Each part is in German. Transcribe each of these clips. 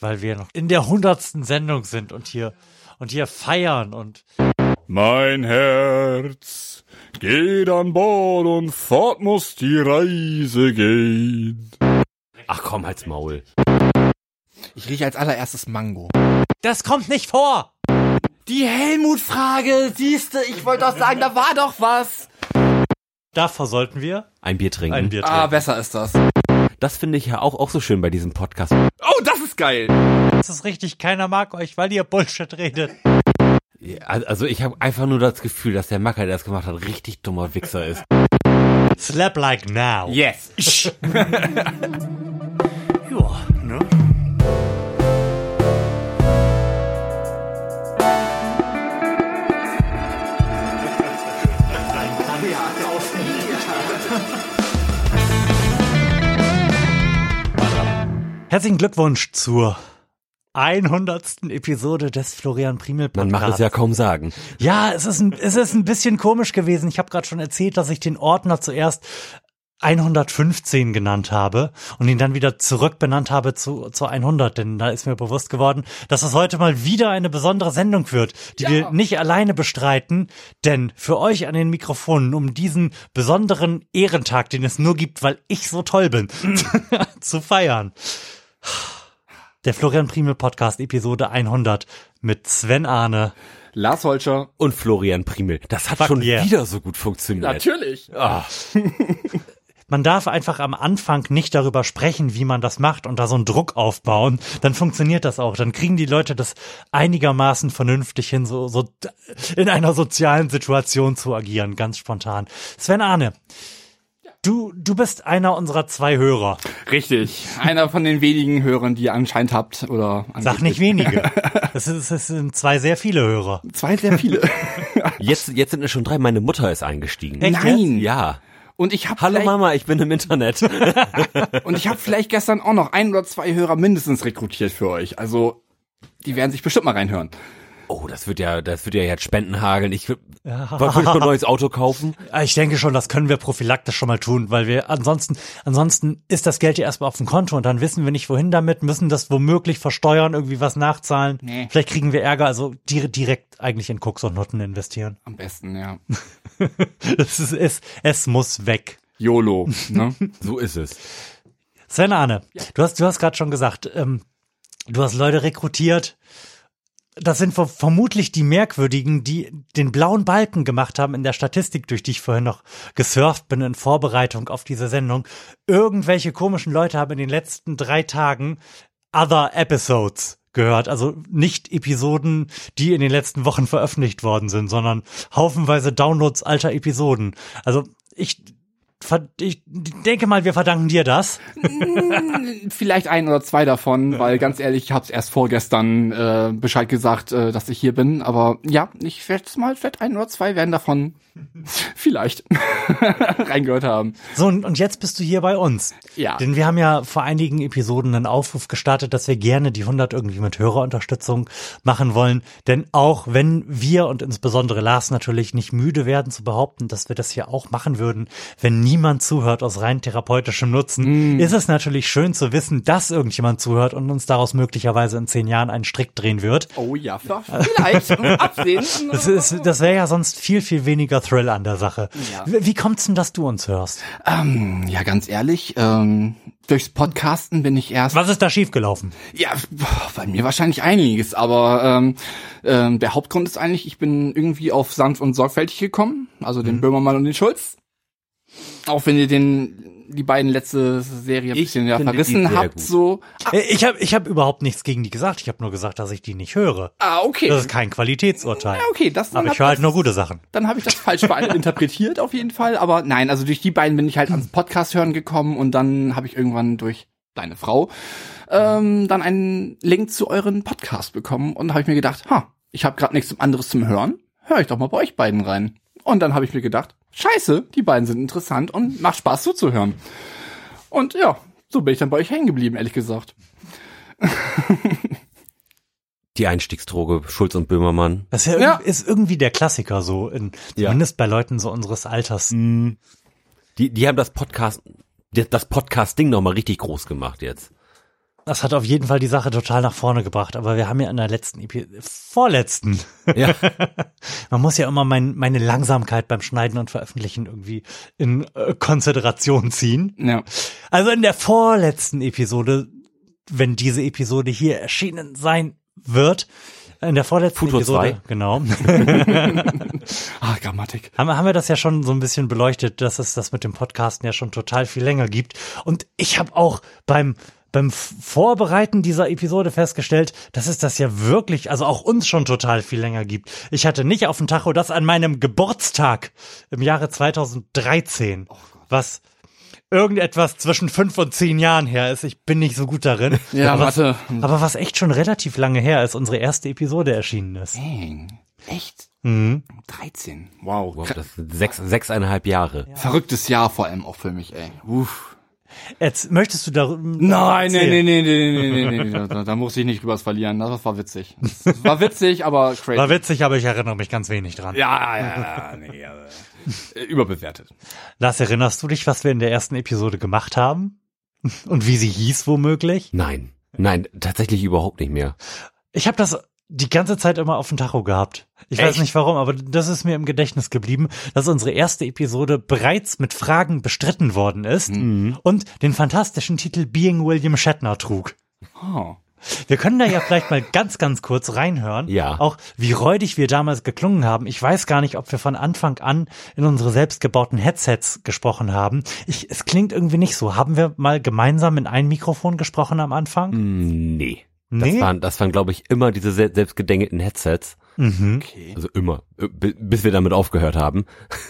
weil wir noch in der hundertsten Sendung sind und hier und hier feiern und Mein Herz geht an Bord und fort muss die Reise gehen. Ach komm, halt's Maul. Ich rieche als allererstes Mango. das kommt nicht vor. Die Helmut-Frage, siehste, ich wollte doch sagen, da war doch was. Davor sollten wir Ein Bier trinken. ein Bier trinken. Ah, besser ist das. Das finde ich ja auch, auch so schön bei diesem Podcast. Oh, das ist geil. Das ist richtig, keiner mag euch, weil ihr Bullshit redet. Ja, Also ich habe einfach nur das Gefühl, dass der Macker, der das gemacht hat, richtig dummer Wichser ist. Slap like now. Yes. Ja, ne? Herzlichen Glückwunsch zur 100. Episode des Florian Primel Man Podcasts. macht es ja kaum sagen. Ja, es ist ein, es ist ein bisschen komisch gewesen. Ich habe gerade schon erzählt, dass ich den Ordner zuerst 115 genannt habe und ihn dann wieder zurück benannt habe zu, zu 100, denn da ist mir bewusst geworden, dass es heute mal wieder eine besondere Sendung wird, die wir nicht alleine bestreiten, denn für euch an den Mikrofonen, um diesen besonderen Ehrentag, den es nur gibt, weil ich so toll bin, zu feiern. Der Florian Primel Podcast Episode 100 mit Sven Arne, Lars Holscher. Und Florian Primel. Das hat Fuck schon yeah. wieder so gut funktioniert. Natürlich. Man darf einfach am Anfang nicht darüber sprechen, wie man das macht und da so einen Druck aufbauen. Dann funktioniert das auch. Dann kriegen die Leute das einigermaßen vernünftig hin, so, so in einer sozialen Situation zu agieren, ganz spontan. Sven Arne, du, du bist einer unserer zwei Hörer. Richtig. Einer von den wenigen Hörern, die ihr anscheinend habt oder Sag nicht wenige. Es, ist, es sind zwei sehr viele Hörer. Zwei sehr viele. Jetzt, jetzt sind es schon drei. Meine Mutter ist eingestiegen. Echt Nein. Ja. Und ich habe Hallo Mama, ich bin im Internet. und ich habe vielleicht gestern auch noch ein oder zwei Hörer mindestens rekrutiert für euch. Also die werden sich bestimmt mal reinhören. Oh, das wird ja, das wird ja jetzt Spenden hageln. Ich will, wollte ich mir ein neues Auto kaufen. Ich denke schon, das können wir prophylaktisch schon mal tun, weil wir ansonsten, ansonsten ist das Geld ja erstmal auf dem Konto und dann wissen wir nicht, wohin damit, müssen das womöglich versteuern, irgendwie was nachzahlen. Nee. Vielleicht kriegen wir Ärger, also di direkt eigentlich in Koks und Nutten investieren. Am besten, ja. Das ist, es, es muss weg. YOLO. Ne? So ist es. Sven Arne, du hast, du hast gerade schon gesagt, ähm, du hast Leute rekrutiert. Das sind ver vermutlich die Merkwürdigen, die den blauen Balken gemacht haben in der Statistik, durch die ich vorhin noch gesurft bin in Vorbereitung auf diese Sendung. Irgendwelche komischen Leute haben in den letzten drei Tagen Other Episodes gehört. Also nicht Episoden, die in den letzten Wochen veröffentlicht worden sind, sondern haufenweise Downloads alter Episoden. Also ich, ich denke mal, wir verdanken dir das. Vielleicht ein oder zwei davon, weil ganz ehrlich, ich habe erst vorgestern äh, Bescheid gesagt, äh, dass ich hier bin. Aber ja, ich schätze mal, vielleicht ein oder zwei werden davon vielleicht reingehört haben. So, und und jetzt bist du hier bei uns. Ja. Denn wir haben ja vor einigen Episoden einen Aufruf gestartet, dass wir gerne die 100 irgendwie mit Hörerunterstützung machen wollen. Denn auch wenn wir und insbesondere Lars natürlich nicht müde werden zu behaupten, dass wir das hier auch machen würden, wenn niemand zuhört aus rein therapeutischem Nutzen, ist es natürlich schön zu wissen, dass irgendjemand zuhört und uns daraus möglicherweise in zehn Jahren einen Strick drehen wird. Oh ja, vielleicht. Absehen. Das, ist, das wäre ja sonst viel, viel weniger Thrill an der Sache. Ja. Wie, kommt's denn, dass du uns hörst? Ähm, ja, ganz ehrlich, ähm, durchs Podcasten bin ich erst. Was ist da schiefgelaufen? Ja, bei mir wahrscheinlich einiges, aber ähm, ähm, der Hauptgrund ist eigentlich, ich bin irgendwie auf sanft und sorgfältig gekommen, also den Böhmermann und den Schulz. Auch wenn ihr den die beiden letzte Serie ein Ich bisschen ja verrissen habt, gut. so. Äh, Ich habe ich hab überhaupt nichts gegen die gesagt. Ich habe nur gesagt, dass ich die nicht höre. Ah, okay. Das ist kein Qualitätsurteil. ja, okay, das Aber ich höre halt nur gute Sachen. dann habe ich das falsch interpretiert auf jeden Fall. Aber nein, also durch die beiden bin ich halt ans Podcast hören gekommen und dann habe ich irgendwann durch deine Frau ähm, dann einen Link zu euren Podcast bekommen und habe ich mir gedacht, ha, ich habe gerade nichts anderes zum Hören, höre ich doch mal bei euch beiden rein. Und dann habe ich mir gedacht, scheiße, die beiden sind interessant und macht Spaß zuzuhören. Und ja, so bin ich dann bei euch hängen geblieben, ehrlich gesagt. Die Einstiegsdroge, Schulz und Böhmermann. Das ist, ja, Ja. irgendwie- ist irgendwie der Klassiker so, in, Ja. zumindest bei Leuten so unseres Alters. Die, die haben das Podcast, das Podcast-Ding nochmal richtig groß gemacht jetzt. Das hat auf jeden Fall die Sache total nach vorne gebracht. Aber wir haben ja in der letzten Episode, vorletzten, Ja. man muss ja immer mein, meine Langsamkeit beim Schneiden und Veröffentlichen irgendwie in äh, Konsideration ziehen. Ja. Also in der vorletzten Episode, wenn diese Episode hier erschienen sein wird, in der vorletzten Futur Episode, zwei. genau, Ah, Grammatik. haben, wir- haben wir das ja schon so ein bisschen beleuchtet, dass es das mit dem Podcasten ja schon total viel länger gibt. Und ich habe auch beim beim Vorbereiten dieser Episode festgestellt, dass es das ja wirklich, also auch uns schon total viel länger gibt. Ich hatte nicht auf dem Tacho das an meinem Geburtstag im Jahre 2013, was irgendetwas zwischen fünf und zehn Jahren her ist. Ich bin nicht so gut darin. Ja, aber was, warte. aber was echt schon relativ lange her ist, unsere erste Episode erschienen ist. Dang. Echt? Mhm. 13. Wow. Wow, das sind sechs, sechseinhalb Jahre. Verrücktes Jahr vor allem auch für mich, ey. Uff. Jetzt, möchtest du darüber? Nein, nein, nein, nein, nein, nein, nein, da, da muss ich nicht drüber verlieren. Das war witzig. Das war witzig, aber crazy. War witzig, aber ich erinnere mich ganz wenig dran. Ja, ja, ja, nee, also, überbewertet. Lars, erinnerst du dich, was wir in der ersten Episode gemacht haben? Und wie sie hieß womöglich? Nein, nein, tatsächlich überhaupt nicht mehr. Ich habe das die ganze Zeit immer auf dem Tacho gehabt. Ich weiß Echt? nicht warum, aber das ist mir im Gedächtnis geblieben, dass unsere erste Episode bereits mit Fragen bestritten worden ist Mhm. und den fantastischen Titel Being William Shatner trug. Oh. Wir können da ja vielleicht mal ganz, ganz kurz reinhören. Ja. Auch wie räudig wir damals geklungen haben. Ich weiß gar nicht, ob wir von Anfang an in unsere selbstgebauten Headsets gesprochen haben. Ich, es klingt irgendwie nicht so. Haben wir mal gemeinsam in ein Mikrofon gesprochen am Anfang? Mm, Nee. Das waren, das waren, glaube ich, immer diese sel- selbstgedengelten Headsets. Mhm. Okay. Also immer. äh, bi- Bis wir damit aufgehört haben.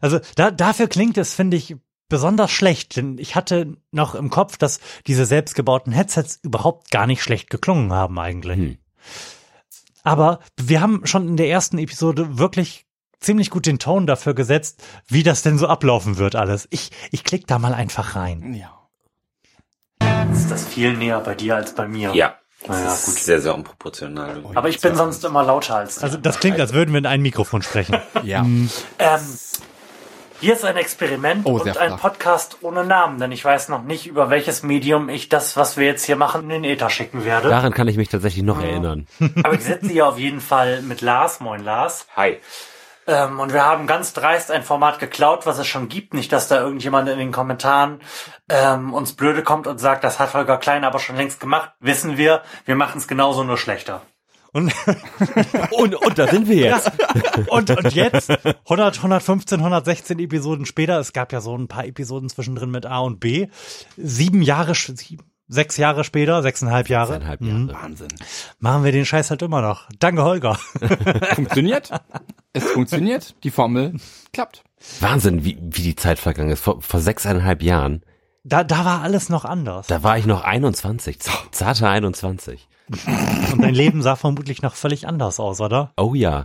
Also da, dafür klingt es, finde ich, besonders schlecht, denn ich hatte noch im Kopf, dass diese selbstgebauten Headsets überhaupt gar nicht schlecht geklungen haben eigentlich. Hm. Aber wir haben schon in der ersten Episode wirklich ziemlich gut den Ton dafür gesetzt, wie das denn so ablaufen wird alles. Ich, ich klick da mal einfach rein. Ja. Ist das viel näher bei dir als bei mir? Ja. Naja, Das ist sehr, sehr unproportional. Aber ich bin sonst immer lauter als Also das klingt, als würden wir in ein Mikrofon sprechen. Ja. Ähm, hier ist ein Experiment Oh, und ein flach. Podcast ohne Namen, denn ich weiß noch nicht, über welches Medium ich das, was wir jetzt hier machen, in den Äther schicken werde. Daran kann ich mich tatsächlich noch erinnern. Aber ich sitze hier auf jeden Fall mit Lars. Moin Lars. Hi. Ähm, und wir haben ganz dreist ein Format geklaut, was es schon gibt. Nicht, dass da irgendjemand in den Kommentaren ähm, uns blöde kommt und sagt, das hat Holger Klein aber schon längst gemacht. Wissen wir, wir machen es genauso nur schlechter. Und, Und, und da sind wir jetzt. und, und jetzt, 100, 115, 116 Episoden später, es gab ja so ein paar Episoden zwischendrin mit A und B, sieben Jahre, sieben, sechs Jahre später, sechseinhalb Jahre, Sechseinhalb Jahre. Wahnsinn. machen wir den Scheiß halt immer noch. Danke, Holger. Funktioniert. Es funktioniert. Die Formel klappt. Wahnsinn, wie, wie die Zeit vergangen ist. Vor, vor sechseinhalb Jahren, Da, da war alles noch anders. da war ich noch 21. z- Zarte 21. Und dein Leben sah vermutlich noch völlig anders aus, oder? Oh ja.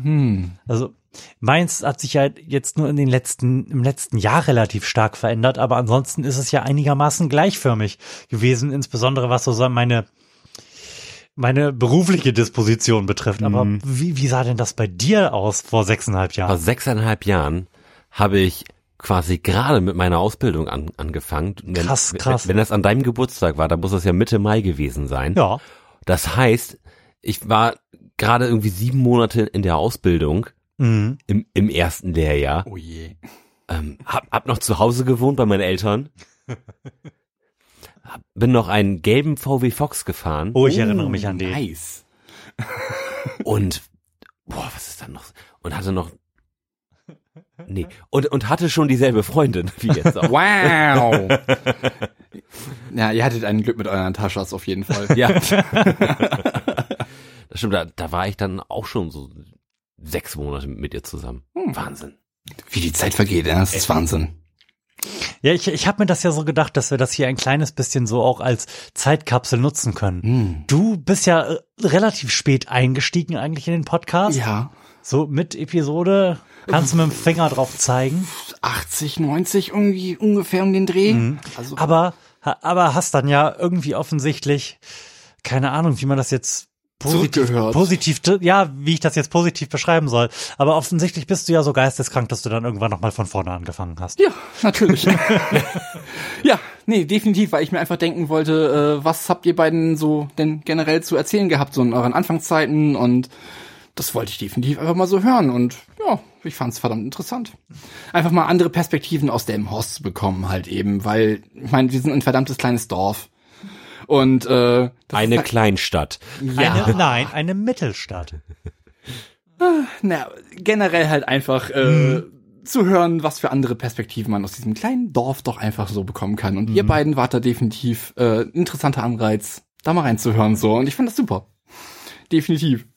Also meins hat sich ja jetzt nur in den letzten, im letzten Jahr relativ stark verändert, aber ansonsten ist es ja einigermaßen gleichförmig gewesen, insbesondere was so meine, meine berufliche Disposition betrifft. Aber wie, wie sah denn das bei dir aus vor sechseinhalb Vor Jahren? sechseinhalb Jahren habe ich quasi gerade mit meiner Ausbildung an, angefangen. Wenn, Krass, krass. Wenn, wenn das an deinem Geburtstag war, dann muss das ja Mitte Mai gewesen sein. Ja. Das heißt, ich war gerade irgendwie sieben Monate in der Ausbildung Mhm. im, im ersten Lehrjahr. Oh je. Ähm, hab, hab noch zu Hause gewohnt bei meinen Eltern. Hab- Bin noch einen gelben VW Fox gefahren Oh, ich erinnere mich an den. Nice. und boah, was ist dann noch? Und hatte noch nee und und hatte schon dieselbe Freundin wie jetzt auch. Wow. ja, ihr hattet ein Glück mit euren Taschas auf jeden Fall. ja. das stimmt. Da, da war ich dann auch schon so sechs Monate mit ihr zusammen. Wahnsinn. Wie die Zeit vergeht, ja, das ist Wahnsinn. Ja, ich, ich habe mir das ja so gedacht, dass wir das hier ein kleines bisschen so auch als Zeitkapsel nutzen können. Hm. Du bist ja äh, relativ spät eingestiegen eigentlich in den Podcast. Ja. So mit Episode, kannst du mit dem Finger drauf zeigen. 80, 90 irgendwie ungefähr um den Dreh. Also Aber, aber hast dann ja irgendwie offensichtlich, keine Ahnung, wie man das jetzt positiv, positiv, ja, wie ich das jetzt positiv beschreiben soll. Aber offensichtlich bist du ja so geisteskrank, dass du dann irgendwann nochmal von vorne angefangen hast. ja, natürlich. ja, Nee, definitiv, weil ich mir einfach denken wollte, äh, was habt ihr beiden so denn generell zu erzählen gehabt, so in euren Anfangszeiten und das wollte ich definitiv einfach mal so hören und ja, ich fand's verdammt interessant. Einfach mal andere Perspektiven aus dem Horst zu bekommen halt eben, weil, ich meine, wir sind ein verdammtes kleines Dorf. Und äh, Eine ist halt- Kleinstadt. ja, Eine, nein, eine Mittelstadt. na, generell halt einfach äh, zu hören, was für andere Perspektiven man aus diesem kleinen Dorf doch einfach so bekommen kann. Und ihr beiden wart da definitiv äh, ein interessanter Anreiz, da mal reinzuhören so. Und ich fand das super. Definitiv.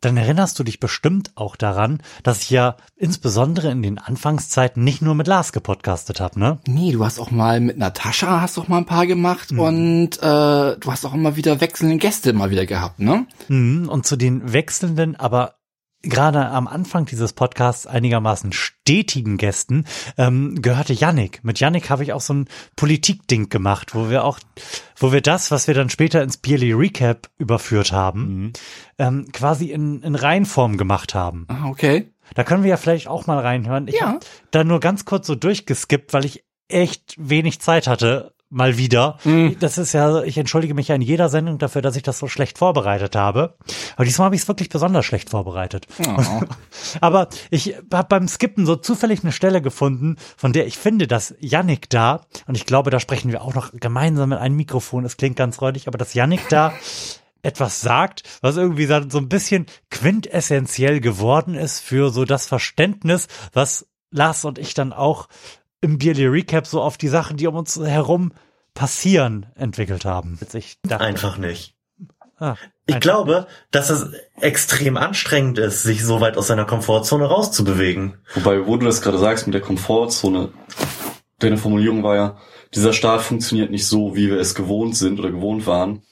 Dann erinnerst du dich bestimmt auch daran, dass ich ja insbesondere in den Anfangszeiten nicht nur mit Lars gepodcastet habe, ne? Nee, du hast auch mal mit Natascha hast auch mal ein paar gemacht und äh, du hast auch immer wieder wechselnde Gäste mal wieder gehabt, ne? Mhm, Und zu den wechselnden, aber gerade am Anfang dieses Podcasts einigermaßen stetigen Gästen ähm, gehörte Yannick. Mit Yannick habe ich auch so ein Politikding gemacht, wo wir auch, wo wir das, was wir dann später ins Beerly Recap überführt haben, ähm, quasi in, in Reihenform gemacht haben. Ah, okay. Da können wir ja vielleicht auch mal reinhören. Ich Ja. habe da nur ganz kurz so durchgeskippt, weil ich echt wenig Zeit hatte. Mal wieder. Das ist ja, ich entschuldige mich ja in jeder Sendung dafür, dass ich das so schlecht vorbereitet habe. Aber diesmal habe ich es wirklich besonders schlecht vorbereitet. Oh. Aber ich habe beim Skippen so zufällig eine Stelle gefunden, von der ich finde, dass Yannick da, und ich glaube, da sprechen wir auch noch gemeinsam mit einem Mikrofon, es klingt ganz räudig, aber dass Yannick da etwas sagt, was irgendwie so ein bisschen quintessentiell geworden ist für so das Verständnis, was Lars und ich dann auch im Beerly Recap so auf die Sachen, die um uns herum passieren, entwickelt haben. Ich dachte, Einfach nicht. ah, Ich einfach- glaube, dass es extrem anstrengend ist, sich so weit aus seiner Komfortzone rauszubewegen. Wobei, wo du das gerade sagst mit der Komfortzone, deine Formulierung war ja, dieser Staat funktioniert nicht so, wie wir es gewohnt sind oder gewohnt waren.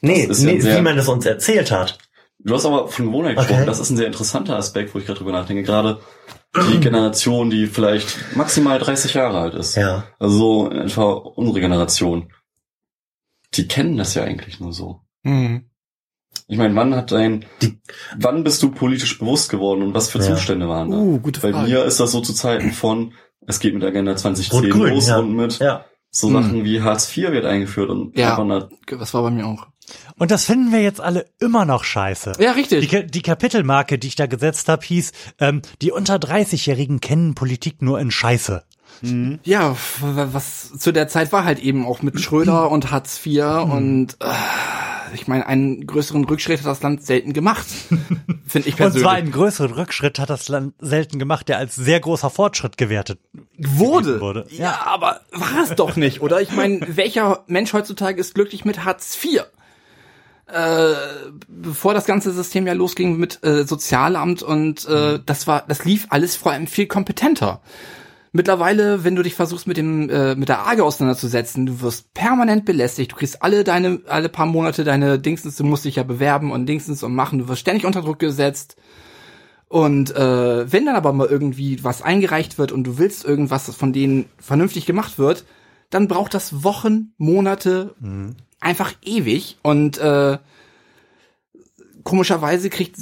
Nee, ist ja nee sehr- wie man es uns erzählt hat. Du hast aber von Gewohnheit gesprochen. Okay. Das ist ein sehr interessanter Aspekt, wo ich gerade drüber nachdenke. Gerade die Generation, die vielleicht maximal 30 Jahre alt ist. Ja. Also etwa unsere Generation. Die kennen das ja eigentlich nur so. Hm. Ich meine, wann hat dein, Die- wann bist du politisch bewusst geworden und was für Ja. Zustände waren da? Uh, gute Bei Frage. mir ist das so zu Zeiten von, es geht mit Agenda 2010 Rot-Grün, los ja. und mit Ja. so. Sachen wie Hartz IV wird eingeführt und Ja. Was war bei mir auch? Und das finden wir jetzt alle immer noch scheiße. Ja, Die, richtig. Ka- die Kapitelmarke, die ich da gesetzt habe, hieß, ähm, die unter 30-Jährigen kennen Politik nur in Scheiße. Ja, w- was zu der Zeit war halt eben auch mit Schröder und Hartz IV und äh, ich meine, einen größeren Rückschritt hat das Land selten gemacht, finde ich Und persönlich. zwar einen größeren Rückschritt hat das Land selten gemacht, der als sehr großer Fortschritt gewertet wurde. wurde. Ja, aber war es doch nicht, oder? Ich meine, welcher Mensch heutzutage ist glücklich mit Hartz IV? Äh, bevor das ganze System ja losging mit äh, Sozialamt und äh, das war, das lief alles vor allem viel kompetenter. Mittlerweile, wenn du dich versuchst mit dem äh, mit der AGE auseinanderzusetzen, du wirst permanent belästigt, du kriegst alle deine alle paar Monate deine Dingsens, du musst dich ja bewerben und Dingsens und machen, du wirst ständig unter Druck gesetzt. Und äh, wenn dann aber mal irgendwie was eingereicht wird und du willst irgendwas, das von denen vernünftig gemacht wird, dann braucht das Wochen, Monate, einfach ewig. Und äh, komischerweise kriegt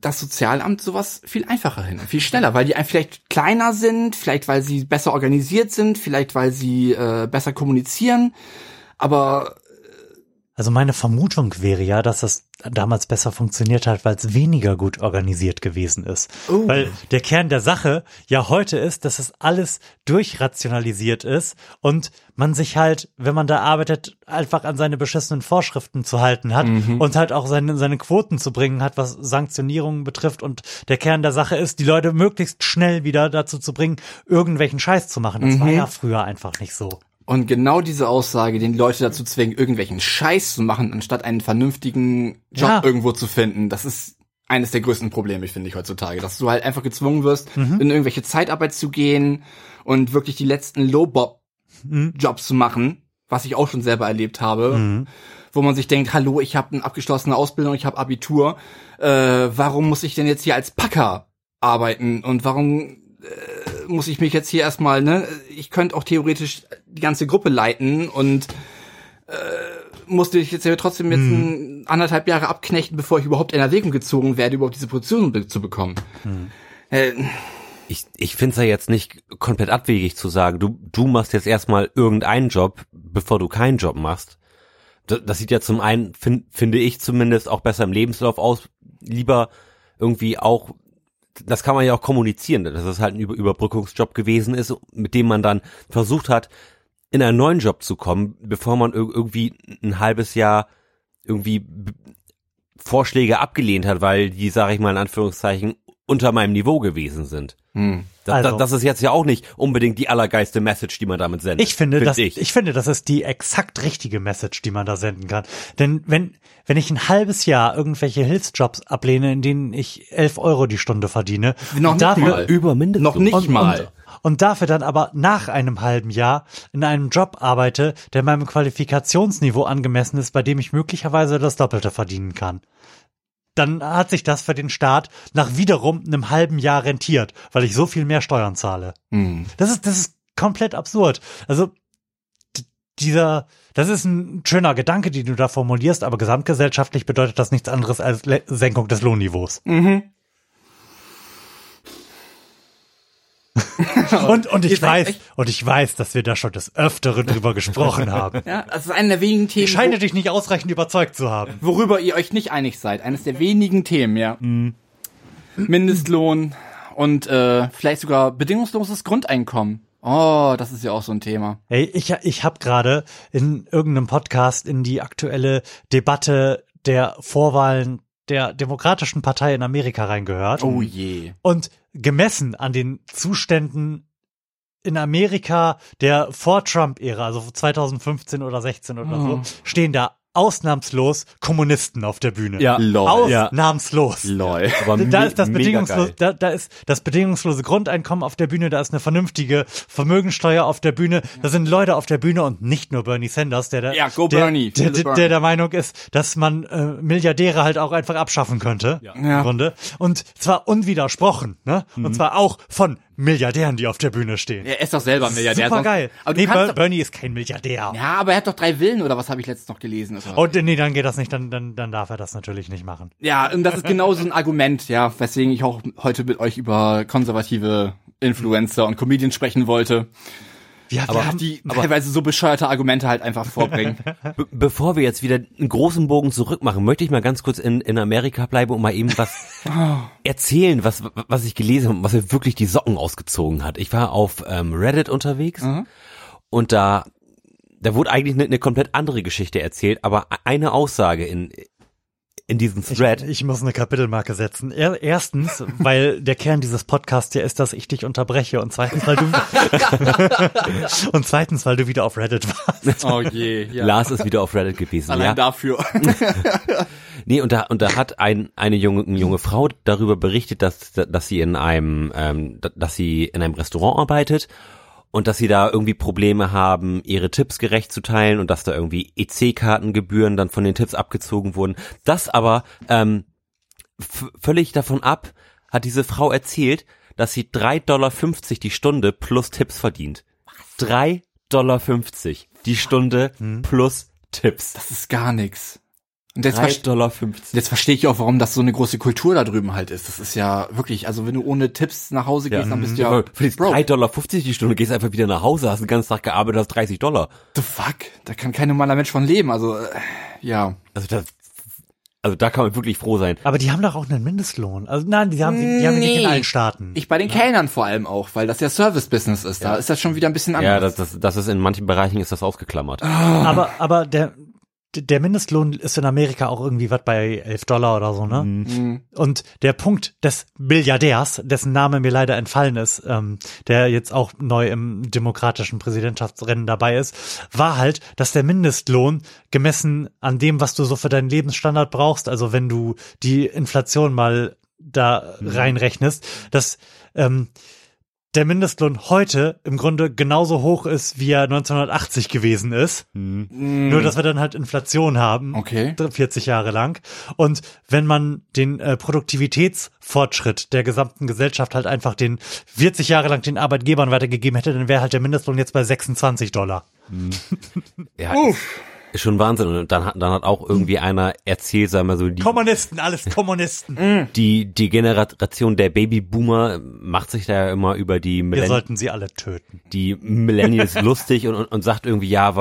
das Sozialamt sowas viel einfacher hin, viel schneller, weil die vielleicht kleiner sind, vielleicht weil sie besser organisiert sind, vielleicht weil sie äh, besser kommunizieren. Aber Also meine Vermutung wäre ja, dass das damals besser funktioniert hat, weil es weniger gut organisiert gewesen ist. Oh. Weil der Kern der Sache ja heute ist, dass es alles durchrationalisiert ist und man sich halt, wenn man da arbeitet, einfach an seine beschissenen Vorschriften zu halten hat und halt auch seine, seine Quoten zu bringen hat, was Sanktionierungen betrifft. Und der Kern der Sache ist, die Leute möglichst schnell wieder dazu zu bringen, irgendwelchen Scheiß zu machen. Das war ja früher einfach nicht so. Und genau diese Aussage, den Leute dazu zwingen, irgendwelchen Scheiß zu machen, anstatt einen vernünftigen Job Ja. irgendwo zu finden, das ist eines der größten Probleme, finde ich heutzutage, dass du halt einfach gezwungen wirst, in irgendwelche Zeitarbeit zu gehen und wirklich die letzten Low-Bob-Jobs zu machen, was ich auch schon selber erlebt habe, wo man sich denkt, hallo, ich habe eine abgeschlossene Ausbildung, ich habe Abitur, äh, warum muss ich denn jetzt hier als Packer arbeiten? Und warum äh, muss ich mich jetzt hier erstmal, ne, ich könnte auch theoretisch die ganze Gruppe leiten und äh, musste ich jetzt ja trotzdem jetzt ein, anderthalb Jahre abknechten, bevor ich überhaupt in Erwägung gezogen werde, überhaupt diese Position be zu bekommen. Äh, ich, ich finde es ja jetzt nicht komplett abwegig zu sagen, du, du machst jetzt erstmal irgendeinen Job, bevor du keinen Job machst. Das, das sieht ja zum einen, find, finde ich zumindest, auch besser im Lebenslauf aus. Lieber irgendwie auch, das kann man ja auch kommunizieren, dass es halt ein Über Überbrückungsjob gewesen ist, mit dem man dann versucht hat, in einen neuen Job zu kommen, bevor man ir- irgendwie ein halbes Jahr irgendwie Vorschläge abgelehnt hat, weil die, sage ich mal in Anführungszeichen, unter meinem Niveau gewesen sind. Hm. Das, Also- das, das ist jetzt ja auch nicht unbedingt die allergeiste Message, die man damit sendet. Ich finde, Find das, ich. ich. finde, das ist die exakt richtige Message, die man da senden kann. Denn wenn, wenn ich ein halbes Jahr irgendwelche Hilfsjobs ablehne, in denen ich 11 Euro die Stunde verdiene, Noch dafür, mal. über Mindestlohn. Noch nicht und, mal. Und, und dafür dann aber nach einem halben Jahr in einem Job arbeite, der meinem Qualifikationsniveau angemessen ist, bei dem ich möglicherweise das Doppelte verdienen kann. Dann hat sich das für den Staat nach wiederum einem halben Jahr rentiert, weil ich so viel mehr Steuern zahle. Hm. Das ist, das ist komplett absurd. Also, dieser, das ist ein schöner Gedanke, den du da formulierst, aber gesamtgesellschaftlich bedeutet das nichts anderes als Le Senkung des Lohnniveaus. Mhm. Und, und ich weiß, echt- und ich weiß, dass wir da schon des Öfteren drüber gesprochen haben. Ja, das ist einer der wenigen Themen, Ich scheine dich nicht ausreichend überzeugt zu haben. wo, worüber ihr euch nicht einig seid. Eines der wenigen Themen, ja. Mindestlohn und äh, vielleicht sogar bedingungsloses Grundeinkommen. Oh, das ist ja auch so ein Thema. Hey, ich, ich habe gerade in irgendeinem Podcast in die aktuelle Debatte der Vorwahlen der Demokratischen Partei in Amerika reingehört. Oh je. Und gemessen an den Zuständen in Amerika der Vor-Trump-Ära, also 2015 oder 16 oder so, stehen da ausnahmslos Kommunisten auf der Bühne. Ja. Lol. Ja. Ausnahmslos. Lol. Aber Da ist das mega bedingungslose, geil. da, da ist das bedingungslose Grundeinkommen auf der Bühne, da ist eine vernünftige Vermögensteuer auf der Bühne, da sind Leute auf der Bühne und nicht nur Bernie Sanders, der der, Ja, go der, Bernie, der, der, der der Meinung ist, dass man äh, Milliardäre halt auch einfach abschaffen könnte, Ja. im Grunde. Und zwar unwidersprochen, ne? Mhm. Und zwar auch von Milliardären, die auf der Bühne stehen. Er ist doch selber Milliardär. Super geil. Aber nee, Ber doch, Bernie ist kein Milliardär. ja, aber er hat doch drei Villen oder was habe ich letztens noch gelesen? Oder? Und nee, dann geht das nicht, dann, dann, dann darf er das natürlich nicht machen. Ja, und das ist genau so ein Argument, ja, weswegen ich auch heute mit euch über konservative Influencer und Comedians sprechen wollte. Wir, Aber wir haben, die teilweise so bescheuerte Argumente halt einfach vorbringen. Be bevor wir jetzt wieder einen großen Bogen zurück machen, möchte ich mal ganz kurz in, in Amerika bleiben und mal eben was erzählen, was, was ich gelesen habe, was mir wirklich die Socken ausgezogen hat. Ich war auf ähm, Reddit unterwegs Mhm. und da, da wurde eigentlich eine, eine komplett andere Geschichte erzählt, aber eine Aussage in, in diesem Ich, Thread. ich muss eine Kapitelmarke setzen. Er, erstens, weil der Kern dieses Podcasts ja ist, dass ich dich unterbreche und zweitens, weil du und zweitens, weil du wieder auf Reddit warst. oh je, ja. Lars ist wieder auf Reddit gewesen. Allein ja. dafür. Nee, und da, und da hat ein, eine junge, eine junge Frau darüber berichtet, dass, dass sie in einem, ähm, dass sie in einem Restaurant arbeitet und dass sie da irgendwie Probleme haben, ihre Tipps gerecht zu teilen und dass da irgendwie EC-Kartengebühren dann von den Tipps abgezogen wurden. Das aber ähm, völlig davon ab hat diese Frau erzählt, dass sie 3,50 Dollar die Stunde plus Tipps verdient. 3,50 Dollar die Stunde plus Tipps. Das ist gar nix. Und jetzt, 3,50 verste- Dollar. jetzt verstehe ich auch, warum das so eine große Kultur da drüben halt ist. Das ist ja wirklich, also wenn du ohne Tipps nach Hause gehst, dann bist du ja Ja, für die broke. 3,50 Dollar die Stunde gehst einfach wieder nach Hause, hast den ganzen Tag gearbeitet, hast 30 Dollar. The fuck? Da kann kein normaler Mensch von leben. Also, äh, ja. Also das, also da kann man wirklich froh sein. Aber die haben doch auch einen Mindestlohn. Also nein, die haben, die haben nicht in Nee. allen Staaten. Ich bei den Kellnern vor allem auch, weil das ja Service-Business ist. Da ist das schon wieder ein bisschen anders. Ja, das, das, das ist in manchen Bereichen ist das ausgeklammert. aber, aber der, der Mindestlohn ist in Amerika auch irgendwie was bei 11 Dollar oder so, ne? Mhm. Und der Punkt des Milliardärs, dessen Name mir leider entfallen ist, ähm, der jetzt auch neu im demokratischen Präsidentschaftsrennen dabei ist, war halt, dass der Mindestlohn gemessen an dem, was du so für deinen Lebensstandard brauchst, also wenn du die Inflation mal da reinrechnest, dass ähm, der Mindestlohn heute im Grunde genauso hoch ist, wie er 1980 gewesen ist. Nur, dass wir dann halt Inflation haben. Okay. 40 Jahre lang. Und wenn man den äh, Produktivitätsfortschritt der gesamten Gesellschaft halt einfach den 40 Jahre lang den Arbeitgebern weitergegeben hätte, dann wäre halt der Mindestlohn jetzt bei 26 Dollar. Ja, ist schon Wahnsinn. Und dann hat, dann hat auch irgendwie einer erzählt, sagen wir so, die, Kommunisten, alles Kommunisten. die, die Generation der Babyboomer macht sich da ja immer über die, Wir Millenn sollten sie alle töten. die Millennials lustig und, und, und sagt irgendwie, ja,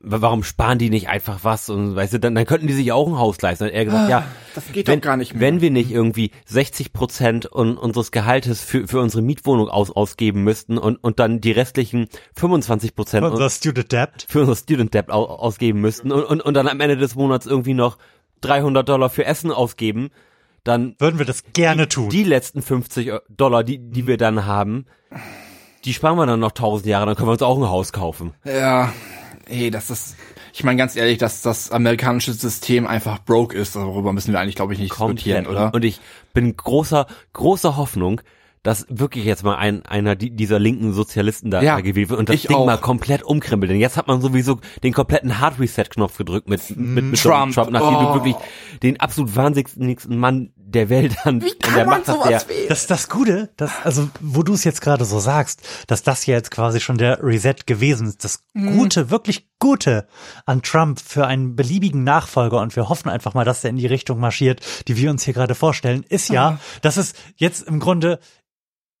warum sparen die nicht einfach was? Und weißt du, dann, dann könnten die sich auch ein Haus leisten. Und er gesagt, ja, das geht wenn, doch gar nicht mehr. wenn wir nicht irgendwie 60 Prozent un, unseres Gehaltes für, für unsere Mietwohnung aus, ausgeben müssten und, und dann die restlichen 25 Prozent Unser Student Debt. für unser Student Debt au, ausgeben müssten und, und, und dann am Ende des Monats irgendwie noch 300 Dollar für Essen ausgeben, dann Würden wir das gerne tun. die letzten 50 Dollar, die, die wir dann haben, die sparen wir dann noch 1000 Jahre, dann können wir uns auch ein Haus kaufen. Ja, hey, das ist, ich meine ganz ehrlich, dass das amerikanische System einfach broke ist. Darüber müssen wir eigentlich, glaube ich, nicht diskutieren, Komplett. oder? Und, ich bin großer, großer Hoffnung, dass wirklich jetzt mal ein, einer die- dieser linken Sozialisten da, Ja, gewählt wird und das ich Ding auch. mal komplett umkrempelt. Denn jetzt hat man sowieso den kompletten Hard Reset-Knopf gedrückt mit, mit, mit Trump. Donald Trump, nachdem Oh. du wirklich den absolut wahnsinnigsten Mann der Welt an, an der Macht hast, der, Das ist das Gute, das, also wo du es jetzt gerade so sagst, dass das ja jetzt quasi schon der Reset gewesen ist. Das Gute, wirklich Gute an Trump für einen beliebigen Nachfolger und wir hoffen einfach mal, dass der in die Richtung marschiert, die wir uns hier gerade vorstellen, ist ja, dass es jetzt im Grunde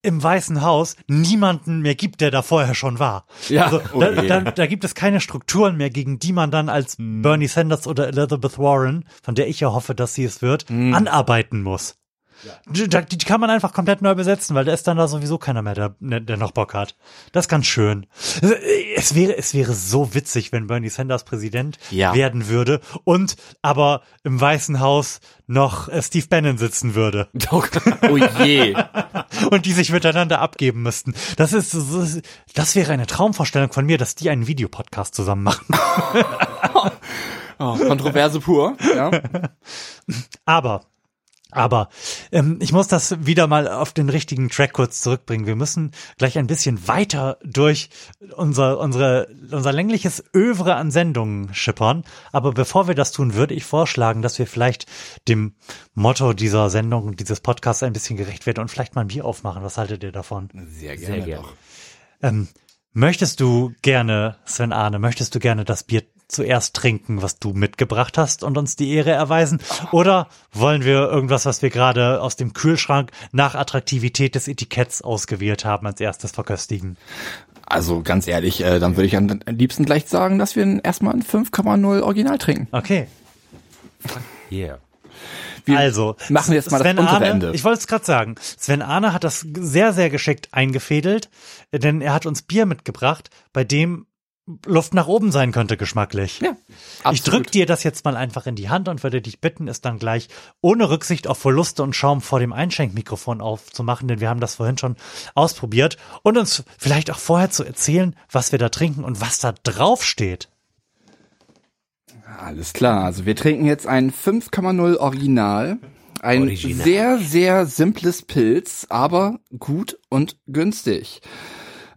im Weißen Haus niemanden mehr gibt, der da vorher schon war. Ja. Also, da, da, da gibt es keine Strukturen mehr, gegen die man dann als Bernie Sanders oder Elizabeth Warren, von der ich ja hoffe, dass sie es wird, anarbeiten muss. Die, da- die kann man einfach komplett neu besetzen, weil da ist dann da sowieso keiner mehr, der, der noch Bock hat. Das ist ganz schön. Es wäre, es wäre so witzig, wenn Bernie Sanders Präsident Ja. werden würde und aber im Weißen Haus noch äh, Steve Bannon sitzen würde oh je. und die sich miteinander abgeben müssten. Das ist, das ist- das wäre eine Traumvorstellung von mir, dass die einen Videopodcast zusammen machen. Oh, Kontroverse pur. Ja. Aber, aber ähm, ich muss das wieder mal auf den richtigen Track kurz zurückbringen. Wir müssen gleich ein bisschen weiter durch unser, unsere, unser längliches Övre an Sendungen schippern. Aber bevor wir das tun, würde ich vorschlagen, dass wir vielleicht dem Motto dieser Sendung, dieses Podcasts ein bisschen gerecht werden und vielleicht mal ein Bier aufmachen. Was haltet ihr davon? Sehr gerne. Sehr gerne. Doch. Ähm, möchtest du gerne, Sven Arne, möchtest du gerne das Bier zuerst trinken, was du mitgebracht hast und uns die Ehre erweisen? Oder wollen wir irgendwas, was wir gerade aus dem Kühlschrank nach Attraktivität des Etiketts ausgewählt haben, als erstes verköstigen? Also ganz ehrlich, äh, dann würde ich am liebsten gleich sagen, dass wir erstmal ein 5,0 Original trinken. Okay. yeah. Wir also, machen jetzt mal das Sven untere Arne, Ende. Ich wollte es gerade sagen. Sven Arne hat das sehr, sehr geschickt eingefädelt, denn er hat uns Bier mitgebracht, bei dem Luft nach oben sein könnte geschmacklich. Ja, Ich absolut. drück dir das jetzt mal einfach in die Hand und würde dich bitten, es dann gleich ohne Rücksicht auf Verluste und Schaum vor dem Einschenkmikrofon aufzumachen, denn wir haben das vorhin schon ausprobiert und uns vielleicht auch vorher zu erzählen, was wir da trinken und was da drauf steht. Alles klar, also wir trinken jetzt ein 5,0 Original. Ein Original. sehr, sehr simples Pilz, aber gut und günstig.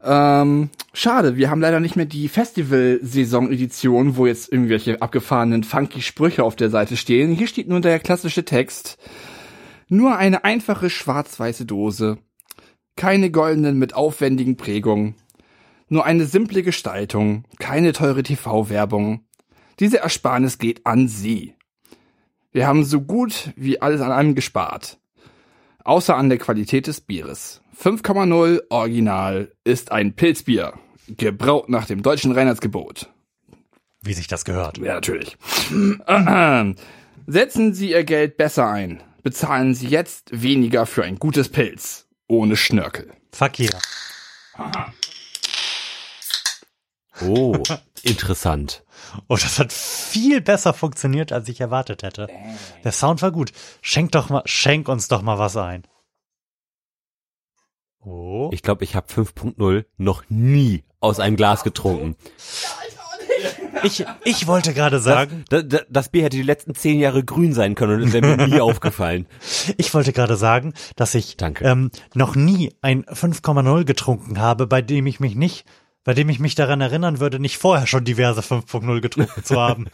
Ähm, schade, wir haben leider nicht mehr die Festival-Saison-Edition, wo jetzt irgendwelche abgefahrenen funky Sprüche auf der Seite stehen. Hier steht nur der klassische Text. Nur eine einfache schwarz-weiße Dose. Keine goldenen mit aufwendigen Prägungen. Nur eine simple Gestaltung. Keine teure TV-Werbung. Diese Ersparnis geht an Sie. Wir haben so gut wie alles an einem gespart. Außer an der Qualität des Bieres. 5,0 Original ist ein Pilzbier. Gebraut nach dem deutschen Reinheitsgebot. Wie sich das gehört. Ja, natürlich. Setzen Sie Ihr Geld besser ein. Bezahlen Sie jetzt weniger für ein gutes Pilz. Ohne Schnörkel. Fuck yeah. Oh, interessant. Oh, das hat viel besser funktioniert, als ich erwartet hätte. Der Sound war gut. Schenk doch mal, schenk uns doch mal was ein. Oh. Ich glaube, ich habe 5.0 noch nie aus einem Glas getrunken. Ich, ich wollte gerade sagen, Das, das, das Bier hätte die letzten zehn Jahre grün sein können und es wäre mir nie aufgefallen. ich wollte gerade sagen, dass ich Danke. Ähm, noch nie ein 5,0 getrunken habe, bei dem ich mich nicht, bei dem ich mich daran erinnern würde, nicht vorher schon diverse 5.0 getrunken zu haben.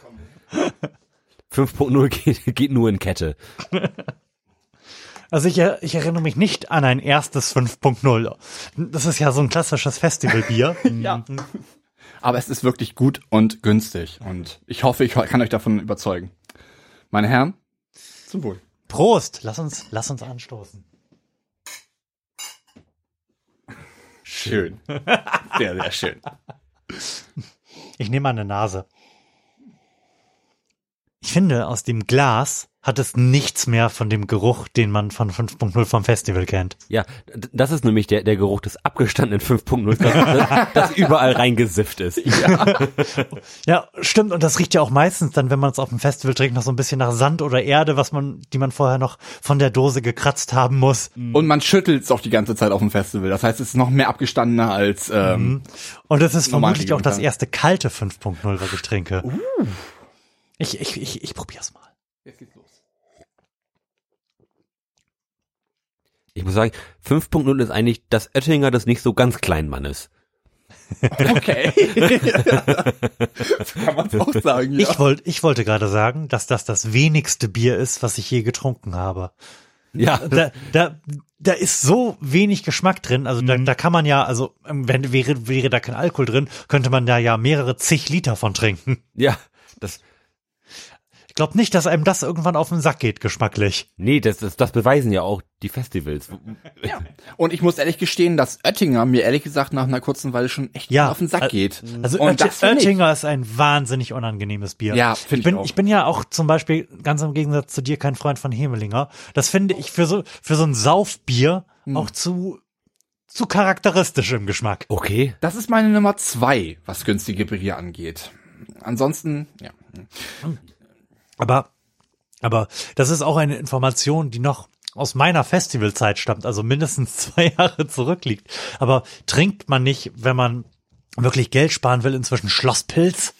5.0 geht, geht nur in Kette. Also ich, ich erinnere mich nicht an ein erstes 5.0. Das ist ja so ein klassisches Festivalbier. Ja. Aber es ist wirklich gut und günstig. Und ich hoffe, ich kann euch davon überzeugen. Meine Herren, zum Wohl. Prost, lass uns, lass uns anstoßen. Schön. Sehr, sehr schön. Ich nehme mal eine Nase. Ich finde, aus dem Glas hat es nichts mehr von dem Geruch, den man von 5.0 vom Festival kennt. Ja, das ist nämlich der, der Geruch des abgestandenen 5.0, das, das überall reingesifft ist. Ja, stimmt. Und das riecht ja auch meistens dann, wenn man es auf dem Festival trinkt, noch so ein bisschen nach Sand oder Erde, was man, die man vorher noch von der Dose gekratzt haben muss. Und man schüttelt es auch die ganze Zeit auf dem Festival. Das heißt, es ist noch mehr abgestandener als ähm, Und es ist vermutlich auch das erste kalte 5.0, was ich trinke. Ich, ich, ich, ich probier's mal. Jetzt geht's los. Ich muss sagen, 5.0 ist eigentlich das Oettinger des nicht so ganz kleinen Mannes. Okay. kann man es auch sagen, ja. Ich, wollte, ich wollte gerade sagen, dass das das wenigste Bier ist, was ich je getrunken habe. Ja, Da, da, da ist so wenig Geschmack drin. Also da, da kann man ja, also ähm, wenn wäre, wäre da kein Alkohol drin, könnte man da ja mehrere zig Liter von trinken. ja, das, Ich glaube nicht, dass einem das irgendwann auf den Sack geht, geschmacklich. nee, das, das, das beweisen ja auch die Festivals. Ja. Und ich muss ehrlich gestehen, dass Oettinger mir ehrlich gesagt nach einer kurzen Weile schon echt Ja, auf den Sack geht. Also Und ich- Oettinger ist ein wahnsinnig unangenehmes Bier. Ja, ich finde ich bin, auch. ich bin ja auch zum Beispiel ganz im Gegensatz zu dir kein Freund von Hemelinger. Das finde ich für so für so ein Saufbier Hm. auch zu zu charakteristisch im Geschmack. Okay. Das ist meine Nummer zwei, was günstige Bier angeht. Ansonsten, ja. Aber aber das ist auch eine Information, die noch aus meiner Festivalzeit stammt, also mindestens zwei Jahre zurückliegt. Aber trinkt man nicht, wenn man wirklich Geld sparen will, inzwischen Schlosspilz?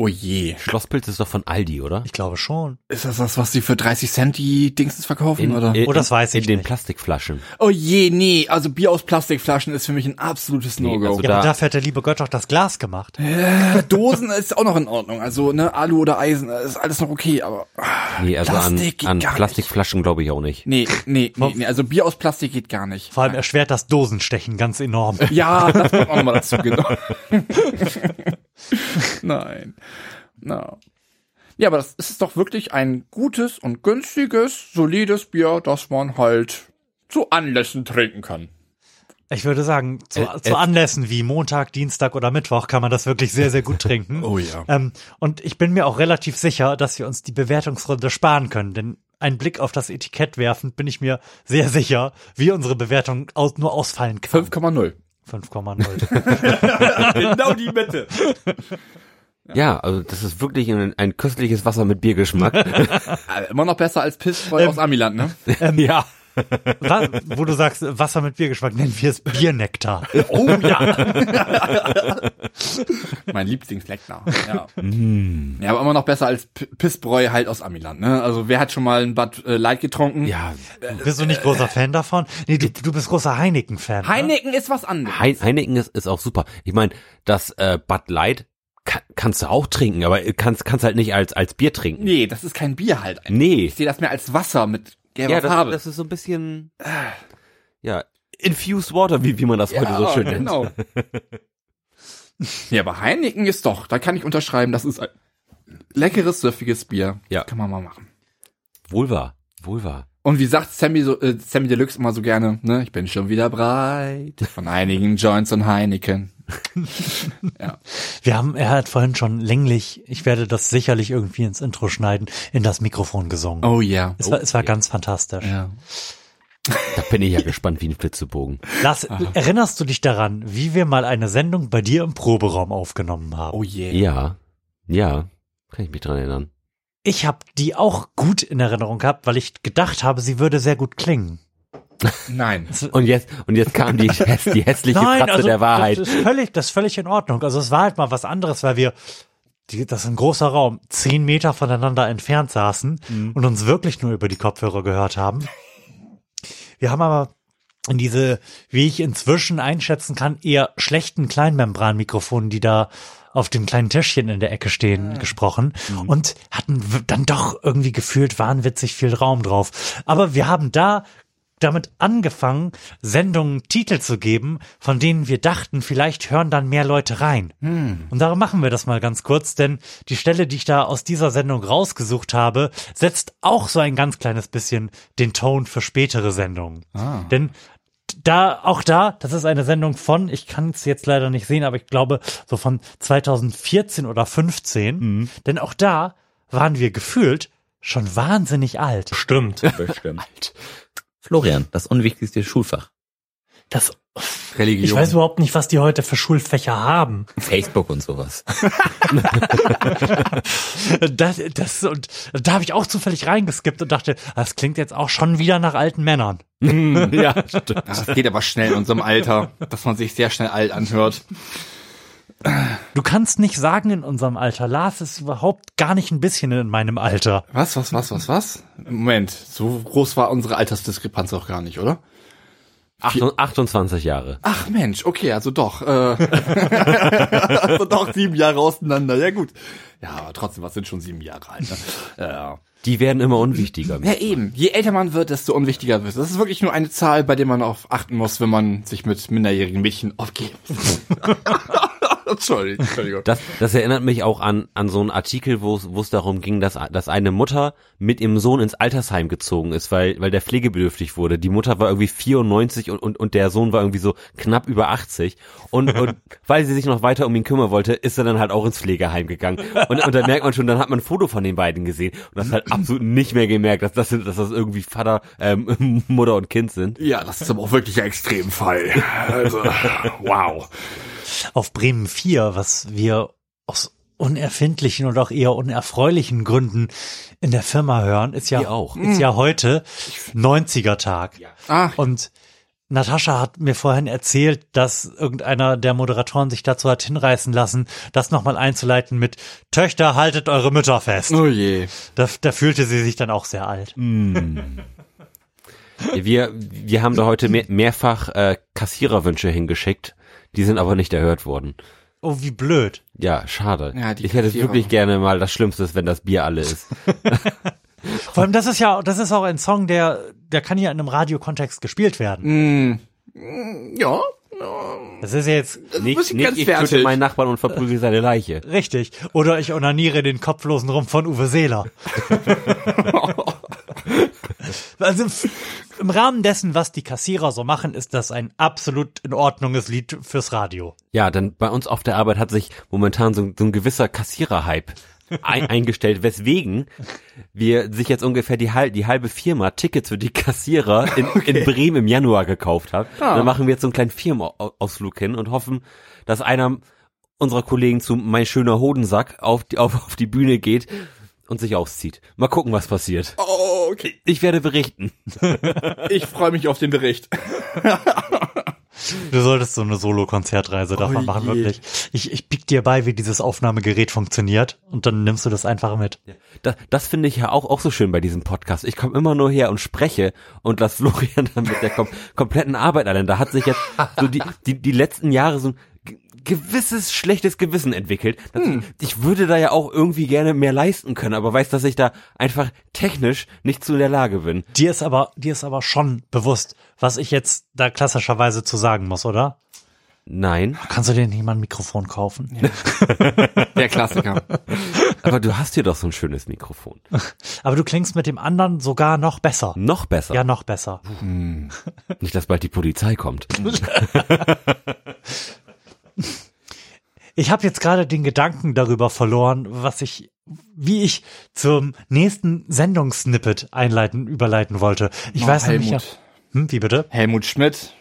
Oh je. Schlosspilz ist doch von Aldi, oder? Ich glaube schon. Ist das das, was sie für 30 Cent die Dingsens verkaufen, oder? in, Oh, das weiß ich In den nicht. Plastikflaschen. oh je, nee. Also Bier aus Plastikflaschen ist für mich ein absolutes Nee, No-Go. also Ja, aber Da- dafür hat der liebe Gott doch das Glas gemacht. Dosen ist auch noch in Ordnung. Also, ne, Alu oder Eisen ist alles noch okay, aber Nee, also Plastik geht an, an gar nicht. Plastikflaschen glaube ich auch nicht. nee, nee, nee, nee. Also Bier aus Plastik geht gar nicht. Vor allem erschwert das Dosenstechen ganz enorm. Ja, das kommt auch nochmal dazu, genau. Nein. No. Ja, aber das ist doch wirklich ein gutes und günstiges, solides Bier, das man halt zu Anlässen trinken kann. Ich würde sagen, zu, Äh, zu. Anlässen wie Montag, Dienstag oder Mittwoch kann man das wirklich sehr, sehr gut trinken. Oh ja. Ähm, und ich bin mir auch relativ sicher, dass wir uns die Bewertungsrunde sparen können, denn ein Blick auf das Etikett werfend bin ich mir sehr sicher, wie unsere Bewertung aus, nur ausfallen kann. 5,0. 5,0. genau die Mitte. Ja, also das ist wirklich ein, ein köstliches Wasser mit Biergeschmack. Also immer noch besser als Pissvoll aus Amiland, ne? ja. Wa- Wo du sagst, Wasser mit Biergeschmack, nennen wir es Biernektar. Oh ja. mein Lieblingsleckner. Ja. ja, aber immer noch besser als P Pissbräu halt aus Amiland, ne? Also wer hat schon mal ein Bad äh, Light getrunken? Ja, Bist du nicht großer Fan davon? Nee, du, du bist großer Heineken-Fan. ne? Heineken ist was anderes. Hein Heineken ist, ist auch super. Ich meine, das äh, Bud Light kann, kannst du auch trinken, aber kannst kannst halt nicht als als Bier trinken. Nee, das ist kein Bier halt. einfach. Nee. Ich sehe das mehr als Wasser mit gelber Ja, das, Farbe. das ist so ein bisschen ja, infused water, wie wie man das heute so schön nennt. genau. ja, aber Heineken ist doch, da kann ich unterschreiben, das ist ein leckeres, süffiges Bier. Ja. Kann man mal machen. Wohl wahr, wohl wahr. Und wie sagt Sammy, so, äh, Sammy Deluxe immer so gerne, ne? Ich bin schon wieder breit von einigen Joints und Heineken. Wir haben, er hat vorhin schon länglich, ich werde das sicherlich irgendwie ins Intro schneiden, in das Mikrofon gesungen. Oh ja. Es war, es war ganz fantastisch. Ja. Da bin ich ja gespannt wie ein Flitzebogen. Lars, erinnerst du dich daran, wie wir mal eine Sendung bei dir im Proberaum aufgenommen haben? Oh yeah. Ja. Ja, kann ich mich dran erinnern. Ich habe die auch gut in Erinnerung gehabt, weil ich gedacht habe, sie würde sehr gut klingen. Nein. Und jetzt und jetzt kam die die hässliche Fratze der Wahrheit. Das ist völlig, das ist völlig in Ordnung. Also es war halt mal was anderes, weil wir, die, das ist ein großer Raum, zehn Meter voneinander entfernt saßen Mhm. und uns wirklich nur über die Kopfhörer gehört haben. Wir haben aber in diese, wie ich inzwischen einschätzen kann, eher schlechten Kleinmembranmikrofonen, die da auf dem kleinen Tischchen in der Ecke stehen, gesprochen Mhm. und hatten dann doch irgendwie gefühlt wahnwitzig viel Raum drauf. Aber wir haben da damit angefangen, Sendungen Titel zu geben, von denen wir dachten, vielleicht hören dann mehr Leute rein. Und darum machen wir das mal ganz kurz, denn die Stelle, die ich da aus dieser Sendung rausgesucht habe, setzt auch so ein ganz kleines bisschen den Ton für spätere Sendungen. Denn da, auch da, das ist eine Sendung von, ich kann es jetzt leider nicht sehen, aber ich glaube so von 2014 oder 15. Denn auch da waren wir gefühlt schon wahnsinnig alt. Stimmt. Bestimmt. Florian, das unwichtigste Schulfach. Das, Religion. ich weiß überhaupt nicht, was die heute für Schulfächer haben. Facebook und sowas. Das, das, und da habe ich auch zufällig reingeskippt und dachte, das klingt jetzt auch schon wieder nach alten Männern. ja, stimmt. Ja, das geht aber schnell in unserem Alter, dass man sich sehr schnell alt anhört. Du kannst nicht sagen in unserem Alter. Lars ist überhaupt gar nicht ein bisschen in meinem Alter. Was, was, was, was, was? Moment, so groß war unsere Altersdiskrepanz auch gar nicht, oder? 28 Jahre. Ach Mensch, okay, also doch. Äh, also doch sieben Jahre auseinander. Ja gut. Ja, aber trotzdem, was sind schon sieben Jahre alt? Ne? Ja. Die werden immer unwichtiger. ja eben. Je älter man wird, desto unwichtiger wird. es. Das ist wirklich nur eine Zahl, bei der man auf achten muss, wenn man sich mit minderjährigen Mädchen aufgeht. Entschuldigung. Entschuldigung. Das, das erinnert mich auch an, an so einen Artikel, wo es wo es darum ging, dass, dass eine Mutter mit ihrem Sohn ins Altersheim gezogen ist, weil, weil der pflegebedürftig wurde. Die Mutter war irgendwie 94 und, und, und der Sohn war irgendwie so knapp über 80. Und, und weil sie sich noch weiter um ihn kümmern wollte, ist er dann halt auch ins Pflegeheim gegangen. Und, und da merkt man schon, dann hat man ein Foto von den beiden gesehen und das halt absolut nicht mehr gemerkt, dass das, dass das irgendwie Vater, ähm, Mutter und Kind sind. Ja, das ist aber auch wirklich ein Extremfall. Also, wow. Auf Bremen 4, was wir aus unerfindlichen und auch eher unerfreulichen Gründen in der Firma hören, ist ja Wir auch. ist ja heute 90er Tag. Ah, Und Natascha hat mir vorhin erzählt, dass irgendeiner der Moderatoren sich dazu hat hinreißen lassen, das nochmal einzuleiten mit Töchter, haltet eure Mütter fest. oh je. Da, da fühlte sie sich dann auch sehr alt. Wir, wir haben da heute mehr, mehrfach äh, Kassiererwünsche hingeschickt. Die sind aber nicht erhört worden. Oh, wie blöd. Ja, schade. Ja, die ich hätte wirklich gerne mal das Schlimmste, ist, wenn das Bier alle ist. Vor allem, das ist ja, das ist auch ein Song, der, der kann ja in einem Radiokontext gespielt werden. Ja, Das ist ja jetzt Nicht, muss ich nicht ganz ich töte meinen Nachbarn und verprügel seine Leiche. richtig. Oder ich onaniere den kopflosen Rumpf von Uwe Seeler. also im Rahmen dessen, was die Kassierer so machen, ist das ein absolut in Ordnunges Lied fürs Radio. Ja, dann bei uns auf der Arbeit hat sich momentan so, so ein gewisser Kassierer-Hype ein, eingestellt, weswegen wir sich jetzt ungefähr die, die halbe Firma Tickets für die Kassierer in, in Bremen im Januar gekauft hat. Ah. Dann machen wir jetzt so einen kleinen Firmenausflug hin und hoffen, dass einer unserer Kollegen zu Mein schöner Hodensack auf die, auf, auf die Bühne geht und sich auszieht. Mal gucken, was passiert. Oh, okay. Ich werde berichten. Ich freue mich auf den Bericht. Du solltest so eine Solo-Konzertreise davon Oh machen, je. wirklich. Ich, ich pick dir bei, wie dieses Aufnahmegerät funktioniert und dann nimmst du das einfach mit. Das, das finde ich ja auch, auch so schön bei diesem Podcast. Ich komme immer nur her und spreche und lass Florian dann mit der kom kompletten Arbeit allein. Da hat sich jetzt so die, die, die letzten Jahre so gewisses schlechtes Gewissen entwickelt. Das, Ich würde da ja auch irgendwie gerne mehr leisten können, aber weiß, dass ich da einfach technisch nicht zu der Lage bin. Dir ist aber, dir ist aber schon bewusst, was ich jetzt da klassischerweise zu sagen muss, oder? Nein, Kannst du dir nicht mal ein Mikrofon kaufen? Der Klassiker. aber du hast hier doch so ein schönes Mikrofon. Aber du klingst mit dem anderen sogar noch besser. Noch besser. Ja, noch besser. Nicht, dass bald die Polizei kommt. Ich habe jetzt gerade den Gedanken darüber verloren, was ich, wie ich zum nächsten Sendungssnippet einleiten, überleiten wollte. Ich Oh, weiß. Helmut. Hm, wie bitte? Helmut Schmidt.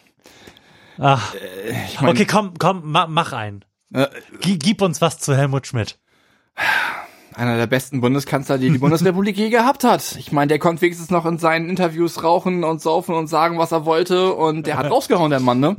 Ach, Ich mein, okay, komm, komm, ma, mach einen. äh, Gi- Gib uns was zu Helmut Schmidt. einer der besten Bundeskanzler, die die Bundesrepublik je gehabt hat. Ich meine, der konnte wenigstens noch in seinen Interviews rauchen und saufen und sagen, was er wollte. Und der hat rausgehauen, der Mann, ne?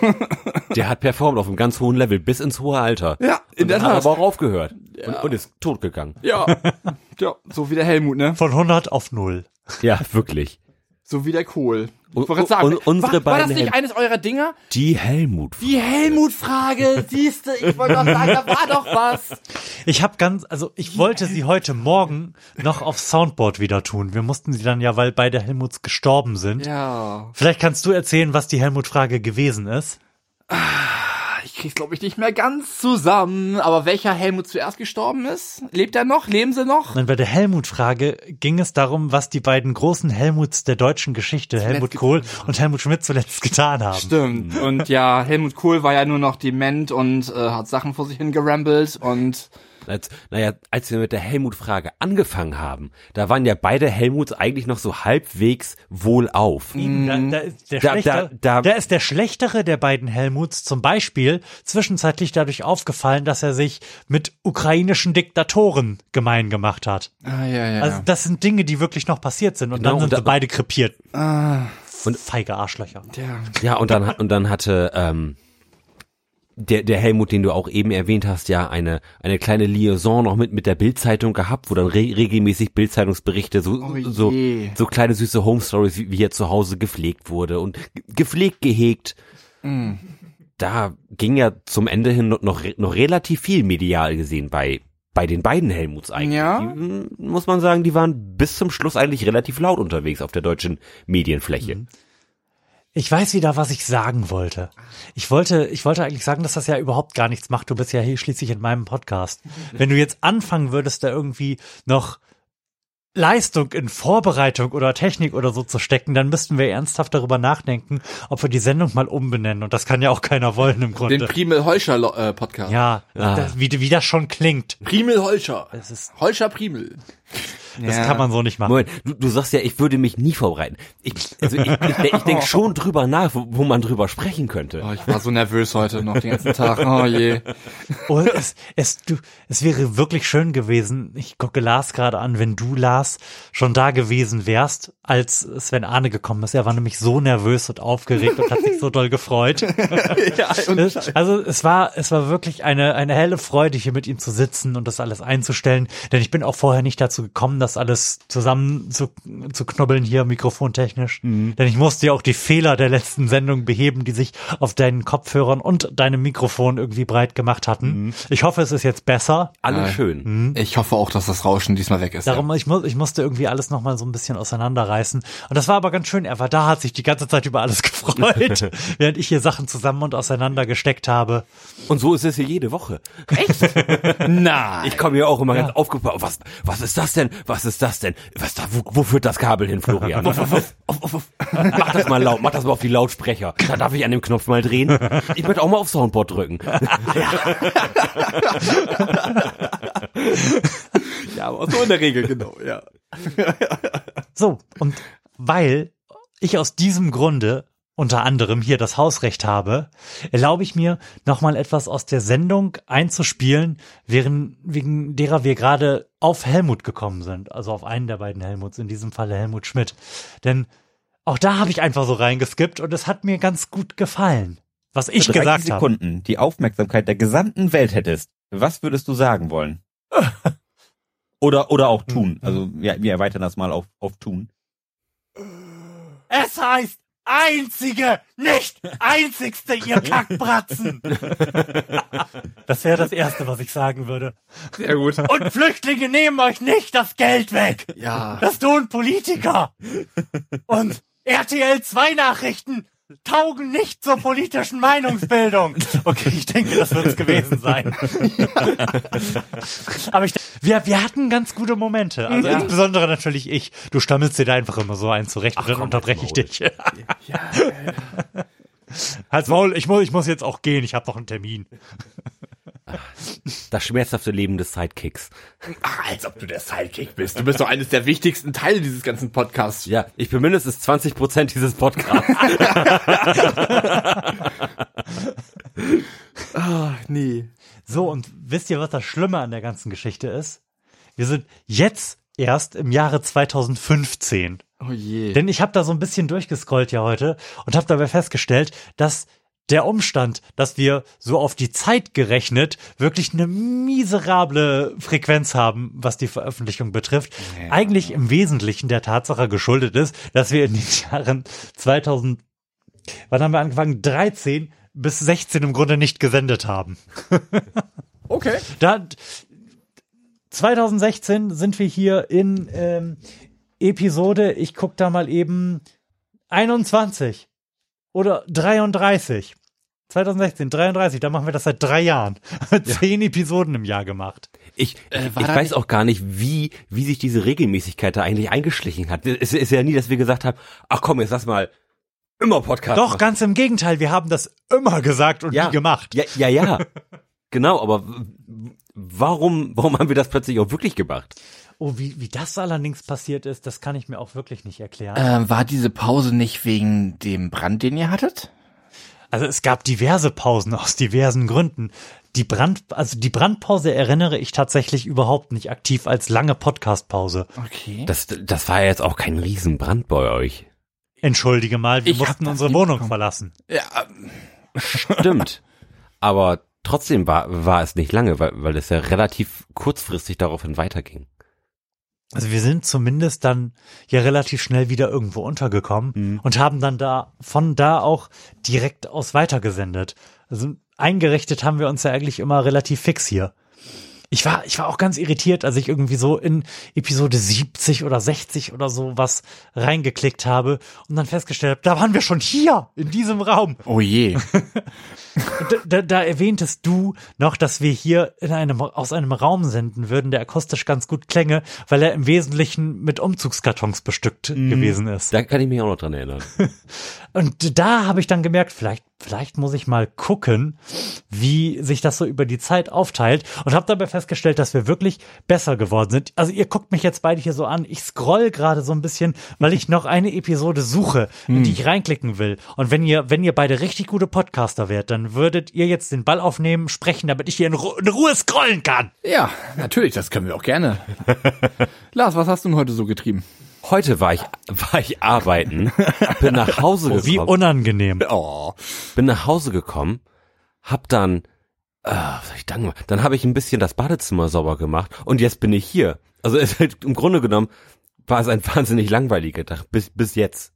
Der hat performt auf einem ganz hohen Level bis ins hohe Alter. Ja, in Und der hat Tat. aber auch aufgehört und, und ist totgegangen. Ja. ja, so wie der Helmut, ne? Von 100 auf 0. Ja, wirklich. So wie der Kohl. Ich wollte sagen, und unsere war, war das nicht Hel- eines eurer Dinger? Die Helmut. Die Helmut-Frage, siehste, ich wollte doch sagen, da war doch was. Ich habe ganz, also ich wollte sie heute Morgen noch auf Soundboard wieder tun. Wir mussten sie dann ja, weil beide Helmuts gestorben sind. Ja, Vielleicht kannst du erzählen, was die Helmut-Frage gewesen ist. Ich krieg's glaube ich nicht mehr ganz zusammen. Aber welcher Helmut zuerst gestorben ist? Lebt er noch? Leben sie noch? Und bei der Helmut-Frage ging es darum, was die beiden großen Helmuts der deutschen Geschichte, Helmut getan Kohl und Helmut Schmidt zuletzt getan haben. Stimmt. Und ja, Helmut Kohl war ja nur noch dement und äh, hat Sachen vor sich hingerambelt und Als, naja, als wir mit der Helmut-Frage angefangen haben, da waren ja beide Helmuts eigentlich noch so halbwegs wohlauf. Da, da, ist der Da- da- da- der ist der schlechtere der beiden Helmuts zum Beispiel zwischenzeitlich dadurch aufgefallen, dass er sich mit ukrainischen Diktatoren gemein gemacht hat. ah, ja, ja. Also das sind Dinge, die wirklich noch passiert sind und Genau, dann sind und sie da- beide krepiert. ah, Und feige Arschlöcher. ja. Ja, und dann, hat- und dann hatte ähm, der, der Helmut, den du auch eben erwähnt hast, ja eine, eine kleine Liaison noch mit, mit der Bildzeitung gehabt, wo dann re regelmäßig Bildzeitungsberichte, so, Oh so, so kleine süße Home Stories, wie, wie er zu Hause gepflegt wurde und ge- gepflegt, gehegt. Mm. Da ging ja zum Ende hin noch, noch, noch relativ viel medial gesehen bei, bei den beiden Helmuts eigentlich. Ja. Die, mm, muss man sagen, die waren bis zum Schluss eigentlich relativ laut unterwegs auf der deutschen Medienfläche. Ich weiß wieder, was ich sagen wollte. Ich wollte, ich wollte eigentlich sagen, dass das ja überhaupt gar nichts macht. Du bist ja hier schließlich in meinem Podcast. Wenn du jetzt anfangen würdest, da irgendwie noch Leistung in Vorbereitung oder Technik oder so zu stecken, dann müssten wir ernsthaft darüber nachdenken, ob wir die Sendung mal umbenennen. Und das kann ja auch keiner wollen im Grunde. Den Primel Holscher äh, Podcast. ja, Ah. das, wie, wie das schon klingt. Primel Holscher. Das ist, Holscher Primel. Das kann man so nicht machen. Moment, du, du sagst ja, ich würde mich nie vorbereiten. Ich, also ich, ich, ich denke schon drüber nach, wo, wo man drüber sprechen könnte. Oh, ich war so nervös heute noch den ganzen Tag. Oh je. Und es, es, du, es wäre wirklich schön gewesen, ich gucke Lars gerade an, wenn du, Lars, schon da gewesen wärst, als Sven Arne gekommen ist. Er war nämlich so nervös und aufgeregt und hat sich so doll gefreut. ja, Also es war, es war wirklich eine, eine helle Freude, hier mit ihm zu sitzen und das alles einzustellen. Denn ich bin auch vorher nicht dazu gekommen, das alles zusammen zu, zu knubbeln hier mikrofontechnisch. Denn ich musste ja auch die Fehler der letzten Sendung beheben, die sich auf deinen Kopfhörern und deinem Mikrofon irgendwie breit gemacht hatten. Ich hoffe, es ist jetzt besser. Alles schön. ich hoffe auch, dass das Rauschen diesmal weg ist. Darum, ich, mu ich musste irgendwie alles nochmal so ein bisschen auseinanderreißen. Und das war aber ganz schön. Er war da, hat sich die ganze Zeit über alles gefreut, während ich hier Sachen zusammen und auseinander gesteckt habe. Und so ist es hier jede Woche. ja. Nein. Ich komme hier auch immer ganz aufgebaut. Was, was ist das denn? Was ist das denn? Was da, wo, wo führt das Kabel hin, Florian? Uff, uff, uff, uff, uff, uff. mach das mal laut, mach das mal auf die Lautsprecher. Da darf ich an dem Knopf mal drehen. Ich möchte auch mal auf Soundboard drücken. Ja, aber so in der Regel, genau, ja. So, und weil ich aus diesem Grunde unter anderem hier das Hausrecht habe, erlaube ich mir, nochmal etwas aus der Sendung einzuspielen, während, wegen derer wir gerade auf Helmut gekommen sind. Also auf einen der beiden Helmuts, in diesem Falle Helmut Schmidt. Denn auch da habe ich einfach so reingeskippt und es hat mir ganz gut gefallen. Was ich 30 gesagt habe. Sekunden die Aufmerksamkeit der gesamten Welt hättest, was würdest du sagen wollen? Oder, oder auch tun. Also, ja, wir erweitern das mal auf, auf tun. Es heißt einzige, nicht einzigste, ihr Kackbratzen. Das wäre das Erste, was ich sagen würde. Sehr gut. Und Flüchtlinge nehmen euch nicht das Geld weg. Ja. Das tun Politiker. Und RTL 2 Nachrichten taugen nicht zur politischen Meinungsbildung. Okay, ich denke, das wird es gewesen sein. Aber ich, wir, wir hatten ganz gute Momente. Also Ja. insbesondere natürlich ich. Du stammelst dir da einfach immer so ein zurecht und dann unterbreche ich dich. Halt's Maul, ich muss, ich muss jetzt auch gehen. Ich habe noch einen Termin. Das schmerzhafte Leben des Sidekicks. Ach, als ob du der Sidekick bist. Du bist doch eines der wichtigsten Teile dieses ganzen Podcasts. Ja, ich bin mindestens 20 Prozent dieses Podcasts. Ah, nee. So, und wisst ihr, was das Schlimme an der ganzen Geschichte ist? Wir sind jetzt erst im Jahre 2015. Oh je. Denn ich habe da so ein bisschen durchgescrollt ja heute und habe dabei festgestellt, dass der Umstand, dass wir so auf die Zeit gerechnet wirklich eine miserable Frequenz haben, was die Veröffentlichung betrifft, eigentlich im Wesentlichen der Tatsache geschuldet ist, dass wir in den Jahren 2000, wann haben wir angefangen? 13 bis 16 im Grunde nicht gesendet haben. Okay. Da, 2016 sind wir hier in ähm, Episode, ich guck da mal eben, 21 oder 33. 2016, 33, da machen wir das seit drei Jahren. Zehn Episoden im Jahr gemacht. Ich, Äh, ich weiß auch gar nicht, wie, wie sich diese Regelmäßigkeit da eigentlich eingeschlichen hat. Es ist ja nie, dass wir gesagt haben, ach komm, jetzt lass mal immer Podcast Doch, machen. ganz im Gegenteil, wir haben das immer gesagt und Ja. nie gemacht. Ja, ja, ja. genau, aber warum, warum haben wir das plötzlich auch wirklich gemacht? Oh, wie, wie das allerdings passiert ist, das kann ich mir auch wirklich nicht erklären. Äh, war diese Pause nicht wegen dem Brand, den ihr hattet? Also es gab diverse Pausen aus diversen Gründen. Die Brand, also die Brandpause erinnere ich tatsächlich überhaupt nicht aktiv als lange Podcastpause. Okay. Das, das war ja jetzt auch kein Riesenbrand bei euch. Entschuldige mal, wir Ich mussten unsere Wohnung bekommen. verlassen. ja, Stimmt. Aber trotzdem war, war es nicht lange, weil, weil es ja relativ kurzfristig daraufhin weiterging. Also wir sind zumindest dann ja relativ schnell wieder irgendwo untergekommen Mhm. und haben dann da von da auch direkt aus weitergesendet. Also eingerichtet haben wir uns ja eigentlich immer relativ fix hier. Ich war, ich war auch ganz irritiert, als ich irgendwie so in Episode 70 oder 60 oder so was reingeklickt habe und dann festgestellt habe, da waren wir schon hier, in diesem Raum. oh je. Da, da, da erwähntest du noch, dass wir hier in einem, aus einem Raum senden würden, der akustisch ganz gut klänge, weil er im Wesentlichen mit Umzugskartons bestückt gewesen ist. Da kann ich mich auch noch dran erinnern. Und da habe ich dann gemerkt, vielleicht, vielleicht muss ich mal gucken, wie sich das so über die Zeit aufteilt und habe dabei festgestellt, dass wir wirklich besser geworden sind. Also ihr guckt mich jetzt beide hier so an. Ich scroll gerade so ein bisschen, weil ich noch eine Episode suche, in die ich reinklicken will. Und wenn ihr, wenn ihr beide richtig gute Podcaster wärt, dann würdet ihr jetzt den Ball aufnehmen, sprechen, damit ich hier in, Ru in Ruhe scrollen kann. Ja, natürlich, das können wir auch gerne. Lars, was hast du denn heute so getrieben? Heute war ich, war ich arbeiten, bin nach Hause Oh, wie gekommen. unangenehm. Oh. bin nach Hause gekommen, hab dann, äh, was soll ich dann gemacht? Dann habe ich ein bisschen das Badezimmer sauber gemacht und jetzt bin ich hier. Also es im Grunde genommen war es ein wahnsinnig langweiliger Tag bis bis jetzt.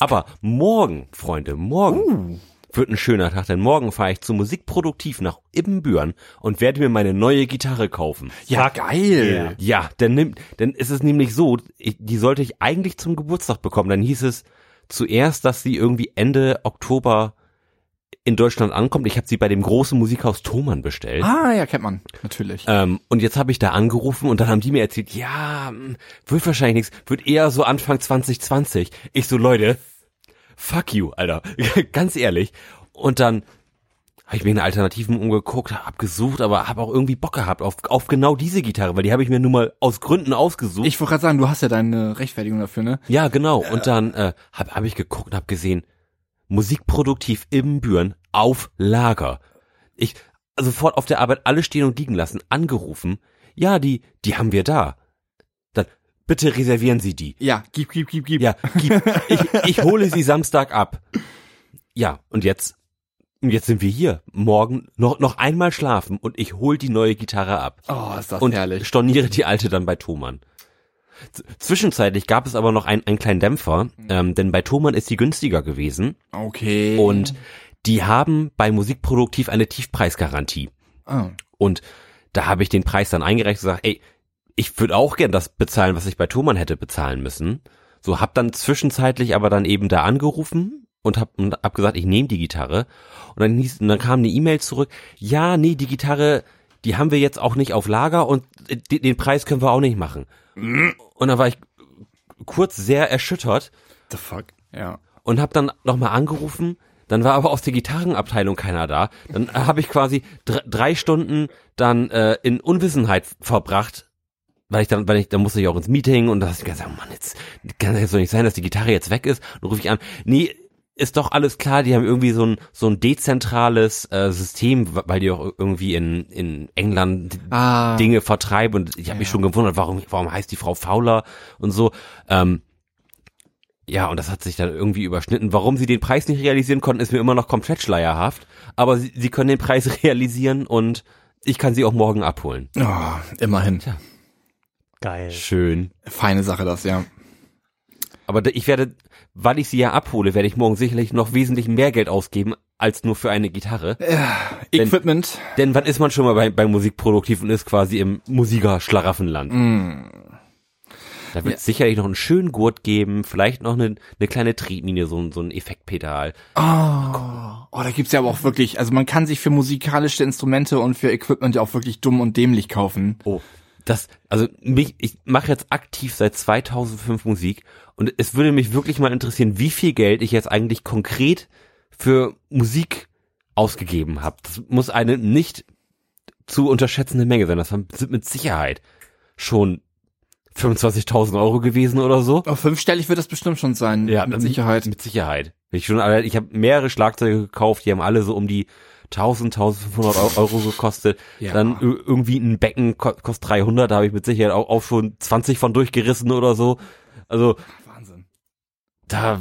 Aber morgen, Freunde, morgen wird ein schöner Tag, denn morgen fahre ich zu Musikproduktiv nach Ibbenbüren und werde mir meine neue Gitarre kaufen. Ja, geil. Ja, denn, nimm- denn ist es nämlich so, ich, die sollte ich eigentlich zum Geburtstag bekommen. Dann hieß es zuerst, dass sie irgendwie Ende Oktober in Deutschland ankommt. Ich habe sie bei dem großen Musikhaus Thomann bestellt. Ah, ja, kennt man. Natürlich. Ähm, und jetzt habe ich da angerufen und dann haben die mir erzählt, ja, hm, wird wahrscheinlich nichts, wird eher so Anfang 2020. Ich so, Leute, fuck you, Alter. Ganz ehrlich. Und dann habe ich mir in Alternativen umgeguckt, hab gesucht, aber habe auch irgendwie Bock gehabt auf, auf genau diese Gitarre, weil die habe ich mir nun mal aus Gründen ausgesucht. Ich wollte gerade sagen, du hast ja deine Rechtfertigung dafür, ne? ja, genau. Und dann äh, habe hab ich geguckt und habe gesehen, musikproduktiv im Büren auf Lager. Ich sofort auf der Arbeit alle stehen und liegen lassen, angerufen. Ja, die, die haben wir da. Bitte reservieren Sie die. Ja, gib, gib, gib, gib. Ja, gib, ich, ich hole sie Samstag ab. Ja, und jetzt, jetzt sind wir hier. Morgen noch, noch einmal schlafen und ich hol die neue Gitarre ab. Oh, ist das und herrlich. storniere die alte dann bei Thomann. Z- Zwischenzeitlich gab es aber noch ein, einen kleinen Dämpfer, ähm, denn bei Thomann ist die günstiger gewesen Okay. und die haben bei Musikproduktiv eine Tiefpreisgarantie. Oh. Und da habe ich den Preis dann eingereicht und gesagt, ey, ich würde auch gern das bezahlen, was ich bei Thomann hätte bezahlen müssen. So hab dann zwischenzeitlich aber dann eben da angerufen und hab, und hab gesagt, ich nehme die Gitarre. Und dann, hieß, und dann kam eine E-Mail zurück, ja, nee, die Gitarre, die haben wir jetzt auch nicht auf Lager und den, den Preis können wir auch nicht machen. Und dann war ich kurz sehr erschüttert The fuck? Ja. und habe dann nochmal angerufen. Dann war aber aus der Gitarrenabteilung keiner da. Dann habe ich quasi dr drei Stunden dann äh, in Unwissenheit verbracht, weil ich dann, weil ich, dann musste ich auch ins Meeting und da hast du gesagt, oh Mann, jetzt kann es doch nicht sein, dass die Gitarre jetzt weg ist. Und rufe ich an, nee, ist doch alles klar, die haben irgendwie so ein so ein dezentrales äh, System, weil die auch irgendwie in in England Ah. Dinge vertreiben und ich habe mich schon gewundert, warum warum heißt die Frau Fowler und so. Ähm, Ja, und das hat sich dann irgendwie überschnitten. Warum sie den Preis nicht realisieren konnten, ist mir immer noch komplett schleierhaft. Aber sie, sie können den Preis realisieren und ich kann sie auch morgen abholen. Oh, immerhin. Geil. Schön. Feine Sache das, ja. Aber ich werde, weil ich sie ja abhole, werde ich morgen sicherlich noch wesentlich mehr Geld ausgeben als nur für eine Gitarre. Denn- Equipment. Denn wann ist man schon mal bei, bei Musik produktiv und ist quasi im Musiker-Schlaraffenland? Da wird es sicherlich noch einen schönen Gurt geben, vielleicht noch eine, eine kleine Tretmine, so, ein- so ein Effektpedal. Oh, oh, da gibt's ja aber auch wirklich, also man kann sich für musikalische Instrumente und für Equipment ja auch wirklich dumm und dämlich kaufen. Oh, das, also mich, ich mache jetzt aktiv seit 2005 Musik und es würde mich wirklich mal interessieren, wie viel Geld ich jetzt eigentlich konkret für Musik ausgegeben habe. Das muss eine nicht zu unterschätzende Menge sein. Das sind mit Sicherheit schon 25.000 Euro gewesen oder so. Auf fünfstellig wird das bestimmt schon sein. mit Sicherheit. Mit Sicherheit. Ich schon, ich habe mehrere Schlagzeuge gekauft, die haben alle so um die 1000, 1500 Eu- Euro gekostet. Ja. Dann irgendwie ein Becken ko- kostet 300, da habe ich mit Sicherheit auch, auch schon 20 von durchgerissen oder so. Also Wahnsinn. da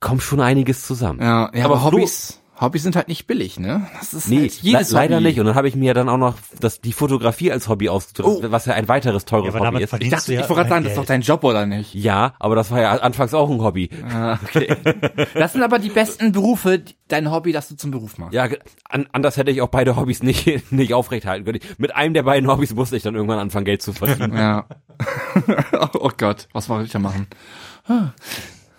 kommt schon einiges zusammen. Ja, ja Aber aber, Hobbys, Hobbys sind halt nicht billig, ne? Das ist Nee, halt jedes le leider Hobby. nicht. Und dann habe ich mir dann auch noch das, die Fotografie als Hobby ausgesucht, Oh. was ja ein weiteres teures Ja, Hobby damit ist. Ich dachte, ja ich wollte gerade sagen, das ist doch dein Job, oder nicht? Ja, aber das war ja anfangs auch ein Hobby. Ah, okay. Das sind aber die besten Berufe, dein Hobby, das du zum Beruf machst. Ja, an, anders hätte ich auch beide Hobbys nicht, nicht aufrechthalten können. Mit einem der beiden Hobbys musste ich dann irgendwann anfangen, Geld zu verdienen. Ja. oh Gott, was soll ich da machen? Ah.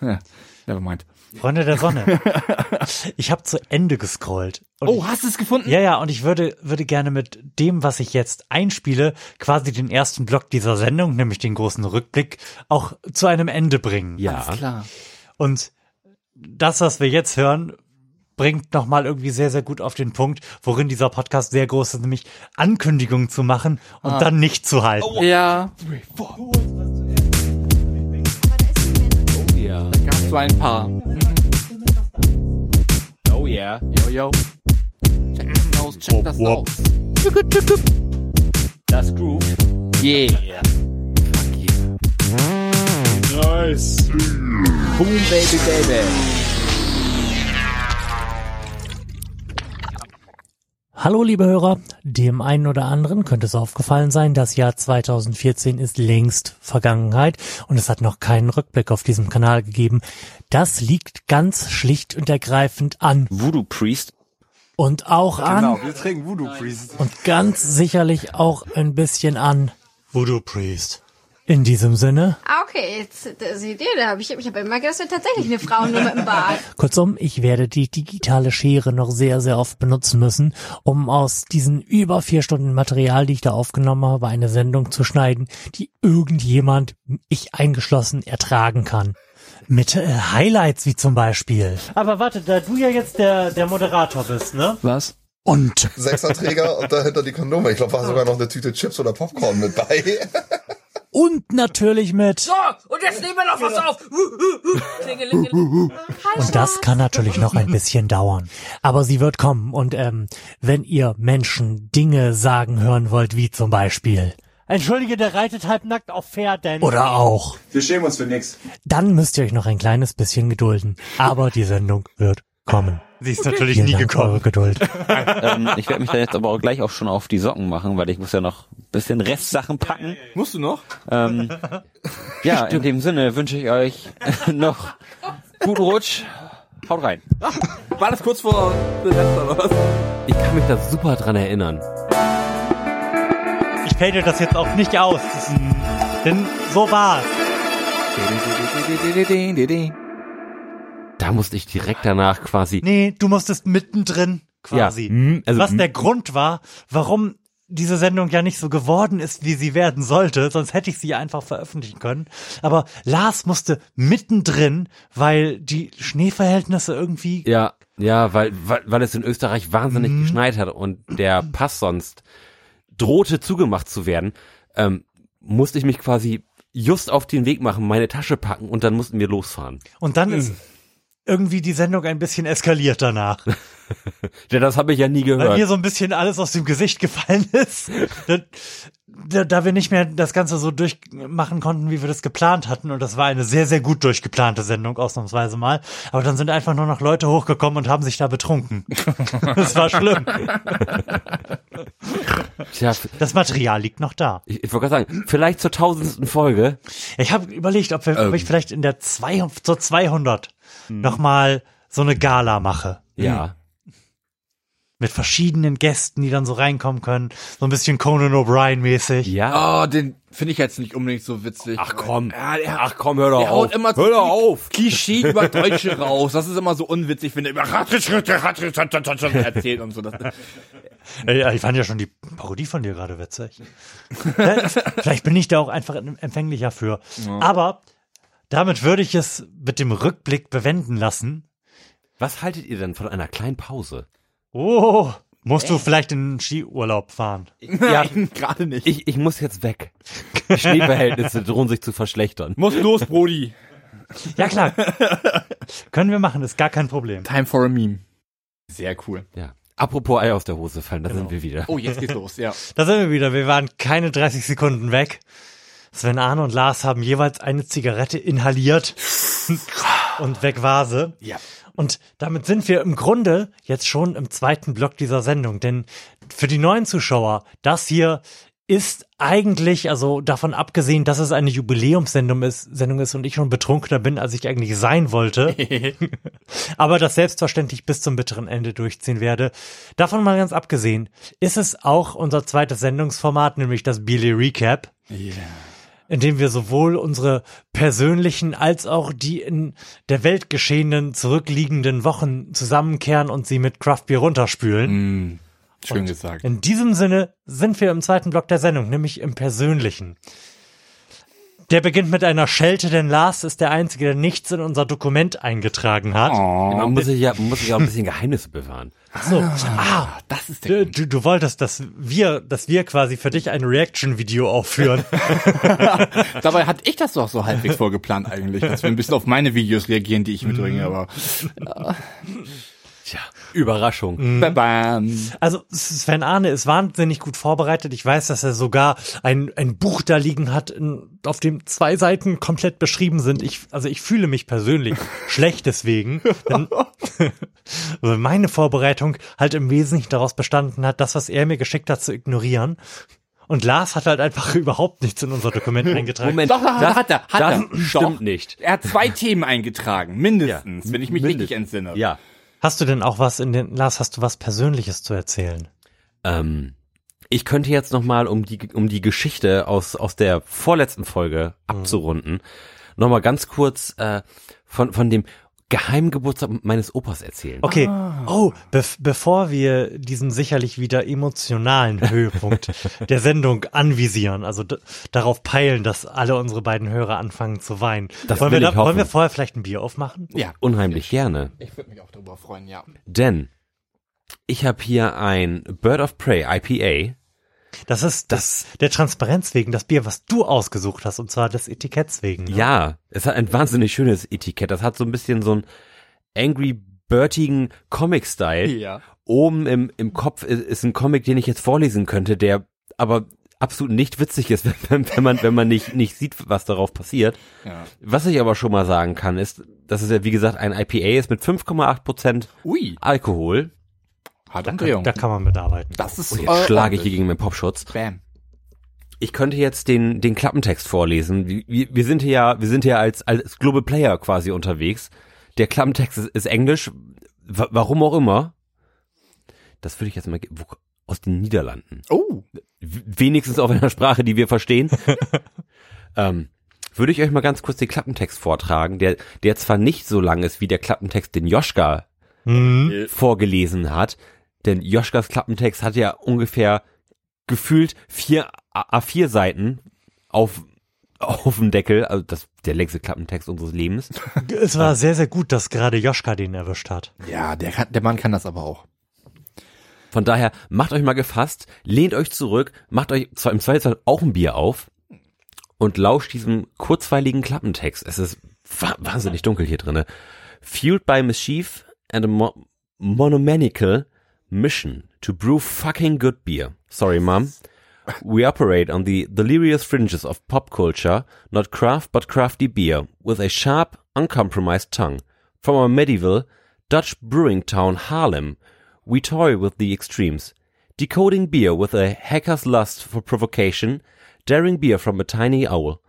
Ja, never mind. Freunde der Sonne. Ich habe zu Ende gescrollt. Und Oh, hast du es gefunden? Ja, ja, und ich würde, würde gerne mit dem, was ich jetzt einspiele, quasi den ersten Block dieser Sendung, nämlich den großen Rückblick, auch zu einem Ende bringen. Ja. Klar. Und das, was wir jetzt hören, bringt nochmal irgendwie sehr, sehr gut auf den Punkt, worin dieser Podcast sehr groß ist, nämlich Ankündigungen zu machen und dann nicht zu halten. Ja, ja. So ein paar. Oh yeah. Yo, yo. Check das aus, check das aus. Das Groove. Yeah. Boom, baby, baby. Hallo liebe Hörer, dem einen oder anderen könnte es aufgefallen sein, das Jahr 2014 ist längst Vergangenheit und es hat noch keinen Rückblick auf diesem Kanal gegeben. Das liegt ganz schlicht und ergreifend an Voodoo Priest. und auch an wir trinken Voodoo Priest. und ganz sicherlich auch ein bisschen an. Voodoo Priest. In diesem Sinne, Ah, okay, jetzt seht ihr, da habe ich, ich habe immer gedacht, das wäre tatsächlich eine Frau nur mit dem Bart. kurzum, ich werde die digitale Schere noch sehr, sehr oft benutzen müssen, um aus diesen über vier Stunden Material, die ich da aufgenommen habe, eine Sendung zu schneiden, die irgendjemand, ich eingeschlossen, ertragen kann. Mit äh, Highlights wie zum Beispiel. Aber warte, da du ja jetzt der, der Moderator bist, ne? Was? Und Sechserträger und dahinter die Kondome. Ich glaube, war sogar noch eine Tüte Chips oder Popcorn mit bei. Und natürlich mit. So, und jetzt nehmen wir noch was auf. Und das kann natürlich noch ein bisschen dauern. Aber sie wird kommen. Und ähm, wenn ihr Menschen Dinge sagen hören wollt, wie zum Beispiel. Entschuldige, der reitet halbnackt auf Pferden. Oder auch. Wir schämen uns für nix. Dann müsst ihr euch noch ein kleines bisschen gedulden. Aber die Sendung wird kommen. Sie ist natürlich Vielen nie Dank für eure gekommen. Geduld. ähm, ich werde mich dann jetzt aber auch gleich auch schon auf die Socken machen, weil ich muss ja noch ein bisschen Restsachen packen. Musst du noch? Ähm, ja, in dem Sinne wünsche ich euch noch guten Rutsch. Haut rein. War das kurz vor Silvester oder was? Ich kann mich da super dran erinnern. Ich fade das jetzt auch nicht aus. Das ist ein, denn so war's. Da musste ich direkt danach quasi. Nee, du musstest mittendrin quasi. Ja, hm, also, Was hm. der Grund war, warum diese Sendung ja nicht so geworden ist, wie sie werden sollte, sonst hätte ich sie ja einfach veröffentlichen können. Aber Lars musste mittendrin, weil die Schneeverhältnisse irgendwie Ja, ja, weil, weil, weil es in Österreich wahnsinnig Mhm. geschneit hat und der Pass sonst drohte zugemacht zu werden, ähm, musste ich mich quasi just auf den Weg machen, meine Tasche packen und dann mussten wir losfahren. und dann ist irgendwie die Sendung ein bisschen eskaliert danach. Ja, das habe ich ja nie Weil gehört. mir so ein bisschen alles aus dem Gesicht gefallen ist. Da, da wir nicht mehr das Ganze so durchmachen konnten, wie wir das geplant hatten, und das war eine sehr, sehr gut durchgeplante Sendung, ausnahmsweise mal, aber dann sind einfach nur noch Leute hochgekommen und haben sich da betrunken. das war schlimm. Tja, Das Material liegt noch da. ich, ich wollte gerade sagen, vielleicht zur tausendsten Folge. Ich habe überlegt, ob, wir, ob Ähm. ich vielleicht in der zwei, zur 200 noch mal so eine Gala mache. Ja. Mit verschiedenen Gästen, die dann so reinkommen können. So ein bisschen Conan O'Brien mäßig. Ja. Oh, den finde ich jetzt nicht unbedingt so witzig. Ach komm. Ja, der, Ach komm, hör doch der auf. haut immer hör doch auf. Klischee über Deutsche raus. Das ist immer so unwitzig, wenn er über erzählt und so. Das, Ich fand ja schon die Parodie von dir gerade witzig. Ja, Vielleicht bin ich da auch einfach empfänglicher für. Aber damit würde ich es mit dem Rückblick bewenden lassen. Was haltet ihr denn von einer kleinen Pause? Oh, musst du vielleicht in den Skiurlaub fahren? Ja, gerade nicht. ich, ich muss jetzt weg. Die Schneeverhältnisse drohen sich zu verschlechtern. muss los, Brody. Ja, klar. Können wir machen, ist gar kein Problem. Time for a meme. Sehr cool. Ja. Apropos Ei aus der Hose fallen, da sind wir wieder. Oh, jetzt geht's los, ja. Da sind wir wieder. Wir waren keine 30 Sekunden weg. Sven Arne und Lars haben jeweils eine Zigarette inhaliert und weg war sie. Ja. Und damit sind wir im Grunde jetzt schon im zweiten Block dieser Sendung. Denn für die neuen Zuschauer, das hier ist eigentlich, also davon abgesehen, dass es eine Jubiläumssendung ist, Sendung ist und ich schon betrunkener bin, als ich eigentlich sein wollte, aber das selbstverständlich bis zum bitteren Ende durchziehen werde. Davon mal ganz abgesehen, ist es auch unser zweites Sendungsformat, nämlich das Billy Recap in dem wir sowohl unsere persönlichen als auch die in der Welt geschehenen zurückliegenden Wochen zusammenkehren und sie mit Craft Beer runterspülen. Schön gesagt. In diesem Sinne sind wir im zweiten Block der Sendung, nämlich im Persönlichen. Der beginnt mit einer Schelte, denn Lars ist der Einzige, der nichts in unser Dokument eingetragen hat. Man muss sich ja, man muss sich auch ein bisschen Geheimnisse bewahren. So, ah, Das ist der du, du, wolltest, dass wir, dass wir quasi für dich ein Reaction-Video aufführen. Dabei hatte ich das doch so halbwegs vorgeplant eigentlich, dass wir ein bisschen auf meine Videos reagieren, die ich mitbringe, aber Tja, Überraschung. bam, bam. Also Sven Arne ist wahnsinnig gut vorbereitet. Ich weiß, dass er sogar ein, ein Buch da liegen hat, in, auf dem zwei Seiten komplett beschrieben sind. Ich, also ich fühle mich persönlich schlecht deswegen. Denn also meine Vorbereitung halt im Wesentlichen daraus bestanden hat, das, was er mir geschickt hat, zu ignorieren. Und Lars hat halt einfach überhaupt nichts in unser Dokument eingetragen. Moment, Doch, doch, das, hat er, hat das er. stimmt Doch. nicht. Er hat zwei Themen eingetragen, mindestens, wenn ich mich Mindest- richtig entsinne. Ja. Hast du denn auch was in den, Lars, hast du was Persönliches zu erzählen? Ähm, ich könnte jetzt noch mal, um die, um die Geschichte aus, aus der vorletzten Folge abzurunden, noch mal ganz kurz äh, von, von dem geheimen Geburtstag meines Opas erzählen. Okay. Oh, bef bevor wir diesen sicherlich wieder emotionalen Höhepunkt der Sendung anvisieren, also darauf peilen, dass alle unsere beiden Hörer anfangen zu weinen. Das wollen, will wir ich wollen wir vorher vielleicht ein Bier aufmachen? Ja. Unheimlich gerne. Ich würde mich auch darüber freuen, ja. Denn ich habe hier ein Bird of Prey IPA. Das ist das der Transparenz wegen das Bier, was du ausgesucht hast, und zwar des Etiketts wegen. ne? Ja, es hat ein wahnsinnig schönes Etikett. Das hat so ein bisschen so einen Angry Birdigen Comic-Style. Ja. Oben im, im Kopf ist, ist ein Comic, den ich jetzt vorlesen könnte, der aber absolut nicht witzig ist, wenn, wenn man, wenn man nicht, nicht sieht, was darauf passiert. ja. Was ich aber schon mal sagen kann, ist, dass es ja, wie gesagt, ein IPA ist mit 5,8 Prozent Alkohol. Harte Da, Umdrehung. da kann man mitarbeiten. das ist Und jetzt äh, schlage ich hier gegen meinen Popschutz. Bam. Ich könnte jetzt den, den Klappentext vorlesen. Wir, wir wir sind hier ja, wir sind hier als, als Global Player quasi unterwegs. Der Klappentext ist, ist Englisch. Wa- warum auch immer. Das würde ich jetzt mal, wo, aus den Niederlanden. Oh, W- Wenigstens auf einer Sprache, die wir verstehen. ähm, würde ich euch mal ganz kurz den Klappentext vortragen, der, der zwar nicht so lang ist wie der Klappentext, den Joschka Mhm. vorgelesen hat. Denn Joschkas Klappentext hat ja ungefähr gefühlt vier A- A4 Seiten auf, auf dem Deckel, also das, der längste Klappentext unseres Lebens. Es war sehr, sehr gut, dass gerade Joschka den erwischt hat. ja, der, kann, der Mann kann das aber auch. Von daher, macht euch mal gefasst, lehnt euch zurück, macht euch zwar im Zweifelsfall auch ein Bier auf und lauscht diesem kurzweiligen Klappentext. Es ist wa wahnsinnig dunkel hier drinne. Fueled by mischief and a mo monomaniacal mission to brew fucking good beer. Sorry, Mom. We operate on the delirious fringes of pop culture, not craft but crafty beer, with a sharp, uncompromised tongue. From our medieval Dutch brewing town Haarlem, we toy with the extremes, decoding beer with a hacker's lust for provocation, daring beer from a tiny owl.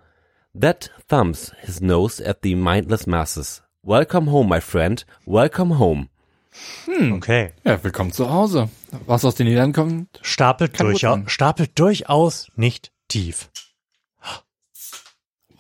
That thumbs his nose at the mindless masses. Welcome home, my friend. Welcome home. Okay. Ja, willkommen zu Hause. Was aus den Niederlanden kommt, Stapelt, durchaus, stapelt durchaus nicht tief.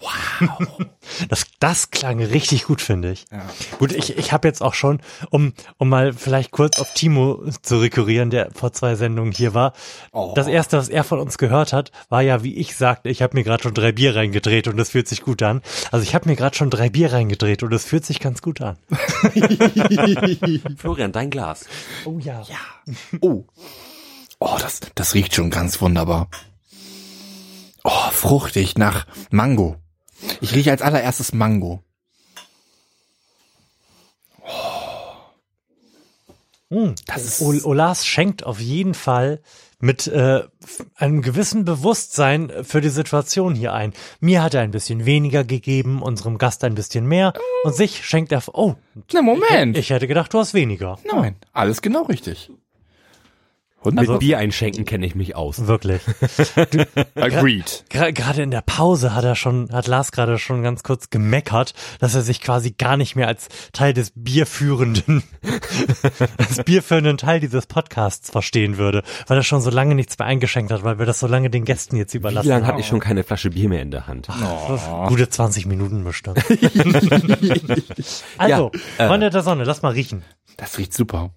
Wow. Das, das klang richtig gut, finde ich. Ja. Gut, ich, ich habe jetzt auch schon, um, um mal vielleicht kurz auf Timo zu rekurrieren, der vor zwei Sendungen hier war. Oh. Das erste, was er von uns gehört hat, war ja, wie ich sagte, ich habe mir gerade schon drei Bier reingedreht und es fühlt sich gut an. Also ich habe mir gerade schon drei Bier reingedreht und es fühlt sich ganz gut an. Florian, dein Glas. Oh ja. Oh. Oh, das, das riecht schon ganz wunderbar. Oh, fruchtig nach Mango. Ich rieche als allererstes Mango. Hm. Das ist- Ol Olas schenkt auf jeden Fall mit äh, einem gewissen Bewusstsein für die Situation hier ein. Mir hat er ein bisschen weniger gegeben, unserem Gast ein bisschen mehr und sich schenkt er. Oh, Na, Moment. ich hätte gedacht, du hast weniger. Nein, alles genau richtig. Mit Bier einschenken kenne ich mich aus. Wirklich. Agreed. Gra- Gerade in der Pause hat er schon, hat Lars gerade schon ganz kurz gemeckert, dass er sich quasi gar nicht mehr als Teil des bierführenden, als bierführenden Teil dieses Podcasts verstehen würde, weil er schon so lange nichts mehr eingeschenkt hat, weil wir das so lange den Gästen jetzt Wie überlassen lange haben. hatte ich schon keine Flasche Bier mehr in der Hand? Gute 20 Minuten bestimmt. also, Ja, äh. Freunde der Sonne, lass mal riechen. Das riecht super.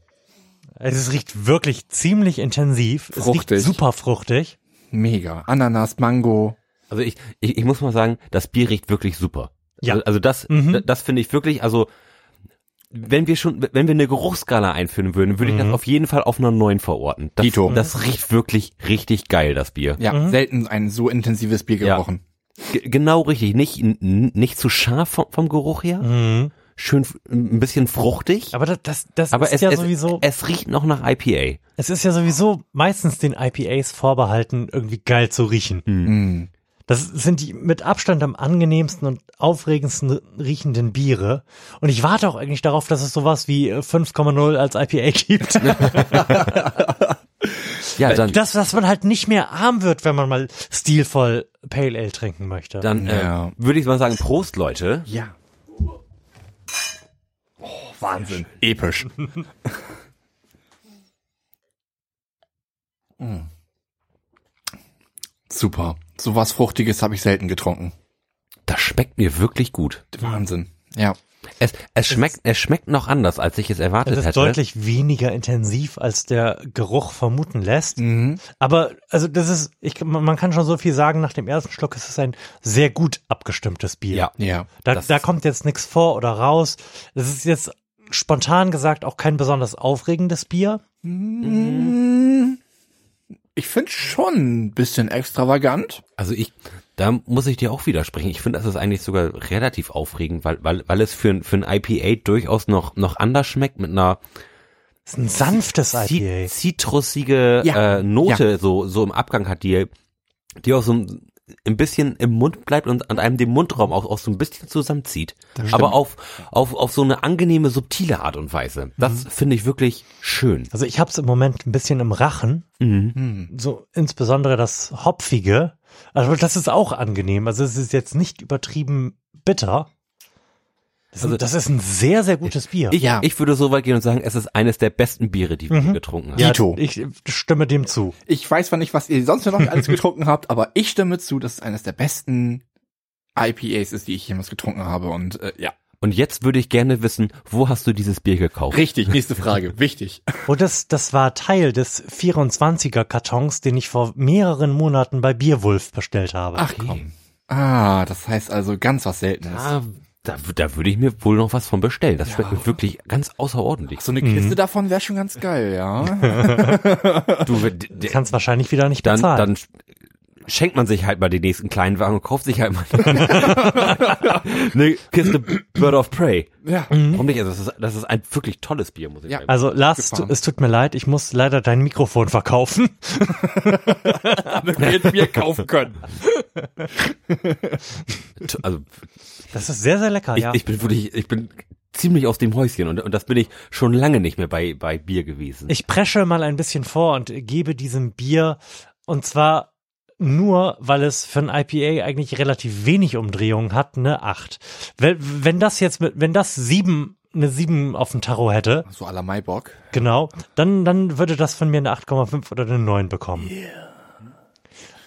Es riecht wirklich ziemlich intensiv. Es Fruchtig. riecht super fruchtig. Mega. Ananas, Mango. Also ich, ich, ich muss mal sagen, das Bier riecht wirklich super. Ja. Also, also das, Mhm. das, das finde ich wirklich, also wenn wir schon, wenn wir eine Geruchsskala einführen würden, würde ich das auf jeden Fall auf einer 9 verorten. Das, Dito. das riecht wirklich richtig geil, das Bier. Ja, selten ein so intensives Bier Ja. gerochen. G genau richtig. Nicht, nicht zu scharf vom, vom Geruch her. Mhm. Schön ein bisschen fruchtig. Aber das, das, das Aber ist es, ja es, sowieso. es riecht noch nach IPA. Es ist ja sowieso meistens den IPAs vorbehalten, irgendwie geil zu riechen. Mm. Das sind die mit Abstand am angenehmsten und aufregendsten riechenden Biere. Und ich warte auch eigentlich darauf, dass es sowas wie äh, 5,0 als IPA gibt. Ja, dann, das, dass man halt nicht mehr arm wird, wenn man mal stilvoll Pale Ale trinken möchte. dann Ja. äh, würde ich mal sagen, Prost, Leute. Ja. Oh, Wahnsinn. Episch. Mm. Super. So was Fruchtiges habe ich selten getrunken. Das schmeckt mir wirklich gut. Wahnsinn. Ja. Es, es schmeckt, es schmeckt noch anders, als ich es erwartet es ist hätte. deutlich weniger intensiv, als der Geruch vermuten lässt. Mhm. Aber also das ist, ich, man kann schon so viel sagen, nach dem ersten Schluck ist es ein sehr gut abgestimmtes Bier. Ja. Ja. Da, da kommt jetzt nichts vor oder raus. Es ist jetzt spontan gesagt auch kein besonders aufregendes Bier. Ich finde schon ein bisschen extravagant. Also ich, da muss ich dir auch widersprechen. Ich finde, das ist eigentlich sogar relativ aufregend, weil, weil, weil es für, ein- für ein IPA durchaus noch, noch anders schmeckt mit einer Es ist ein sanftes IPA. zitrusige Ja. äh, Note so, so im Abgang hat, die, die auch so ein, bisschen im Mund bleibt und an einem den Mundraum auch, auch so ein bisschen zusammenzieht. Aber auf, auf, auf so eine angenehme, subtile Art und Weise. Das finde ich wirklich schön. Also ich habe es im Moment ein bisschen im Rachen. Mhm. So insbesondere das Hopfige. Also das ist auch angenehm. Also es ist jetzt nicht übertrieben bitter. Das, Also- das ist ein sehr, sehr gutes Bier. Ich, Ja. ich würde so weit gehen und sagen, es ist eines der besten Biere, die wir getrunken haben. ja, Dito. ich stimme dem zu. Ich weiß zwar nicht, was ihr sonst noch alles getrunken habt, aber ich stimme zu, dass es eines der besten IPAs ist, die ich jemals getrunken habe. Und äh, ja. Und jetzt würde ich gerne wissen, wo hast du dieses Bier gekauft? Richtig, nächste Frage. Wichtig. Und das, das war Teil des 24er Kartons, den ich vor mehreren Monaten bei Bierwulf bestellt habe. Ach komm. Ah, das heißt also ganz was Seltenes. Ah, da, da würde ich mir wohl noch was von bestellen. Das schmeckt mir wirklich ganz außerordentlich. So eine Kiste davon wäre schon ganz geil, ja. Du, Du kannst wahrscheinlich wieder nicht dann, bezahlen. dann schenkt man sich halt mal den nächsten kleinen Wagen und kauft sich halt mal eine Kiste Bird of Prey. Ja. Warum nicht? Also das ist, das ist ein wirklich tolles Bier, muss ich Ja. sagen. Also Lars, es, Gefahren. tu- es tut mir leid, ich muss leider dein Mikrofon verkaufen. Damit wir jetzt Bier kaufen können. Also Das ist sehr, sehr lecker, ich, ja. ich bin wirklich, ich bin ziemlich aus dem Häuschen und, und das bin ich schon lange nicht mehr bei, bei Bier gewesen. Ich presche mal ein bisschen vor und gebe diesem Bier, und zwar nur, weil es für ein IPA eigentlich relativ wenig Umdrehungen hat, eine 8. Wenn, wenn das jetzt mit, wenn das sieben, eine 7 auf dem Tacho hätte, So à la Maibock. genau, dann, dann würde das von mir eine 8,5 oder eine 9 bekommen.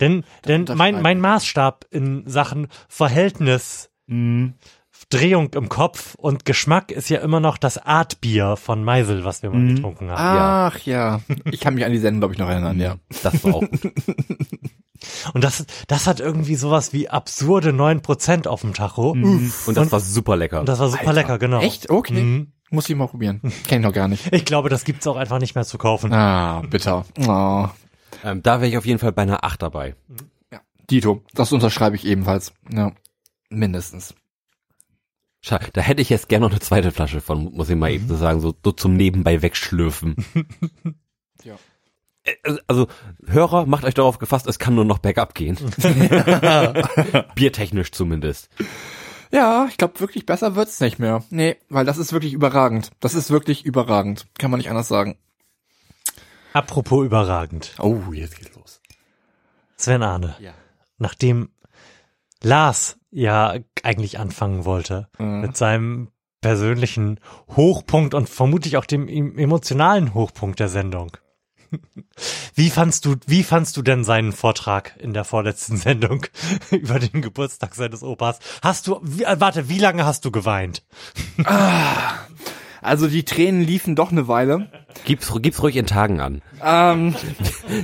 Denn, denn mein, mein Maßstab in Sachen Verhältnis, Drehung im Kopf und Geschmack ist ja immer noch das Artbier von Meisel, was wir mal getrunken haben. Ach ja. Ich kann mich an die Sendung, glaube ich, noch erinnern, ja. das war auch. Und das, das hat irgendwie sowas wie absurde 9% auf dem Tacho. Und das war super lecker. Und das war super lecker, genau. Echt? Okay. Mhm. Muss ich mal probieren. Kenn ich noch gar nicht. Ich glaube, das gibt's auch einfach nicht mehr zu kaufen. Ah, bitter. Oh. Ähm, da wäre ich auf jeden Fall bei einer 8 dabei. Dito, das unterschreibe ich ebenfalls. Ja. Mindestens. Da hätte ich jetzt gerne noch eine zweite Flasche von, muss ich mal eben so sagen, so, so zum Nebenbei wegschlürfen. Ja. Also, Hörer, macht euch darauf gefasst, es kann nur noch bergab gehen. Biertechnisch zumindest. Ja, ich glaube wirklich besser wird's nicht mehr. Nee, weil das ist wirklich überragend. Das ist wirklich überragend. Kann man nicht anders sagen. Apropos überragend. Oh, jetzt geht's los. Sven Arne. Ja. Nachdem Lars ja eigentlich anfangen wollte Mhm. mit seinem persönlichen Hochpunkt und vermutlich auch dem em- emotionalen Hochpunkt der Sendung. Wie fandst du, wie fandst du denn seinen Vortrag in der vorletzten Sendung über den Geburtstag seines Opas? Hast du, äh, warte, wie lange hast du geweint? Also die Tränen liefen doch eine Weile. Gib's, gib's ruhig in Tagen an. Ähm,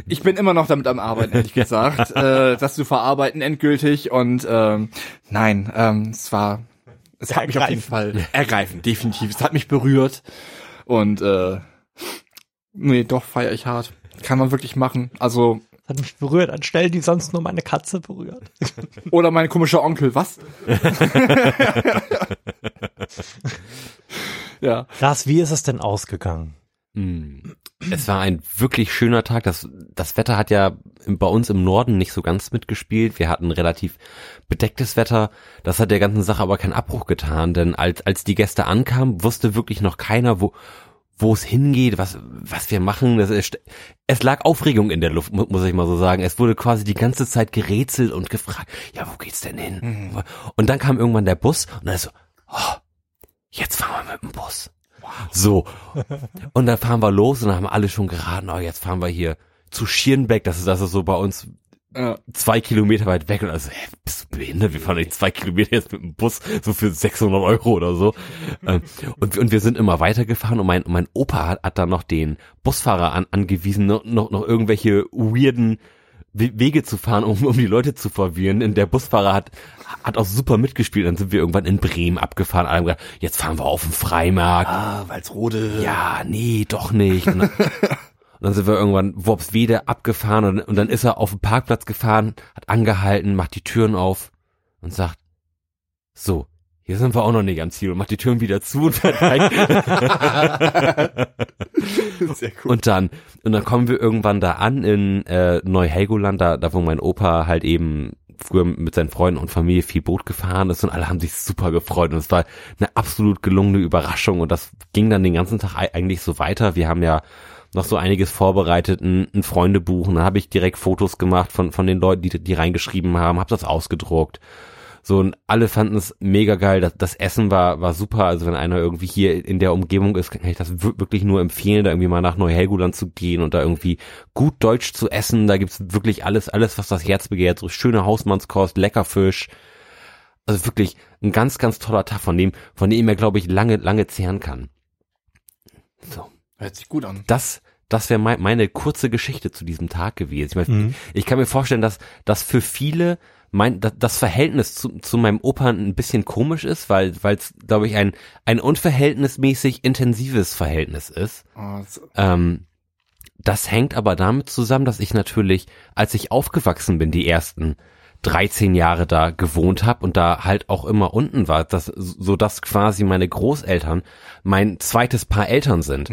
ich bin immer noch damit am Arbeiten, ehrlich gesagt, äh, das zu verarbeiten endgültig und ähm, nein, ähm, es war, es hat mich auf jeden Fall ergreifend, definitiv. Es hat mich berührt und äh, nee, doch feiere ich hart. Kann man wirklich machen. Also Hat mich berührt an Stellen, die sonst nur meine Katze berührt. oder mein komischer Onkel, was? Ja. Lars, wie ist es denn ausgegangen? Hm. Es war ein wirklich schöner Tag. Das, das Wetter hat ja bei uns im Norden nicht so ganz mitgespielt. Wir hatten relativ bedecktes Wetter. Das hat der ganzen Sache aber keinen Abbruch getan, denn als, als die Gäste ankamen, wusste wirklich noch keiner, wo, wo es hingeht, was, was wir machen. Das ist, es lag Aufregung in der Luft, mu- muss ich mal so sagen. Es wurde quasi die ganze Zeit gerätselt und gefragt, ja, wo geht's denn hin? Und dann kam irgendwann der Bus und dann ist so, oh, jetzt fahren wir mit dem Bus. So. Und dann fahren wir los und dann haben alle schon geraten, oh, jetzt fahren wir hier zu Schirnbeck, das ist, das ist so bei uns Ja. zwei Kilometer weit weg und also, hä, bist du behindert? Wir fahren nicht zwei Kilometer jetzt mit dem Bus, so für 600 Euro oder so. Ähm, und, und wir sind immer weitergefahren und mein, mein Opa hat, hat dann noch den Busfahrer an, angewiesen, noch, noch, noch irgendwelche weirden We- Wege zu fahren, um, um die Leute zu verwirren. Und der Busfahrer hat, hat auch super mitgespielt. Dann sind wir irgendwann in Bremen abgefahren. Alle gesagt, jetzt fahren wir auf den Freimarkt. Ah, Walsrode. Ja, nee, doch nicht. Und dann, und dann sind wir irgendwann Worpswede abgefahren und, und dann ist er auf den Parkplatz gefahren, hat angehalten, macht die Türen auf und sagt, so, hier sind wir auch noch nicht am Ziel und macht die Türen wieder zu und fährt weg. Sehr cool. Und dann, und dann kommen wir irgendwann da an in äh, Neu-Helgoland, da, da wo mein Opa halt eben früher mit seinen Freunden und Familie viel Boot gefahren ist und alle haben sich super gefreut und es war eine absolut gelungene Überraschung und das ging dann den ganzen Tag ei- eigentlich so weiter. Wir haben ja noch so einiges vorbereitet, ein, ein Freundebuch und dann habe ich direkt Fotos gemacht von, von den Leuten, die, die reingeschrieben haben, habe das ausgedruckt. So, und alle fanden es mega geil. Das, das Essen war, war super. Also wenn einer irgendwie hier in der Umgebung ist, kann ich das wir- wirklich nur empfehlen, da irgendwie mal nach Neu-Helgoland zu gehen und da irgendwie gut Deutsch zu essen. Da gibt's wirklich alles, alles, was das Herz begehrt. So schöne Hausmannskost, lecker Fisch. Also wirklich ein ganz, ganz toller Tag, von dem, von dem er, glaube ich, lange, lange zehren kann. So Hört sich gut an. das, das wäre mein, meine kurze Geschichte zu diesem Tag gewesen. Ich, meine, Mhm. ich kann mir vorstellen, dass dass für viele mein das, das Verhältnis zu, zu meinem Opa ein bisschen komisch ist, weil weil es glaube ich ein ein unverhältnismäßig intensives Verhältnis ist. Oh, so- Ähm, das hängt aber damit zusammen, dass ich natürlich, als ich aufgewachsen bin, die ersten 13 Jahre da gewohnt habe und da halt auch immer unten war, dass, so dass quasi meine Großeltern mein zweites Paar Eltern sind.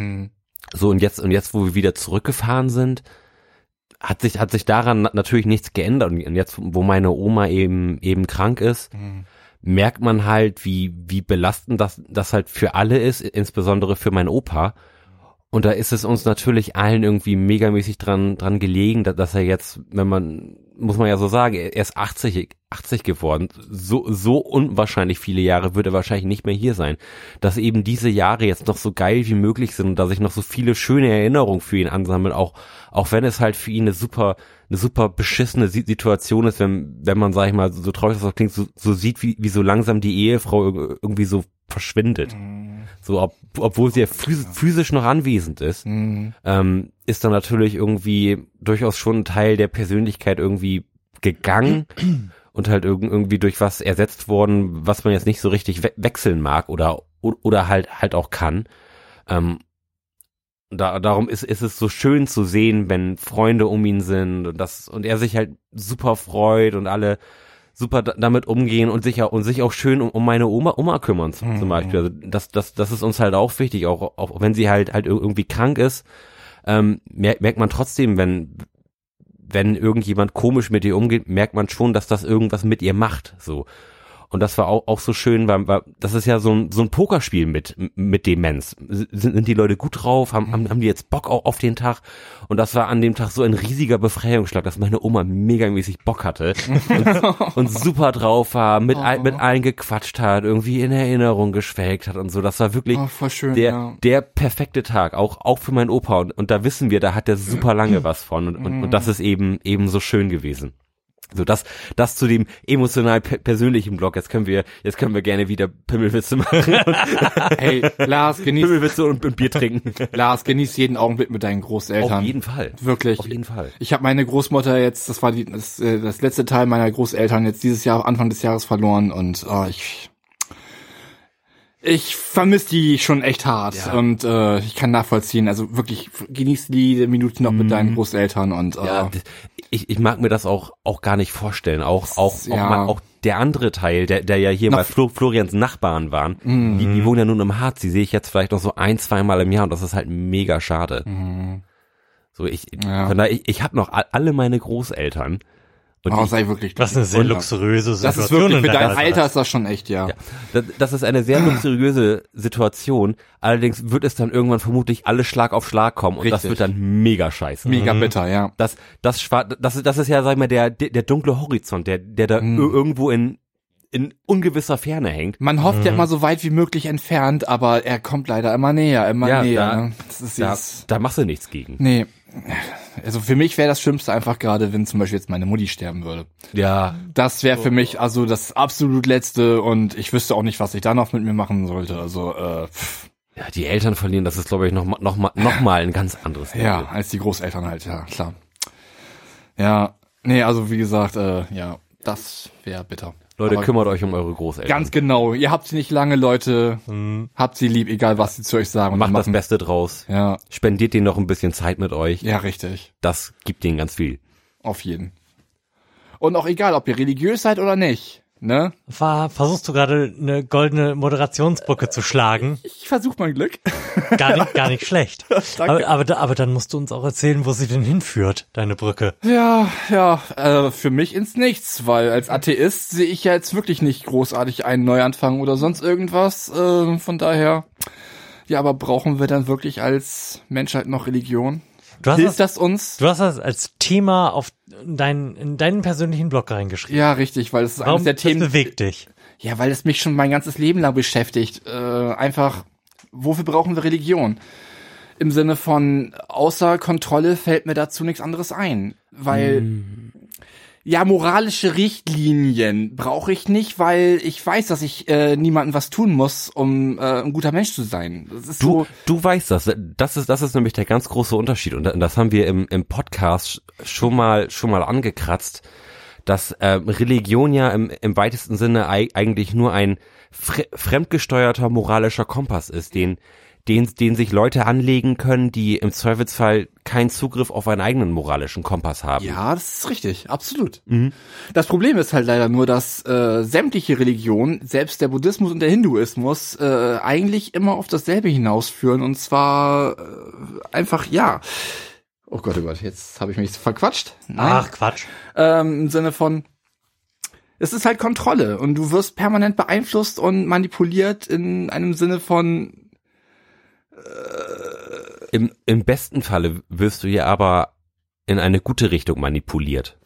So und jetzt und jetzt, wo wir wieder zurückgefahren sind, hat sich hat sich daran na- natürlich nichts geändert und jetzt, wo meine Oma eben eben krank ist, merkt man halt, wie wie belastend das das halt für alle ist, insbesondere für meinen Opa. Und da ist es uns natürlich allen irgendwie megamäßig dran, dran gelegen, da- dass er jetzt, wenn man, muss man ja so sagen, er ist 80, 80 geworden. So, so unwahrscheinlich viele Jahre wird er wahrscheinlich nicht mehr hier sein. Dass eben diese Jahre jetzt noch so geil wie möglich sind und dass ich noch so viele schöne Erinnerungen für ihn ansammle, auch, auch wenn es halt für ihn eine super, eine super beschissene Si- Situation ist, wenn, wenn man, sag ich mal, so traurig das auch klingt, so, so sieht, wie, wie so langsam die Ehefrau irg- irgendwie so verschwindet. So, ob, obwohl sie ja phys physisch noch anwesend ist, ähm, ist dann natürlich irgendwie durchaus schon ein Teil der Persönlichkeit irgendwie gegangen und halt irg irgendwie durch was ersetzt worden, was man jetzt nicht so richtig we wechseln mag oder oder halt halt auch kann. Ähm, da, darum ist, ist es so schön zu sehen, wenn Freunde um ihn sind und das und er sich halt super freut und alle super da- damit umgehen und sich auch, und sich auch schön um, um meine Oma, Oma kümmern zum, zum Beispiel. Also das, das, das ist uns halt auch wichtig, auch, auch wenn sie halt halt ir- irgendwie krank ist, ähm, merkt, merkt man trotzdem, wenn wenn irgendjemand komisch mit ihr umgeht, merkt man schon, dass das irgendwas mit ihr macht. So. Und das war auch, auch so schön, weil, weil das ist ja so ein, so ein Pokerspiel mit, mit Demenz. Sind, sind die Leute gut drauf? Haben, haben, haben die jetzt Bock auch auf den Tag? Und das war an dem Tag so ein riesiger Befreiungsschlag, dass meine Oma megamäßig Bock hatte und, und super drauf war, mit, Oh. mit allen gequatscht hat, irgendwie in Erinnerung geschwelgt hat und so. Das war wirklich Oh, schön, der, ja. der perfekte Tag, auch, auch für meinen Opa. Und, und da wissen wir, da hat er super lange was von. Und, und, und das ist eben, eben so schön gewesen. So, das, das zu dem emotional pe persönlichen Blog. Jetzt können wir, jetzt können wir gerne wieder Pimmelwitze machen. Hey, Lars, genieß, Pimmelwitze und, und Bier trinken. Lars, genieß jeden Augenblick mit deinen Großeltern. Auf jeden Fall. Wirklich. Auf jeden Fall. Ich habe meine Großmutter jetzt, das war die, das, äh, das letzte Teil meiner Großeltern jetzt dieses Jahr, Anfang des Jahres verloren und oh, ich ich vermisse die schon echt hart Ja. und äh, ich kann nachvollziehen. Also wirklich genieß die Minuten noch mit deinen Großeltern und äh, Ja, ich, ich mag mir das auch, auch gar nicht vorstellen. Auch, auch, auch, Ja. mal, auch der andere Teil, der, der ja hier Noch- bei Flo, Florians Nachbarn waren, die, die wohnen ja nun im Harz, die sehe ich jetzt vielleicht noch so ein, zweimal im Jahr und das ist halt mega schade. So, ich, Ja. von daher, ich, ich habe noch all- alle meine Großeltern. Und oh, sei wirklich. Das ist eine sehr luxuriöse Situation. Das ist wirklich für deinem dein Alter ist das schon echt, ja. Ja, das, das ist eine sehr luxuriöse Situation. Allerdings wird es dann irgendwann vermutlich alles Schlag auf Schlag kommen und das Richtig. wird dann mega scheiße. Mega bitter, ja. Das, das, das, ist- das ist ja, sag ich mal, der, der, dunkle Horizont, der, der da Mhm. ir- irgendwo in, in ungewisser Ferne hängt. Man hofft ja immer so weit wie möglich entfernt, aber er kommt leider immer näher, immer Ja, näher. da- ne? Das ist Da, da machst du nichts gegen. nee. Also für mich wäre das Schlimmste einfach gerade, wenn zum Beispiel jetzt meine Mutti sterben würde. Ja, Das wäre für mich also das absolut Letzte und ich wüsste auch nicht, was ich da noch mit mir machen sollte. Also äh, pff, ja, die Eltern verlieren, das ist, glaube ich, noch, mal- noch, mal, noch mal ein ganz anderes ja, Level. als die Großeltern halt, ja, klar. Ja, nee, also wie gesagt, äh, ja, das wäre bitter. Leute, Aber kümmert euch um eure Großeltern. Ganz genau. Ihr habt sie nicht lange, Leute. Mhm. Habt sie lieb, egal was sie zu euch sagen. Macht das. Beste draus. Ja, Spendiert denen noch ein bisschen Zeit mit euch. ja, richtig. Das gibt denen ganz viel. Auf jeden. Und auch egal, ob ihr religiös seid oder nicht. Ne? War, versuchst du gerade eine goldene Moderationsbrücke zu schlagen? Ich versuche mein Glück. Gar nicht, gar nicht schlecht. aber, aber, aber dann musst du uns auch erzählen, wo sie denn hinführt, deine Brücke. Ja, ja, äh, für mich ins Nichts, weil als Atheist sehe ich ja jetzt wirklich nicht großartig einen Neuanfang oder sonst irgendwas. Äh, von daher, ja, aber brauchen wir dann wirklich als Menschheit noch Religion? Du hast, Hilft das, das uns? du hast das als Thema auf deinen, in deinen persönlichen Blog reingeschrieben. Ja, richtig, weil es ist eines der das Themen. bewegt dich? Ja, weil es mich schon mein ganzes Leben lang beschäftigt. Äh, einfach, wofür brauchen wir Religion? Im Sinne von außer Kontrolle fällt mir dazu nichts anderes ein. Weil, ja, moralische Richtlinien brauche ich nicht, weil ich weiß, dass ich äh, niemandem was tun muss, um äh, ein guter Mensch zu sein. Du, so. du weißt das. Das ist, das ist nämlich der ganz große Unterschied. Und das haben wir im, im Podcast schon mal, schon mal angekratzt, dass ähm, Religion ja im, im weitesten Sinne ei- eigentlich nur ein fre fremdgesteuerter moralischer Kompass ist, den, den, den sich Leute anlegen können, die im Zweifelsfall keinen Zugriff auf einen eigenen moralischen Kompass haben. Ja, das ist richtig, absolut. Das Problem ist halt leider nur, dass äh, sämtliche Religionen, selbst der Buddhismus und der Hinduismus, äh, eigentlich immer auf dasselbe hinausführen und zwar äh, einfach ja. Oh Gott, oh Gott, jetzt habe ich mich verquatscht. Nein. Ach, Quatsch. ähm, im Sinne von es ist halt Kontrolle und du wirst permanent beeinflusst und manipuliert in einem Sinne von Im, Im besten Falle wirst du ja aber in eine gute Richtung manipuliert.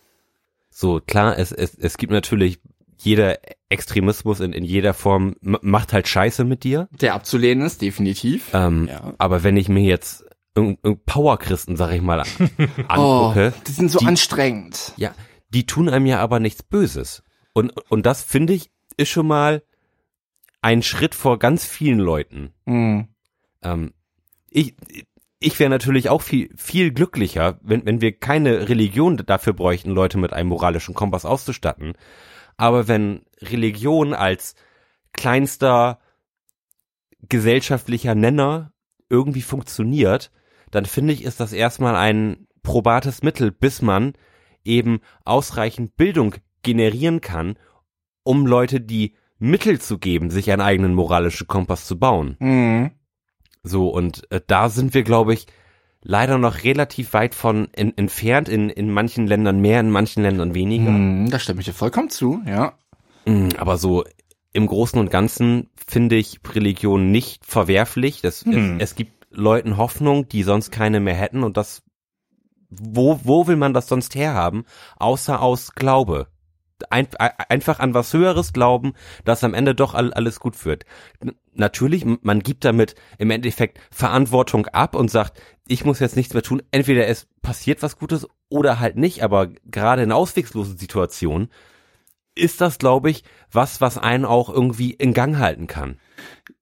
So, klar, es, es, es gibt natürlich jeder Extremismus in, in jeder Form macht halt Scheiße mit dir. der abzulehnen ist, definitiv. Ähm, Ja. Aber wenn ich mir jetzt Powerchristen, sag ich mal, angucke, oh, die sind so die- anstrengend. ja, die tun einem ja aber nichts Böses. Und, und das finde ich, ist schon mal ein Schritt vor ganz vielen Leuten. Hm. Ähm, ich ich wäre natürlich auch viel, viel glücklicher, wenn, wenn wir keine Religion dafür bräuchten, Leute mit einem moralischen Kompass auszustatten. Aber wenn Religion als kleinster gesellschaftlicher Nenner irgendwie funktioniert, dann finde ich, ist das erstmal ein probates Mittel, bis man eben ausreichend Bildung generieren kann, um Leute die Mittel zu geben, sich einen eigenen moralischen Kompass zu bauen. Hm. So, und äh, da sind wir, glaube ich, leider noch relativ weit von en entfernt, in, in manchen Ländern mehr, in manchen Ländern weniger. Hm, da stimme ich dir vollkommen zu, ja. Mm, Aber so im Großen und Ganzen finde ich Religion nicht verwerflich. Das, Hm. es, es gibt Leuten Hoffnung, die sonst keine mehr hätten und das, wo, wo will man das sonst herhaben, außer aus Glaube? Ein, ein, einfach an was Höheres glauben, dass am Ende doch all, alles gut wird. Natürlich, man gibt damit im Endeffekt Verantwortung ab und sagt, ich muss jetzt nichts mehr tun. Entweder es passiert was Gutes oder halt nicht, aber gerade in ausweglosen Situationen ist das, glaube ich, was, was einen auch irgendwie in Gang halten kann.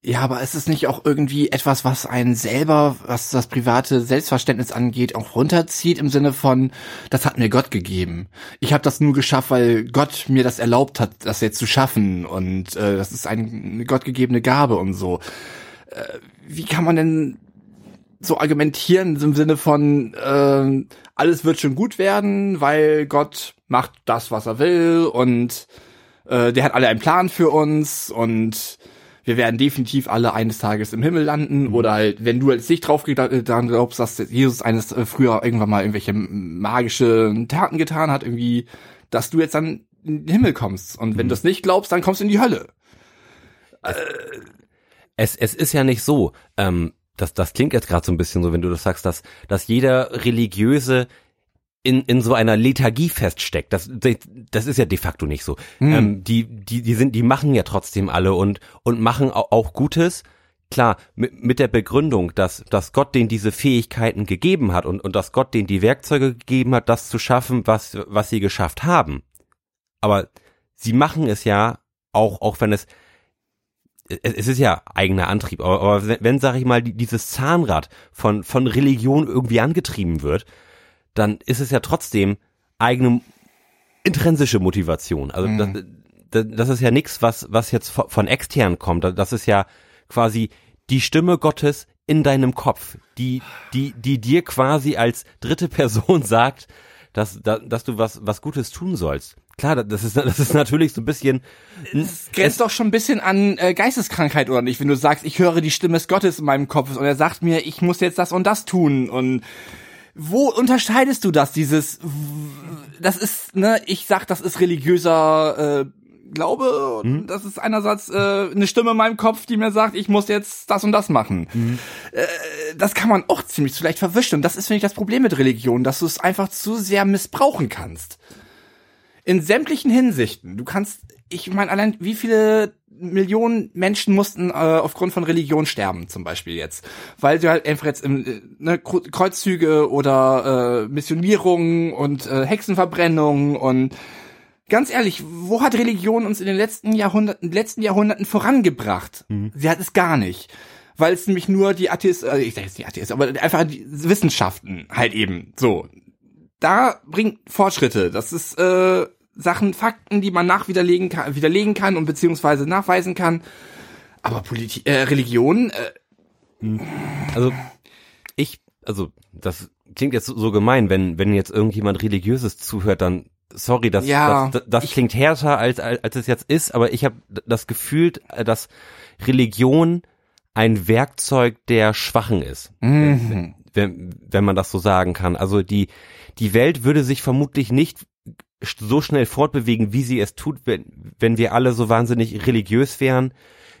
Ja, aber ist es nicht auch irgendwie etwas, was einen selber, was das private Selbstverständnis angeht, auch runterzieht im Sinne von, das hat mir Gott gegeben. Ich habe das nur geschafft, weil Gott mir das erlaubt hat, das jetzt zu schaffen und äh, das ist ein- eine gottgegebene Gabe und so. Äh, wie kann man denn so argumentieren im Sinne von, äh, alles wird schon gut werden, weil Gott macht das, was er will und äh, der hat alle einen Plan für uns und wir werden definitiv alle eines Tages im Himmel landen oder halt, wenn du jetzt nicht drauf geda- daran glaubst, dass Jesus eines äh, früher irgendwann mal irgendwelche magische Taten getan hat, irgendwie, dass du jetzt dann in den Himmel kommst. Und wenn du das nicht glaubst, dann kommst du in die Hölle. Es, es ist ja nicht so, ähm, das, das klingt jetzt gerade so ein bisschen so, wenn du das sagst, dass, dass jeder Religiöse in, in so einer Lethargie feststeckt. Das, das ist ja de facto nicht so. Ähm, die, die, die sind, die machen ja trotzdem alle und, und machen auch, auch Gutes. Klar, mit, mit der Begründung, dass, dass Gott denen diese Fähigkeiten gegeben hat und, und dass Gott denen die Werkzeuge gegeben hat, das zu schaffen, was, was sie geschafft haben. Aber sie machen es ja auch, auch wenn es, es ist ja eigener Antrieb, aber, aber wenn, wenn sag ich mal, die, dieses Zahnrad von, von Religion irgendwie angetrieben wird, dann ist es ja trotzdem eigene intrinsische Motivation. Also das, das, das ist ja nichts, was, was jetzt von, extern kommt. Das ist ja quasi die Stimme Gottes in deinem Kopf, die, die, die dir quasi als dritte Person sagt, dass, dass, dass du was, was Gutes tun sollst. Klar, das ist, das ist natürlich so ein bisschen, Es grenzt doch schon ein bisschen an äh, Geisteskrankheit, oder nicht? Wenn du sagst, ich höre die Stimme des Gottes in meinem Kopf und er sagt mir, ich muss jetzt das und das tun und wo unterscheidest du das, dieses, das ist, ne, ich sag, das ist religiöser äh, Glaube und das ist einerseits äh, eine Stimme in meinem Kopf, die mir sagt, ich muss jetzt das und das machen. Äh, das kann man auch ziemlich zu leicht verwischen und das ist, finde ich, das Problem mit Religion, dass du es einfach zu sehr missbrauchen kannst. In sämtlichen Hinsichten. Du kannst, ich meine, allein wie viele Millionen Menschen mussten äh, aufgrund von Religion sterben, zum Beispiel jetzt. Weil sie halt einfach jetzt im, äh, ne, Kreuzzüge oder äh, Missionierungen und äh, Hexenverbrennungen und ganz ehrlich, wo hat Religion uns in den letzten Jahrhunderten, letzten Jahrhunderten vorangebracht? Sie hat es gar nicht. Weil es nämlich nur die Atheisten, äh, ich sag jetzt nicht Atheisten, aber einfach die Wissenschaften halt eben so. Da bringt Fortschritte. Das ist äh, Sachen, Fakten, die man nachwiderlegen kann, widerlegen kann und beziehungsweise nachweisen kann. Aber Politik, äh, Religion, äh, Also ich, also das klingt jetzt so- gemein, wenn wenn jetzt irgendjemand religiöses zuhört, dann sorry, das Ja, das, das, das klingt härter als als als es jetzt ist, aber ich habe das Gefühl, dass Religion ein Werkzeug der Schwachen ist, Mhm. wenn wenn man das so sagen kann. Also die die Welt würde sich vermutlich nicht so schnell fortbewegen, wie sie es tut, wenn, wenn wir alle so wahnsinnig religiös wären,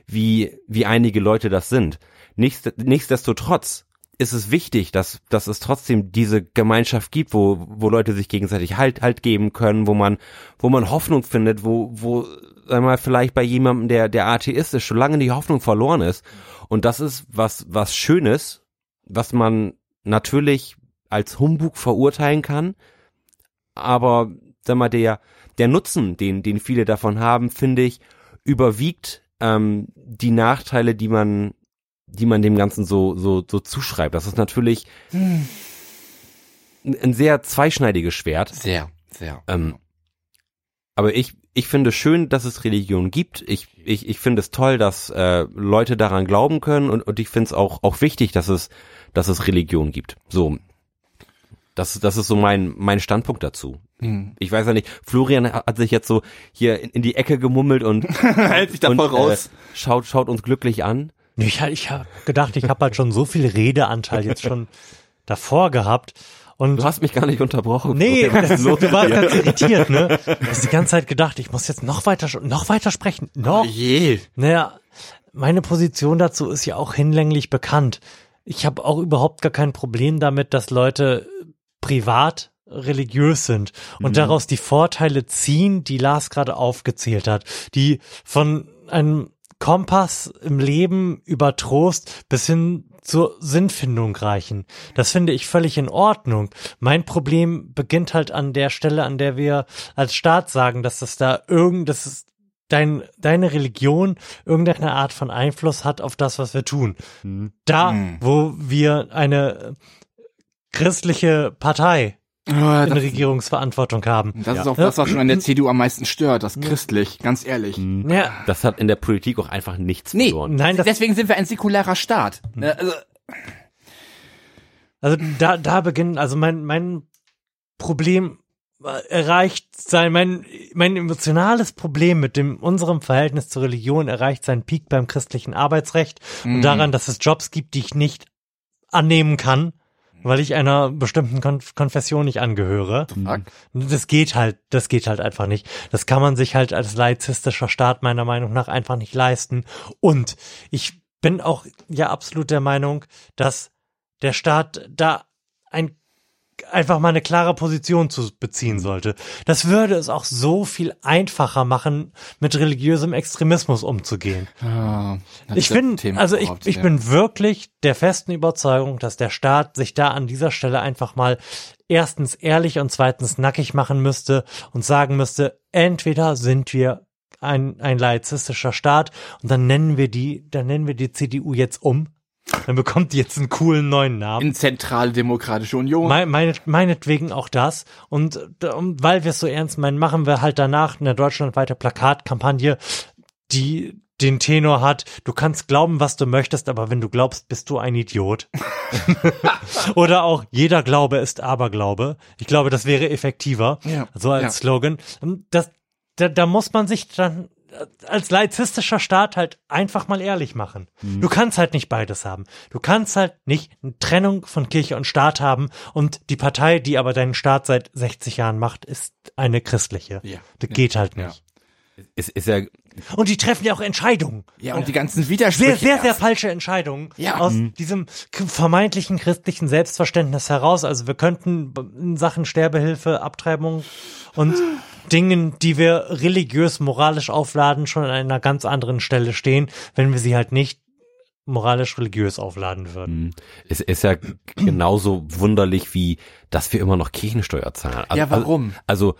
wie, wie einige Leute das sind. Nichts, nichtsdestotrotz ist es wichtig, dass, dass es trotzdem diese Gemeinschaft gibt, wo, wo Leute sich gegenseitig Halt, Halt geben können, wo man, wo man Hoffnung findet, wo, wo, sag mal, vielleicht bei jemandem, der, der Atheist ist, schon lange die Hoffnung verloren ist. Und das ist was, was Schönes, was man natürlich als Humbug verurteilen kann, aber sag mal, der, der Nutzen, den, den viele davon haben, finde ich, überwiegt ähm, die Nachteile, die man, die man dem Ganzen so, so, so zuschreibt. Das ist natürlich ein, ein sehr zweischneidiges Schwert. Sehr, sehr. Ähm, aber ich, ich finde schön, dass es Religion gibt. Ich, ich, ich finde es toll, dass äh, Leute daran glauben können und, und ich finde es auch, auch wichtig, dass es, dass es Religion gibt. So. Das, das ist so mein, mein Standpunkt dazu. Hm. Ich weiß ja nicht, Florian hat sich jetzt so hier in, in die Ecke gemummelt und, Hält sich da voll raus. Äh, schaut, schaut uns glücklich an. Ich, ich habe gedacht, ich habe halt schon so viel Redeanteil jetzt schon davor gehabt. Und Du hast mich gar nicht unterbrochen. Nee, das, du warst ganz irritiert, ne? Du hast die ganze Zeit gedacht, ich muss jetzt noch weiter, noch weiter sprechen. Noch. Je. Naja, meine Position dazu ist ja auch hinlänglich bekannt. Ich habe auch überhaupt gar kein Problem damit, dass Leute privat religiös sind und daraus die Vorteile ziehen, die Lars gerade aufgezählt hat, die von einem Kompass im Leben über Trost bis hin zur Sinnfindung reichen. Das finde ich völlig in Ordnung. Mein Problem beginnt halt an der Stelle, an der wir als Staat sagen, dass das da irgend, dass es dein, deine Religion irgendeine Art von Einfluss hat auf das, was wir tun. Da, Mhm. wo wir eine christliche Partei Ah, in das, Regierungsverantwortung haben. das ist auch das, was schon an der CDU am meisten stört, das christlich, ganz ehrlich. Ja, Das hat in der Politik auch einfach nichts Nee, verloren. nein, das, deswegen sind wir ein säkularer Staat. Ne, Also, also da, da beginnen, also mein, mein Problem äh, erreicht sein, mein, mein emotionales Problem mit dem, unserem Verhältnis zur Religion erreicht seinen Peak beim christlichen Arbeitsrecht und daran, dass es Jobs gibt, die ich nicht annehmen kann, weil ich einer bestimmten Konf Konfession nicht angehöre. fuck. Das geht halt, das geht halt einfach nicht. Das kann man sich halt als laizistischer Staat meiner Meinung nach einfach nicht leisten. Und ich bin auch ja absolut der Meinung, dass der Staat da ein einfach mal eine klare Position zu beziehen sollte. Das würde es auch so viel einfacher machen, mit religiösem Extremismus umzugehen. Ah, Ich bin, Thema also ich, ich ja. bin wirklich der festen Überzeugung, dass der Staat sich da an dieser Stelle einfach mal erstens ehrlich und zweitens nackig machen müsste und sagen müsste, entweder sind wir ein, ein laizistischer Staat und dann nennen wir die, dann nennen wir die CDU jetzt um. Dann bekommt die jetzt einen coolen neuen Namen. in zentrale demokratische Union. Mein, meinet, meinetwegen auch das. Und, und weil wir es so ernst meinen, machen wir halt danach eine deutschlandweite Plakatkampagne, die den Tenor hat, du kannst glauben, was du möchtest, aber wenn du glaubst, bist du ein Idiot. Oder auch, jeder Glaube ist Aberglaube. Ich glaube, das wäre effektiver, Ja. so als Ja. Slogan. Das, da, da muss man sich dann als laizistischer Staat halt einfach mal ehrlich machen. Du kannst halt nicht beides haben. Du kannst halt nicht eine Trennung von Kirche und Staat haben und die Partei, die aber deinen Staat seit 60 Jahren macht, ist eine christliche. Ja. Das geht halt Ja. nicht. Ist, ist ja, Und die treffen ja auch Entscheidungen. ja, und die ganzen Widersprüche. Sehr, sehr, sehr falsche Entscheidungen. Ja. Aus diesem k- vermeintlichen christlichen Selbstverständnis heraus. Also wir könnten in Sachen Sterbehilfe, Abtreibung und Dingen, die wir religiös, moralisch aufladen, schon an einer ganz anderen Stelle stehen, wenn wir sie halt nicht moralisch religiös aufladen würden. ist, ist ja genauso wunderlich wie, dass wir immer noch Kirchensteuer zahlen. Also, Ja, warum? Also,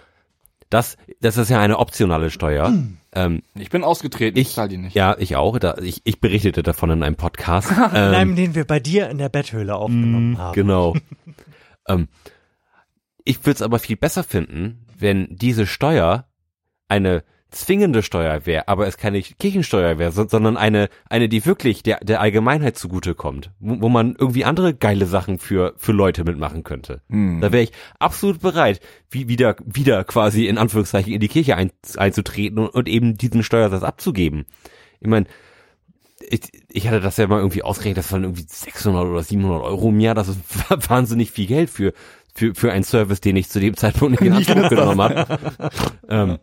das, das ist ja eine optionale Steuer. Ähm, Ich bin ausgetreten, ich ich, zahl die nicht. ja, ich auch. Da, ich, ich berichtete davon in einem Podcast. ähm, Nein, den wir bei dir in der Betthöhle aufgenommen haben. Genau. ähm, ich würde es aber viel besser finden, wenn diese Steuer eine zwingende Steuer wäre, aber es keine Kirchensteuer wäre, so- sondern eine, eine, die wirklich der, der Allgemeinheit zugutekommt, wo, wo man irgendwie andere geile Sachen für, für Leute mitmachen könnte. Da wäre ich absolut bereit, wie, wieder, wieder quasi in Anführungszeichen in die Kirche ein, einzutreten und, und eben diesen Steuersatz abzugeben. Ich meine, ich, ich hatte das ja mal irgendwie ausgerechnet, das waren irgendwie 600 oder 700 Euro im Jahr, das ist wahnsinnig viel Geld für, für, für einen Service, den ich zu dem Zeitpunkt nicht in Anspruch genommen habe. ähm,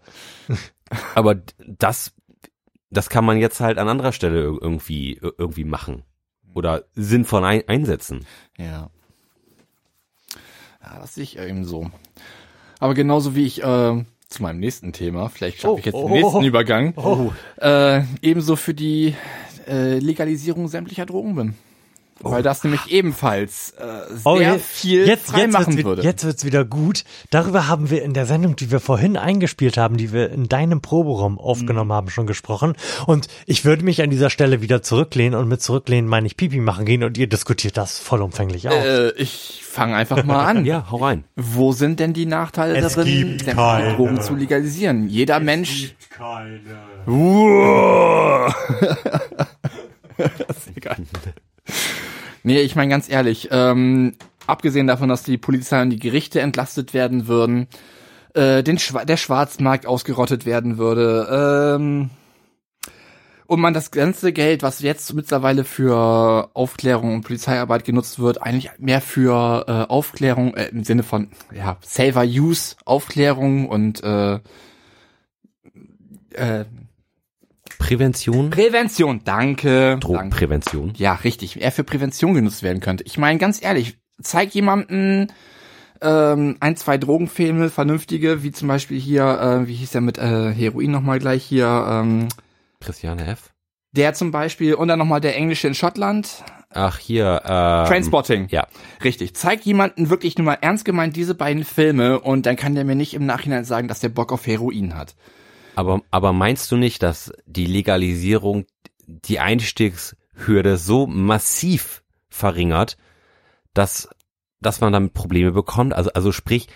aber das, das kann man jetzt halt an anderer Stelle ir- irgendwie, irgendwie machen. Oder sinnvoll ein, einsetzen. Ja. Ja, das sehe ich eben so. Aber genauso wie ich äh, zu meinem nächsten Thema, vielleicht schaffe ich jetzt den nächsten Übergang, äh, ebenso für die äh, Legalisierung sämtlicher Drogen bin. Weil das nämlich ebenfalls äh, sehr Oh, jetzt, viel jetzt, frei jetzt, machen wird's, würde. jetzt wird's wieder gut. Darüber haben wir in der Sendung, die wir vorhin eingespielt haben, die wir in deinem Proberaum aufgenommen haben, schon gesprochen. Und ich würde mich an dieser Stelle wieder zurücklehnen und mit zurücklehnen meine ich Pipi machen gehen und ihr diskutiert das vollumfänglich aus. äh, ich fange einfach mal an. Ja, hau rein. Wo sind denn die Nachteile Es darin, gibt keine. Drogen zu legalisieren? Jeder Mensch. keine. Uah. das ist egal. Nee, ich meine ganz ehrlich, ähm, abgesehen davon, dass die Polizei und die Gerichte entlastet werden würden, äh, den Schwa der Schwarzmarkt ausgerottet werden würde, ähm, und man das ganze Geld, was jetzt mittlerweile für Aufklärung und Polizeiarbeit genutzt wird, eigentlich mehr für äh, Aufklärung äh, im Sinne von ja Saver Use Aufklärung und äh, äh, Prävention, Prävention, danke. danke. Drogenprävention. Ja, richtig. Eher für Prävention genutzt werden könnte. Ich meine, ganz ehrlich, zeig jemanden ähm, ein, zwei Drogenfilme, vernünftige, wie zum Beispiel hier, äh, wie hieß der mit äh, Heroin nochmal gleich hier, ähm, Christiane F. der zum Beispiel und dann nochmal der Englische in Schottland, Ach, hier, ähm, Trainspotting. Ja. Richtig. Zeig jemanden wirklich nur mal ernst gemeint diese beiden Filme und dann kann der mir nicht im Nachhinein sagen, dass der Bock auf Heroin hat. Aber, aber meinst du nicht, dass die Legalisierung die Einstiegshürde so massiv verringert, dass, dass man damit Probleme bekommt? Also, also sprich,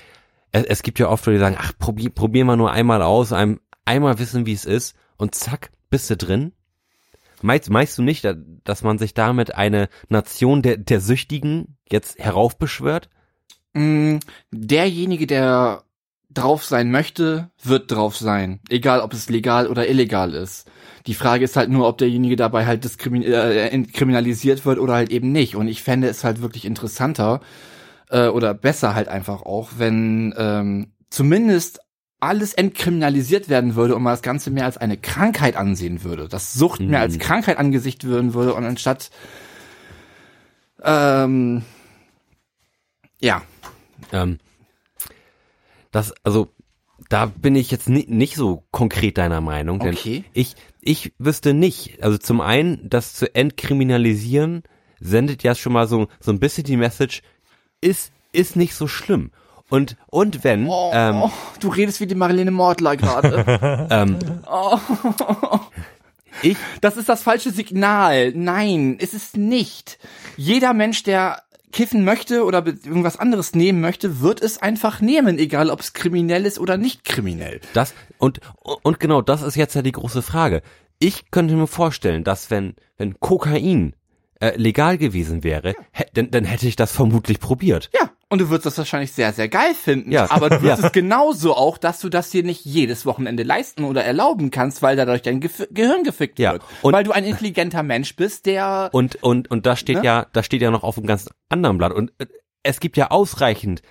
es, es gibt ja oft Leute, die sagen, ach, probier, probier mal nur einmal aus, ein, einmal wissen, wie es ist und zack, bist du drin? Meinst, meinst du nicht, da- dass man sich damit eine Nation der, der Süchtigen jetzt heraufbeschwört? Mm, derjenige, der drauf sein möchte, wird drauf sein. Egal, ob es legal oder illegal ist. Die Frage ist halt nur, ob derjenige dabei halt diskrimi äh, kriminalisiert wird oder halt eben nicht. Und ich fände es halt wirklich interessanter äh, oder besser halt einfach auch, wenn ähm, zumindest alles entkriminalisiert werden würde und man das Ganze mehr als eine Krankheit ansehen würde. Das Sucht mehr als Mhm. Krankheit angesicht werden würde und anstatt ähm, ja, Ähm, das, also, da bin ich jetzt ni nicht so konkret deiner Meinung, denn Okay. ich, ich wüsste nicht, also zum einen, das zu entkriminalisieren, sendet ja schon mal so, so ein bisschen die Message, ist, ist nicht so schlimm. Und, und wenn, Oh, ähm, du redest wie die Marlene Mortler gerade. ähm, oh. ich, Das ist das falsche Signal. Nein, ist es nicht. Jeder Mensch, der kiffen möchte oder irgendwas anderes nehmen möchte, wird es einfach nehmen, egal ob es kriminell ist oder nicht kriminell. Das und und genau das ist jetzt ja die große Frage. Ich könnte mir vorstellen, dass wenn wenn Kokain äh, legal gewesen wäre, hä- dann, dann hätte ich das vermutlich probiert. Ja, und du wirst das wahrscheinlich sehr, sehr geil finden. Ja. Aber du wirst Ja. es genauso auch, dass du das dir nicht jedes Wochenende leisten oder erlauben kannst, weil dadurch dein Gef Gehirn gefickt Ja. wird. Und- weil du ein intelligenter Mensch bist, der Und und und da steht Ne? ja, da steht ja noch auf einem ganz anderen Blatt und äh, es gibt ja ausreichend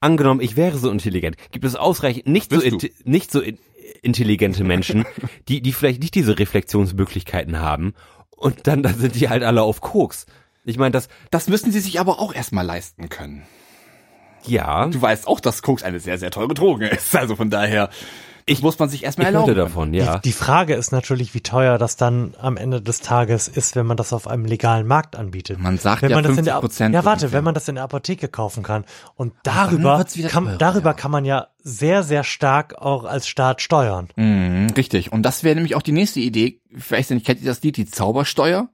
angenommen, ich wäre so intelligent, gibt es ausreichend nicht so Bist du. inti- nicht so in, intelligente Menschen, die die vielleicht nicht diese Reflexionsmöglichkeiten haben und dann dann sind die halt alle auf Koks. Ich meine, das das müssen sie sich aber auch erstmal leisten können. ja, Du weißt auch, dass Koks eine sehr, sehr teure Droge ist. Also von daher, ich muss man sich erstmal erlauben. davon, ja. Die, die Frage ist natürlich, wie teuer das dann am Ende des Tages ist, wenn man das auf einem legalen Markt anbietet. Man sagt wenn ja man das in der, 50% Ja, warte, ungefähr. wenn man das in der Apotheke kaufen kann. Und darüber, kann, teurer, darüber ja. kann man ja sehr, sehr stark auch als Staat steuern. Mhm, richtig. Und das wäre nämlich auch die nächste Idee. Nicht, kennt ihr das Lied, die Zaubersteuer?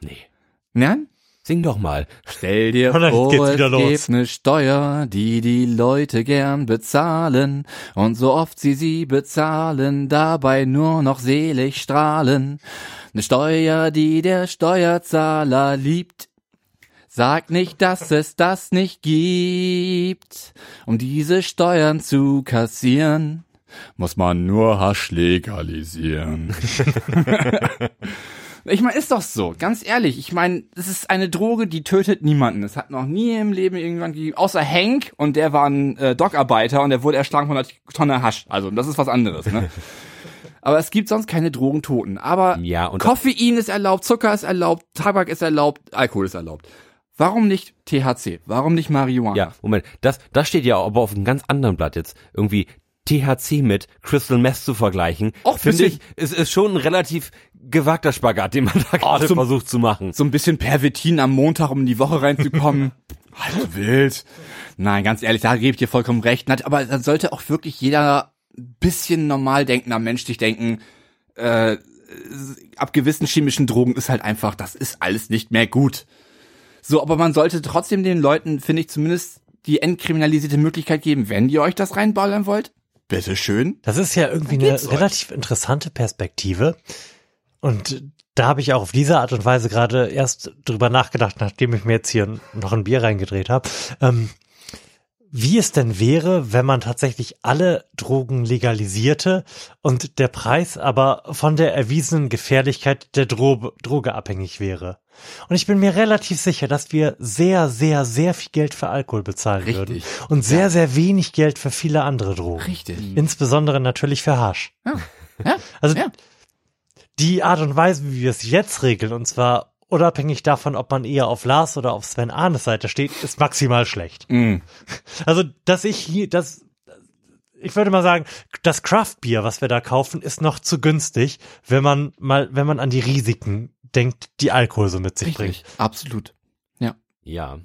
Nee. Nein? Sing doch mal. Stell dir dann vor, geht's es los. gibt eine Steuer, die die Leute gern bezahlen und so oft sie sie bezahlen, dabei nur noch selig strahlen. Eine Steuer, die der Steuerzahler liebt. Sag nicht, dass es das nicht gibt. Um diese Steuern zu kassieren, muss man nur Hasch legalisieren. Ich meine, ist doch so, ganz ehrlich. Ich meine, es ist eine Droge, die tötet niemanden. Es hat noch nie im Leben irgendwann gegeben, außer Hank und der war ein äh, Dockarbeiter und der wurde erschlagen von einer Tonne Hasch. Also, das ist was anderes, ne? Aber es gibt sonst keine Drogentoten. Aber Ja, und Koffein ist erlaubt, Zucker ist erlaubt, Tabak ist erlaubt, Alkohol ist erlaubt. Warum nicht THC? Warum nicht Marihuana? Ja, Moment, das, das steht ja aber auf einem ganz anderen Blatt jetzt. Irgendwie THC mit Crystal Meth zu vergleichen, finde ich, ist, ist schon ein relativ gewagter Spagat, den man da gerade zum- versucht zu machen. so ein bisschen Pervitin am Montag, um in die Woche reinzukommen. halt wild. Nein, ganz ehrlich, da gebe ich dir vollkommen recht. Aber dann sollte auch wirklich jeder bisschen normal denkender Mensch sich denken, äh, ab gewissen chemischen Drogen ist halt einfach, das ist alles nicht mehr gut. So, aber man sollte trotzdem den Leuten, finde ich, zumindest die entkriminalisierte Möglichkeit geben, wenn ihr euch das reinballern wollt. Bitteschön. Das ist ja irgendwie eine euch? relativ interessante Perspektive. Und da habe ich auch auf diese Art und Weise gerade erst drüber nachgedacht, nachdem ich mir jetzt hier noch ein Bier reingedreht habe. Ähm, wie es denn wäre, wenn man tatsächlich alle Drogen legalisierte und der Preis aber von der erwiesenen Gefährlichkeit der Dro Droge abhängig wäre. Und ich bin mir relativ sicher, dass wir sehr, sehr, sehr viel Geld für Alkohol bezahlen Richtig. würden und sehr, sehr wenig Geld für viele andere Drogen. Richtig. Insbesondere natürlich für Hasch. Ja, Also ja. Die Art und Weise, wie wir es jetzt regeln, und zwar unabhängig davon, ob man eher auf Lars oder auf Sven Arnes Seite steht, ist maximal schlecht. Mm. Also, dass ich hier, das, ich würde mal sagen, das Craft Beer, was wir da kaufen, ist noch zu günstig, wenn man mal, wenn man an die Risiken denkt, die Alkohol so mit sich bringt. Richtig. Absolut. Ja.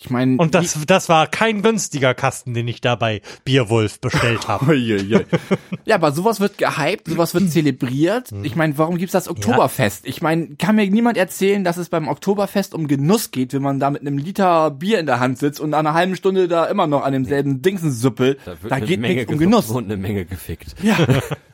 Ich meine, Und das, das war kein günstiger Kasten, den ich da bei Bierwolf bestellt habe. Ja, aber sowas wird gehypt, sowas wird zelebriert. Ich meine, warum gibt's das Oktoberfest? Ich meine, kann mir niemand erzählen, dass es beim Oktoberfest um Genuss geht, wenn man da mit einem Liter Bier in der Hand sitzt und nach einer halben Stunde da immer noch an demselben Dingsen suppelt. Da, eine geht Menge nichts um Genuss. Und eine Menge gefickt. Ja.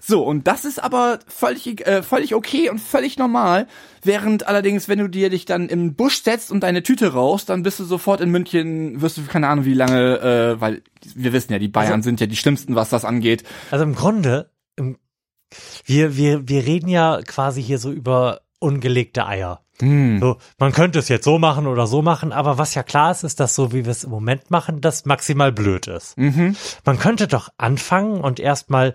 So, und das ist aber völlig, äh, völlig okay und völlig normal. Während allerdings, wenn du dir dich dann im Busch setzt und deine Tüte rauchst, dann bist du sofort in München, wirst du keine Ahnung wie lange, äh, weil wir wissen ja, die Bayern sind ja die schlimmsten, was das angeht. Also im Grunde, im, wir, wir, wir reden ja quasi hier so über ungelegte Eier. Hm. So, man könnte es jetzt so machen oder so machen, aber was ja klar ist, ist, dass so wie wir es im Moment machen, das maximal blöd ist. Mhm. Man könnte doch anfangen und erstmal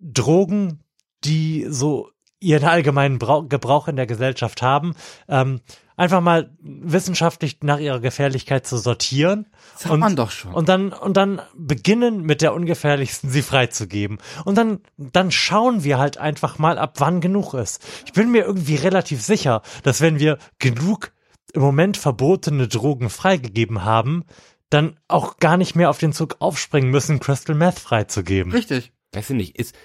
Drogen, die so ihren allgemeinen Brau Gebrauch in der Gesellschaft haben, ähm, einfach mal wissenschaftlich nach ihrer Gefährlichkeit zu sortieren. Das hat man doch schon. Und dann, und dann beginnen mit der ungefährlichsten sie freizugeben. Und dann, dann schauen wir halt einfach mal, ab wann genug ist. Ich bin mir irgendwie relativ sicher, dass wenn wir genug im Moment verbotene Drogen freigegeben haben, dann auch gar nicht mehr auf den Zug aufspringen müssen, Crystal Meth freizugeben. Richtig. Weiß ich nicht, ist,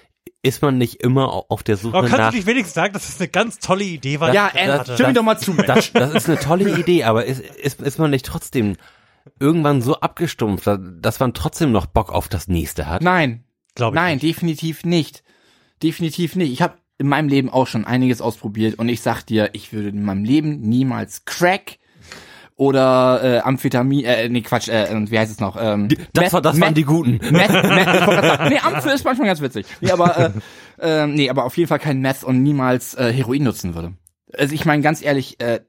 ist man nicht immer au- auf der Suche Aber kannst nach... du nicht wenigstens sagen, dass das eine ganz tolle Idee war? Ja, die ich äh, stimm mir doch mal zu. Das, das ist eine tolle Idee, aber ist, ist, ist man nicht trotzdem irgendwann so abgestumpft, dass man trotzdem noch Bock auf das nächste hat? Nein, Glaub ich nein, nicht. definitiv nicht. Definitiv nicht. Ich habe in meinem Leben auch schon einiges ausprobiert und ich sag dir, ich würde in meinem Leben niemals Crack oder äh, Amphetamin, äh, nee, Quatsch, äh, wie heißt es noch? Ähm, Das, Meth- war, das waren Meth- die Guten. Meth, Meth, nee, Amphe ist manchmal ganz witzig. Nee, aber, äh, äh, nee, aber auf jeden Fall kein Meth und niemals äh, Heroin nutzen würde. Also ich meine, ganz ehrlich, äh,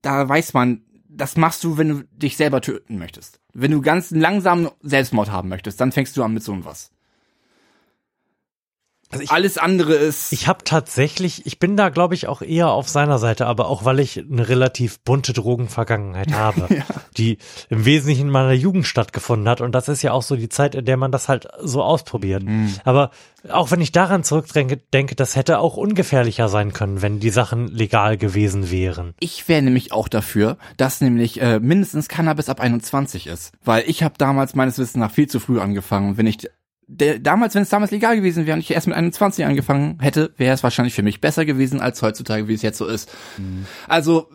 da weiß man, das machst du, wenn du dich selber töten möchtest. Wenn du ganz langsam Selbstmord haben möchtest, dann fängst du an mit so was. Also ich- Alles andere ist. Ich habe tatsächlich, ich bin da glaube ich auch eher auf seiner Seite, aber auch weil ich eine relativ bunte Drogenvergangenheit habe, die im Wesentlichen in meiner Jugend stattgefunden hat und das ist ja auch so die Zeit, in der man das halt so ausprobiert. Aber auch wenn ich daran zurückdenke, denke, das hätte auch ungefährlicher sein können, wenn die Sachen legal gewesen wären. Ich wäre nämlich auch dafür, dass nämlich äh, mindestens Cannabis ab 21 ist. Weil ich habe damals meines Wissens nach viel zu früh angefangen. Wenn ich der, damals, wenn es damals legal gewesen wäre und ich erst mit 21 angefangen hätte, wäre es wahrscheinlich für mich besser gewesen als heutzutage, wie es jetzt so ist. Also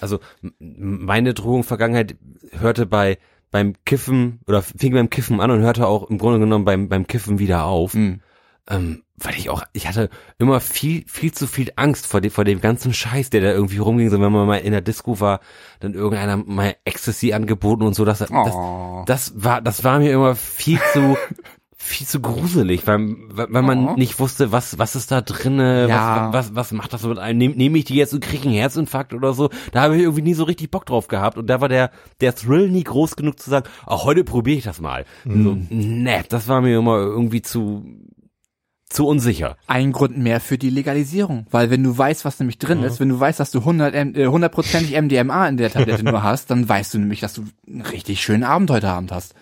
also m- meine Drohung Vergangenheit hörte bei beim Kiffen oder fing beim Kiffen an und hörte auch im Grunde genommen beim beim Kiffen wieder auf. Mhm. Ähm, weil ich auch, ich hatte immer viel, viel zu viel Angst vor dem, vor dem ganzen Scheiß, der da irgendwie rumging. So, wenn man mal in der Disco war, dann irgendeiner mal Ecstasy angeboten und so. Das, Oh. das, das war, das war mir immer viel zu, viel zu gruselig, weil, weil man Oh. nicht wusste, was, was ist da drinne, Ja. was, was, was macht das mit einem? Nehme nehm ich die jetzt und kriege einen Herzinfarkt oder so? Da habe ich irgendwie nie so richtig Bock drauf gehabt und da war der, der Thrill nie groß genug zu sagen, ach, heute probiere ich das mal. So, ne, das war mir immer irgendwie zu, zu unsicher. Ein Grund mehr für die Legalisierung, weil wenn du weißt, was nämlich drin ist, wenn du weißt, dass du 100 M- äh, hundertprozentig MDMA in der Tablette nur hast, dann weißt du nämlich, dass du einen richtig schönen Abend heute Abend hast.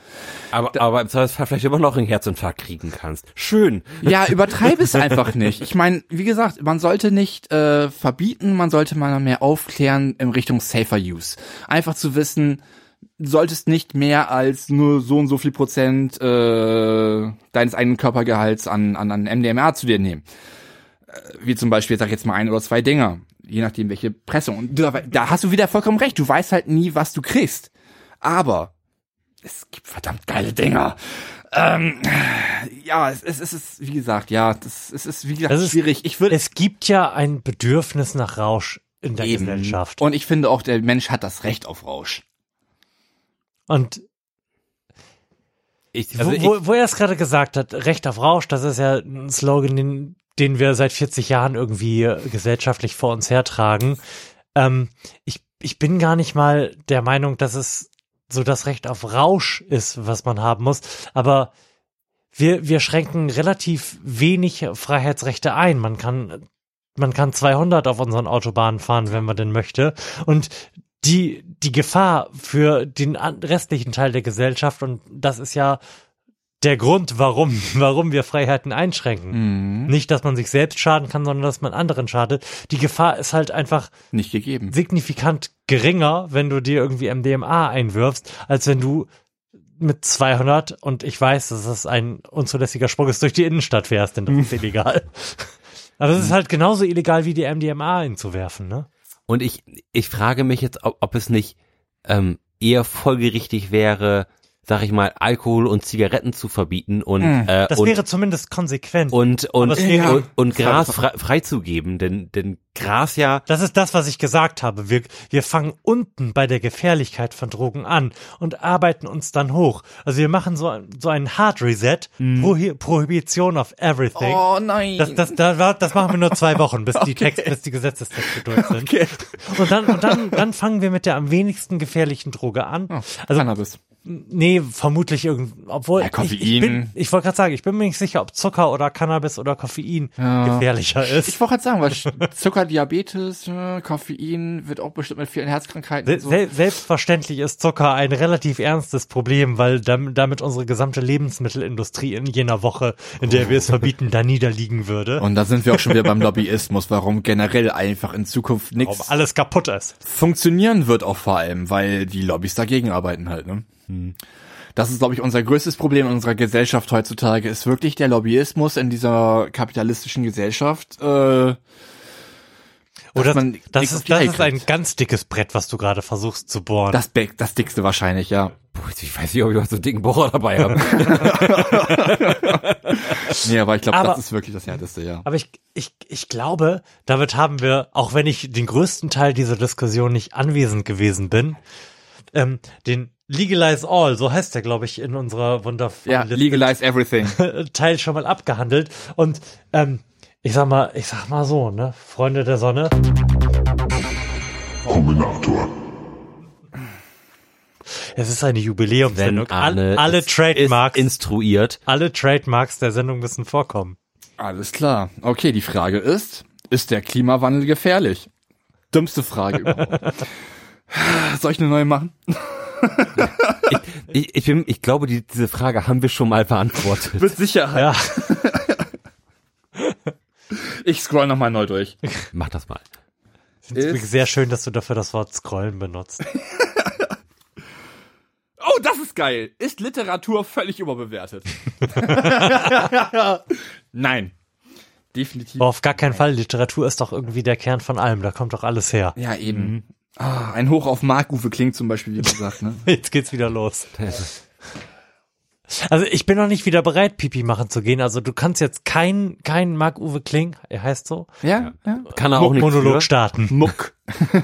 Aber, aber im Zweifelsfall vielleicht immer noch einen Herzinfarkt kriegen kannst. Schön. Ja, übertreibe es einfach nicht. Ich meine, wie gesagt, man sollte nicht äh, verbieten, man sollte mal mehr aufklären in Richtung Safer Use. Einfach zu wissen, solltest nicht mehr als nur so und so viel Prozent äh, deines eigenen Körpergehalts an, an, an MDMA zu dir nehmen. Äh, wie zum Beispiel, sag ich jetzt mal ein oder zwei Dinger, je nachdem welche Pressung. Und da, da hast du wieder vollkommen recht, du weißt halt nie, was du kriegst. Aber es gibt verdammt geile Dinger. Ähm, ja, es, es, es ist, wie gesagt, ja, das, es ist, wie gesagt, ist- schwierig. Ich würde Es gibt ja ein Bedürfnis nach Rausch in der eben. Gesellschaft. Und ich finde auch, der Mensch hat das Recht auf Rausch. Und Ich, also wo, wo, wo er es gerade gesagt hat, Recht auf Rausch, das ist ja ein Slogan, den, den wir seit 40 Jahren irgendwie äh, gesellschaftlich vor uns hertragen. Ähm, ich, ich bin gar nicht mal der Meinung, dass es so das Recht auf Rausch ist, was man haben muss. Aber wir, wir schränken relativ wenig Freiheitsrechte ein. Man kann, man kann 200 auf unseren Autobahnen fahren, wenn man denn möchte. Und die, die Gefahr für den restlichen Teil der Gesellschaft, und das ist ja der Grund, warum, warum wir Freiheiten einschränken. Nicht, dass man sich selbst schaden kann, sondern dass man anderen schadet. Die Gefahr ist halt einfach Nicht gegeben. signifikant geringer, wenn du dir irgendwie MDMA einwirfst, als wenn du mit 200 und ich weiß, dass es ein unzulässiger Sprung ist, durch die Innenstadt fährst, denn das ist illegal. Aber es ist halt genauso illegal wie die MDMA einzuwerfen, ne? Und ich, ich frage mich jetzt, ob, ob es nicht ähm, eher folgerichtig wäre, sag ich mal, Alkohol und Zigaretten zu verbieten und äh, Das und, wäre zumindest konsequent. und und, wäre- und, und Gras frei, freizugeben, denn denn Gras ja Das ist das, was ich gesagt habe. Wir, wir fangen unten bei der Gefährlichkeit von Drogen an und arbeiten uns dann hoch. Also wir machen so, ein- so einen Hard Reset, Prohi Prohibition of everything. Oh nein. Das, das, das, war- das machen wir nur zwei Wochen, bis die Text, bis die Gesetzestexte durch sind. Und dann, und dann, dann fangen wir mit der am wenigsten gefährlichen Droge an. Also, Cannabis. Nee, vermutlich irgend, obwohl, Ja, ich, Koffein. ich, bin- ich wollte gerade sagen, ich bin mir nicht sicher, ob Zucker oder Cannabis oder Koffein gefährlicher ist. Ich wollte gerade sagen, weil Zucker, Diabetes, äh, Koffein wird auch bestimmt mit vielen Herzkrankheiten. Se so. sel selbstverständlich ist Zucker ein relativ ernstes Problem, weil dam damit unsere gesamte Lebensmittelindustrie in jener Woche, in der wir es verbieten, da niederliegen würde. Und da sind wir auch schon wieder beim Lobbyismus, warum generell einfach in Zukunft Ob nichts alles kaputt ist. funktionieren wird auch vor allem, weil die Lobbys dagegen arbeiten halt, ne? Das ist, glaube ich, unser größtes Problem in unserer Gesellschaft heutzutage, ist wirklich der Lobbyismus in dieser kapitalistischen Gesellschaft. Äh, Oder man das auf ist, das ist ein ganz dickes Brett, was du gerade versuchst zu bohren. das, das dickste wahrscheinlich, ja. Boah, ich weiß nicht, ob ich was so einen dicken Bohrer dabei habe. Nee, aber ich glaube, Aber- das ist wirklich das Härteste, ja. Aber ich, ich, ich glaube, damit haben wir, auch wenn ich den größten Teil dieser Diskussion nicht anwesend gewesen bin, ähm, den Legalize All, so heißt der, glaube ich, in unserer wundervollen Ja, legalize everything. Teil schon mal abgehandelt. Und ähm, ich sag mal, ich sag mal so, ne, Freunde der Sonne. Es ist eine Jubiläumssendung. Alle ist- Trademarks, ist instruiert. alle Trademarks der Sendung müssen vorkommen. Alles klar. Okay, die Frage ist, ist der Klimawandel gefährlich? Dümmste Frage überhaupt. Soll ich eine neue machen? Ich, ich, bin, ich glaube, die, diese Frage haben wir schon mal beantwortet. Mit Sicherheit. Ja, Ich scroll nochmal neu durch. Mach das mal. Ist, sehr schön, dass du dafür das Wort Scrollen benutzt. oh, das ist geil. Ist Literatur völlig überbewertet? Nein. Definitiv. Aber auf gar keinen Fall. Literatur ist doch irgendwie der Kern von allem. Da kommt doch alles her. Ja, eben. Ah, ein Hoch auf Mark-Uwe klingt zum Beispiel, wie gesagt, ne? Jetzt geht's wieder los. Also ich bin noch nicht wieder bereit, Pipi machen zu gehen. Also du kannst jetzt kein, kein Marc-Uwe Kling, er heißt so, Ja, ja. Kann er auch nicht Monolog für. starten. Muck.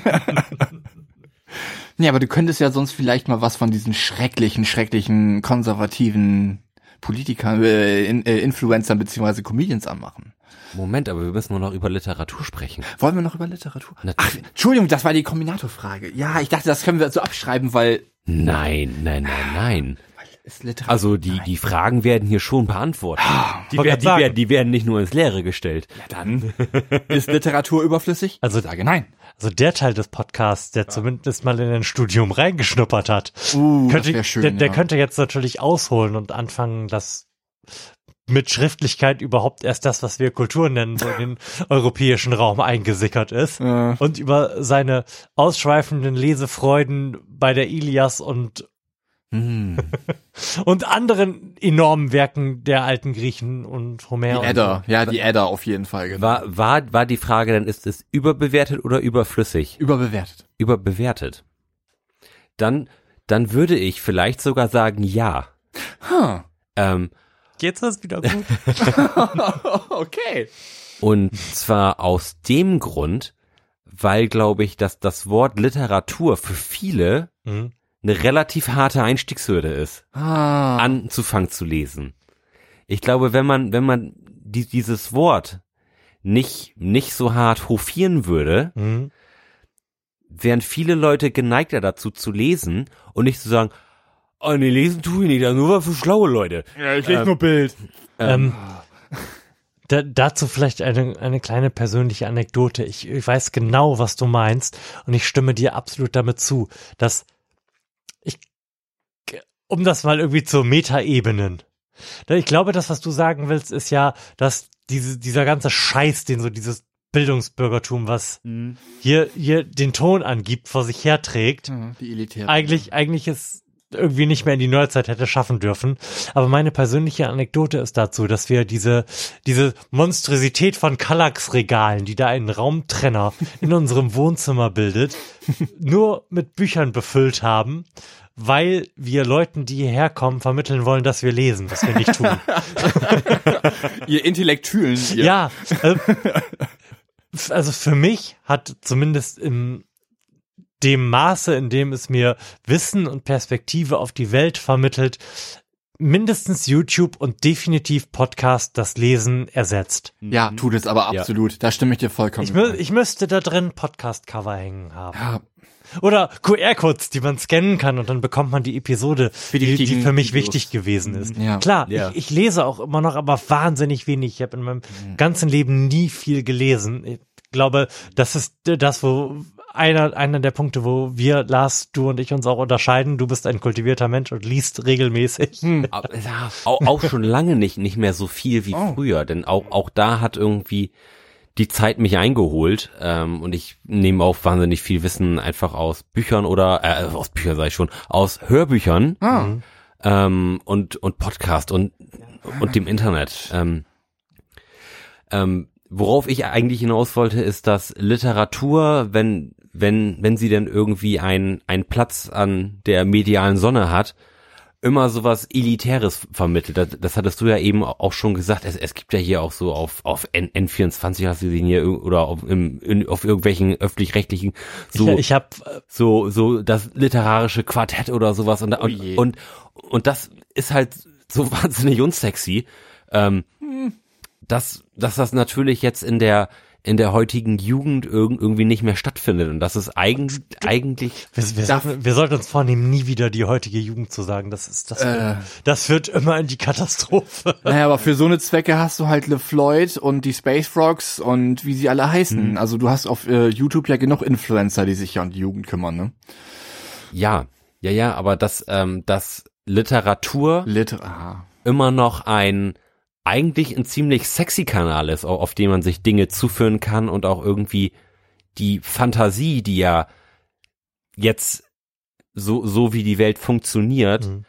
ja, aber du könntest ja sonst vielleicht mal was von diesen schrecklichen, schrecklichen, konservativen Politikern, äh, in, äh, Influencern beziehungsweise Comedians anmachen. Moment, aber wir müssen nur noch über Literatur sprechen. Wollen wir noch über Literatur? Ach. Entschuldigung, das war die Kombinatorfrage. Ja, ich dachte, das können wir so abschreiben, weil Nein, nein, nein, nein. es Literatur. Also die, die Fragen werden hier schon beantwortet. Die, wollte werden, die, werden, die werden nicht nur ins Leere gestellt. dann ist Literatur überflüssig? Also- sage nein. Also der Teil des Podcasts, der zumindest mal in ein Studium reingeschnuppert hat, Uh, könnte, schön. der, der ja. könnte jetzt natürlich ausholen und anfangen, das mit Schriftlichkeit überhaupt erst das, was wir Kultur nennen, so in den europäischen Raum eingesickert ist. Äh, Und über seine ausschweifenden Lesefreuden bei der Ilias und hm. und anderen enormen Werken der alten Griechen und Homer. Die und Edda, ja, die Edda auf jeden Fall. Genau. War, war, war die Frage dann, ist es überbewertet oder überflüssig? Überbewertet. Überbewertet. Dann, dann würde ich vielleicht sogar sagen, ja. Huh. Ähm, So. Jetzt ist wieder gut. okay. Und zwar aus dem Grund, weil, glaube ich, dass das Wort Literatur für viele Mhm. eine relativ harte Einstiegshürde ist, Ah. anzufangen zu lesen. Ich glaube, wenn man, wenn man die, dieses Wort nicht, nicht so hart hofieren würde, Mhm. wären viele Leute geneigter dazu zu lesen und nicht zu sagen, oh nee, lesen tue ich nicht, das ist nur für schlaue Leute. Ja, ich lese nur Bild. Ähm, da, dazu vielleicht eine, eine kleine persönliche Anekdote. Ich, ich weiß genau, was du meinst und ich stimme dir absolut damit zu, dass ich, um das mal irgendwie zur Metaebenen. Ich glaube, das, was du sagen willst, ist ja, dass diese, dieser ganze Scheiß, den so dieses Bildungsbürgertum, was hier, hier den Ton angibt, vor sich herträgt, Die elitäre. eigentlich, eigentlich es irgendwie nicht mehr in die Neuzeit hätte schaffen dürfen. Aber meine persönliche Anekdote ist dazu, dass wir diese, diese Monstrosität von Kallax-Regalen, die da einen Raumtrenner in unserem Wohnzimmer bildet, nur mit Büchern befüllt haben, weil wir Leuten, die hierher kommen, vermitteln wollen, dass wir lesen, was wir nicht tun. Ihr Intellektuellen. Ihr. Ja, äh, also für mich hat zumindest im dem Maße, in dem es mir Wissen und Perspektive auf die Welt vermittelt, mindestens YouTube und definitiv Podcast das Lesen ersetzt. Ja, tut es aber Ja. absolut. Da stimme ich dir vollkommen. Ich, mü ich müsste da drin Podcast-Cover hängen haben. ja, Oder QR-Codes, die man scannen kann und dann bekommt man die Episode, die die, die richtigen für mich Videos. wichtig gewesen ist. Ja. Klar, Ja. Ich, ich lese auch immer noch, aber wahnsinnig wenig. Ich habe in meinem ganzen Leben nie viel gelesen. Ich glaube, das ist das, wo einer, einer der Punkte, wo wir, Lars, du und ich uns auch unterscheiden. Du bist ein kultivierter Mensch und liest regelmäßig. Ja, auch, auch schon lange nicht, nicht mehr so viel wie Oh. früher, denn auch, auch da hat irgendwie die Zeit mich eingeholt ähm, und ich nehme auch wahnsinnig viel Wissen einfach aus Büchern oder äh, aus Büchern sage ich schon, aus Hörbüchern Ah. ähm, und und Podcast und und dem Internet. Ähm, ähm, worauf ich eigentlich hinaus wollte, ist, dass Literatur, wenn wenn wenn sie denn irgendwie einen einen Platz an der medialen Sonne hat, immer sowas Elitäres vermittelt. Das, das hattest du ja eben auch schon gesagt. Es, es gibt ja hier auch so auf, auf N, N24 hast du den hier oder auf, im, in, auf irgendwelchen öffentlich-rechtlichen so, Ich, ich habe so, so das literarische Quartett oder sowas und, da- und, und, und das ist halt so wahnsinnig unsexy. Ähm, dass, dass das natürlich jetzt in der, in der heutigen Jugend irg irgendwie nicht mehr stattfindet und das ist eigentlich, eigentlich, wir, wir, wir sollten uns vornehmen, nie wieder die heutige Jugend zu sagen. Das ist das. Äh. Führt, das führt immer in die Katastrophe. Naja, aber für so eine Zwecke hast du halt LeFloid und die Space Frogs und wie sie alle heißen. Also du hast auf äh, YouTube ja genug Influencer, die sich ja um die Jugend kümmern, ne? ja, ja, ja, aber dass, ähm, dass Literatur Liter aha. immer noch ein eigentlich ein ziemlich sexy Kanal ist, au- auf dem man sich Dinge zuführen kann und auch irgendwie die Fantasie, die ja jetzt so, so wie die Welt funktioniert, Mhm.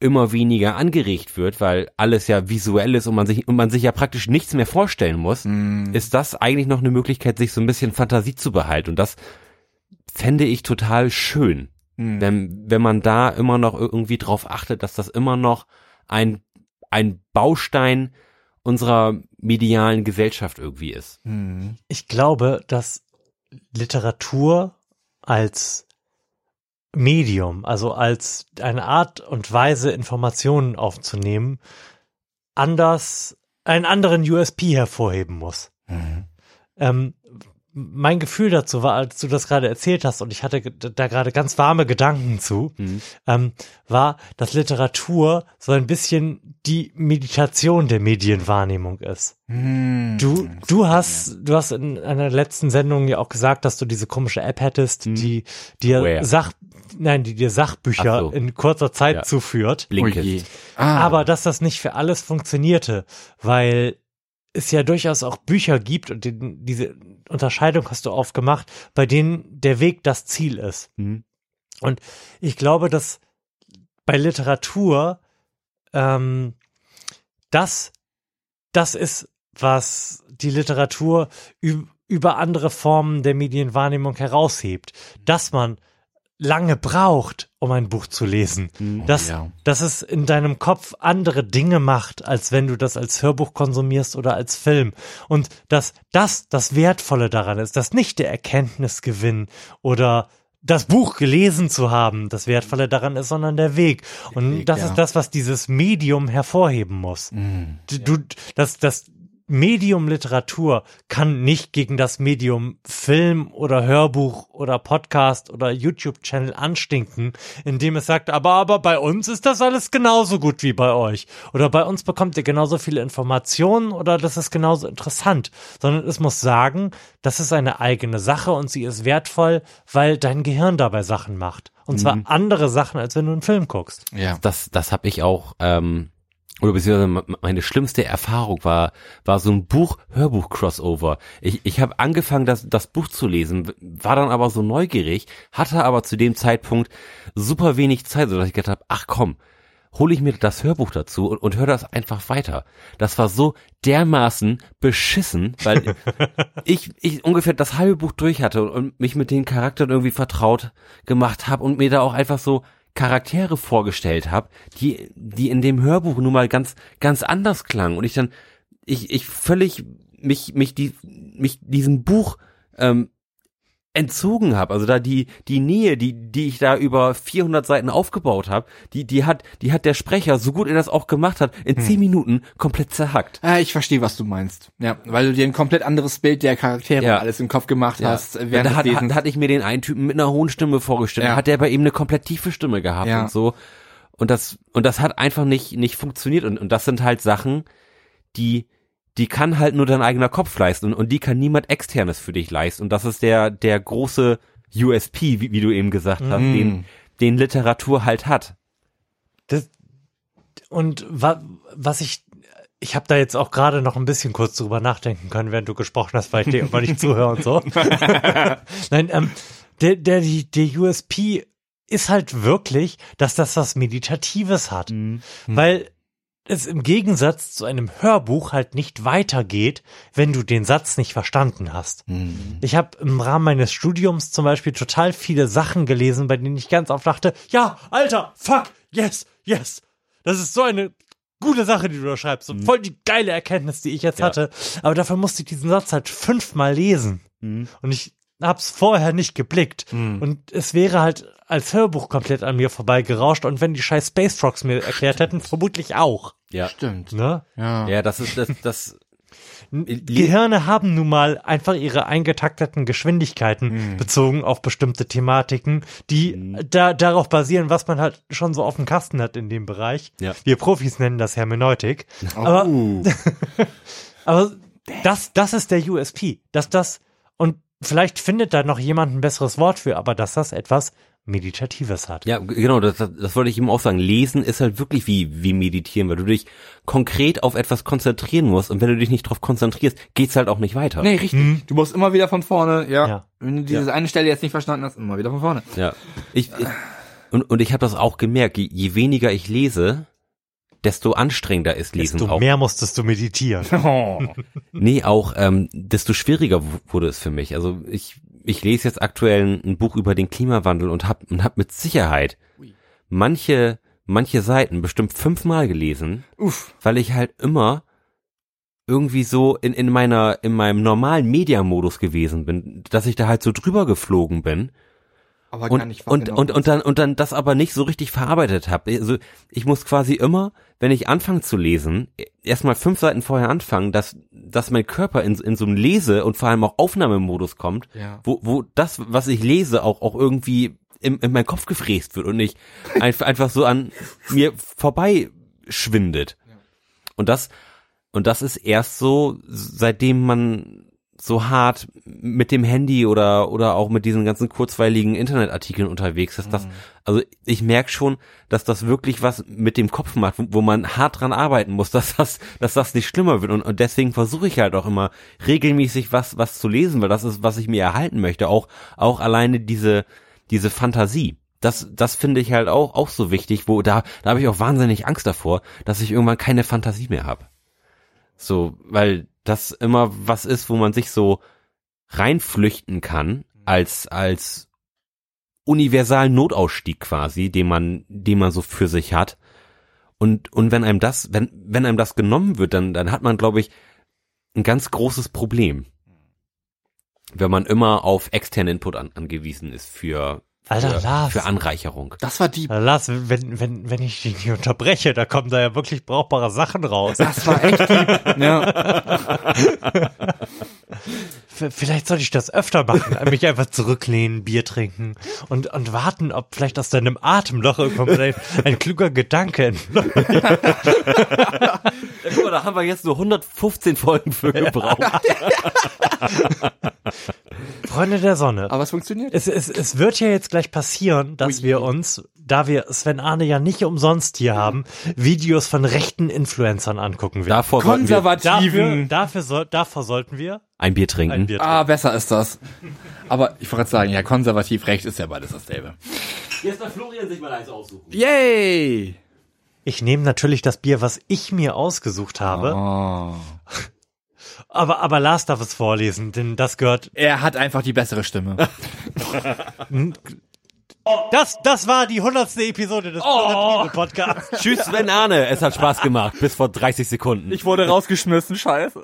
immer weniger angeregt wird, weil alles ja visuell ist und man sich, und man sich ja praktisch nichts mehr vorstellen muss, Hm. ist das eigentlich noch eine Möglichkeit, sich so ein bisschen Fantasie zu behalten. Und das fände ich total schön, Hm. wenn, wenn man da immer noch irgendwie drauf achtet, dass das immer noch ein, ein Baustein unserer medialen Gesellschaft irgendwie ist. Hm. Ich glaube, dass Literatur als Medium, also als eine Art und Weise, Informationen aufzunehmen, anders, einen anderen USP hervorheben muss. Ähm, mein Gefühl dazu war, als du das gerade erzählt hast, und ich hatte da gerade ganz warme Gedanken zu, Mhm. ähm, war, dass Literatur so ein bisschen die Meditation der Medienwahrnehmung ist. Hm. Du, du hast, du hast in einer letzten Sendung ja auch gesagt, dass du diese komische App hättest, die dir Where? Sach, nein, die dir Sachbücher Ach so. in kurzer Zeit Ja. zuführt. Blinkist. Oje. Ah. Aber dass das nicht für alles funktionierte, weil es ja durchaus auch Bücher gibt und den, diese Unterscheidung hast du aufgemacht, bei denen der Weg das Ziel ist. Mhm. Und ich glaube, dass bei Literatur ähm, das, das ist, was die Literatur üb über andere Formen der Medienwahrnehmung heraushebt, dass man lange braucht, um ein Buch zu lesen. Dass, ja. dass es in deinem Kopf andere Dinge macht, als wenn du das als Hörbuch konsumierst oder als Film. Und dass das das Wertvolle daran ist, dass nicht der Erkenntnisgewinn oder das Buch gelesen zu haben, das Wertvolle daran ist, sondern der Weg. Und Weg, das ja. ist das, was dieses Medium hervorheben muss. Hm. Du, du, das, das Medium Literatur kann nicht gegen das Medium Film oder Hörbuch oder Podcast oder YouTube-Channel anstinken, indem es sagt, aber, aber bei uns ist das alles genauso gut wie bei euch. Oder bei uns bekommt ihr genauso viele Informationen oder das ist genauso interessant. Sondern es muss sagen, das ist eine eigene Sache und sie ist wertvoll, weil dein Gehirn dabei Sachen macht. Und zwar andere Sachen, als wenn du einen Film guckst. Ja. Das, das habe ich auch, ähm, oder beziehungsweise me- meine schlimmste Erfahrung war, war so ein Buch-Hörbuch-Crossover. Ich, ich habe angefangen, das, das Buch zu lesen, war dann aber so neugierig, hatte aber zu dem Zeitpunkt super wenig Zeit, sodass ich gedacht habe, ach komm, hole ich mir das Hörbuch dazu und, und höre das einfach weiter. Das war so dermaßen beschissen, weil ich, ich ungefähr das halbe Buch durch hatte und, und mich mit den Charakteren irgendwie vertraut gemacht habe und mir da auch einfach so Charaktere vorgestellt habe, die, die in dem Hörbuch nun mal ganz, ganz anders klangen und ich dann, ich, ich völlig mich, mich, die, mich diesem Buch ähm, entzogen habe. Also da die die Nähe, die die ich da über 400 Seiten aufgebaut habe, die die hat die hat der Sprecher so gut er das auch gemacht hat in zehn Minuten komplett zerhackt. Ah, ich verstehe, was du meinst. Ja, weil du dir ein komplett anderes Bild der Charaktere Ja. alles im Kopf gemacht hast äh, während da des hat, hat, hatte ich mir den einen Typen mit einer hohen Stimme vorgestellt, Ja. hat der bei ihm eine komplett tiefe Stimme gehabt Ja. und so. Und das und das hat einfach nicht nicht funktioniert und und das sind halt Sachen, die die kann halt nur dein eigener Kopf leisten und, die kann niemand externes für dich leisten und das ist der der große USP, wie, wie du eben gesagt hast, Mhm. den den Literatur halt hat. Das, und wa, was ich, ich habe da jetzt auch gerade noch ein bisschen kurz drüber nachdenken können, während du gesprochen hast, weil ich dir immer nicht zuhöre und so. Nein, ähm, der, der, die, der USP ist halt wirklich, dass das was Meditatives hat. Weil es im Gegensatz zu einem Hörbuch halt nicht weitergeht, wenn du den Satz nicht verstanden hast. Ich habe im Rahmen meines Studiums zum Beispiel total viele Sachen gelesen, bei denen ich ganz oft dachte, ja, Alter, fuck, yes, yes. Das ist so eine gute Sache, die du da schreibst. Und voll die geile Erkenntnis, die ich jetzt hatte. Aber dafür musste ich diesen Satz halt fünfmal lesen. Und ich hab's vorher nicht geblickt. Und es wäre halt als Hörbuch komplett an mir vorbeigerauscht. Und wenn die scheiß Space Frogs mir erklärt hätten, vermutlich auch. Ja. Stimmt. Ne? Ja. Ja, das ist das das Gehirne haben nun mal einfach ihre eingetakteten Geschwindigkeiten bezogen auf bestimmte Thematiken, die da darauf basieren, was man halt schon so auf dem Kasten hat in dem Bereich. Ja. Wir Profis nennen das Hermeneutik. Aber, aber das, das ist der USP, dass das vielleicht findet da noch jemand ein besseres Wort für, aber dass das etwas Meditatives hat. Ja, genau, das, das, das wollte ich ihm auch sagen. Lesen ist halt wirklich wie, wie meditieren, weil du dich konkret auf etwas konzentrieren musst und wenn du dich nicht darauf konzentrierst, geht's halt auch nicht weiter. Nee, richtig. Du musst immer wieder von vorne, ja. Ja. Wenn du diese eine Stelle jetzt nicht verstanden hast, immer wieder von vorne. Ja. Ich, ich, und, und ich habe das auch gemerkt, je, je weniger ich lese, desto anstrengender ist Lesen Desto auch. mehr musstest du meditieren. Oh. Nee, auch ähm, desto schwieriger wurde es für mich. Also ich, ich lese jetzt aktuell ein, ein Buch über den Klimawandel und hab, und hab mit Sicherheit manche, manche Seiten bestimmt fünfmal gelesen, Uff. weil ich halt immer irgendwie so in, in meiner, in meinem normalen Mediamodus gewesen bin, dass ich da halt so drüber geflogen bin Aber und, gar nicht und, wahrgenommen. und, und dann, und dann das aber nicht so richtig verarbeitet habe. Also ich muss quasi immer, wenn ich anfange zu lesen, erstmal fünf Seiten vorher anfangen, dass, dass mein Körper in, in so einen Lese- und vor allem auch Aufnahmemodus kommt, Ja. wo, wo das, was ich lese, auch, auch irgendwie in, in meinen Kopf gefräst wird und nicht einfach, einfach so an mir vorbei schwindet. Und das, und das ist erst so, seitdem man so hart mit dem Handy oder oder auch mit diesen ganzen kurzweiligen Internetartikeln unterwegs ist. Das, also ich merke schon, dass das wirklich was mit dem Kopf macht, wo, wo man hart dran arbeiten muss, dass das, dass das nicht schlimmer wird. Und, und deswegen versuche ich halt auch immer regelmäßig was was zu lesen, weil das ist, was ich mir erhalten möchte. Auch auch alleine diese diese Fantasie. Das, das finde ich halt auch, auch so wichtig, wo da, da habe ich auch wahnsinnig Angst davor, dass ich irgendwann keine Fantasie mehr habe. So, weil das immer was ist, wo man sich so reinflüchten kann, als, als universalen Notausstieg quasi, den man, den man so für sich hat. Und, und wenn einem das, wenn, wenn einem das genommen wird, dann, dann hat man, glaube ich, ein ganz großes Problem. Wenn man immer auf externen Input an, angewiesen ist für, Alter, für, Lars. für Anreicherung. Das war die. Lars, wenn, wenn, wenn ich dich nicht unterbreche, da kommen da ja wirklich brauchbare Sachen raus. Das war echt die. ja. Vielleicht sollte ich das öfter machen, mich einfach zurücklehnen, Bier trinken und, und warten, ob vielleicht aus deinem Atemloch irgendwann ein kluger Gedanke entfleucht. Ja, guck mal, da haben wir jetzt nur 115 Folgen für gebraucht. Freunde der Sonne. Aber es funktioniert. Es, es, es wird ja jetzt gleich passieren, dass wir uns, da wir Sven Arne ja nicht umsonst hier haben, Videos von rechten Influencern angucken werden. Davor sollten wir Dafür, Konservativen. dafür, soll, davor sollten wir ein Bier trinken. ein Bier Ah, besser ist das. Aber ich wollte gerade sagen, ja, konservativ recht ist ja beides dasselbe. Jetzt darf Florian sich mal eins aussuchen. Yay! Ich nehme natürlich das Bier, was ich mir ausgesucht habe. Oh. Aber, aber Lars darf es vorlesen, denn das gehört. Er hat einfach die bessere Stimme. Das, das war die hundertste Episode des oh. Podcasts. Tschüss, Sven Arne. Es hat Spaß gemacht. Bis vor 30 Sekunden. Ich wurde rausgeschmissen, scheiße.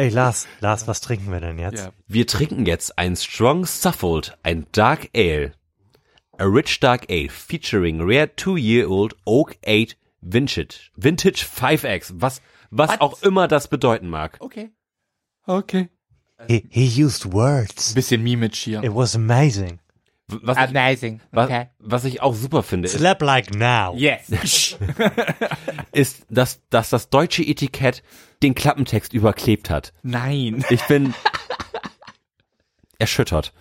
Ey, Lars, Lars, was trinken wir denn jetzt? Ja. Wir trinken jetzt ein Strong Suffold, ein Dark Ale. A Rich Dark Ale featuring rare two-year-old Oak 8 Vintage. Vintage 5X. Was, was auch immer das bedeuten mag. Okay. Okay. He, he used words. Bisschen Mimage hier. It was amazing. Was, ich, Amazing. was, was ich auch super finde, ist, Slap like now. Yes. ist dass, dass das deutsche Etikett den Klappentext überklebt hat. Nein. Ich bin erschüttert.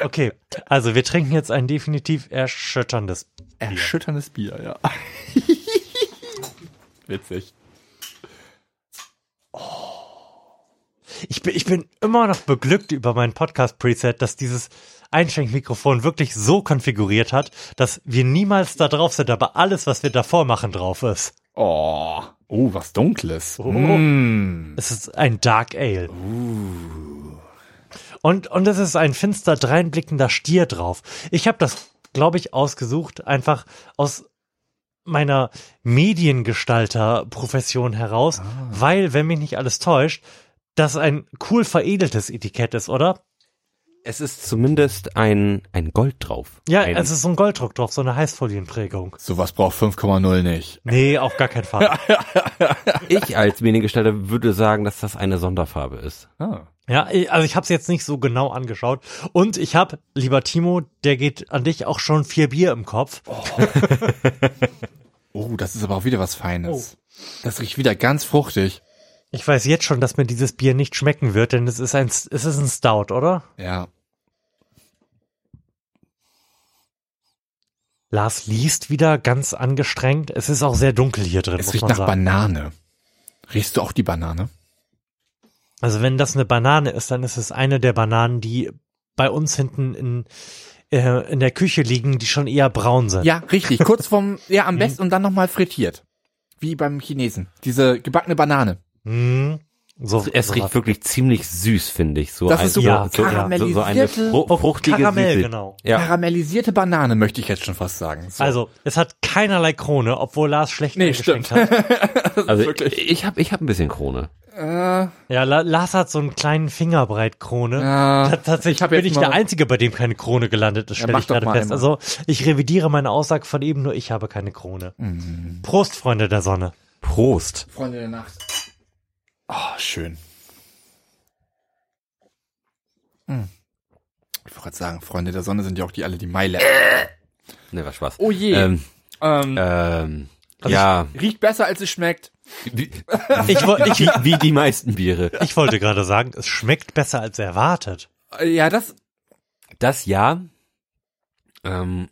Okay, also wir trinken jetzt ein definitiv erschütterndes. Erschütterndes Bier, ja. Witzig. Ich bin, ich bin immer noch beglückt über mein Podcast-Preset, dass dieses Einschenkmikrofon wirklich so konfiguriert hat, dass wir niemals da drauf sind, aber alles, was wir davor machen, drauf ist. Oh. Oh, was Dunkles. Mm. Es ist ein Dark Ale. Und, und es ist ein finster dreinblickender Stier drauf. Ich habe das, glaube ich, ausgesucht, einfach aus meiner Mediengestalter-Profession heraus, weil, wenn mich nicht alles täuscht, das ein cool veredeltes Etikett ist, oder? Es ist zumindest ein, ein Gold drauf. Ja, ein, es ist so ein Golddruck drauf, so eine Heißfolienprägung. Sowas braucht 5,0 nicht. Nee, auf gar keinen Fall. Ich als Mediengestalter würde sagen, dass das eine Sonderfarbe ist. Ah. Ja, ich- also ich habe es jetzt nicht so genau angeschaut. Und ich habe, lieber Timo, der geht an dich auch schon vier Bier im Kopf. Oh, das ist aber auch wieder was Feines. Das riecht wieder ganz fruchtig. Ich weiß jetzt schon, dass mir dieses Bier nicht schmecken wird, denn es ist ein, es ist ein Stout, oder? Ja. Lars liest wieder ganz angestrengt. Es ist auch sehr dunkel hier drin, Es riecht nach sagen. Banane. Riechst du auch die Banane? Also wenn das eine Banane ist, dann ist es eine der Bananen, die bei uns hinten in, äh, in der Küche liegen, die schon eher braun sind. Ja, richtig. Kurz vom, ja, am besten und dann nochmal frittiert. Wie beim Chinesen. Diese gebackene Banane. Hm. So, Es sowas. riecht wirklich ziemlich süß, finde ich. So Das ein, ist so ja, so, so, so eine karamellisierte- fru fruchtige Karamell, Süße. genau. Ja. Karamellisierte Banane möchte ich jetzt schon fast sagen. So. Also, es hat keinerlei Krone, obwohl Lars schlecht Nee, stimmt. hat. Also wirklich. ich habe ich hab ein bisschen Krone. äh, Ja, La Lars hat so einen kleinen Fingerbreit Krone. Ja, Ta- Tatsächlich ich hab bin ich mal- der Einzige, bei dem keine Krone gelandet ist, Ja, stelle mach ich doch gerade mal fest. einmal. Also, ich revidiere meine Aussage von eben, nur ich habe keine Krone. Mhm. Prost, Freunde der Sonne. Prost. Freunde der Nacht. Oh, schön. Hm. Ich wollte gerade sagen, Freunde der Sonne sind ja auch die alle, die Meile. Ne, war Spaß. Oh je. Ähm, Ähm, ähm, Also ja, riecht besser, als es schmeckt. wie, Ich, ich, wie, wie die meisten Biere. ich wollte gerade sagen, es schmeckt besser als erwartet. Äh, Ja, das Das ja. Ähm,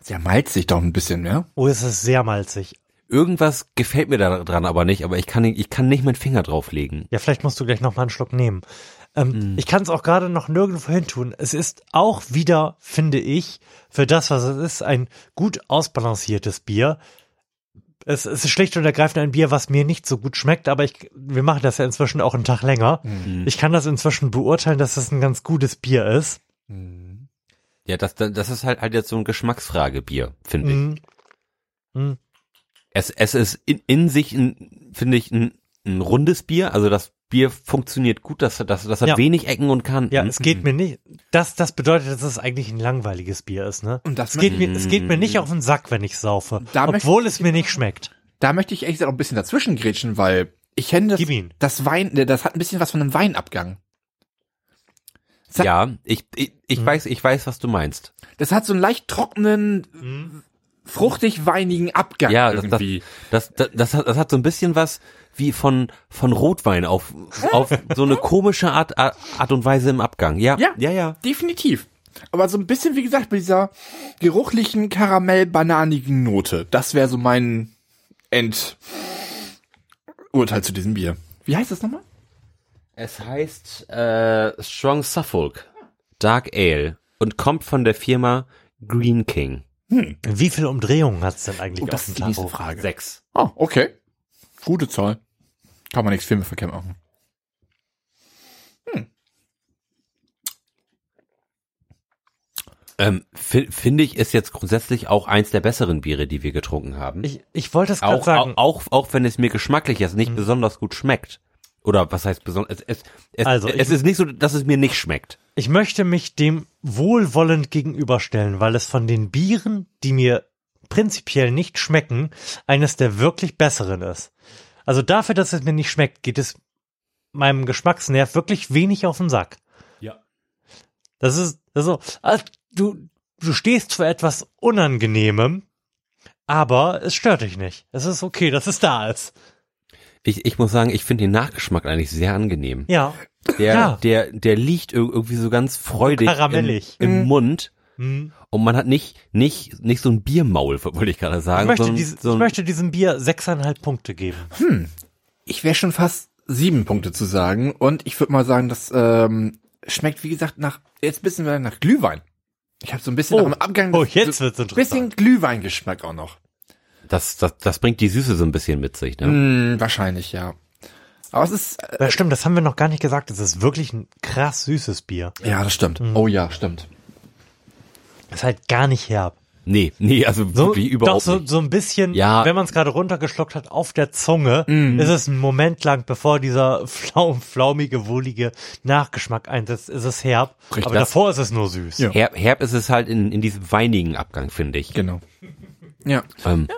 sehr malzig doch ein bisschen, ja? Oh, es ist sehr malzig. Irgendwas gefällt mir daran aber nicht, aber ich kann, nicht- ich kann nicht meinen Finger drauflegen. Ja, vielleicht musst du gleich noch mal einen Schluck nehmen. Ähm, Hm. Ich kann es auch gerade noch nirgendwo hin tun. Es ist auch wieder, finde ich, für das, was es ist, ein gut ausbalanciertes Bier. Es, es ist schlicht und ergreifend ein Bier, was mir nicht so gut schmeckt, aber ich, wir machen das ja inzwischen auch einen Tag länger. Hm. Ich kann das inzwischen beurteilen, dass es ein ganz gutes Bier ist. Ja, das, das ist halt, halt jetzt so ein Geschmacksfrage-Bier, finde ich. Mhm. Mhm. Es, es ist in, in sich, ein, finde ich, ein, ein rundes Bier. Also das Bier funktioniert gut, das, das, das hat Ja. wenig Ecken und Kanten. Ja, es geht mir nicht. Das, das bedeutet, dass es eigentlich ein langweiliges Bier ist, ne? Und das es geht mir, es geht mir nicht auf den Sack, wenn ich saufe, Da obwohl es mir nicht schmeckt. Da möchte ich ehrlich gesagt auch ein bisschen dazwischen grätschen, weil ich kenne das, das Wein, äh, das hat ein bisschen was von einem Weinabgang. Das hat, Ja, ich, ich, ich Mhm. weiß, ich weiß, was du meinst. das hat so einen leicht trockenen, fruchtig weinigen Abgang Ja, das, das, irgendwie. das, das, das, hat, das hat so ein bisschen was wie von, von Rotwein auf, auf so eine komische Art, Art und Weise im Abgang. Ja, Ja. ja, ja. Definitiv. Aber so ein bisschen, wie gesagt, mit dieser geruchlichen, karamell-bananigen Note. Das wäre so mein Endurteil zu diesem Bier. Wie heißt das nochmal? Es heißt äh, Strong Suffolk Dark Ale und kommt von der Firma Green King. Wie viele Umdrehungen hat es denn eigentlich Oh, auf das dem ist die nächste Tacho? Frage. Sechs. Oh, okay. Gute Zahl. Kann man nichts Filme verkehrt machen. Ähm, fi- Finde ich, ist jetzt grundsätzlich auch eins der besseren Biere, die wir getrunken haben. Ich, ich wollte es gerade auch, sagen. auch, auch, auch wenn es mir geschmacklich jetzt nicht besonders gut schmeckt. Oder was heißt besonders? Es, es, es, Also, es ich- ist nicht so, dass es mir nicht schmeckt. Ich möchte mich dem wohlwollend gegenüberstellen, weil es von den Bieren, die mir prinzipiell nicht schmecken, eines der wirklich besseren ist. Also dafür, dass es mir nicht schmeckt, geht es meinem Geschmacksnerv wirklich wenig auf den Sack. Ja. Das ist, das ist so, ah, du, du stehst vor etwas Unangenehmem, aber es stört dich nicht. Es ist okay, dass es da ist. Ich, ich muss sagen, ich finde den Nachgeschmack eigentlich sehr angenehm. Ja. Der, Ja. der, der liegt ir- irgendwie so ganz freudig Karamellig. im, im Mund. Hm. Und man hat nicht, nicht, nicht so ein Biermaul, wollte ich gerade Ich sagen. möchte, sondern dies, so ich ein, möchte diesem Bier sechseinhalb Punkte geben. Ich wäre schon fast sieben Punkte zu sagen. Und ich würde mal sagen, das ähm, schmeckt, wie gesagt, nach jetzt ein bisschen nach Glühwein. Ich habe so ein bisschen Oh. nach dem Abgang Oh, jetzt so wird's ein bisschen interessant. Glühweingeschmack auch noch. Das, das, das bringt die Süße so ein bisschen mit sich, ne? Hm, wahrscheinlich, ja. Aber es ist, äh, Ja, stimmt, das haben wir noch gar nicht gesagt. Es ist wirklich ein krass süßes Bier. ja, das stimmt. Oh ja, stimmt. Es ist halt gar nicht herb. Nee, nee, also So, wirklich doch überhaupt so, nicht. so ein bisschen, Ja. wenn man es gerade runtergeschluckt hat, auf der Zunge, ist es ein Moment lang, bevor dieser flaum, flaumige, wohlige Nachgeschmack einsetzt, ist es herb. Richtig. aber Das- davor ist es nur süß. Ja. Herb, herb ist es halt in, in diesem weinigen Abgang, finde ich. Genau. Ja. Ähm,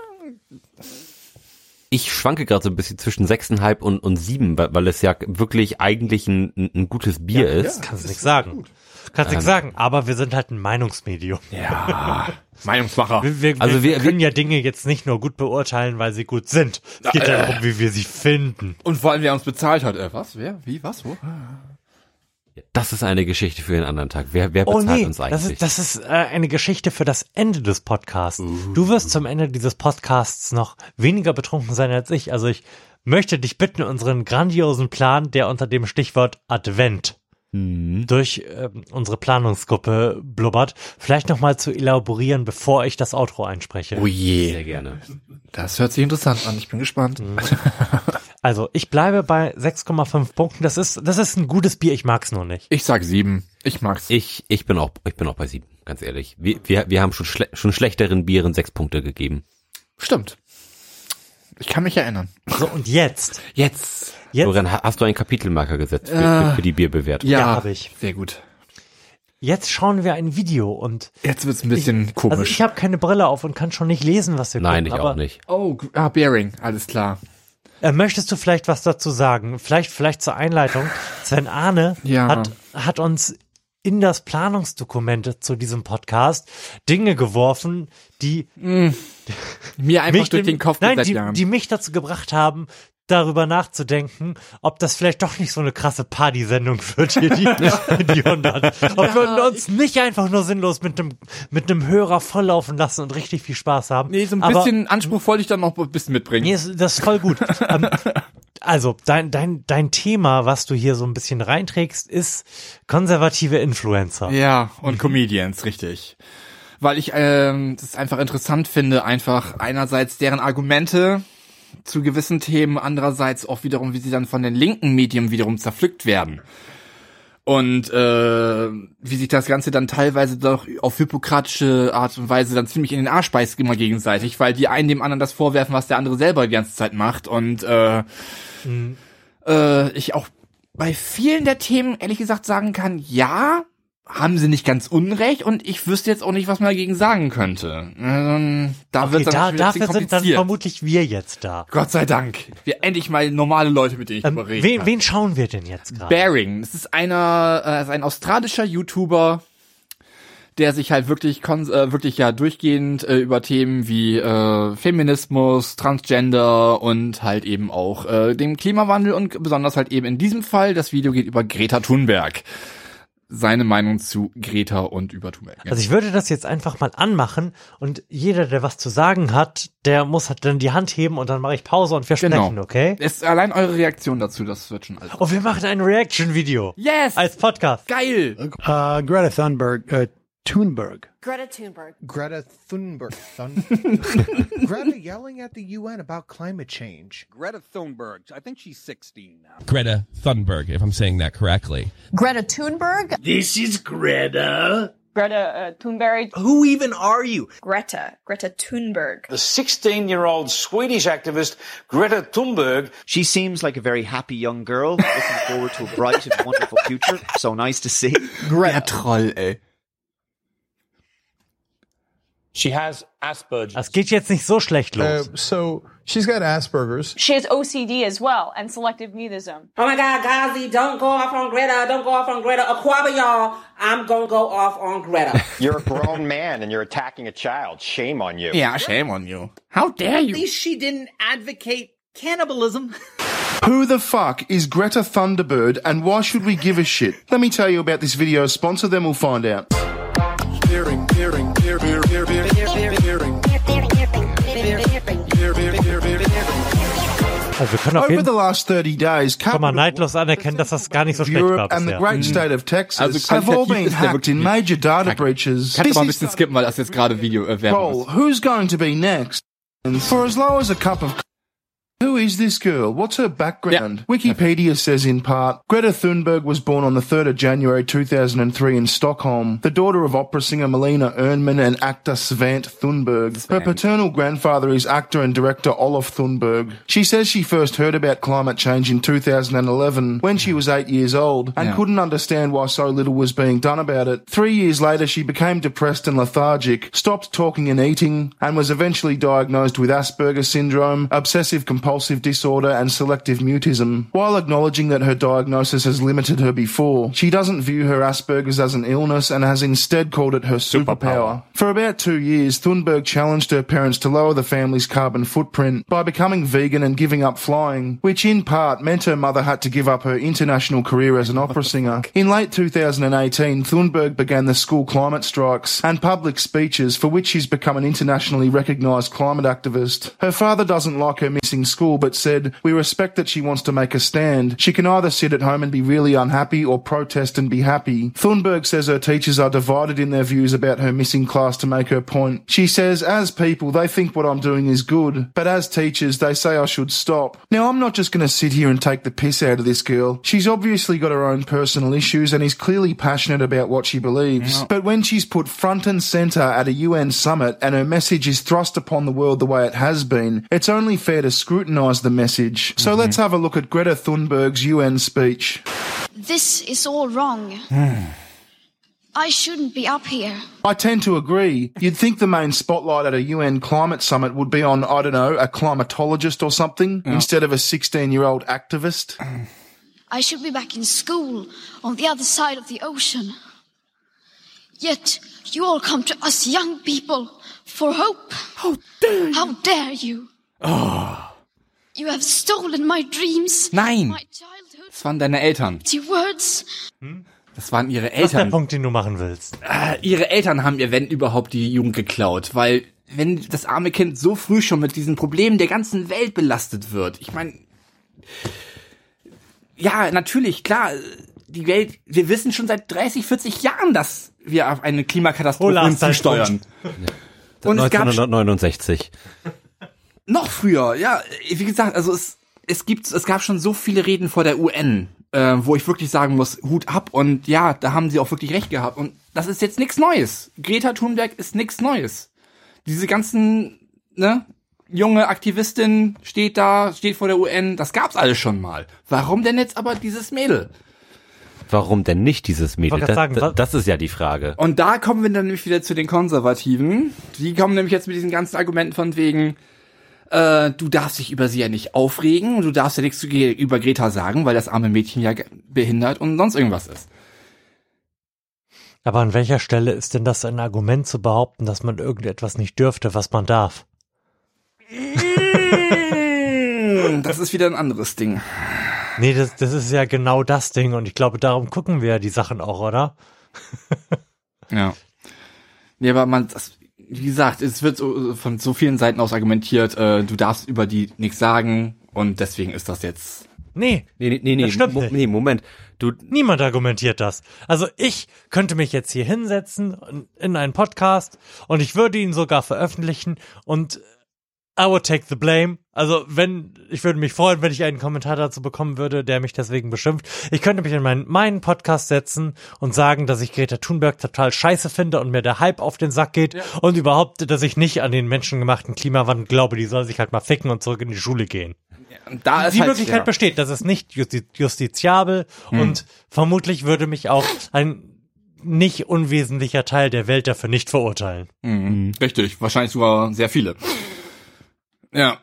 ich schwanke gerade so ein bisschen zwischen sechseinhalb und, und sieben, weil, weil es ja wirklich eigentlich ein, ein, gutes Bier ist. Kannst nichts sagen. Kannst nichts sagen, aber wir sind halt ein Meinungsmedium. Ja. Meinungsmacher. Wir, wir, Also wir, wir- können ja Dinge jetzt nicht nur gut beurteilen, weil sie gut sind. Es geht ja darum, wie wir sie finden. Und vor allem, wer uns bezahlt hat. Äh, was? Wer? Wie? Was? Wo? Das ist eine Geschichte für einen anderen Tag. Wer, wer Oh bezahlt nee, uns das eigentlich? ist, das ist äh, eine Geschichte für das Ende des Podcasts. Du wirst zum Ende dieses Podcasts noch weniger betrunken sein als ich. Also ich möchte dich bitten, unseren grandiosen Plan, der unter dem Stichwort Advent durch ähm, unsere Planungsgruppe blubbert, vielleicht nochmal zu elaborieren, bevor ich das Outro einspreche. Oh je. Sehr gerne. Das hört sich interessant an. Ich bin gespannt. Also, ich bleibe bei 6,5 Punkten. Das ist, das ist ein gutes Bier, ich mag's nur nicht. Ich sag sieben. Ich mag's. Ich, ich bin auch, ich bin auch bei sieben, ganz ehrlich. Wir, wir, wir haben schon, schle schon schlechteren Bieren sechs Punkte gegeben. Stimmt. Ich kann mich erinnern. So, und jetzt? Jetzt. Jetzt, Florian, ha- hast du einen Kapitelmarker gesetzt für, Äh, für, die Bierbewertung? Ja, Ja, hab ich. Sehr gut. jetzt schauen wir ein Video und Jetzt wird's ein bisschen komisch. also ich habe keine Brille auf und kann schon nicht lesen, was wir Nein, gucken, ich aber auch nicht. oh, ah, Bearing. Alles klar. Äh, möchtest du vielleicht was dazu sagen? Vielleicht, vielleicht zur Einleitung. Sven Arne Ja. hat, hat uns in das Planungsdokument zu diesem Podcast Dinge geworfen, die Mir einfach durch den Kopf nein, die, die mich dazu gebracht haben, darüber nachzudenken, ob das vielleicht doch nicht so eine krasse Party-Sendung wird hier, die, die 100. Ob wir uns nicht einfach nur sinnlos mit einem, mit einem Hörer volllaufen lassen und richtig viel Spaß haben. nee, so ein Aber- bisschen Anspruch wollte ich dann noch ein bisschen mitbringen. Nee, das ist voll gut. ähm, also, dein, dein, dein Thema, was du hier so ein bisschen reinträgst, ist konservative Influencer. Ja, und Comedians, richtig. Weil ich ähm, das einfach interessant finde, einfach einerseits deren Argumente zu gewissen Themen, andererseits auch wiederum, wie sie dann von den linken Medien wiederum zerpflückt werden. Und äh, wie sich das Ganze dann teilweise doch auf hypokratische Art und Weise dann ziemlich in den Arsch beißt immer gegenseitig, weil die einen dem anderen das vorwerfen, was der andere selber die ganze Zeit macht. Und äh, äh, ich auch bei vielen der Themen ehrlich gesagt sagen kann, ja, haben sie nicht ganz unrecht und ich wüsste jetzt auch nicht, was man dagegen sagen könnte. Ähm, da Okay, wird dann da, dafür sind dann vermutlich wir jetzt da. Gott sei Dank. Wir endlich mal normale Leute, mit denen ich Ähm, reden wen, kann. wen schauen wir denn jetzt gerade? Bearing. Das ist einer, äh, ist ein australischer YouTuber, der sich halt wirklich, kon äh, wirklich ja durchgehend äh, über Themen wie äh, Feminismus, Transgender und halt eben auch äh, dem Klimawandel und besonders halt eben in diesem Fall, das Video geht über Greta Thunberg. Seine Meinung zu Greta und über Thunberg. Ja. Also ich würde das jetzt einfach mal anmachen und jeder, der was zu sagen hat, der muss halt dann die Hand heben und dann mache ich Pause und wir Genau. sprechen, okay? ist allein eure Reaktion dazu, das wird schon alles. Und wir machen ein Reaction-Video. Yes! Als Podcast. Geil! Uh, Greta Thunberg, uh, Thunberg. Greta Thunberg. Greta Thunberg. Thun- Greta yelling at the UN about climate change. Greta Thunberg. I think she's 16 now. Greta Thunberg, if I'm saying that correctly. Greta Thunberg. This is Greta. Greta uh, Thunberg. Who even are you? Greta. Greta Thunberg. The 16 year old Swedish activist Greta Thunberg. She seems like a very happy young girl, looking forward to a bright and wonderful future. So nice to see. Der Troll, ey. She has Asperger's. Das geht jetzt nicht so schlecht Uh, los. so she's got Asperger's. She has OCD as well and selective mutism. Oh my God, Gazi, don't go off on Greta. Don't go off on Greta. Aquaba, y'all. I'm gonna go off on Greta. You're a grown man and you're attacking a child. Shame on you. Yeah, shame on you. How dare you? At least she didn't advocate cannibalism. Who the fuck is Greta Thunderbird and why should we give a shit? Let me tell you about this video sponsor, then we'll find out. Bearing, bearing, bearing, Also wir können auf Over jeden the Fall last 30 days, kann man neidlos anerkennen, dass das gar nicht so schlecht war Europe and the bisher. great state of Texas Also have all been ist hacked in major data breaches. Kannst This aber ein is bisschen skippen, weil das jetzt gerade Video äh, Cole, who's going to be next? And for as low as a cup of who is this girl? What's her background? Wikipedia says in part, Greta Thunberg was born on the 3rd of January 2003 in Stockholm, the daughter of opera singer Melina Ernman and actor Svante Thunberg. Her paternal grandfather is actor and director Olaf Thunberg. She says she first heard about climate change in 2011 when she was eight years old and Yeah. couldn't understand why so little was being done about it. Three years later, she became depressed and lethargic, stopped talking and eating, and was eventually diagnosed with Asperger's syndrome, obsessive compulsive disorder, and selective mutism. While acknowledging that her diagnosis has limited her before, she doesn't view her Asperger's as an illness and has instead called it her superpower. For about two years, Thunberg challenged her parents to lower the family's carbon footprint by becoming vegan and giving up flying, which in part meant her mother had to give up her international career as an opera singer. In late 2018, Thunberg began the school climate strikes and public speeches for which she's become an internationally recognised climate activist. Her father doesn't like her missing school, but said, we respect that she wants to make a stand. She can either sit at home and be really unhappy or protest and be happy. Thunberg says her teachers are divided in their views about her missing class to make her point. She says, as people, they think what I'm doing is good, but as teachers, they say I should stop. Now, I'm not just going to sit here and take the piss out of this girl. She's obviously got her own personal issues and is clearly passionate about what she believes. But when she's put front and centre at a UN summit and her message is thrust upon the world the way it has been, it's only fair to scrutinise the message. So mm-hmm. let's have a look at Greta Thunberg's UN speech. This is all wrong. Hmm. I shouldn't be up here. I tend to agree. You'd think the main spotlight at a UN climate summit would be on, I don't know, a climatologist or something, instead of a 16 year old activist. I should be back in school on the other side of the ocean. Yet you all come to us young people for hope. How dare you? How dare you? Ah. You have stolen my dreams. Nein. My Das waren deine Eltern. empty words. Das waren ihre Das ist der Eltern. Punkt, den du machen willst. Äh, ihre Eltern haben ihr, wenn überhaupt, die Jugend geklaut, weil wenn das arme Kind so früh schon mit diesen Problemen der ganzen Welt belastet wird, ich meine, ja, natürlich, klar, die Welt, wir wissen schon seit 30, 40 Jahren, dass wir auf eine Klimakatastrophe Olaf, sei zusteuern. Und es gab 1969. noch früher, ja, wie gesagt, also es, es gibt, es gab schon so viele Reden vor der UN, äh, wo ich wirklich sagen muss, Hut ab und ja, da haben sie auch wirklich recht gehabt und das ist jetzt nichts Neues. Greta Thunberg ist nichts Neues. Diese ganzen, ne, junge Aktivistin steht da, steht vor der UN, das gab's alles schon mal. Warum denn jetzt aber dieses Mädel? Warum denn nicht dieses Mädel? wollte Das, sagen, wa- das ist ja die Frage. Und da kommen wir dann nämlich wieder zu den Konservativen. Die kommen nämlich jetzt mit diesen ganzen Argumenten von wegen, äh, du darfst dich über sie ja nicht aufregen und du darfst ja nichts über Greta sagen, weil das arme Mädchen ja behindert und sonst irgendwas ist. Aber an welcher Stelle ist denn das ein Argument zu behaupten, dass man irgendetwas nicht dürfte, was man darf? Hm, Das ist wieder ein anderes Ding. Nee, das, das ist ja genau das Ding und ich glaube, darum gucken wir ja die Sachen auch, oder? Ja. Nee, aber man, das, wie gesagt, es wird so, von so vielen Seiten aus argumentiert, äh, du darfst über die nichts sagen und deswegen ist das jetzt. Nee, Nee, nee, nee, nee, stimmt Mo nicht. nee Moment. Du, niemand argumentiert das. Also ich könnte mich jetzt hier hinsetzen in einen Podcast und ich würde ihn sogar veröffentlichen und I would take the blame. Also wenn, ich würde mich freuen, wenn ich einen Kommentar dazu bekommen würde, der mich deswegen beschimpft. Ich könnte mich in meinen, meinen Podcast setzen und sagen, dass ich Greta Thunberg total scheiße finde und mir der Hype auf den Sack geht und überhaupt, dass ich nicht an den menschengemachten Klimawandel glaube, die soll sich halt mal ficken und zurück in die Schule gehen. Ist die halt, Möglichkeit ja. besteht, das ist nicht justi justiziabel Hm. und vermutlich würde mich auch ein nicht unwesentlicher Teil der Welt dafür nicht verurteilen. Mhm. Richtig, wahrscheinlich sogar sehr viele. Ja.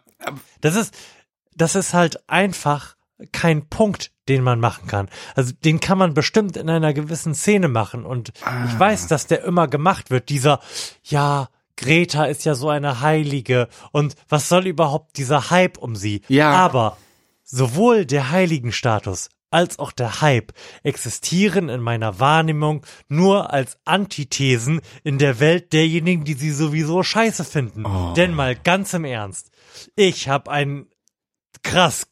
Das ist, das ist halt einfach kein Punkt, den man machen kann. Also den kann man bestimmt in einer gewissen Szene machen und ich weiß, dass der immer gemacht wird. Dieser, ja, Greta ist ja so eine Heilige und was soll überhaupt dieser Hype um sie? Ja. Aber sowohl der Heiligenstatus als auch der Hype existieren in meiner Wahrnehmung nur als Antithesen in der Welt derjenigen, die sie sowieso scheiße finden. Denn mal ganz im Ernst, ich habe einen krass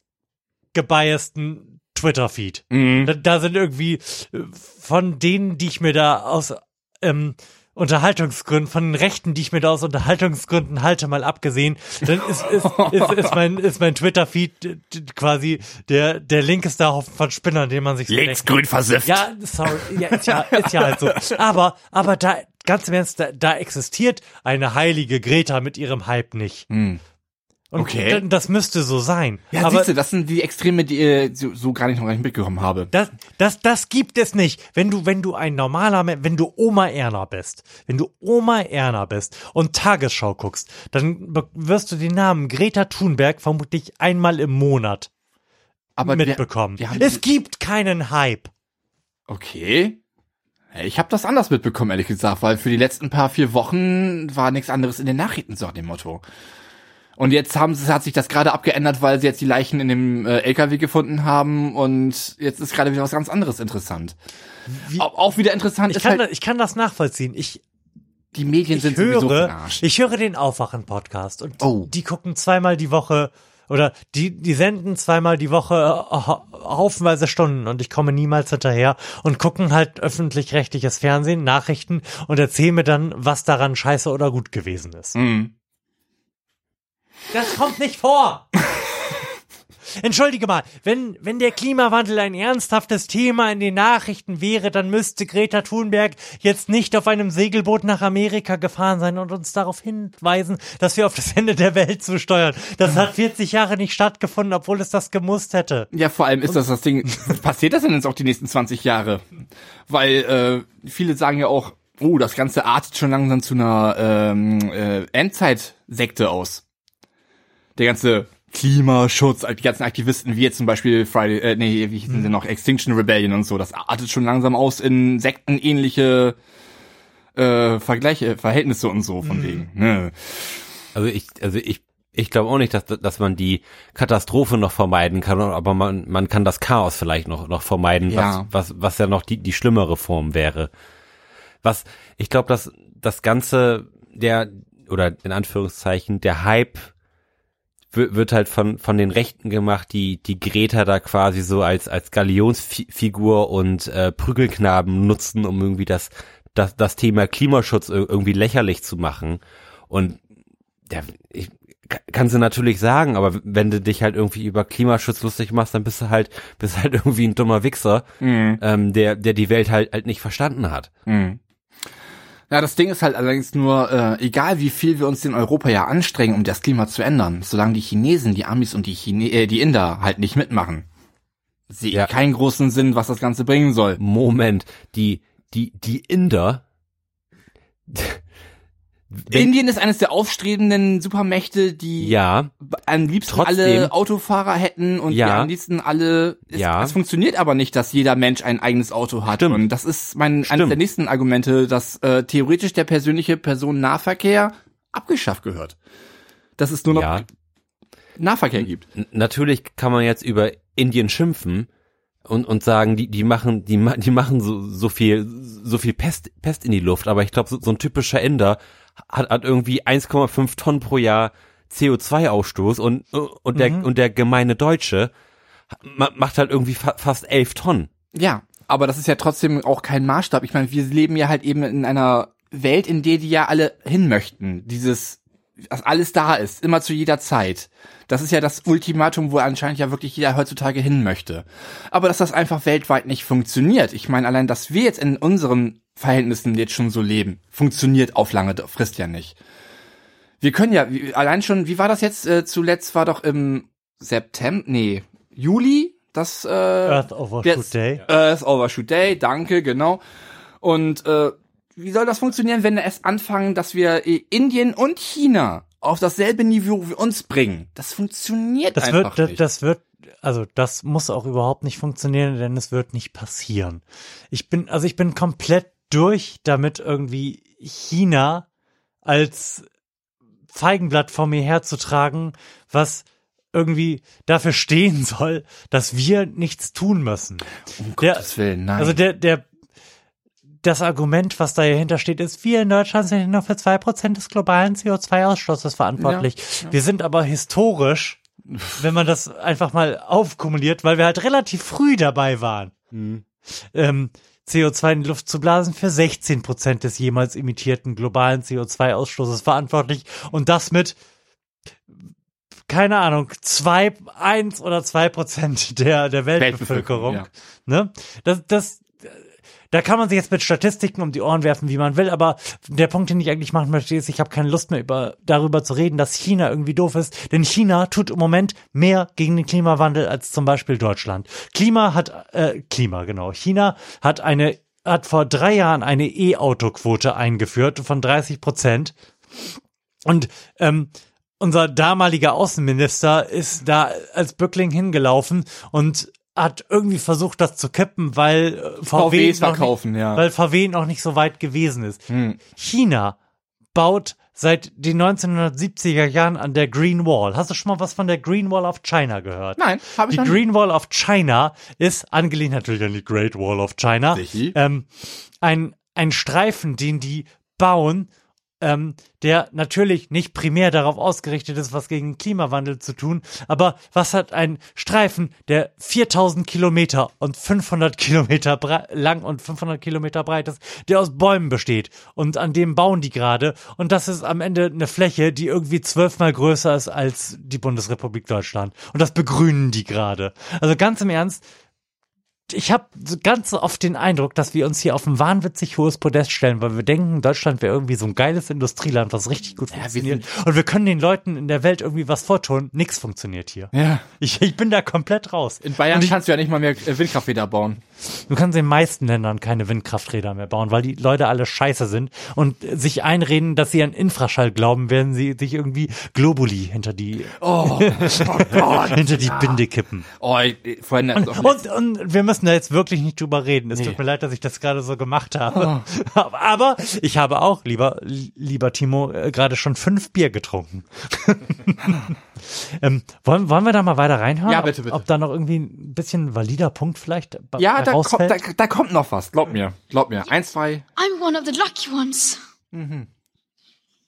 gebiasten Twitter-Feed. Da, da sind irgendwie äh, von denen, die ich mir da aus ähm, Unterhaltungsgründen, von den Rechten, die ich mir da aus Unterhaltungsgründen halte, mal abgesehen, dann ist, ist, ist, ist mein, ist mein Twitter-Feed quasi der, der linkeste Haufen von Spinnern, den man sich so. Linksgrün versifft. Ja, sorry, ja, ist ja, ist ja halt so. Aber, aber da, ganz im Ernst, da, da existiert eine heilige Greta mit ihrem Hype nicht. Und Okay. das müsste so sein. Ja, aber siehst du, das sind die Extreme, die äh, so, so gar nicht noch gar nicht mitbekommen habe. das, das, das gibt es nicht. Wenn du, wenn du ein normaler, wenn du Oma Erna bist, wenn du Oma Erna bist und Tagesschau guckst, dann wirst du den Namen Greta Thunberg vermutlich einmal im Monat Aber wir- mitbekommen. wir haben- es gibt keinen Hype. Okay. Ich habe das anders mitbekommen, ehrlich gesagt, weil für die letzten paar vier Wochen war nichts anderes in den Nachrichten, so nach dem Motto. Und jetzt haben sie, hat sich das gerade abgeändert, weil sie jetzt die Leichen in dem äh, LKW gefunden haben und jetzt ist gerade wieder was ganz anderes interessant. Auch, auch wieder interessant Ich kann, halt, das, ich kann das nachvollziehen. Ich, die Medien ich sind sowieso höre, verarscht. ich höre den Aufwachen-Podcast und Oh. die gucken zweimal die Woche oder die, die senden zweimal die Woche äh, hau- haufenweise Stunden und ich komme niemals hinterher und gucken halt öffentlich-rechtliches Fernsehen, Nachrichten und erzählen mir dann, was daran scheiße oder gut gewesen ist. Mhm. Das kommt nicht vor. Entschuldige mal, wenn, wenn der Klimawandel ein ernsthaftes Thema in den Nachrichten wäre, dann müsste Greta Thunberg jetzt nicht auf einem Segelboot nach Amerika gefahren sein und uns darauf hinweisen, dass wir auf das Ende der Welt zusteuern. Das hat 40 Jahre nicht stattgefunden, obwohl es das gemusst hätte. Ja, vor allem ist das das Ding, passiert das denn jetzt auch die nächsten 20 Jahre? Weil äh, viele sagen ja auch, oh, das Ganze artet schon langsam zu einer ähm, äh, Endzeit-Sekte aus. Der ganze Klimaschutz, die ganzen Aktivisten, wie jetzt zum Beispiel Friday, äh, nee, wie hießen sie noch, Extinction Rebellion und so, das artet schon langsam aus in sektenähnliche äh, Vergleiche, Verhältnisse und so, von wegen. Ne? Also ich, also ich, ich glaube auch nicht, dass, dass man die Katastrophe noch vermeiden kann, aber man, man kann das Chaos vielleicht noch, noch vermeiden, Ja. was, was, was ja noch die, die schlimmere Form wäre. Was, ich glaube, dass das Ganze, der, oder in Anführungszeichen, der Hype wird, halt von, von den Rechten gemacht, die, die Greta da quasi so als, als Galionsfigur und äh, Prügelknaben nutzen, um irgendwie das, das, das Thema Klimaschutz ir- irgendwie lächerlich zu machen. Und der, ich, ka- kannst du natürlich sagen, aber wenn du dich halt irgendwie über Klimaschutz lustig machst, dann bist du halt, bist halt irgendwie ein dummer Wichser, Mhm. ähm, der, der die Welt halt, halt nicht verstanden hat. Mhm. Ja, das Ding ist halt allerdings nur, äh, egal wie viel wir uns in Europa ja anstrengen, um das Klima zu ändern, solange die Chinesen, die Amis und die, Chine äh, die Inder halt nicht mitmachen, sehe ich keinen großen Sinn, was das Ganze bringen soll. Moment, die, die, die Inder. Indien ist eines der aufstrebenden Supermächte, die Ja. am liebsten Trotzdem- alle Autofahrer hätten und Ja. die am liebsten alle. Es, Ja. es funktioniert aber nicht, dass jeder Mensch ein eigenes Auto hat. Und das ist mein eines Stimmt. der nächsten Argumente, dass äh, theoretisch der persönliche Personennahverkehr abgeschafft gehört. Dass es nur noch Ja. Nahverkehr gibt. N- Natürlich kann man jetzt über Indien schimpfen und, und sagen, die, die machen, die, die machen so, so viel, so viel Pest, Pest in die Luft. Aber ich glaube, so, so ein typischer Inder hat, hat irgendwie 1,5 Tonnen pro Jahr CO2-Ausstoß und, und der, Mhm. und der gemeine Deutsche ma- macht halt irgendwie fa fast 11 Tonnen. Ja, aber das ist ja trotzdem auch kein Maßstab. Ich meine, wir leben ja halt eben in einer Welt, in der die ja alle hin möchten. Dieses, dass alles da ist, immer zu jeder Zeit. Das ist ja das Ultimatum, wo anscheinend ja wirklich jeder heutzutage hin möchte. Aber dass das einfach weltweit nicht funktioniert. Ich meine, allein, dass wir jetzt in unseren Verhältnissen jetzt schon so leben, funktioniert auf lange Frist ja nicht. Wir können ja, allein schon, wie war das jetzt? Äh, zuletzt war doch im September, nee, Juli, das äh, Earth Overshoot Day. Earth Overshoot Day, danke, genau. Und äh, wie soll das funktionieren, wenn wir erst anfangen, dass wir äh, Indien und China auf dasselbe Niveau wie uns bringen? Das funktioniert Das einfach wird, das, nicht. das wird, also das muss auch überhaupt nicht funktionieren, denn es wird nicht passieren. Ich bin, also ich bin komplett durch damit irgendwie China als Feigenblatt vor mir herzutragen, was irgendwie dafür stehen soll, dass wir nichts tun müssen. um Der- Gottes Willen, nein. Also der, der, das Argument, was dahinter steht, ist, wir in Deutschland sind nur für zwei Prozent des globalen CO2-Ausstoßes verantwortlich. Ja, ja. Wir sind aber historisch, wenn man das einfach mal aufkumuliert, weil wir halt relativ früh dabei waren, ähm, CO2 in die Luft zu blasen, für 16 Prozent des jemals imitierten globalen CO2-Ausstoßes verantwortlich und das mit keine Ahnung, zwei, eins oder zwei Prozent der, der Weltbevölkerung. Weltbevölkerung, Ne? Das, das, da kann man sich jetzt mit Statistiken um die Ohren werfen, wie man will, aber der Punkt, den ich eigentlich machen möchte, ist, ich habe keine Lust mehr über, darüber zu reden, dass China irgendwie doof ist, denn China tut im Moment mehr gegen den Klimawandel als zum Beispiel Deutschland. Klima hat, äh, Klima, genau. China hat eine, hat vor drei Jahren eine E-Auto-Quote eingeführt von 30 Prozent. Und ähm, unser damaliger Außenminister ist da als Bückling hingelaufen und hat irgendwie versucht, das zu kippen, weil äh, VW noch verkaufen, nicht, ja. weil VW noch nicht so weit gewesen ist. Hm. China baut seit den 1970er Jahren an der Green Wall. Hast du schon mal was von der Green Wall of China gehört? Nein, habe ich Die. Green Wall of China ist angelehnt natürlich an die Great Wall of China. Ähm, ein, ein Streifen, den die bauen, ähm, der natürlich nicht primär darauf ausgerichtet ist, was gegen Klimawandel zu tun, aber was hat ein Streifen, der 4000 Kilometer und 500 Kilometer lang und 500 Kilometer breit ist, der aus Bäumen besteht. Und an dem bauen die gerade. Und das ist am Ende eine Fläche, die irgendwie zwölfmal größer ist als die Bundesrepublik Deutschland. Und das begrünen die gerade. Also ganz im Ernst, ich habe ganz oft den Eindruck, dass wir uns hier auf ein wahnwitzig hohes Podest stellen, weil wir denken, Deutschland wäre irgendwie so ein geiles Industrieland, was richtig gut funktioniert. Und wir können den Leuten in der Welt irgendwie was vortun. Nix funktioniert hier. Ja. Ich, ich bin da komplett raus. In Bayern ich, kannst du ja nicht mal mehr äh, Windkrafträder bauen. Du kannst in den meisten Ländern keine Windkrafträder mehr bauen, weil die Leute alle scheiße sind und sich einreden, dass sie an Infraschall glauben, werden sie sich irgendwie Globuli hinter die, Oh, oh hinter die Binde kippen. Oh, ich- vorhin Und, und, und wir müssen da jetzt wirklich nicht drüber reden. Es Nee. tut mir leid, dass ich das gerade so gemacht habe. Aber, aber ich habe auch, lieber, lieber Timo, äh, gerade schon fünf Bier getrunken. ähm, wollen, wollen wir da mal weiter reinhören? Ja, bitte, bitte. Ob, ob da noch irgendwie ein bisschen valider Punkt vielleicht ja, da kommt, da, da kommt noch was. Glaub mir. Glaub mir. Eins, zwei. I'm one of the lucky ones.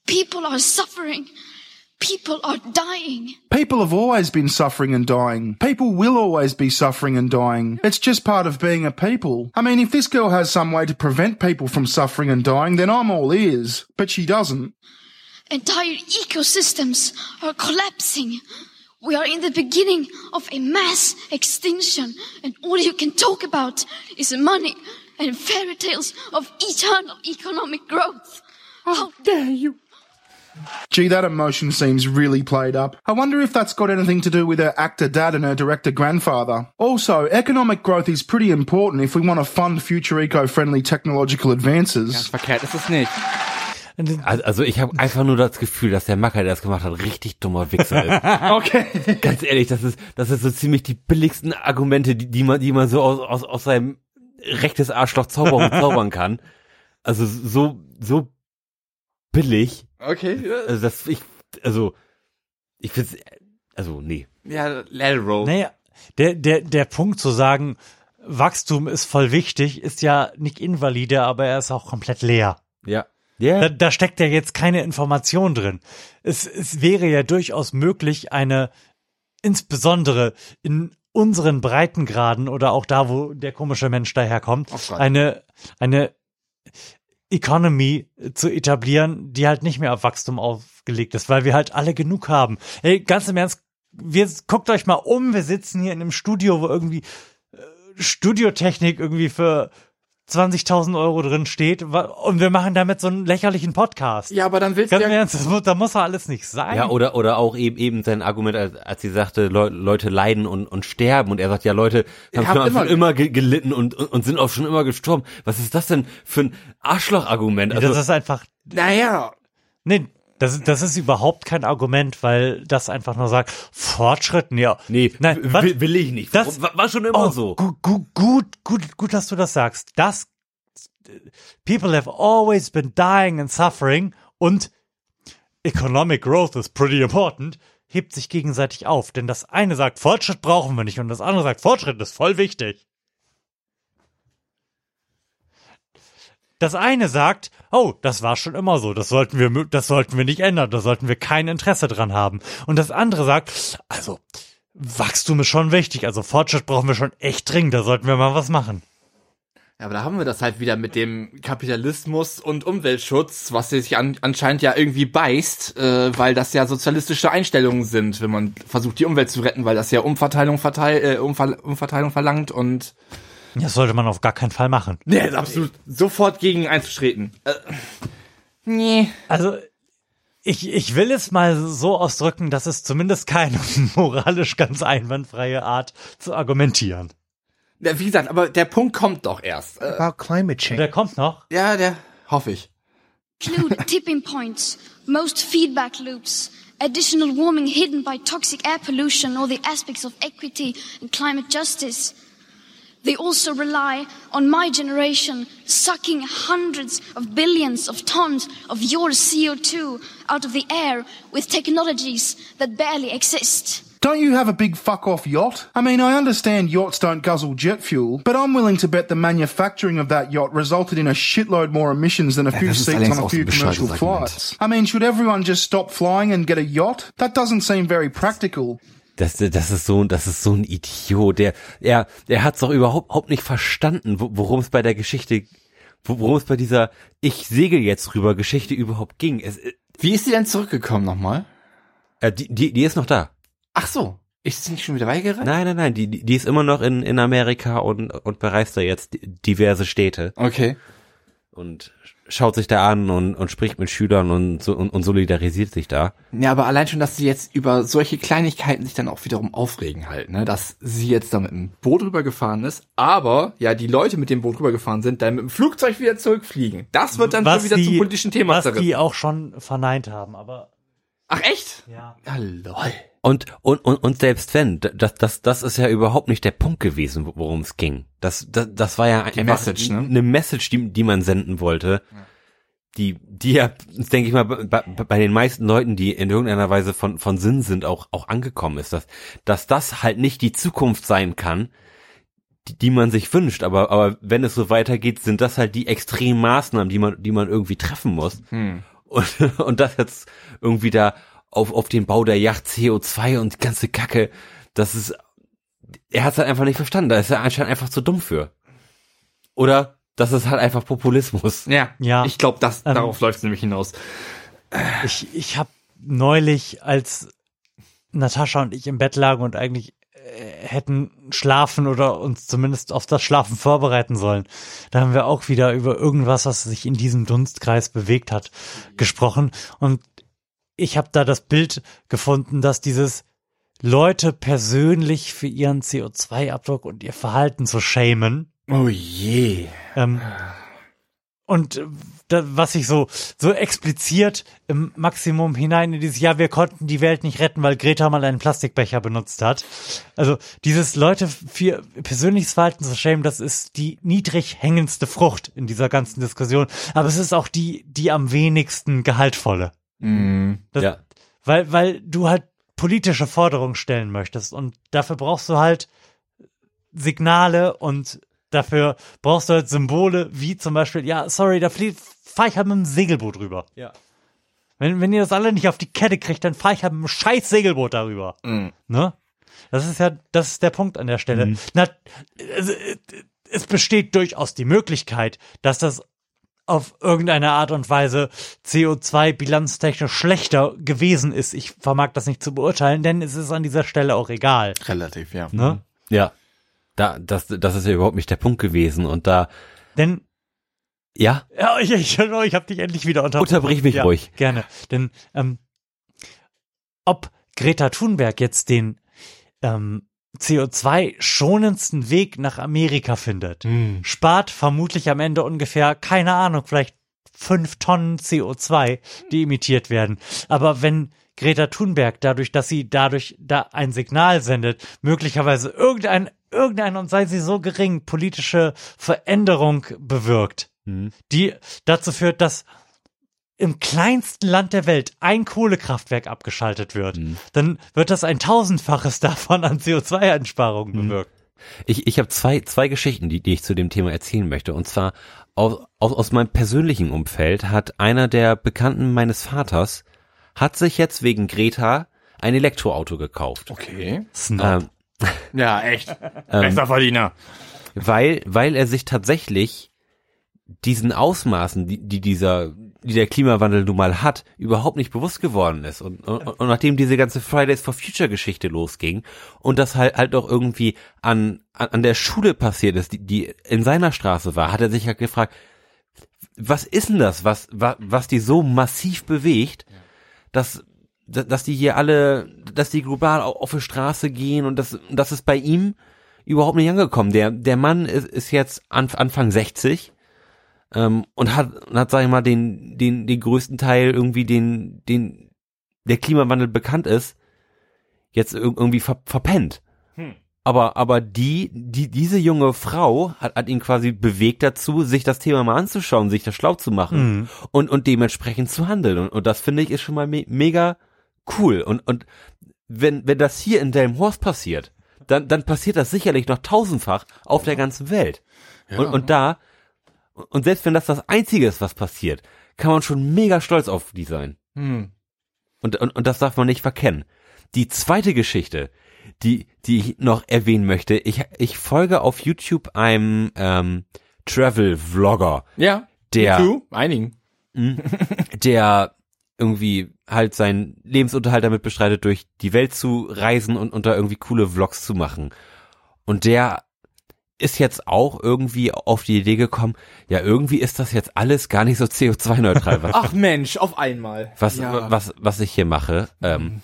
People are suffering. People are dying. People have always been suffering and dying. People will always be suffering and dying. It's just part of being a people. I mean, if this girl has some way to prevent people from suffering and dying, then I'm all ears. But she doesn't. Entire ecosystems are collapsing. We are in the beginning of a mass extinction, and all you can talk about is money and fairy tales of eternal economic growth. How dare you? Gee, that emotion seems really played up. I wonder if that's got anything to do with her actor dad and her director grandfather. Also, economic growth is pretty important if we want to fund future eco-friendly technological advances. Verkehrt ist es nicht. Also, also ich habe einfach nur das Gefühl, dass der Macker, der das gemacht hat, richtig dummer Wichser ist. Okay. Ganz ehrlich, das ist, das ist so ziemlich die billigsten Argumente, die, die man, die man so aus, aus, aus seinem rechtes Arschloch zaubern, zaubern kann. Also so, so billig. Okay. Also das, ich, also, ich find's, also, nee. Ja, roll. Naja, der, der, der Punkt zu sagen, Wachstum ist voll wichtig, ist ja nicht invalide, aber er ist auch komplett leer. Ja. Ja. Da, da steckt ja jetzt keine Information drin. Es, es wäre ja durchaus möglich, eine, insbesondere in unseren Breitengraden oder auch da, wo der komische Mensch daherkommt, eine, eine Economy zu etablieren, die halt nicht mehr auf Wachstum aufgelegt ist, weil wir halt alle genug haben. Hey, ganz im Ernst, wir, guckt euch mal um, wir sitzen hier in einem Studio, wo irgendwie äh, Studiotechnik irgendwie für 20.000 Euro drin steht und wir machen damit so einen lächerlichen Podcast. Ja, aber dann willst Ganz du im ja, Ernst, das, muss- da muss ja alles nicht sein. Ja, oder, oder auch eben, eben sein Argument, als, als sie sagte, Leu Leute leiden und, und sterben. Und er sagt, ja, Leute haben schon immer- immer, immer ge gelitten und, und, und sind auch schon immer gestorben. Was ist das denn für ein Arschloch-Argument? Also, das ist einfach, naja, nee, das, ist- das ist überhaupt kein Argument, weil das einfach nur sagt, Fortschritten, ja. nee, Nein, was- will, will ich nicht. Das- war, war schon immer Oh, so. Gut, gut, gut, gut, gut, dass du das sagst. Das, people have always been dying and suffering und economic growth is pretty important, hebt sich gegenseitig auf. Denn das eine sagt, Fortschritt brauchen wir nicht und das andere sagt, Fortschritt ist voll wichtig. Das eine sagt, oh, das war schon immer so, das sollten wir, das sollten wir nicht ändern, da sollten wir kein Interesse dran haben. Und das andere sagt, also, Wachstum ist schon wichtig, also Fortschritt brauchen wir schon echt dringend, da sollten wir mal was machen. Ja, aber da haben wir das halt wieder mit dem Kapitalismus und Umweltschutz, was sich an, anscheinend ja irgendwie beißt, äh, weil das ja sozialistische Einstellungen sind, wenn man versucht, die Umwelt zu retten, weil das ja Umverteilung, verteil, äh, Umver Umverteilung verlangt und Das sollte man auf gar keinen Fall machen. nee, absolut sofort gegen einzutreten. Äh, nee. Also, ich, ich will es mal so ausdrücken, dass es zumindest keine moralisch ganz einwandfreie Art zu argumentieren. Ja, wie gesagt, aber der Punkt kommt doch erst. Äh, About climate change. Der kommt noch. ja, der hoffe ich. include tipping points, most feedback loops, additional warming hidden by toxic air pollution or the aspects of equity and climate justice. They also rely on my generation sucking hundreds of billions of tons of your CO2 out of the air with technologies that barely exist. Don't you have a big fuck off yacht? I mean, I understand yachts don't guzzle jet fuel, but I'm willing to bet the manufacturing of that yacht resulted in a shitload more emissions than a few seats on a few commercial flights. I mean, should everyone just stop flying and get a yacht? That doesn't seem very practical. Das, das ist so, das ist so ein Idiot. Der, er, er hat's doch überhaupt, überhaupt nicht verstanden, wo- worum es bei der Geschichte, wo- worum es bei dieser Ich segel jetzt rüber Geschichte überhaupt ging. Es, Wie ist sie denn zurückgekommen nochmal? äh, die, die, die ist noch da. Ach so. Ist sie nicht schon wieder weggerannt? Nein, nein, nein, die, die die ist immer noch in, in Amerika und, und bereist da jetzt diverse Städte. Okay. Und schaut sich da an und, und spricht mit Schülern und, so, und, und solidarisiert sich da. Ja, aber allein schon, dass sie jetzt über solche Kleinigkeiten sich dann auch wiederum aufregen halt, ne? Dass sie jetzt da mit dem Boot rübergefahren ist, aber ja, die Leute mit dem Boot rübergefahren sind, dann mit dem Flugzeug wieder zurückfliegen. Das wird dann schon wieder zum politischen Thema was zerrissen. die auch schon verneint haben, aber Ach echt? Ja. Ja, lol. Und, und, und, und selbst wenn, das, das, das ist ja überhaupt nicht der Punkt gewesen, worum es ging. Das, das, das war ja Die einfach Message, ne? eine Message, die, die man senden wollte. Die, die ja, denke ich mal, bei, bei den meisten Leuten, die in irgendeiner Weise von, von Sinn sind, auch, auch angekommen ist, dass, dass das halt nicht die Zukunft sein kann, die, die man sich wünscht. Aber, aber wenn es so weitergeht, sind das halt die extremen Maßnahmen, die man, die man irgendwie treffen muss. Hm. Und, und das jetzt irgendwie da auf, auf den Bau der Yacht CO2 und die ganze Kacke, das ist, er hat es halt einfach nicht verstanden. Da ist er anscheinend einfach zu dumm für. Oder das ist halt einfach Populismus. Ja, Ja. ich glaube, das Ähm, darauf läuft es nämlich hinaus. ich, ich habe neulich, als Natascha und ich im Bett lagen und eigentlich äh, hätten schlafen oder uns zumindest auf das Schlafen vorbereiten sollen, da haben wir auch wieder über irgendwas, was sich in diesem Dunstkreis bewegt hat, gesprochen. Und ich habe da das Bild gefunden, dass dieses Leute persönlich für ihren CO2-Abdruck und ihr Verhalten zu schämen, Oh je. ähm, und äh, da, was ich so, so expliziert im Maximum hinein in dieses Jahr, wir konnten die Welt nicht retten, weil Greta mal einen Plastikbecher benutzt hat. Also dieses Leute für persönliches Verhalten zu schämen, das ist die niedrig hängendste Frucht in dieser ganzen Diskussion. Aber es ist auch die, die am wenigsten gehaltvolle. Mhm. Das, Ja. Weil, weil du halt politische Forderungen stellen möchtest und dafür brauchst du halt Signale und dafür brauchst du halt Symbole, wie zum Beispiel, ja, sorry, da fahre ich halt mit dem Segelboot rüber. Ja. Wenn, wenn ihr das alle nicht auf die Kette kriegt, dann fahre ich halt mit dem scheiß Segelboot darüber. Mhm. Ne? Das ist ja, das ist der Punkt an der Stelle. Na, es, es besteht durchaus die Möglichkeit, dass das auf irgendeine Art und Weise CO2-bilanztechnisch schlechter gewesen ist. Ich vermag das nicht zu beurteilen, denn es ist an dieser Stelle auch egal. Relativ, ja. Ne? Ja. Da, das, das ist ja überhaupt nicht der Punkt gewesen. Und da, Denn ja, Ja, ich, ich, ich habe dich endlich wieder unterbrochen. Unterbrich mich ja, ruhig. Gerne. Denn ähm, ob Greta Thunberg jetzt den ähm, CO2-schonendsten Weg nach Amerika findet, spart vermutlich am Ende ungefähr, keine Ahnung, vielleicht fünf Tonnen CO2, die emittiert werden. Aber wenn Greta Thunberg dadurch, dass sie dadurch da ein Signal sendet, möglicherweise irgendein, irgendein und sei sie so gering, politische Veränderung bewirkt, die dazu führt, dass im kleinsten Land der Welt ein Kohlekraftwerk abgeschaltet wird, dann wird das ein tausendfaches davon an CO2-Einsparungen bewirkt. Ich, ich habe zwei, zwei Geschichten, die, die ich zu dem Thema erzählen möchte. Und zwar aus, aus, aus meinem persönlichen Umfeld hat einer der Bekannten meines Vaters hat sich jetzt wegen Greta ein Elektroauto gekauft. Okay. Snob. Ähm, Ja, echt. Ähm, Bester Verdiener. weil, weil er sich tatsächlich diesen Ausmaßen, die, die dieser, die der Klimawandel nun mal hat, überhaupt nicht bewusst geworden ist. Und, und, und nachdem diese ganze Fridays for Future Geschichte losging und das halt halt auch irgendwie an, an, an der Schule passiert ist, die, die in seiner Straße war, hat er sich halt gefragt, was ist denn das, was, was, was die so massiv bewegt, dass, dass die hier alle, dass die global au- auf die Straße gehen und das, das ist bei ihm überhaupt nicht angekommen. Der, der Mann ist, ist jetzt an, Anfang 60 ähm, und hat, und hat, sag ich mal, den, den, den größten Teil irgendwie den, den, der Klimawandel bekannt ist, jetzt ir- irgendwie ver, verpennt. Hm. Aber, aber die, die, diese junge Frau hat, hat ihn quasi bewegt dazu, sich das Thema mal anzuschauen, sich das schlau zu machen Mhm. und, und dementsprechend zu handeln. Und, und das finde ich ist schon mal me mega cool. Und, und wenn, wenn das hier in Delmhorst passiert, dann, dann passiert das sicherlich noch tausendfach auf der ganzen Welt. Ja. Und, und da, und selbst wenn das das Einzige ist, was passiert, kann man schon mega stolz auf die sein. Hm. Und, und, und das darf man nicht verkennen. Die zweite Geschichte, die, die ich noch erwähnen möchte, ich, ich folge auf YouTube einem ähm, Travel-Vlogger. Ja. Der, too. einigen. Mhm. der irgendwie halt seinen Lebensunterhalt damit bestreitet, durch die Welt zu reisen und, da irgendwie coole Vlogs zu machen. Und der ist jetzt auch irgendwie auf die Idee gekommen, ja, irgendwie ist das jetzt alles gar nicht so CO2-neutral. Was, Ach Mensch, auf einmal. was, ja. was, was ich hier mache. Ähm,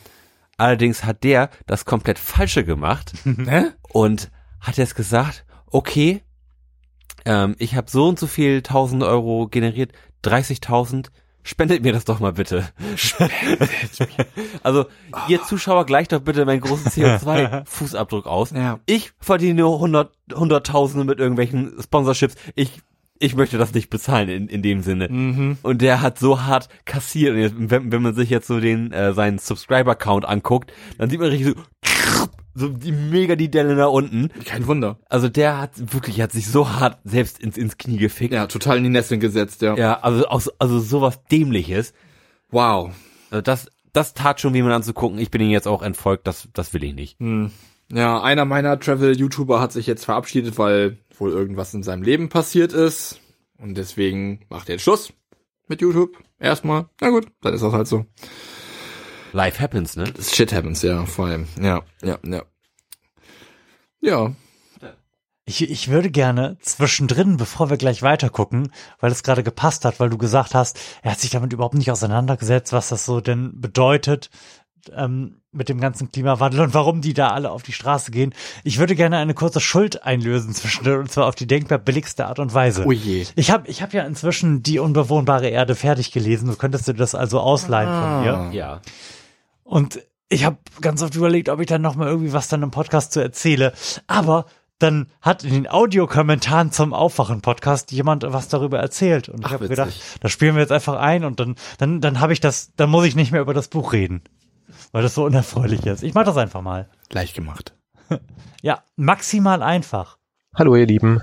allerdings hat der das komplett Falsche gemacht Hä? und hat jetzt gesagt, okay, ähm, ich habe so und so viel 1000 Euro generiert, 30.000, spendet mir das doch mal bitte. also, ihr Zuschauer gleicht doch bitte meinen großen CO2-Fußabdruck aus. Ja. Ich verdiene nur 100, Hunderttausende mit irgendwelchen Sponsorships. Ich ich möchte das nicht bezahlen in, in dem Sinne. Mhm. Und der hat so hart kassiert. Wenn, wenn man sich jetzt so den äh, seinen Subscriber-Count anguckt, dann sieht man richtig so, so die mega die Delle nach unten. Kein Wunder. Also der hat wirklich, hat sich so hart selbst ins, ins Knie gefickt. Ja, total in die Nesseln gesetzt, ja. Ja, also, aus, also sowas Dämliches. Wow. Also das, das tat schon, wie man anzugucken. Ich bin ihm jetzt auch entfolgt, das, das will ich nicht. Hm. Ja, einer meiner Travel-YouTuber hat sich jetzt verabschiedet, weil wohl irgendwas in seinem Leben passiert ist. Und deswegen macht er jetzt Schluss mit YouTube. Erstmal. Na gut, dann ist das halt so. Life happens, ne? Shit happens, ja, vor allem. Ja, ja, ja. Ja. Ich, ich würde gerne zwischendrin, bevor wir gleich weiter gucken, weil es gerade gepasst hat, weil du gesagt hast, er hat sich damit überhaupt nicht auseinandergesetzt, was das so denn bedeutet ähm, mit dem ganzen Klimawandel und warum die da alle auf die Straße gehen. Ich würde gerne eine kurze Schuld einlösen zwischendrin und zwar auf die denkbar billigste Art und Weise. Oh je. Ich habe ich hab ja inzwischen die unbewohnbare Erde fertig gelesen. Du könntest dir das also ausleihen Ah. von mir. Ja. Und ich habe ganz oft überlegt, ob ich dann noch mal irgendwie was dann im Podcast zu erzähle. Aber dann hat in den Audiokommentaren zum Aufwachen-Podcast jemand was darüber erzählt. Und ich habe gedacht, das spielen wir jetzt einfach ein und dann, dann, dann habe ich das, dann muss ich nicht mehr über das Buch reden. Weil das so unerfreulich ist. Ich mach das einfach mal. Leicht gemacht. Ja, maximal einfach. Hallo ihr Lieben.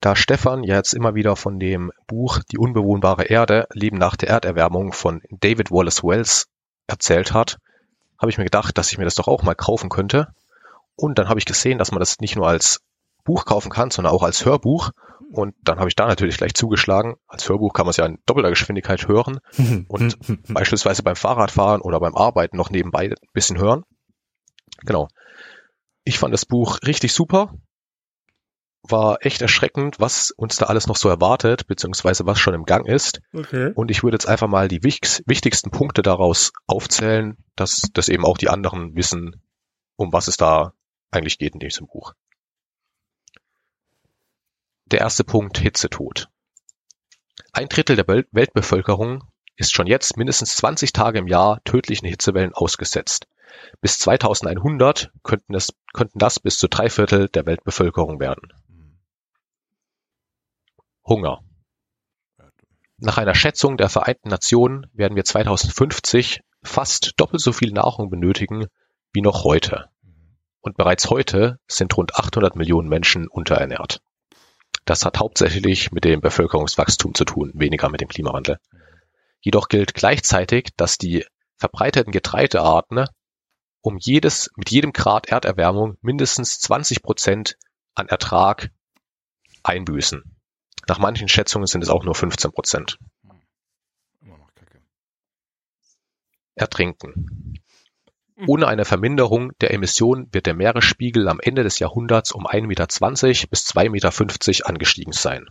Da Stefan ja jetzt immer wieder von dem Buch Die unbewohnbare Erde, Leben nach der Erderwärmung von David Wallace Wells erzählt hat, habe ich mir gedacht, dass ich mir das doch auch mal kaufen könnte. Und dann habe ich gesehen, dass man das nicht nur als Buch kaufen kann, sondern auch als Hörbuch. Und dann habe ich da natürlich gleich zugeschlagen. Als Hörbuch kann man es ja in doppelter Geschwindigkeit hören und beispielsweise beim Fahrradfahren oder beim Arbeiten noch nebenbei ein bisschen hören. Genau. Ich fand das Buch richtig super. War echt erschreckend, was uns da alles noch so erwartet, beziehungsweise was schon im Gang ist. Okay. Und ich würde jetzt einfach mal die wich- wichtigsten Punkte daraus aufzählen, dass das eben auch die anderen wissen, um was es da eigentlich geht in diesem Buch. Der erste Punkt, Hitzetod. Ein Drittel der Welt Weltbevölkerung ist schon jetzt mindestens 20 Tage im Jahr tödlichen Hitzewellen ausgesetzt. Bis 2100 könnten, es, könnten das bis zu drei Viertel der Weltbevölkerung werden. Hunger. Nach einer Schätzung der Vereinten Nationen werden wir 2050 fast doppelt so viel Nahrung benötigen wie noch heute. Und bereits heute sind rund 800 Millionen Menschen unterernährt. Das hat hauptsächlich mit dem Bevölkerungswachstum zu tun, weniger mit dem Klimawandel. Jedoch gilt gleichzeitig, dass die verbreiteten Getreidearten um jedes, mit jedem Grad Erderwärmung mindestens 20 Prozent an Ertrag einbüßen. Nach manchen Schätzungen sind es auch nur 15 Prozent. Ertrinken. Ohne eine Verminderung der Emissionen wird der Meeresspiegel am Ende des Jahrhunderts um 1,20 Meter bis 2,50 Meter angestiegen sein.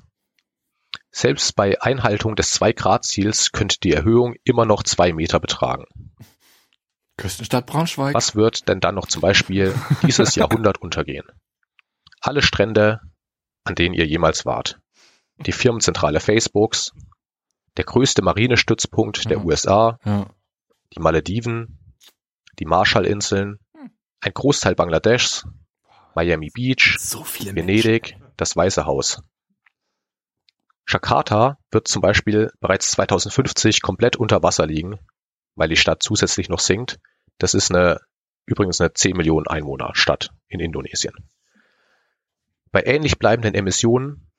Selbst bei Einhaltung des 2-Grad-Ziels könnte die Erhöhung immer noch 2 Meter betragen. Küstenstadt Braunschweig. Was wird denn dann noch zum Beispiel dieses Jahrhundert untergehen? Alle Strände, an denen ihr jemals wart. Die Firmenzentrale Facebooks, der größte Marinestützpunkt der USA, Ja. die Malediven, die Marshallinseln, ein Großteil Bangladeschs, Miami Beach, Venedig, das Weiße Haus. Jakarta wird zum Beispiel bereits 2050 komplett unter Wasser liegen, weil die Stadt zusätzlich noch sinkt. Das ist eine Übrigens eine 10 Millionen Einwohner Stadt in Indonesien. Bei ähnlich bleibenden Emissionen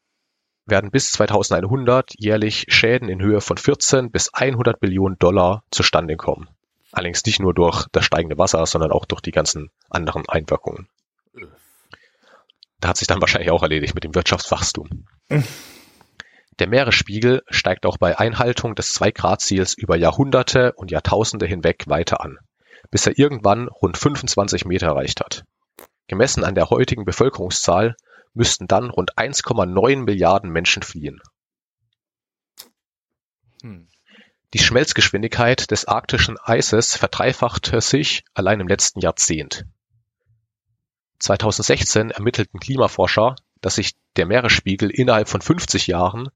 werden bis 2100 jährlich Schäden in Höhe von 14 bis 100 Billionen Dollar zustande kommen. Allerdings nicht nur durch das steigende Wasser, sondern auch durch die ganzen anderen Einwirkungen. Da hat sich dann wahrscheinlich auch erledigt mit dem Wirtschaftswachstum. Der Meeresspiegel steigt auch bei Einhaltung des 2-Grad-Ziels über Jahrhunderte und Jahrtausende hinweg weiter an, bis er irgendwann rund 25 Meter erreicht hat. Gemessen an der heutigen Bevölkerungszahl müssten dann rund 1,9 Milliarden Menschen fliehen. Die Schmelzgeschwindigkeit des arktischen Eises verdreifachte sich allein im letzten Jahrzehnt. 2016 ermittelten Klimaforscher, dass sich der Meeresspiegel innerhalb von 50 Jahren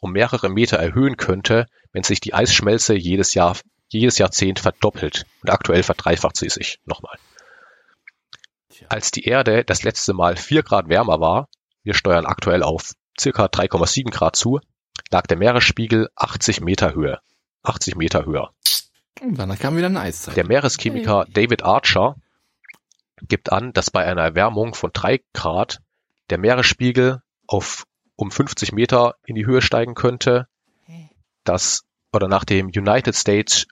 um mehrere Meter erhöhen könnte, wenn sich die Eisschmelze jedes Jahr, jedes Jahrzehnt verdoppelt. Und aktuell verdreifacht sie sich nochmal. Als die Erde das letzte Mal 4 Grad wärmer war, wir steuern aktuell auf circa 3,7 Grad zu, lag der Meeresspiegel 80 Meter Höhe. 80 Meter höher. Und danach kam wieder eine Eiszeit. Der Meereschemiker David Archer gibt an, dass bei einer Erwärmung von 3 Grad der Meeresspiegel auf um 50 Meter in die Höhe steigen könnte. Das oder nach dem United States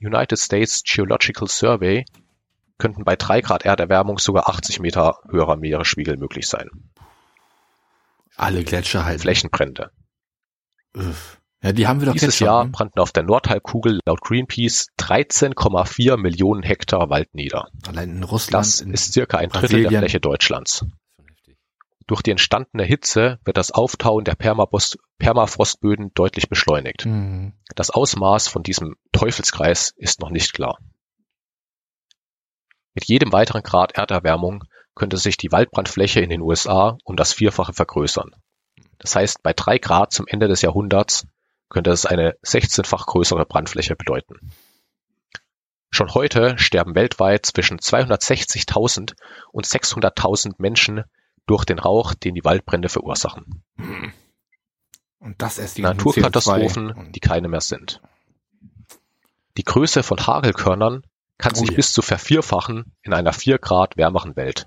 United States Geological Survey könnten bei 3 Grad Erderwärmung sogar 80 Meter höherer Meeresspiegel möglich sein. Alle Gletscher halt. Flächenbrände. Ja, die haben wir doch Dieses schon, Jahr ne? brannten auf der Nordhalbkugel laut Greenpeace 13,4 Millionen Hektar Wald nieder. Allein in Russland. Das in ist circa ein Drittel der Brasilien. Fläche Deutschlands. Durch die entstandene Hitze wird das Auftauen der Permabos- Permafrostböden deutlich beschleunigt. Mhm. Das Ausmaß von diesem Teufelskreis ist noch nicht klar. Mit jedem weiteren Grad Erderwärmung könnte sich die Waldbrandfläche in den USA um das Vierfache vergrößern. Das heißt, bei drei Grad zum Ende des Jahrhunderts könnte es eine 16-fach größere Brandfläche bedeuten. Schon heute sterben weltweit zwischen 260.000 und 600.000 Menschen durch den Rauch, den die Waldbrände verursachen. Und das erst die Naturkatastrophen, die keine mehr sind. Die Größe von Hagelkörnern kann Oh sich ja. bis zu vervierfachen in einer 4 Grad wärmeren Welt.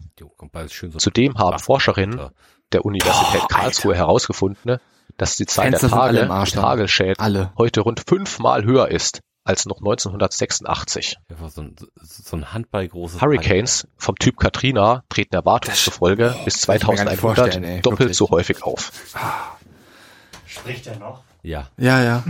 Zudem haben Forscherinnen der Universität Karlsruhe herausgefunden, dass die Zahl Fenster der Tage Arsch. Hagelschäden Alle. heute rund fünfmal höher ist als noch 1986. Einfach so ein, so ein Hurricanes vom Typ Katrina treten Erwartungen zufolge bis das kann ich mir gar nicht vorstellen, 2100 ey, doppelt wirklich. so häufig auf. Spricht er noch? Ja. Ja, ja.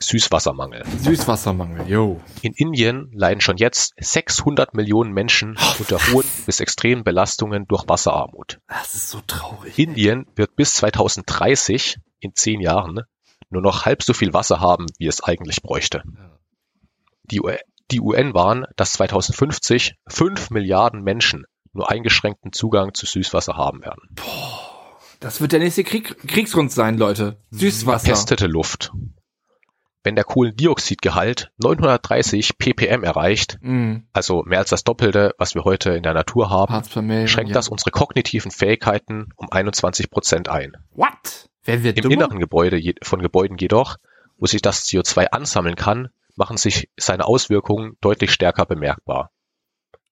Süßwassermangel. Süßwassermangel, yo. In Indien leiden schon jetzt 600 Millionen Menschen unter hohen bis extremen Belastungen durch Wasserarmut. Das ist so traurig. Indien wird bis 2030, in zehn Jahren, nur noch halb so viel Wasser haben, wie es eigentlich bräuchte. Die, die UN waren, dass 2050 fünf Milliarden Menschen nur eingeschränkten Zugang zu Süßwasser haben werden. Das wird der nächste Krieg, Kriegsgrund sein, Leute. Süßwasser. Verpestete Luft. Wenn der Kohlendioxidgehalt 930 ppm erreicht, Mhm. also mehr als das Doppelte, was wir heute in der Natur haben, Million, schränkt ja. das unsere kognitiven Fähigkeiten um 21 Prozent ein. What? Wer wird Im dummer? inneren Gebäude von Gebäuden jedoch, wo sich das CO2 ansammeln kann, machen sich seine Auswirkungen deutlich stärker bemerkbar.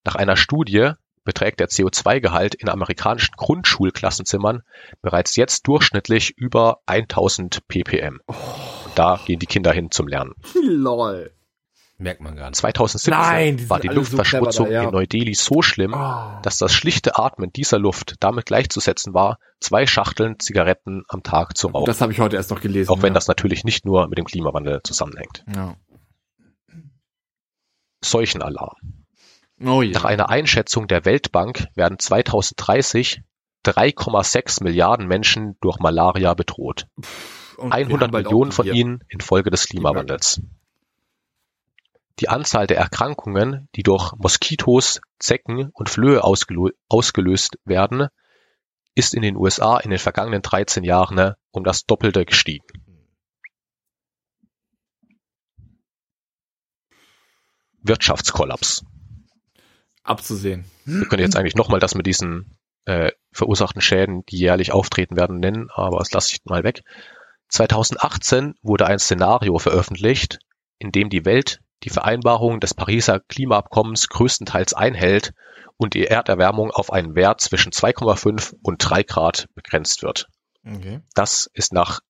Nach einer Studie beträgt der CO2-Gehalt in amerikanischen Grundschulklassenzimmern bereits jetzt durchschnittlich über 1000 ppm. Und da gehen die Kinder hin zum Lernen. Lol. Merkt man gar nicht. 2017 Nein, die war die so Luftverschmutzung clever da, ja. in Neu-Delhi so schlimm, dass das schlichte Atmen dieser Luft damit gleichzusetzen war, zwei Schachteln Zigaretten am Tag zu rauchen. Das habe ich heute erst noch gelesen. Auch wenn ja. das natürlich nicht nur mit dem Klimawandel zusammenhängt. Ja. Seuchenalarm. Oh ja. Nach einer Einschätzung der Weltbank werden 2030 3,6 Milliarden Menschen durch Malaria bedroht. Und wir 100 haben bald auch Millionen von ihnen infolge des Klimawandels. Die Anzahl der Erkrankungen, die durch Moskitos, Zecken und Flöhe ausgelö ausgelöst werden, ist in den USA in den vergangenen 13 Jahren um das Doppelte gestiegen. Wirtschaftskollaps. Abzusehen. Wir können jetzt eigentlich nochmal das mit diesen äh, verursachten Schäden, die jährlich auftreten werden, nennen, aber das lasse ich mal weg. 2018 wurde ein Szenario veröffentlicht, in dem die Welt die Vereinbarung des Pariser Klimaabkommens größtenteils einhält und die Erderwärmung auf einen Wert zwischen 2,5 und 3 Grad begrenzt wird. Okay. Das ist nach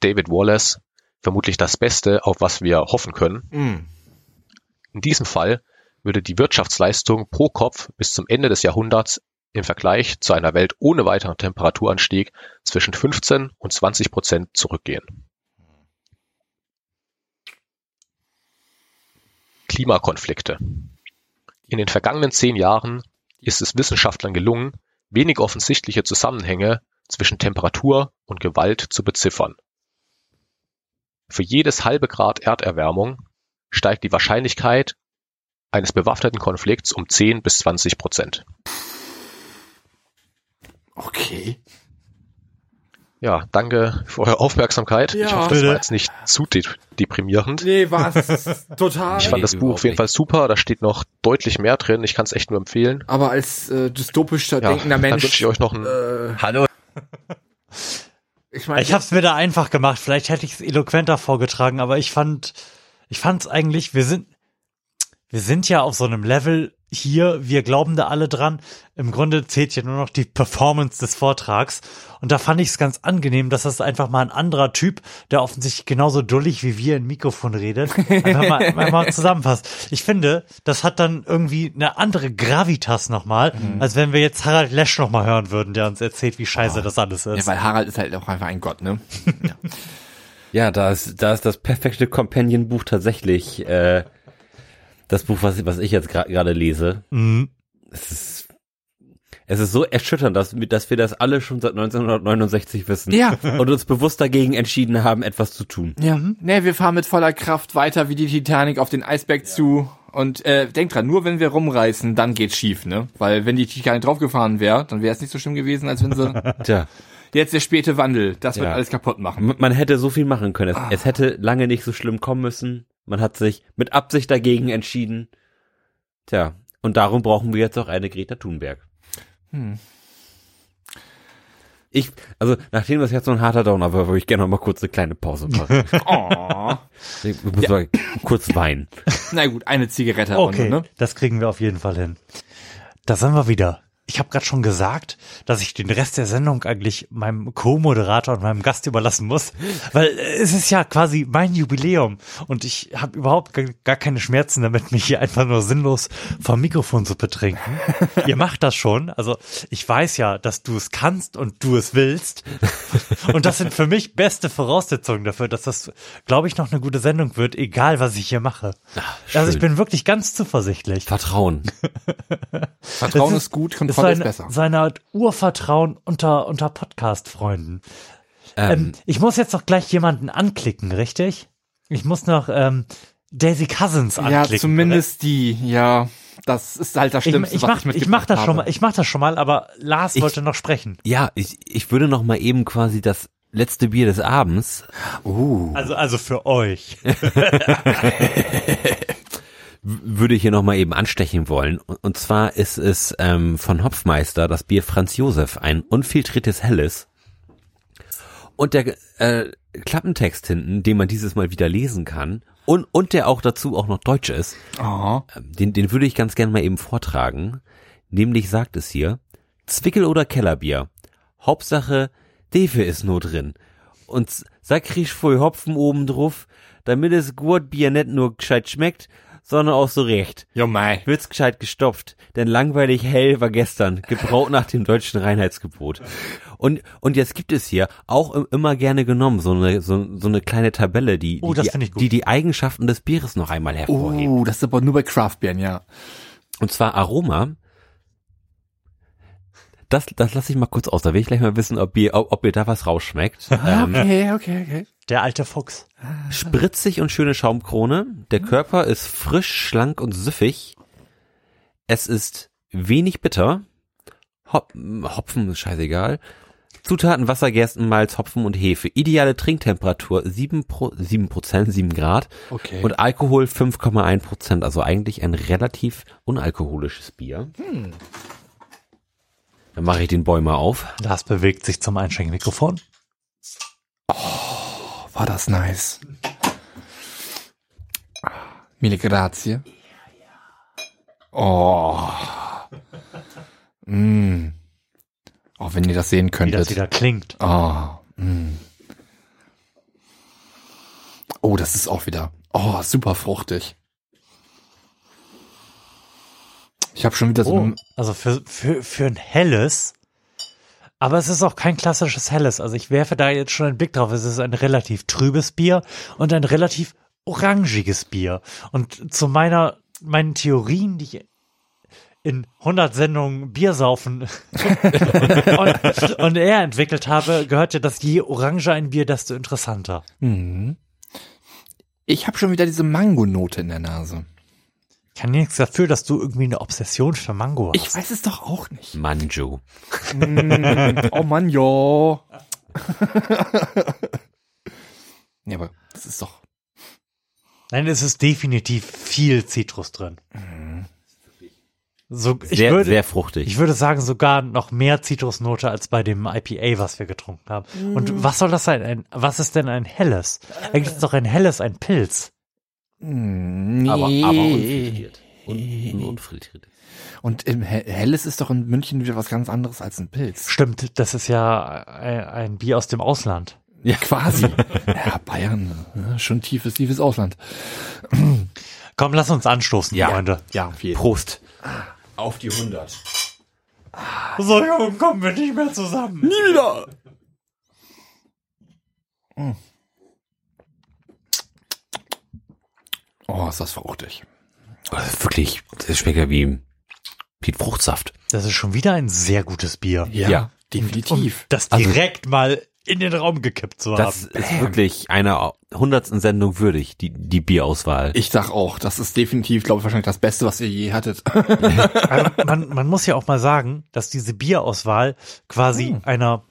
David Wallace vermutlich das Beste, auf was wir hoffen können. Mm. In diesem Fall würde die Wirtschaftsleistung pro Kopf bis zum Ende des Jahrhunderts im Vergleich zu einer Welt ohne weiteren Temperaturanstieg zwischen 15 und 20 Prozent zurückgehen. Klimakonflikte. In den vergangenen zehn Jahren ist es Wissenschaftlern gelungen, wenig offensichtliche Zusammenhänge zwischen Temperatur und Gewalt zu beziffern. Für jedes halbe Grad Erderwärmung steigt die Wahrscheinlichkeit eines bewaffneten Konflikts um 10 bis 20 Prozent. Okay. Ja, danke für eure Aufmerksamkeit. Ja. ich hoffe, das war jetzt nicht zu de deprimierend. Nee, was? Total. Ich fand das Buch auf jeden Fall super. Da steht noch deutlich mehr drin. Ich kann es echt nur empfehlen. Aber als äh, dystopisch Ja, denkender dann Mensch. wünsche ich euch noch einen äh, Hallo. Ich meine, Ich habe es mir da einfach gemacht. Vielleicht hätte ich es eloquenter vorgetragen, aber ich fand, ich fand es eigentlich, wir sind, wir sind ja auf so einem Level hier, wir glauben da alle dran. Im Grunde zählt ja nur noch die Performance des Vortrags. Und da fand ich es ganz angenehm, dass das einfach mal ein anderer Typ, der offensichtlich genauso dullig wie wir ein Mikrofon redet, einfach mal, einfach mal zusammenfasst. Ich finde, das hat dann irgendwie eine andere Gravitas nochmal, als wenn wir jetzt Harald Lesch nochmal hören würden, der uns erzählt, wie scheiße das alles ist. ja, weil Harald ist halt auch einfach ein Gott, ne? Ja, da ist, da ist das perfekte Companion-Buch tatsächlich äh, das Buch, was, was ich jetzt gerade lese. Mhm. Es ist, es ist so erschütternd, dass, wir- dass wir das alle schon seit 1969 wissen Ja. und uns bewusst dagegen entschieden haben, etwas zu tun. Ja. Nee, wir fahren mit voller Kraft weiter wie die Titanic auf den Eisberg zu. Und äh, denkt dran, nur wenn wir rumreißen, dann geht's schief, ne? Weil wenn die Titanic draufgefahren wäre, dann wäre es nicht so schlimm gewesen, als wenn sie. Tja. Jetzt der späte Wandel, das wird Ja. alles kaputt machen. Man hätte so viel machen können. Es, Ah. es hätte lange nicht so schlimm kommen müssen. Man hat sich mit Absicht dagegen entschieden. Tja, und darum brauchen wir jetzt auch eine Greta Thunberg. Hm. Ich, also nachdem das jetzt so ein harter Downer war, würde ich gerne noch mal kurz eine kleine Pause machen. Oh. Ich muss mal kurz weinen. Na gut, eine Zigarette Okay, ne? das kriegen wir auf jeden Fall hin. Da sind wir wieder. Ich habe gerade schon gesagt, dass ich den Rest der Sendung eigentlich meinem Co-Moderator und meinem Gast überlassen muss, weil äh, es ist ja quasi mein Jubiläum und ich habe überhaupt gar- keine Schmerzen damit, mich hier einfach nur sinnlos vom Mikrofon zu betrinken. Ihr macht das schon, also ich weiß ja, dass du es kannst und du es willst und das sind für mich beste Voraussetzungen dafür, dass das, glaube ich, noch eine gute Sendung wird, egal was ich hier mache. also ich bin wirklich ganz zuversichtlich. Vertrauen. Vertrauen Das ist gut, das Kontrolle ist besser. Seine Art Urvertrauen unter, unter Podcast-Freunden. Ähm, Ähm, ich muss jetzt noch gleich jemanden anklicken, richtig? Ich muss noch ähm, Daisy Cousins Ja, anklicken. zumindest die, ja. Das ist halt das Ich, Schlimmste, ich, was mach, ich ich mitgebracht mach das schon habe. mal, ich mach das schon mal, aber Lars Ich- wollte noch sprechen. ja, ich, ich würde noch mal eben quasi das letzte Bier des Abends. Uh. Also, also für euch. würde ich hier noch mal eben anstechen wollen. Und, zwar ist es ähm, von Hopfmeister das Bier Franz Josef, ein unfiltriertes Helles. Und der äh, Klappentext hinten, den man dieses Mal wieder lesen kann und, und der auch dazu auch noch deutsch ist, Oh. den, den würde ich ganz gerne mal eben vortragen. Nämlich sagt es hier, Zwickel oder Kellerbier. Hauptsache, Defe ist nur drin. Und sag kriegst voll Hopfen oben drauf, damit es gut Bier nicht nur gescheit schmeckt, sondern auch so recht. Jo mei. Wird's gescheit gestopft, denn langweilig hell war gestern, gebraut nach dem deutschen Reinheitsgebot. Und, und jetzt gibt es hier auch im- immer gerne genommen so eine, so, so eine kleine Tabelle, die, Oh, die, die, die die Eigenschaften des Bieres noch einmal hervorhebt. Uh, das ist aber nur bei Craftbeeren, ja. Und zwar Aroma. Das, das lasse ich mal kurz aus. Da will ich gleich mal wissen, ob ihr, ob, ob ihr da was rausschmeckt. Ähm, Okay, okay, okay. Der alte Fuchs. Spritzig und schöne Schaumkrone. Der Körper ist frisch, schlank und süffig. Es ist wenig bitter. Hop Hopfen ist scheißegal. Zutaten Wasser, Gerstenmalz, Hopfen und Hefe. Ideale Trinktemperatur 7, Pro, 7 Prozent, 7 Grad. Okay. Und Alkohol 5,1 Prozent. Also eigentlich ein relativ unalkoholisches Bier. Hm. Dann mache ich den Bäumer auf. Lars bewegt sich zum Einschenkmikrofon. War das nice. Mille grazie. Oh. Mm. Oh, wenn ihr das sehen Wie könntet. das wieder klingt. Oh. Mm. Oh, das ist auch wieder. Oh, super fruchtig. Ich habe schon wieder so Oh, also für, für, für ein helles, aber es ist auch kein klassisches helles. Also ich werfe da jetzt schon einen Blick drauf. Es ist ein relativ trübes Bier und ein relativ orangiges Bier. Und zu meiner, meinen Theorien, die ich in 100 Sendungen Biersaufen und, und er entwickelt habe, gehört ja, dass je oranger ein Bier, desto interessanter. Mhm. Ich habe schon wieder diese Mangonote in der Nase. Kann nichts dafür, dass du irgendwie eine Obsession für Mango hast. Ich weiß es doch auch nicht. Manjo. Mm, oh Mann, ja. aber das ist doch. Nein, es ist definitiv viel Zitrus drin. So, ich Sehr, würde, sehr fruchtig. Ich würde sagen, sogar noch mehr Zitrusnote als bei dem IPA, was wir getrunken haben. Und was soll das sein? Ein, was ist denn ein helles? Eigentlich ist doch ein helles ein Pilz. Nee. aber, aber unfiltriert. Un, unfiltriert. Und im He- Helles ist doch in München wieder was ganz anderes als ein Pilz. Stimmt, das ist ja ein, Bier aus dem Ausland. Ja, quasi. ja, Bayern, ne, schon tiefes, tiefes Ausland. Komm, lass uns anstoßen, Ja. Freunde. Ja, auf jeden Prost. Auf die 100. So jung kommen wir nicht mehr zusammen. Nie wieder. Oh, ist das fruchtig. Das ist wirklich, das schmeckt ja wie, wie Fruchtsaft. Das ist schon wieder ein sehr gutes Bier. Ja, Ja. definitiv. Das Also- direkt mal in den Raum gekippt zu Das haben. ist wirklich einer hundertsten Sendung würdig, die, die Bierauswahl. Ich sag auch, das ist definitiv, glaube ich, wahrscheinlich das Beste, was ihr je hattet. Also man, man muss ja auch mal sagen, dass diese Bierauswahl quasi Hm. einer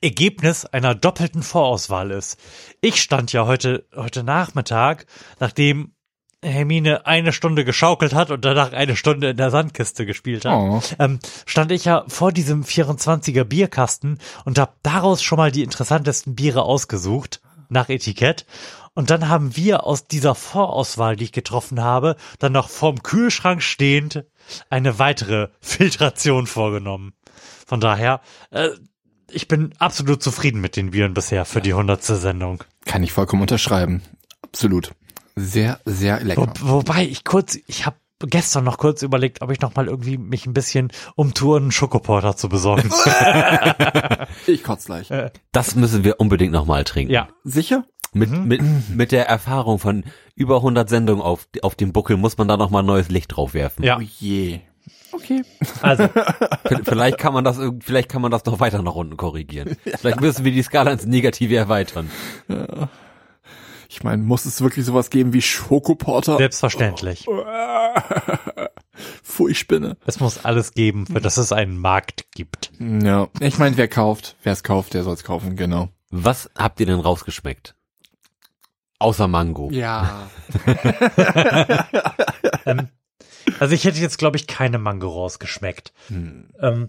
Ergebnis einer doppelten Vorauswahl ist. Ich stand ja heute, heute Nachmittag, nachdem Hermine eine Stunde geschaukelt hat und danach eine Stunde in der Sandkiste gespielt hat, Oh. ähm, stand ich ja vor diesem 24er Bierkasten und habe daraus schon mal die interessantesten Biere ausgesucht, nach Etikett. Und dann haben wir aus dieser Vorauswahl, die ich getroffen habe, dann noch vorm Kühlschrank stehend eine weitere Filtration vorgenommen. Von daher, äh, ich bin absolut zufrieden mit den Bieren bisher für die hundertste Sendung. Kann ich vollkommen unterschreiben. Absolut. Sehr, sehr Wo, lecker. wobei ich kurz, ich habe gestern noch kurz überlegt, ob ich noch mal irgendwie mich ein bisschen umtue, einen Schokoporter zu besorgen. Ich kotz gleich. Das müssen wir unbedingt nochmal trinken. ja, Sicher? Mit, mit, mit der Erfahrung von über 100 Sendungen auf, auf dem Buckel muss man da nochmal neues Licht drauf werfen. ja. Oh je. Okay. Also, Vielleicht kann man das, vielleicht kann man das noch weiter nach unten korrigieren. Vielleicht müssen wir die Skala ins Negative erweitern. Ich meine, muss es wirklich sowas geben wie Schokoporter? selbstverständlich. Pfui, ich spinne. Es muss alles geben, für das es einen Markt gibt. Ja. Ich meine, wer kauft, wer es kauft, der soll es kaufen, genau. Was habt ihr denn rausgeschmeckt? Außer Mango. Ja. Ähm, also ich hätte jetzt, glaube ich, keine Mango rausgeschmeckt. Hm. Ähm,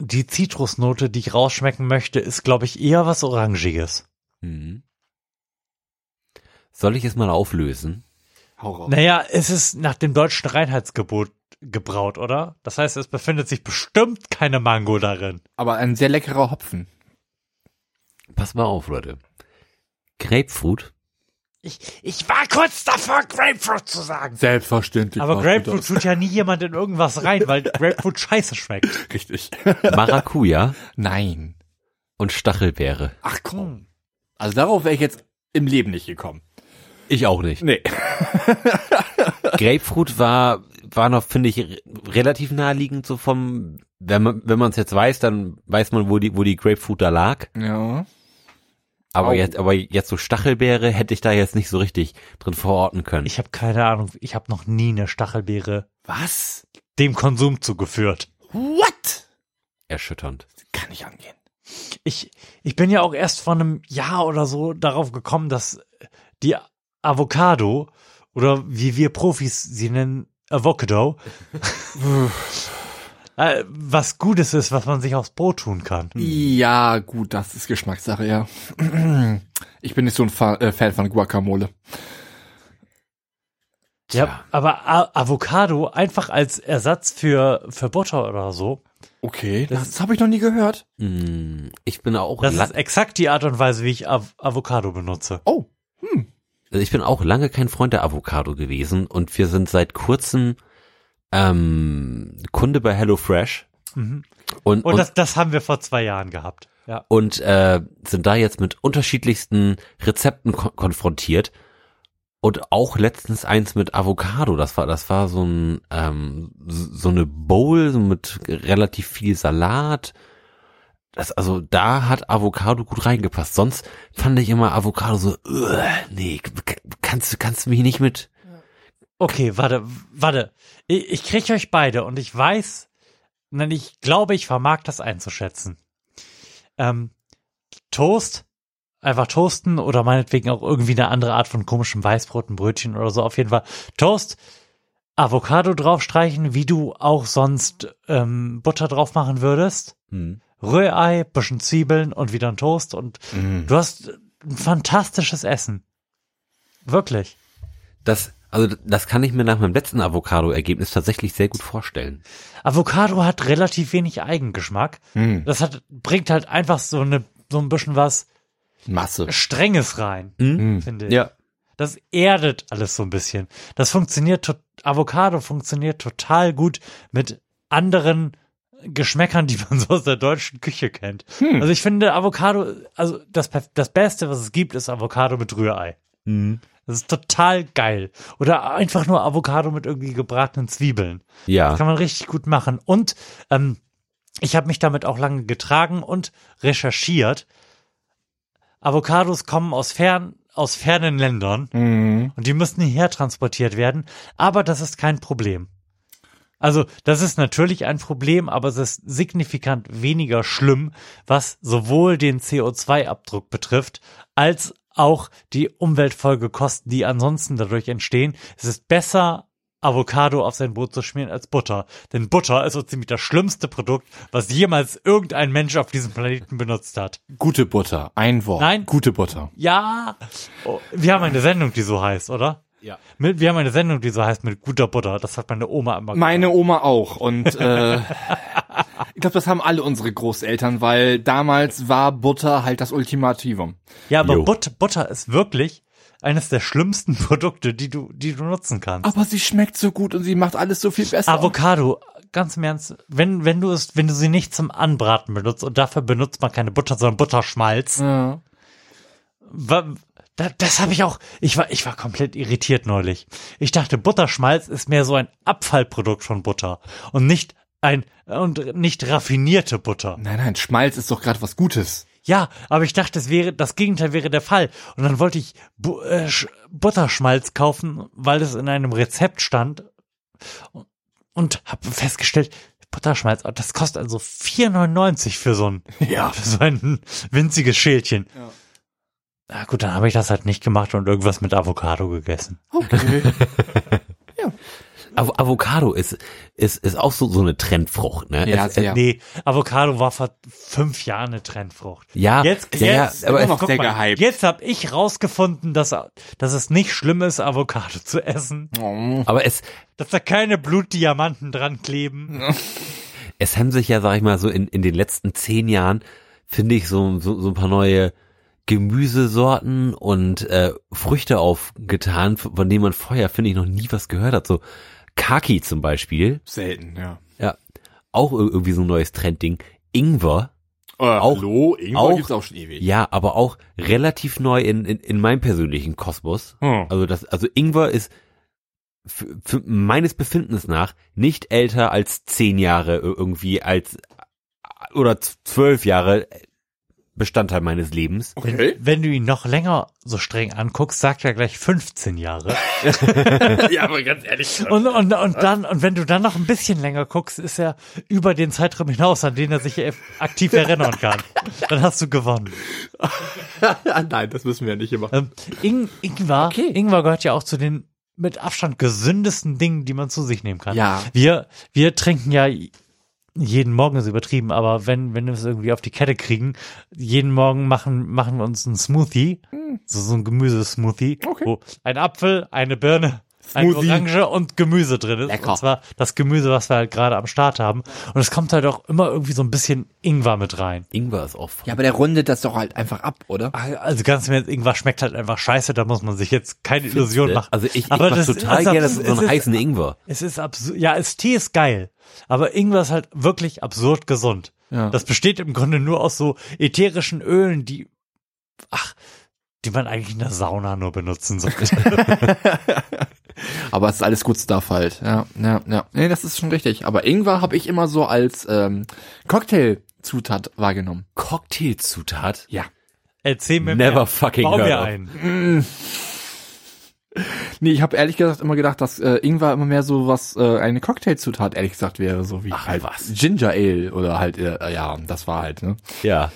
die Zitrusnote, die ich rausschmecken möchte, ist, glaube ich, eher was Orangiges. Mhm. Soll ich es mal auflösen? Hau raus. Naja, es ist nach dem deutschen Reinheitsgebot gebraut, oder? Das heißt, es befindet sich bestimmt keine Mango darin. Aber ein sehr leckerer Hopfen. Pass mal auf, Leute. Grapefruit. Ich, ich war kurz davor, Grapefruit zu sagen. Selbstverständlich. Aber Grapefruit tut ja nie jemand in irgendwas rein, weil Grapefruit scheiße schmeckt. Richtig. Maracuja Nein. und Stachelbeere. Ach komm. Also darauf wäre ich jetzt im Leben nicht gekommen. Ich auch nicht. Nee. Grapefruit war, war noch, finde ich, re- relativ naheliegend so vom, wenn man, wenn man es jetzt weiß, dann weiß man, wo die, wo die Grapefruit da lag. Ja. Aber jetzt, aber jetzt so Stachelbeere hätte ich da jetzt nicht so richtig drin verorten können. Ich habe keine Ahnung, ich habe noch nie eine Stachelbeere Was? dem Konsum zugeführt. What? Erschütternd. Kann nicht angehen. Ich, ich bin ja auch erst vor einem Jahr oder so darauf gekommen, dass die Avocado oder wie wir Profis sie nennen, Avocado, äh, was Gutes ist, was man sich aufs Brot tun kann. Ja, gut, das ist Geschmackssache, ja. Ich bin nicht so ein Fa äh, Fan von Guacamole. Ja, aber A Avocado einfach als Ersatz für, für Butter oder so. Okay, das, habe ich noch nie gehört. Mm, Ich bin auch Das ist exakt die Art und Weise, wie ich Av Avocado benutze. Oh. Also ich bin auch lange kein Freund der Avocado gewesen und wir sind seit kurzem ähm, Kunde bei HelloFresh Mhm. und, Und und, das, das haben wir vor zwei Jahren gehabt. Ja. und äh, sind da jetzt mit unterschiedlichsten Rezepten ko konfrontiert und auch letztens eins mit Avocado. Das war das war so ein ähm, so eine Bowl mit relativ viel Salat. Das, also da hat Avocado gut reingepasst. Sonst fand ich immer Avocado so, "Ugh, nee, kannst du kannst du mich nicht mit Okay, warte, warte. Ich, ich krieg euch beide und ich weiß, nein, ich glaube, ich vermag das einzuschätzen. Ähm, Toast, einfach toasten oder meinetwegen auch irgendwie eine andere Art von komischem Weißbrot, ein Brötchen oder so. Auf jeden Fall Toast, Avocado draufstreichen, wie du auch sonst ähm, Butter drauf machen würdest. Hm. Rührei, bisschen Zwiebeln und wieder ein Toast und Mhm. du hast ein fantastisches Essen. Wirklich. Das, also das kann ich mir nach meinem letzten Avocado-Ergebnis tatsächlich sehr gut vorstellen. Avocado hat relativ wenig Eigengeschmack. Hm. Das hat, bringt halt einfach so eine, so ein bisschen was Masse. Strenges rein, Hm. finde ich. Ja. Das erdet alles so ein bisschen. Das funktioniert, Avocado funktioniert total gut mit anderen Geschmäckern, die man so aus der deutschen Küche kennt. Hm. Also ich finde Avocado, also das, Perf- das Beste, was es gibt, ist Avocado mit Rührei. Mhm. Das ist total geil. Oder einfach nur Avocado mit irgendwie gebratenen Zwiebeln. Ja. Das kann man richtig gut machen. Und ähm, ich habe mich damit auch lange getragen und recherchiert. Avocados kommen aus fern aus fernen Ländern Mhm. und die müssen hierher transportiert werden. Aber das ist kein Problem. Also das ist natürlich ein Problem, aber es ist signifikant weniger schlimm, was sowohl den CO2-Abdruck betrifft, als auch die Umweltfolgekosten, die ansonsten dadurch entstehen. Es ist besser, Avocado auf sein Brot zu schmieren als Butter. Denn Butter ist so ziemlich das schlimmste Produkt, was jemals irgendein Mensch auf diesem Planeten benutzt hat. Gute Butter. Ein Wort. Nein. Gute Butter. Ja, oh, wir haben eine Sendung, die so heißt, oder? Ja. Mit, wir haben eine Sendung, die so heißt mit guter Butter. Das hat meine Oma immer Meine Oma auch. Und äh, ich glaube, das haben alle unsere Großeltern, weil damals war Butter halt das Ultimativum. Ja, aber But Butter ist wirklich eines der schlimmsten Produkte, die du, die du nutzen kannst. Aber sie schmeckt so gut und sie macht alles so viel besser. Avocado, ganz im Ernst, wenn, wenn du es, wenn du sie nicht zum Anbraten benutzt und dafür benutzt man keine Butter, sondern Butterschmalz. Ja. Wa- da, das habe ich auch, ich war, ich war komplett irritiert neulich. Ich dachte, Butterschmalz ist mehr so ein Abfallprodukt von Butter und nicht ein, und nicht raffinierte Butter. Nein, nein, Schmalz ist doch gerade was Gutes. Ja, aber ich dachte, es wäre, das Gegenteil wäre der Fall. Und dann wollte ich Bu äh, Sch Butterschmalz kaufen, weil es in einem Rezept stand. Und, und habe festgestellt, Butterschmalz, oh, das kostet also 4,99 für so ein, Ja. für so ein winziges Schälchen. Ja. Na gut, dann habe ich das halt nicht gemacht und irgendwas mit Avocado gegessen. Okay. Avo Avocado ist, ist, ist auch so, so eine Trendfrucht, ne? Ja, es, sehr. Nee, Avocado war vor fünf Jahren eine Trendfrucht. Ja, jetzt, ja, jetzt, ja, aber immer es- noch sehr guck mal, gehypt. jetzt habe ich rausgefunden, dass, dass es nicht schlimm ist, Avocado zu essen. Oh. aber es, Dass da keine Blutdiamanten dran kleben. es haben sich ja, sag ich mal, so in, in den letzten zehn Jahren, finde ich, so, so, so ein paar neue Gemüsesorten und äh, Früchte aufgetan, von denen man vorher, finde ich, noch nie was gehört hat. So Kaki zum Beispiel. Selten, ja. Ja. Auch ir- irgendwie so ein neues Trendding. Ingwer. Äh, Auch- hallo, Ingwer auch- gibt's auch schon ewig. Ja, aber auch relativ neu in, in, in meinem persönlichen Kosmos. Hm. Also das, also Ingwer ist für, für meines Befindens nach nicht älter als zehn Jahre ir- irgendwie als oder zwölf Jahre Bestandteil meines Lebens. Okay. Wenn du ihn noch länger so streng anguckst, sagt er gleich 15 Jahre. ja, aber ganz ehrlich. Und, und, und dann, und wenn du dann noch ein bisschen länger guckst, ist er über den Zeitraum hinaus, an den er sich aktiv erinnern kann. Dann hast du gewonnen. Nein, das müssen wir nicht immer. Ähm, Ing, Ingwer, Ingwer gehört ja auch zu den mit Abstand gesündesten Dingen, die man zu sich nehmen kann. Ja. Wir, wir trinken ja jeden Morgen ist übertrieben, aber wenn, wenn wir es irgendwie auf die Kette kriegen, jeden Morgen machen, machen wir uns einen Smoothie. Hm. So, so ein Gemüsesmoothie, wo ein Apfel, eine Birne, ein. Orange und Gemüse drin ist. Lecker. Und zwar das Gemüse, was wir halt gerade am Start haben. Und es kommt halt auch immer irgendwie so ein bisschen Ingwer mit rein. Ingwer ist auch. Ja, aber der rundet das doch halt einfach ab, oder? Also ganz im Ernst, Ingwer schmeckt halt einfach scheiße, da muss man sich jetzt keine Illusion du? machen. Also ich- ich aber mach das total ist gerne so einen ist- heißen Ingwer. Es ist absurd. Ja, es Tee ist geil. Aber Ingwer ist halt wirklich absurd gesund. Ja. Das besteht im Grunde nur aus so ätherischen Ölen, die, ach, die man eigentlich in der Sauna nur benutzen sollte. Aber es ist alles Good Stuff halt. Ja, ja, ja. Nee, das ist schon richtig. Aber Ingwer habe ich immer so als ähm, Cocktailzutat wahrgenommen. Cocktailzutat? Ja. Erzähl mir Never mehr. fucking Bau heard mir of. einen. Mm. Nee, ich habe ehrlich gesagt immer gedacht, dass äh, Ingwer immer mehr so was äh, eine Cocktailzutat ehrlich gesagt wäre, so wie halt was? Ginger Ale oder halt äh, ja, das war halt, ne? Ja.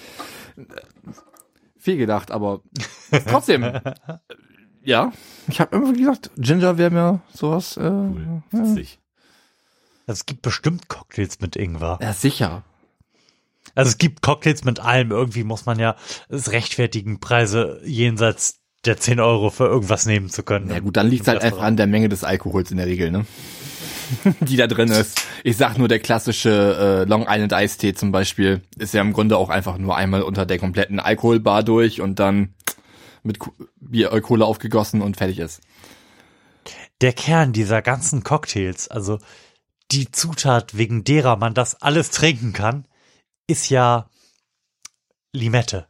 Viel gedacht, aber trotzdem. Ja, ich habe immer gesagt, Ginger wäre mir sowas äh, ja. Witzig. Es gibt bestimmt Cocktails mit Ingwer. ja, sicher. Also es gibt Cocktails mit allem. Irgendwie muss man ja es rechtfertigen, Preise jenseits der 10 Euro für irgendwas nehmen zu können. Ja gut, dann liegt halt einfach an der Menge des Alkohols in der Regel, ne? Die da drin ist. Ich sag nur, der klassische äh, Long Island Ice Tee zum Beispiel ist ja im Grunde auch einfach nur einmal unter der kompletten Alkoholbar durch und dann mit Bier äh, aufgegossen und fertig ist. Der Kern dieser ganzen Cocktails, also die Zutat, wegen derer man das alles trinken kann, ist ja Limette.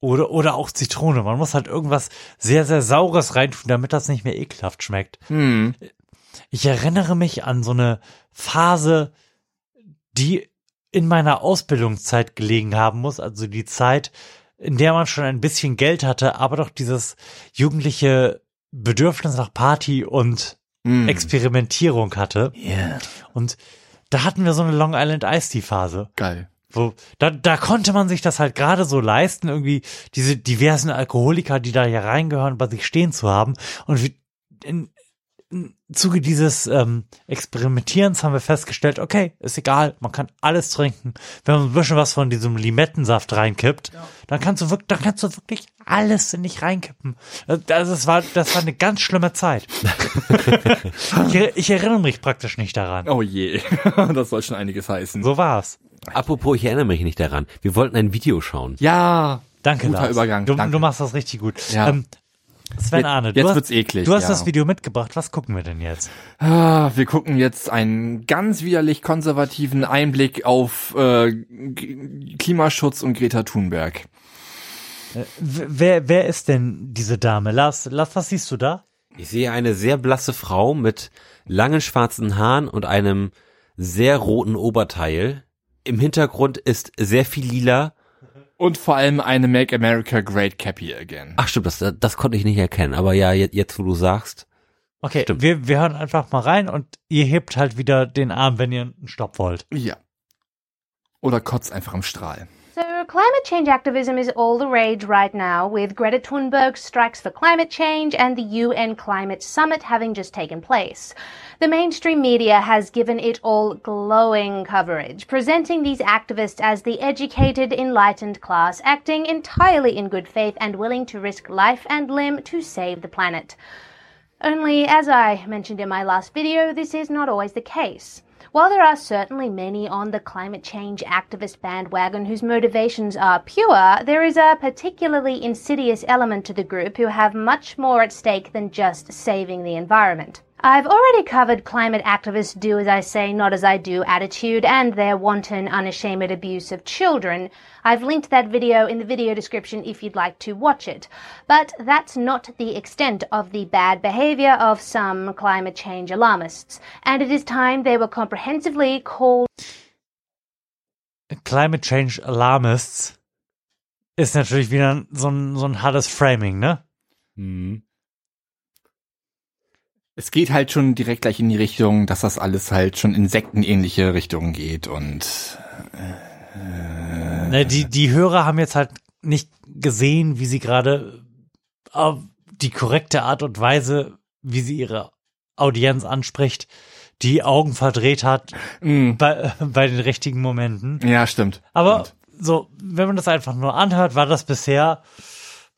Oder, oder auch Zitrone. Man muss halt irgendwas sehr, sehr Saures reintun, damit das nicht mehr ekelhaft schmeckt. Hm. Ich erinnere mich an so eine Phase, die in meiner Ausbildungszeit gelegen haben muss, also die Zeit, in der man schon ein bisschen Geld hatte, aber doch dieses jugendliche Bedürfnis nach Party und Mm. Experimentierung hatte. Yeah. Und da hatten wir so eine Long Island Ice Tea Phase. Geil. Wo, da, da konnte man sich das halt gerade so leisten, irgendwie diese diversen Alkoholiker, die da hier reingehören, bei sich stehen zu haben. Und in, Zuge dieses ähm, Experimentierens haben wir festgestellt, okay, ist egal, man kann alles trinken. Wenn man ein bisschen was von diesem Limettensaft reinkippt, dann kannst du wirklich, dann kannst du wirklich alles in dich reinkippen. Also das war, das war eine ganz schlimme Zeit. ich, ich erinnere mich praktisch nicht daran. Oh je. das soll schon einiges heißen. So war's. Apropos, ich erinnere mich nicht daran. Wir wollten ein Video schauen. Ja. Danke, Guter Lars. Übergang. Du, Danke. du machst das richtig gut. Ja. Ähm, Sven Jetzt- Arne, du jetzt hast, wird's eklig, du hast ja. das Video mitgebracht. Was gucken wir denn jetzt? Ah, wir gucken jetzt einen ganz widerlich konservativen Einblick auf äh, Klimaschutz und Greta Thunberg. Äh, wer, wer ist denn diese Dame? Lars, Lars, was siehst du da? Ich sehe eine sehr blasse Frau mit langen schwarzen Haaren und einem sehr roten Oberteil. Im Hintergrund ist sehr viel lila. Und vor allem eine Make America Great Cappy Again. Ach stimmt, das, das konnte ich nicht erkennen. Aber ja, jetzt, jetzt wo du sagst. Okay, Stimmt. wir, wir hören einfach mal rein und ihr hebt halt wieder den Arm, wenn ihr einen Stopp wollt. Ja. Oder kotzt einfach am Strahl. So, climate change activism is all the rage right now, with Greta Thunberg's strikes for climate change and the UN Climate Summit having just taken place. The mainstream media has given it all glowing coverage, presenting these activists as the educated, enlightened class acting entirely in good faith and willing to risk life and limb to save the planet. Only, as I mentioned in my last video, this is not always the case. While there are certainly many on the climate change activist bandwagon whose motivations are pure, there is a particularly insidious element to the group who have much more at stake than just saving the environment. I've already covered climate activists' do as I say, not as I do attitude and their wanton, unashamed abuse of children. I've linked that video in the video description if you'd like to watch it. But that's not the extent of the bad behavior of some climate change alarmists. And it is time they were comprehensively called Climate Change Alarmists ist natürlich wieder so ein, so ein hartes Framing, ne? Mhm. Es geht halt schon direkt gleich in die Richtung, dass das alles halt schon in sektenähnliche Richtungen geht und Ne, die, die Hörer haben jetzt halt nicht gesehen, wie sie gerade auf die korrekte Art und Weise, wie sie ihre Audienz anspricht, die Augen verdreht hat bei, bei den richtigen Momenten. Ja, stimmt. Aber so, wenn man das einfach nur anhört, war das bisher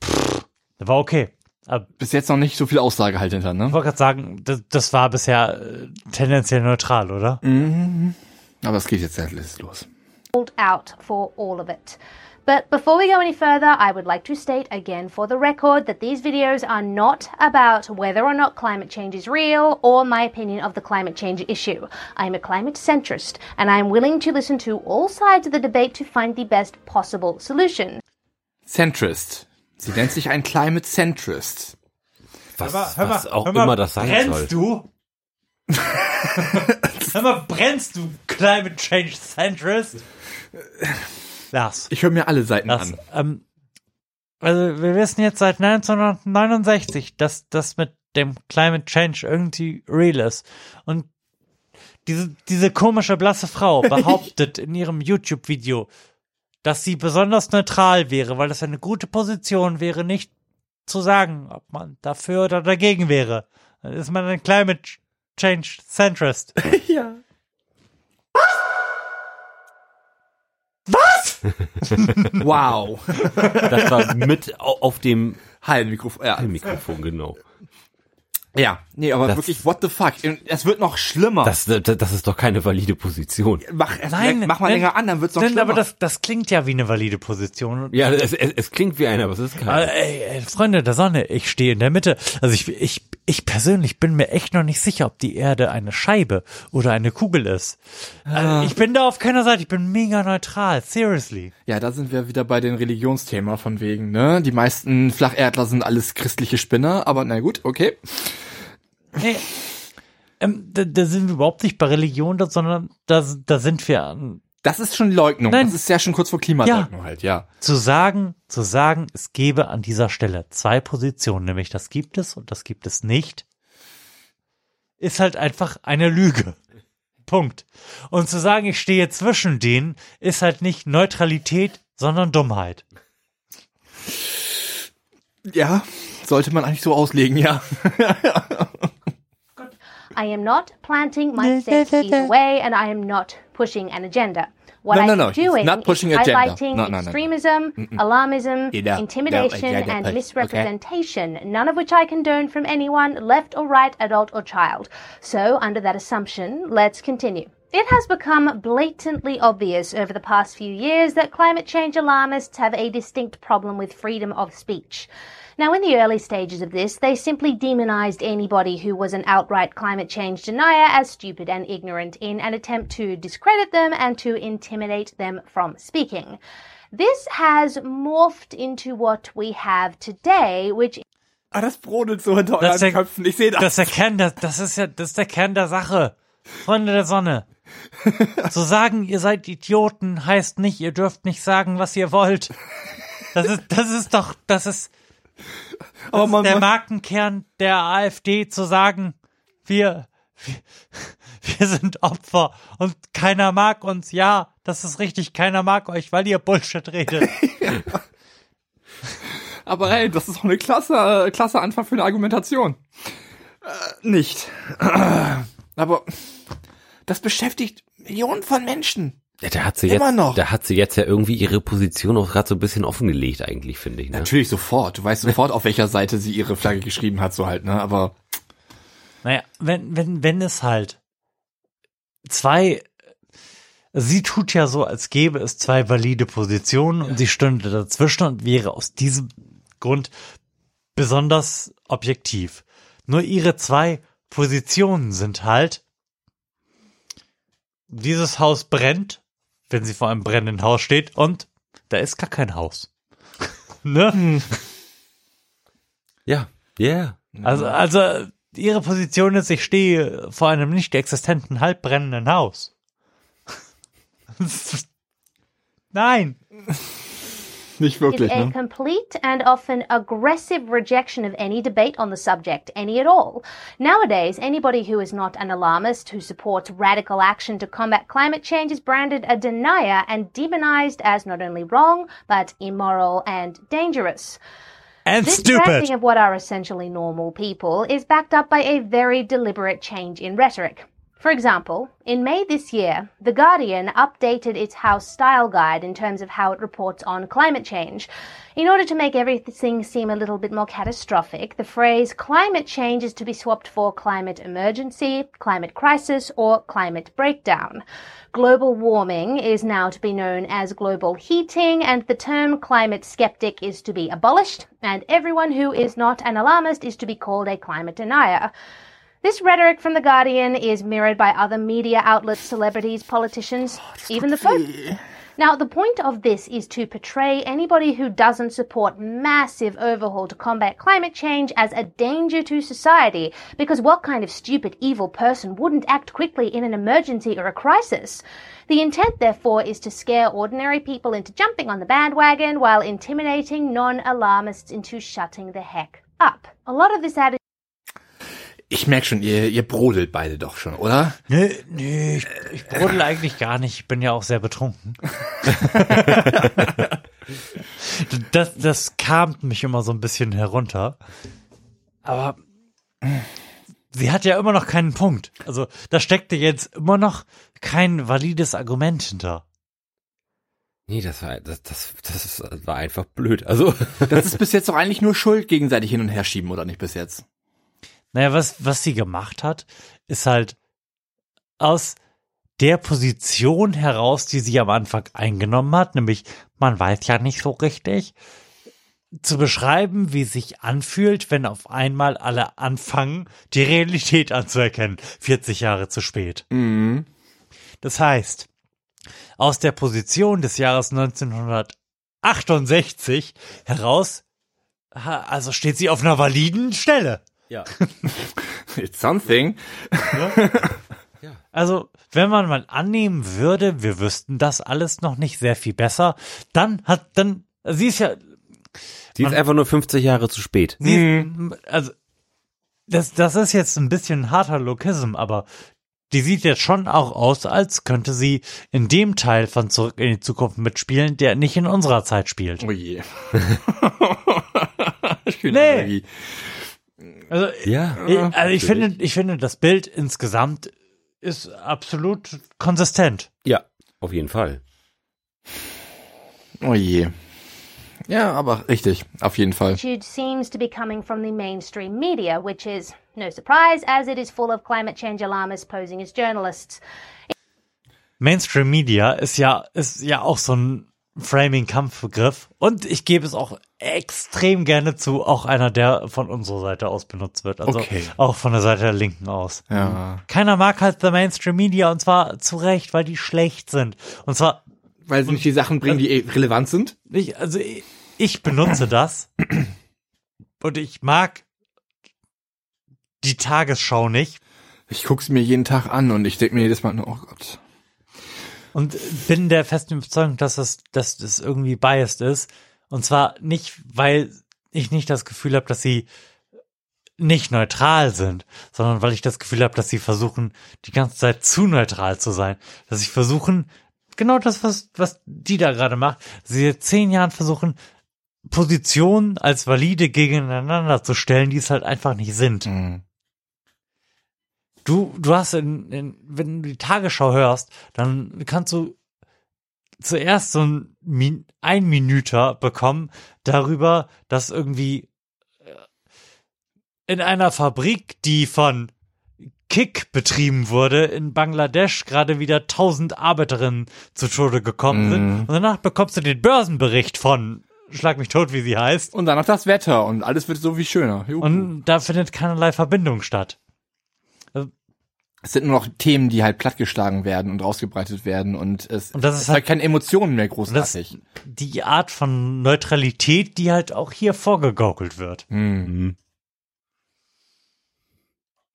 pff, war okay. Aber Bis jetzt noch nicht so viel Aussage halt hinter, ne? ich wollte gerade sagen, das, das war bisher äh, tendenziell neutral, oder? Mhm. Aber es geht jetzt endlich los. called out for all of it. But before we go any further, I would like to state again for the record that these videos are not about whether or not climate change is real or my opinion of the climate change issue. I am a climate centrist and I am willing to listen to all sides of the debate to find the best possible solution. Centrist. Sie nennt sich ein Climate Centrist. Was, Hör mal, hör was mal, auch hör mal, immer das sein brennst soll. du? Hör mal, brennst du, Climate Change Centrist? Lars. Ich höre mir alle Seiten Das, an. ähm, also wir wissen jetzt seit 1969, dass das mit dem Climate Change irgendwie real ist. Und diese, diese komische blasse Frau behauptet in ihrem YouTube-Video, dass sie besonders neutral wäre, weil das eine gute Position wäre, nicht zu sagen, ob man dafür oder dagegen wäre. Dann ist man ein Climate Change Centrist. ja. Was? Wow. Das war mit au- auf dem Hallenmikrofon. Ja. Mikrofon, genau. Ja, nee, aber Das- wirklich, what the fuck? Es wird noch schlimmer. Das, das, das ist doch keine valide Position. mach, Nein, mach mal nein, länger an, dann wird's noch Denn, schlimmer. aber das, das klingt ja wie eine valide Position. Ja, es, es, es klingt wie einer, aber es ist keine. ey, ey, Freunde der Sonne, ich stehe in der Mitte. Also ich, ich, ich persönlich bin mir echt noch nicht sicher, ob die Erde eine Scheibe oder eine Kugel ist. Also ich bin da auf keiner Seite, ich bin mega neutral, seriously. ja, da sind wir wieder bei den Religionsthema von wegen, ne? Die meisten Flacherdler sind alles christliche Spinner, aber na gut, okay. Nee, ähm, da, da sind wir überhaupt nicht bei Religion, sondern da, da sind wir an, Das ist schon Leugnung. Nein. Das ist ja schon kurz vor Klimaleugnung halt, ja. zu sagen, zu sagen, es gäbe an dieser Stelle zwei Positionen, nämlich das gibt es und das gibt es nicht, ist halt einfach eine Lüge. Punkt. Und zu sagen, ich stehe zwischen denen, ist halt nicht Neutralität, sondern Dummheit. Ja, sollte man eigentlich so auslegen, ja. I am not planting my six feet away and I am not pushing an agenda. What No, I no, am no, he's doing not is pushing agenda. highlighting No, no, no, no. extremism, Mm-mm. alarmism, Yeah, no, intimidation, agenda, and okay. misrepresentation, none of which I condone from anyone, left or right, adult or child. So, under that assumption, let's continue. It has become blatantly obvious over the past few years that climate change alarmists have a distinct problem with freedom of speech. Now, in the early stages of this, they simply demonized anybody who was an outright climate change denier as stupid and ignorant in an attempt to discredit them and to intimidate them from speaking. This has morphed into what we have today, which Ah, das brodelt so hinter Das euren Köpfen. Ich sehe das. Das ist der Kern, der, das ist ja, das ist der Kern der Sache. Freunde der Sonne. Zu sagen, ihr seid Idioten, heißt nicht, ihr dürft nicht sagen, was ihr wollt. Das ist, das ist doch, das ist, das Aber ist man- der Markenkern der AfD zu sagen, wir, wir, wir sind Opfer und keiner mag uns. Ja, das ist richtig, keiner mag euch, weil ihr Bullshit redet. Aber hey, das ist doch eine klasse, klasse Anfang für eine Argumentation. Äh, nicht. Aber das beschäftigt Millionen von Menschen. Ja, da hat sie Immer jetzt, noch. da hat sie jetzt ja irgendwie ihre Position auch gerade so ein bisschen offengelegt, eigentlich, finde ich. Ne? Natürlich sofort. Du weißt sofort, auf welcher Seite sie ihre Flagge geschrieben hat, so halt, ne? Aber Naja, wenn, wenn, wenn es halt zwei, sie tut ja so, als gäbe es zwei valide Positionen und sie stünde dazwischen und wäre aus diesem Grund besonders objektiv. Nur ihre zwei Positionen sind halt, dieses Haus brennt, wenn sie vor einem brennenden Haus steht und da ist gar kein Haus. ne? Ja, ja. Also, also ihre Position ist, ich stehe vor einem nicht existenten, halb brennenden Haus. Nein. Nicht is a complete and often aggressive rejection of any debate on the subject, any at all. Nowadays, anybody who is not an alarmist who supports radical action to combat climate change is branded a denier and demonized as not only wrong, but immoral and dangerous. And this stupid. branding of what are essentially normal people is backed up by a very deliberate change in rhetoric. For example, in May this year, The Guardian updated its house style guide in terms of how it reports on climate change. In order to make everything seem a little bit more catastrophic, the phrase climate change is to be swapped for climate emergency, climate crisis, or climate breakdown. Global warming is now to be known as global heating, and the term climate skeptic is to be abolished, and everyone who is not an alarmist is to be called a climate denier. This rhetoric from The Guardian is mirrored by other media outlets, celebrities, politicians, even the Pope. Now, the point of this is to portray anybody who doesn't support massive overhaul to combat climate change as a danger to society, because what kind of stupid, evil person wouldn't act quickly in an emergency or a crisis? The intent, therefore, is to scare ordinary people into jumping on the bandwagon while intimidating non-alarmists into shutting the heck up. A lot of this attitude Ich merke schon, ihr, ihr brodelt beide doch schon, oder? Nö, nö, ich, ich brodel eigentlich gar nicht. Ich bin ja auch sehr betrunken. das, das kamt mich immer so ein bisschen herunter. Aber sie hat ja immer noch keinen Punkt. Also da steckte jetzt immer noch kein valides Argument hinter. Nee, das war, das, das, das war einfach blöd. Also. Das ist bis jetzt doch eigentlich nur Schuld gegenseitig hin und her schieben, oder nicht bis jetzt? Naja, was, was sie gemacht hat, ist halt aus der Position heraus, die sie am Anfang eingenommen hat, nämlich man weiß ja nicht so richtig, zu beschreiben, wie es sich anfühlt, wenn auf einmal alle anfangen, die Realität anzuerkennen, 40 Jahre zu spät. Mhm. Das heißt, aus der Position des Jahres 1968 heraus, also steht sie auf einer validen Stelle. Ja. It's something. Also, wenn man mal annehmen würde, wir wüssten das alles noch nicht sehr viel besser, dann hat, dann, sie ist ja, Die ist einfach nur 50 Jahre zu spät. sie ist, also, das, das ist jetzt ein bisschen ein harter Lokism, aber die sieht jetzt schon auch aus, als könnte sie in dem Teil von Zurück in die Zukunft mitspielen, der nicht in unserer Zeit spielt. Oh je. bin Nee. irgendwie- Also, Ja. ich, also ich finde, ich finde, das Bild insgesamt ist absolut konsistent. Ja, auf jeden Fall. Oh je. Ja, aber richtig, auf jeden Fall. seems to be coming from the mainstream media, which is no surprise as it is full of climate change alarmists posing as journalists. Mainstream Media ist ja, ist ja auch so ein Framing-Kampfbegriff. Und ich gebe es auch extrem gerne zu, auch einer, der von unserer Seite aus benutzt wird. Also Okay. auch von der Seite der Linken aus. Ja. Keiner mag halt the Mainstream Media und zwar zu Recht, weil die schlecht sind. Und zwar, Weil sie nicht die Sachen bringen, die eh relevant sind? ich, also ich, ich benutze das und ich mag die Tagesschau nicht. Ich guck's mir jeden Tag an und ich denk mir jedes Mal, nur, oh Gott. Und bin der festen Überzeugung, dass das, dass das irgendwie biased ist. Und zwar nicht, weil ich nicht das Gefühl habe, dass sie nicht neutral sind, sondern weil ich das Gefühl habe, dass sie versuchen, die ganze Zeit zu neutral zu sein. Dass sie versuchen, genau das, was, was die da gerade macht, sie seit zehn Jahren versuchen, Positionen als valide gegeneinander zu stellen, die es halt einfach nicht sind. Mhm. Du, du hast in, in, wenn du die Tagesschau hörst, dann kannst du zuerst so ein, Min ein Minüter bekommen darüber, dass irgendwie äh, in einer Fabrik, die von Kick betrieben wurde, in Bangladesch gerade wieder tausend Arbeiterinnen zu Tode gekommen sind. Mhm. Und danach bekommst du den Börsenbericht von Schlag mich tot, wie sie heißt. Und dann noch das Wetter und alles wird so wie schöner. Juhu. Und da findet keinerlei Verbindung statt. Es sind nur noch Themen, die halt plattgeschlagen werden und rausgebreitet werden und es, Und das ist es hat halt- keine Emotionen mehr Und das, großartig. die Art von Neutralität, die halt auch hier vorgegaukelt wird. Mhm.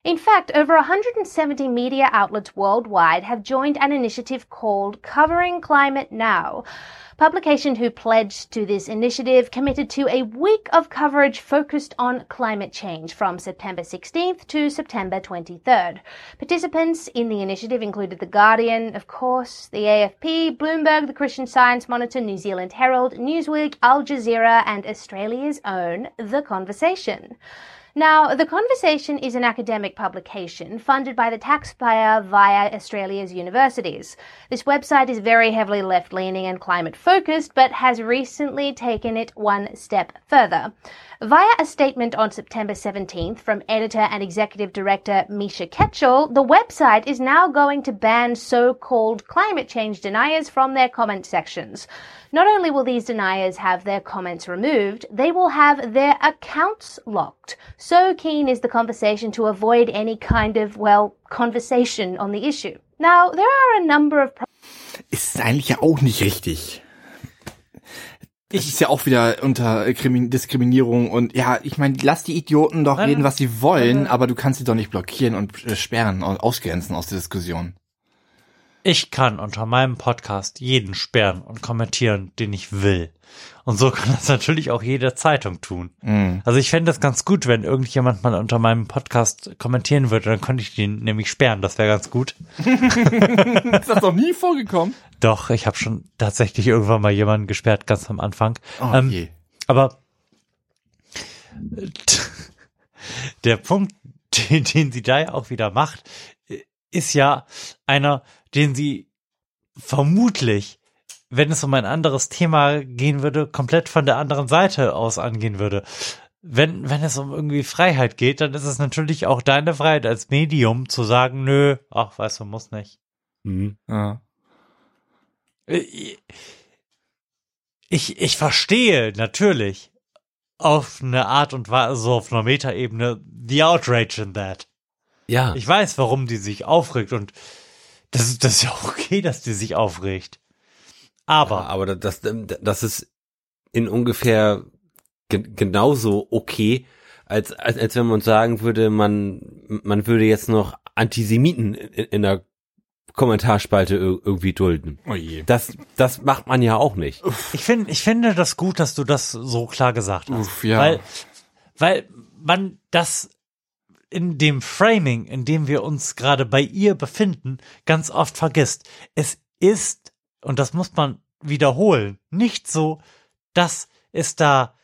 In fact, over 170 media outlets worldwide have joined an initiative called Covering Climate Now. Publication who pledged to this initiative committed to a week of coverage focused on climate change from September 16th to September 23rd. Participants in the initiative included The Guardian, of course, the AFP, Bloomberg, the Christian Science Monitor, New Zealand Herald, Newsweek, Al Jazeera, and Australia's own The Conversation. Now, The Conversation is an academic publication funded by the taxpayer via Australia's universities. This website is very heavily left leaning and climate focused, but has recently taken it one step further. Via a statement on September 17th from editor and executive director Misha Ketchell, the website is now going to ban so called climate change deniers from their comment sections. Not only will these deniers have their comments removed, they will have their accounts locked. So keen is the conversation to avoid any kind of, well, conversation on the issue. Now, there are a number of Ist eigentlich auch nicht richtig. Das ist ja auch wieder unter Krimi Diskriminierung und ja, ich meine, lass die Idioten doch reden, was sie wollen, aber du kannst sie doch nicht blockieren und äh, sperren und ausgrenzen aus der Diskussion. Ich kann unter meinem Podcast jeden sperren und kommentieren, den ich will. Und so kann das natürlich auch jede Zeitung tun. Mhm. Also ich fände es ganz gut, wenn irgendjemand mal unter meinem Podcast kommentieren würde, dann könnte ich den nämlich sperren, das wäre ganz gut. ist das noch nie vorgekommen? Doch, ich habe schon tatsächlich irgendwann mal jemanden gesperrt, ganz am Anfang. Oh ähm, je. aber der Punkt, den, den sie da ja auch wieder macht, ist ja einer, den sie vermutlich, wenn es um ein anderes Thema gehen würde, komplett von der anderen Seite aus angehen würde. Wenn, wenn es um irgendwie Freiheit geht, dann ist es natürlich auch deine Freiheit als Medium zu sagen, nö, ach, weißt du, muss nicht. Mhm. Ja. Ich, ich verstehe natürlich auf eine Art und Weise, so auf einer Metaebene, the outrage in that. Ja. Ich weiß, warum die sich aufregt und das, ist- das ist ja auch okay, dass die sich aufregt. Aber, aber das, das ist in ungefähr ge genauso okay, als, als, als wenn man sagen würde, man, man würde jetzt noch Antisemiten in, in der Kommentarspalte ir- irgendwie dulden. Oh je. Das, das macht man ja auch nicht. ich finde, ich finde das gut, dass du das so klar gesagt hast. Uff, ja. Weil, weil man das in dem Framing, in dem wir uns gerade bei ihr befinden, ganz oft vergisst. Es ist, und das muss man wiederholen, nicht so, dass es da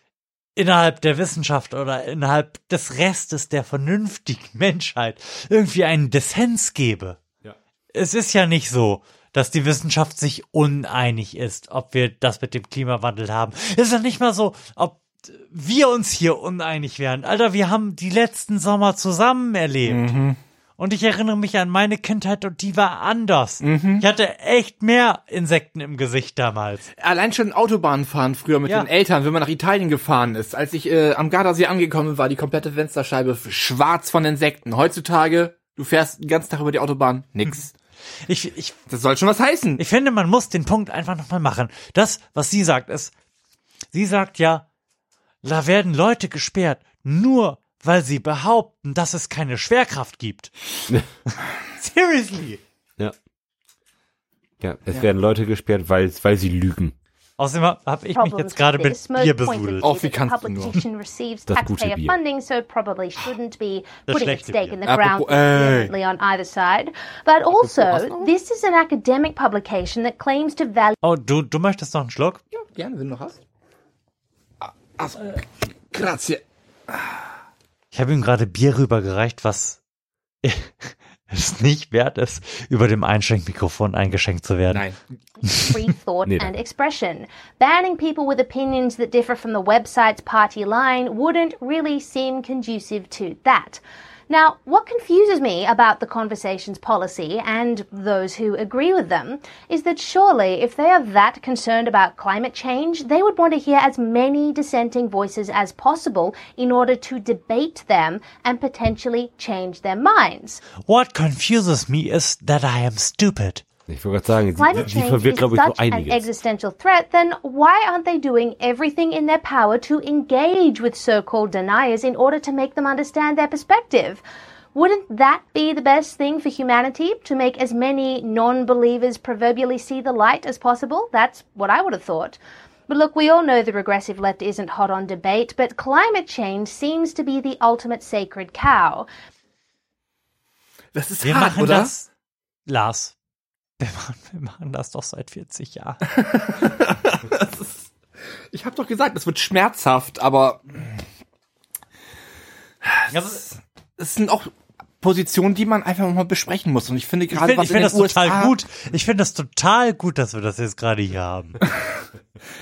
innerhalb der Wissenschaft oder innerhalb des Restes der vernünftigen Menschheit irgendwie einen Dissens gäbe. Ja. Es ist ja nicht so, dass die Wissenschaft sich uneinig ist, ob wir das mit dem Klimawandel haben. Es ist ja nicht mal so, ob wir uns hier uneinig wären. Alter, wir haben die letzten Sommer zusammen erlebt. Mhm. Und ich erinnere mich an meine Kindheit und die war anders. Mhm. Ich hatte echt mehr Insekten im Gesicht damals. Allein schon Autobahn fahren früher mit Ja. den Eltern, wenn man nach Italien gefahren ist. Als ich äh, am Gardasee angekommen bin, war die komplette Fensterscheibe schwarz von Insekten. Heutzutage, du fährst den ganzen Tag über die Autobahn, nix. Ich, ich, Das soll schon was heißen. ich finde, man muss den Punkt einfach nochmal machen. Das, was sie sagt, ist, sie sagt ja, da werden Leute gesperrt, nur weil sie behaupten, dass es keine Schwerkraft gibt. Seriously. Ja. Ja, es werden Leute gesperrt, weil, weil sie lügen. Außerdem habe ich mich jetzt gerade mit Bier besudelt. Auch wie kannst du nur? Das gute Bier. funding, so probably shouldn't be Das putting its schlechte stake Bier. in the ground on either side. But also, this is an academic publication that claims to value Oh, du, du möchtest noch einen Schluck? Ja, gerne, wenn du noch hast. Also, grazie. Ich habe ihm gerade Bier rübergereicht, was es nicht wert ist, über dem Einschenkmikrofon eingeschenkt zu werden. Nein. free thought Nee, and expression. Banning people with opinions that differ from the website's party line wouldn't really seem conducive to that. Now, what confuses me about the conversation's policy and those who agree with them is that surely, if they are that concerned about climate change, they would want to hear as many dissenting voices as possible in order to debate them and potentially change their minds. What confuses me is that I am stupid. Ich wollte gerade sagen, climate sie, sie change verwirrt, is glaube ich, so such an existential threat, then why aren't they doing everything in their power to engage with so-called deniers in order to make them understand their perspective? Wouldn't that be the best thing for humanity? To make as many non-believers proverbially see the light as possible? That's what I would have thought. But look, we all know the regressive left isn't hot on debate, but climate change seems to be the ultimate sacred cow. Das ist Wir hart, machen oder? das, Lars. Wir machen, wir machen das doch seit 40 Jahren. Ist, ich habe doch gesagt, es wird schmerzhaft, aber Das, das sind auch Positionen, die man einfach mal besprechen muss. Und ich finde Ich gerade, finde was ich find in das den total USA, gut. Ich finde das total gut, dass wir das jetzt gerade hier haben.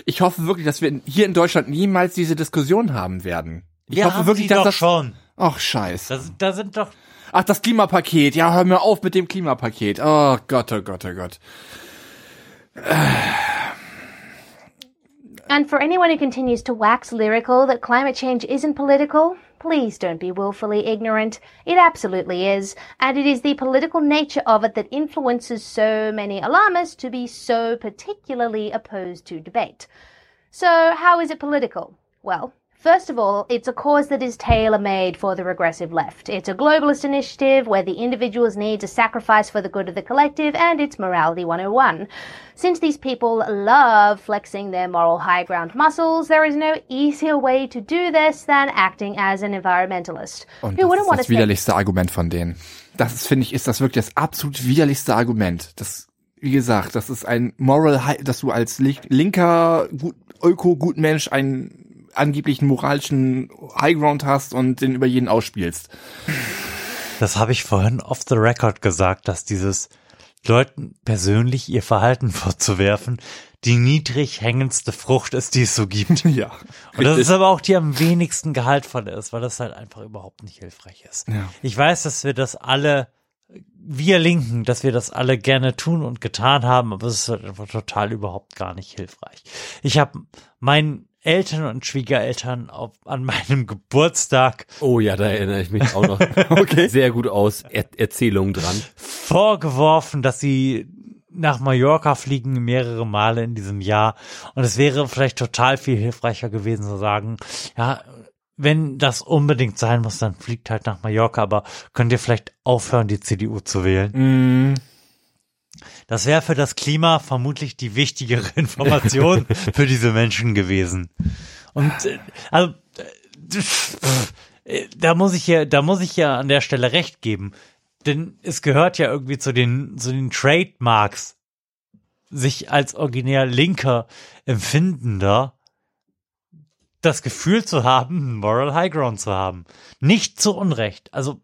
Ich hoffe wirklich, dass wir hier in Deutschland niemals diese Diskussion haben werden. Ich Wir hoffe wirklich, dass doch das schon. Ach, scheiße. Da sind doch Ach, das Klimapaket. Ja, hör mir auf mit dem Klimapaket. Oh Gott, oh Gott, oh Gott. And for anyone who continues to wax lyrical that climate change isn't political, please don't be willfully ignorant. It absolutely is, and it is the political nature of it that influences so many alarmists to be so particularly opposed to debate. So, how is it political? Well, First of all, it's a cause that is tailor made for the regressive left. It's a globalist initiative where the individual's needs are sacrificed for the good of the collective, and it's Morality 101. Since these people love flexing their moral high ground muscles, there is no easier way to do this than acting as an environmentalist. Und Who das wouldn't ist want to das widerlichste Argument von denen. Das finde ich, ist das wirklich das absolut widerlichste Argument. Das, wie gesagt, das ist ein Moral dass du als li- linker gut, Öko-Gutmensch einen angeblichen moralischen Highground hast und den über jeden ausspielst. Das habe ich vorhin off the record gesagt, dass dieses Leuten persönlich ihr Verhalten vorzuwerfen die niedrig hängendste Frucht ist, die es so gibt. Ja. Und das ist aber auch die am wenigsten gehaltvolle ist, weil das halt einfach überhaupt nicht hilfreich ist. Ja. Ich weiß, dass wir das alle, wir Linken, dass wir das alle gerne tun und getan haben, aber es ist halt einfach total überhaupt gar nicht hilfreich. Ich habe meinen Eltern und Schwiegereltern auf, an meinem Geburtstag Oh ja, da erinnere ich mich auch noch sehr gut aus. Er Erzählungen dran. vorgeworfen, dass sie nach Mallorca fliegen mehrere Male in diesem Jahr. Und es wäre vielleicht total viel hilfreicher gewesen zu sagen, ja, wenn das unbedingt sein muss, dann fliegt halt nach Mallorca, aber könnt ihr vielleicht aufhören, die CDU zu wählen? Mm. Das wäre für das Klima vermutlich die wichtigere Information für diese Menschen gewesen. Und äh, also äh, da muss ich ja, da muss ich ja an der Stelle recht geben, denn es gehört ja irgendwie zu den zu den Trademarks, sich als originär Linker empfindender das Gefühl zu haben, Moral High Ground zu haben. Nicht zu Unrecht. Also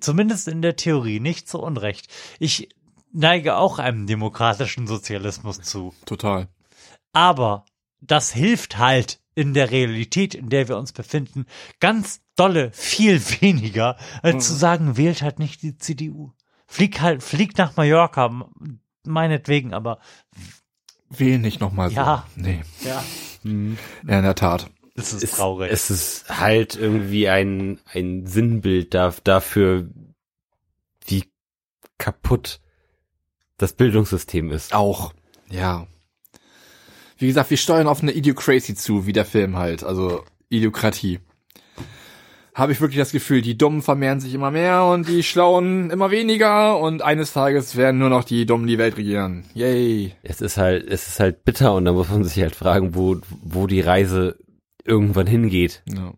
zumindest in der Theorie nicht zu Unrecht. Ich neige auch einem demokratischen Sozialismus zu. Total. Aber das hilft halt in der Realität, in der wir uns befinden, ganz dolle viel weniger, als zu sagen, wählt halt nicht die CDU. Flieg halt, fliegt nach Mallorca, meinetwegen, aber Wähl nicht nochmal so. Ja. Nee. ja, Ja, in der Tat. es ist Es, traurig. es ist halt irgendwie ein, ein Sinnbild da, dafür, wie kaputt das Bildungssystem ist. Auch. Ja. Wie gesagt, wir steuern auf eine Idiocracy zu, wie der Film halt. Also Idiokratie. Habe ich wirklich das Gefühl, die Dummen vermehren sich immer mehr und die Schlauen immer weniger und eines Tages werden nur noch die Dummen die Welt regieren. Yay. Es ist halt, es ist halt bitter und da muss man sich halt fragen, wo, wo die Reise irgendwann hingeht. Ja.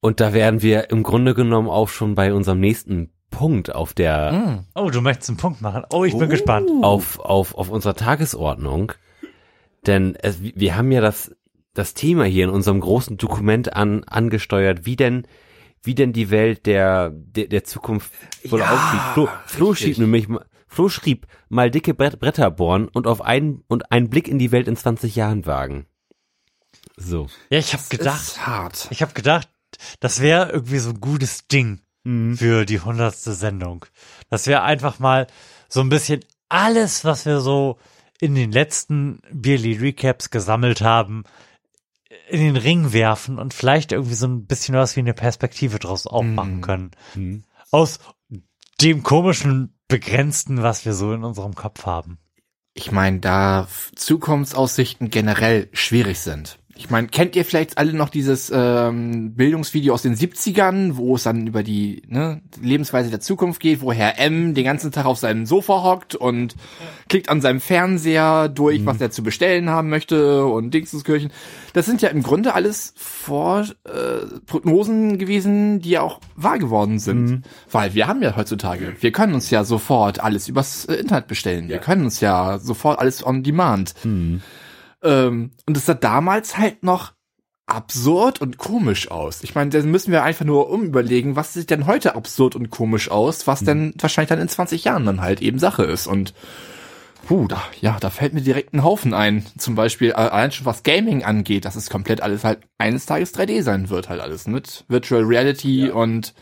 Und da wären wir im Grunde genommen auch schon bei unserem nächsten Punkt auf der, Hm. oh, du möchtest einen Punkt machen. Oh, ich bin gespannt. auf, auf, auf unserer Tagesordnung. Denn es, wir haben ja das, das Thema hier in unserem großen Dokument an, angesteuert, wie denn, wie denn die Welt der, der, der Zukunft wohl Ja, aussieht. Flo, Flo schrieb nämlich, mal- Flo schrieb, mal dicke Brett, Bretter bohren und auf einen, und einen Blick in die Welt in 20 Jahren wagen. So. Ja, ich habe gedacht, Ist hart. ich habe gedacht, das wäre irgendwie so ein gutes Ding Mhm. für die hundertste Sendung. Dass wir einfach mal so ein bisschen alles, was wir so in den letzten Beerly Recaps gesammelt haben, in den Ring werfen und vielleicht irgendwie so ein bisschen was wie eine Perspektive draus aufmachen Mhm. können. Mhm. Aus dem komischen, begrenzten, was wir so in unserem Kopf haben. Ich meine, da Zukunftsaussichten generell schwierig sind. Ich meine, kennt ihr vielleicht alle noch dieses ähm, Bildungsvideo aus den 70ern, wo es dann über die ne, Lebensweise der Zukunft geht, wo Herr M den ganzen Tag auf seinem Sofa hockt und klickt an seinem Fernseher durch, was er zu bestellen haben möchte und Dingsenskirchen. Das sind ja im Grunde alles Vor äh, Prognosen gewesen, die ja auch wahr geworden sind. Weil wir haben ja heutzutage, wir können uns ja sofort alles übers äh, Internet bestellen. Wir können uns ja sofort alles on demand. Ähm, und es sah damals halt noch absurd und komisch aus. Ich meine, dann müssen wir einfach nur umüberlegen, was sieht denn heute absurd und komisch aus, was denn wahrscheinlich dann in 20 Jahren dann halt eben Sache ist. Und puh, da, ja, da fällt mir direkt ein Haufen ein. Zum Beispiel äh, allein schon was Gaming angeht, dass es komplett alles halt eines Tages 3D sein wird halt alles mit Virtual Reality und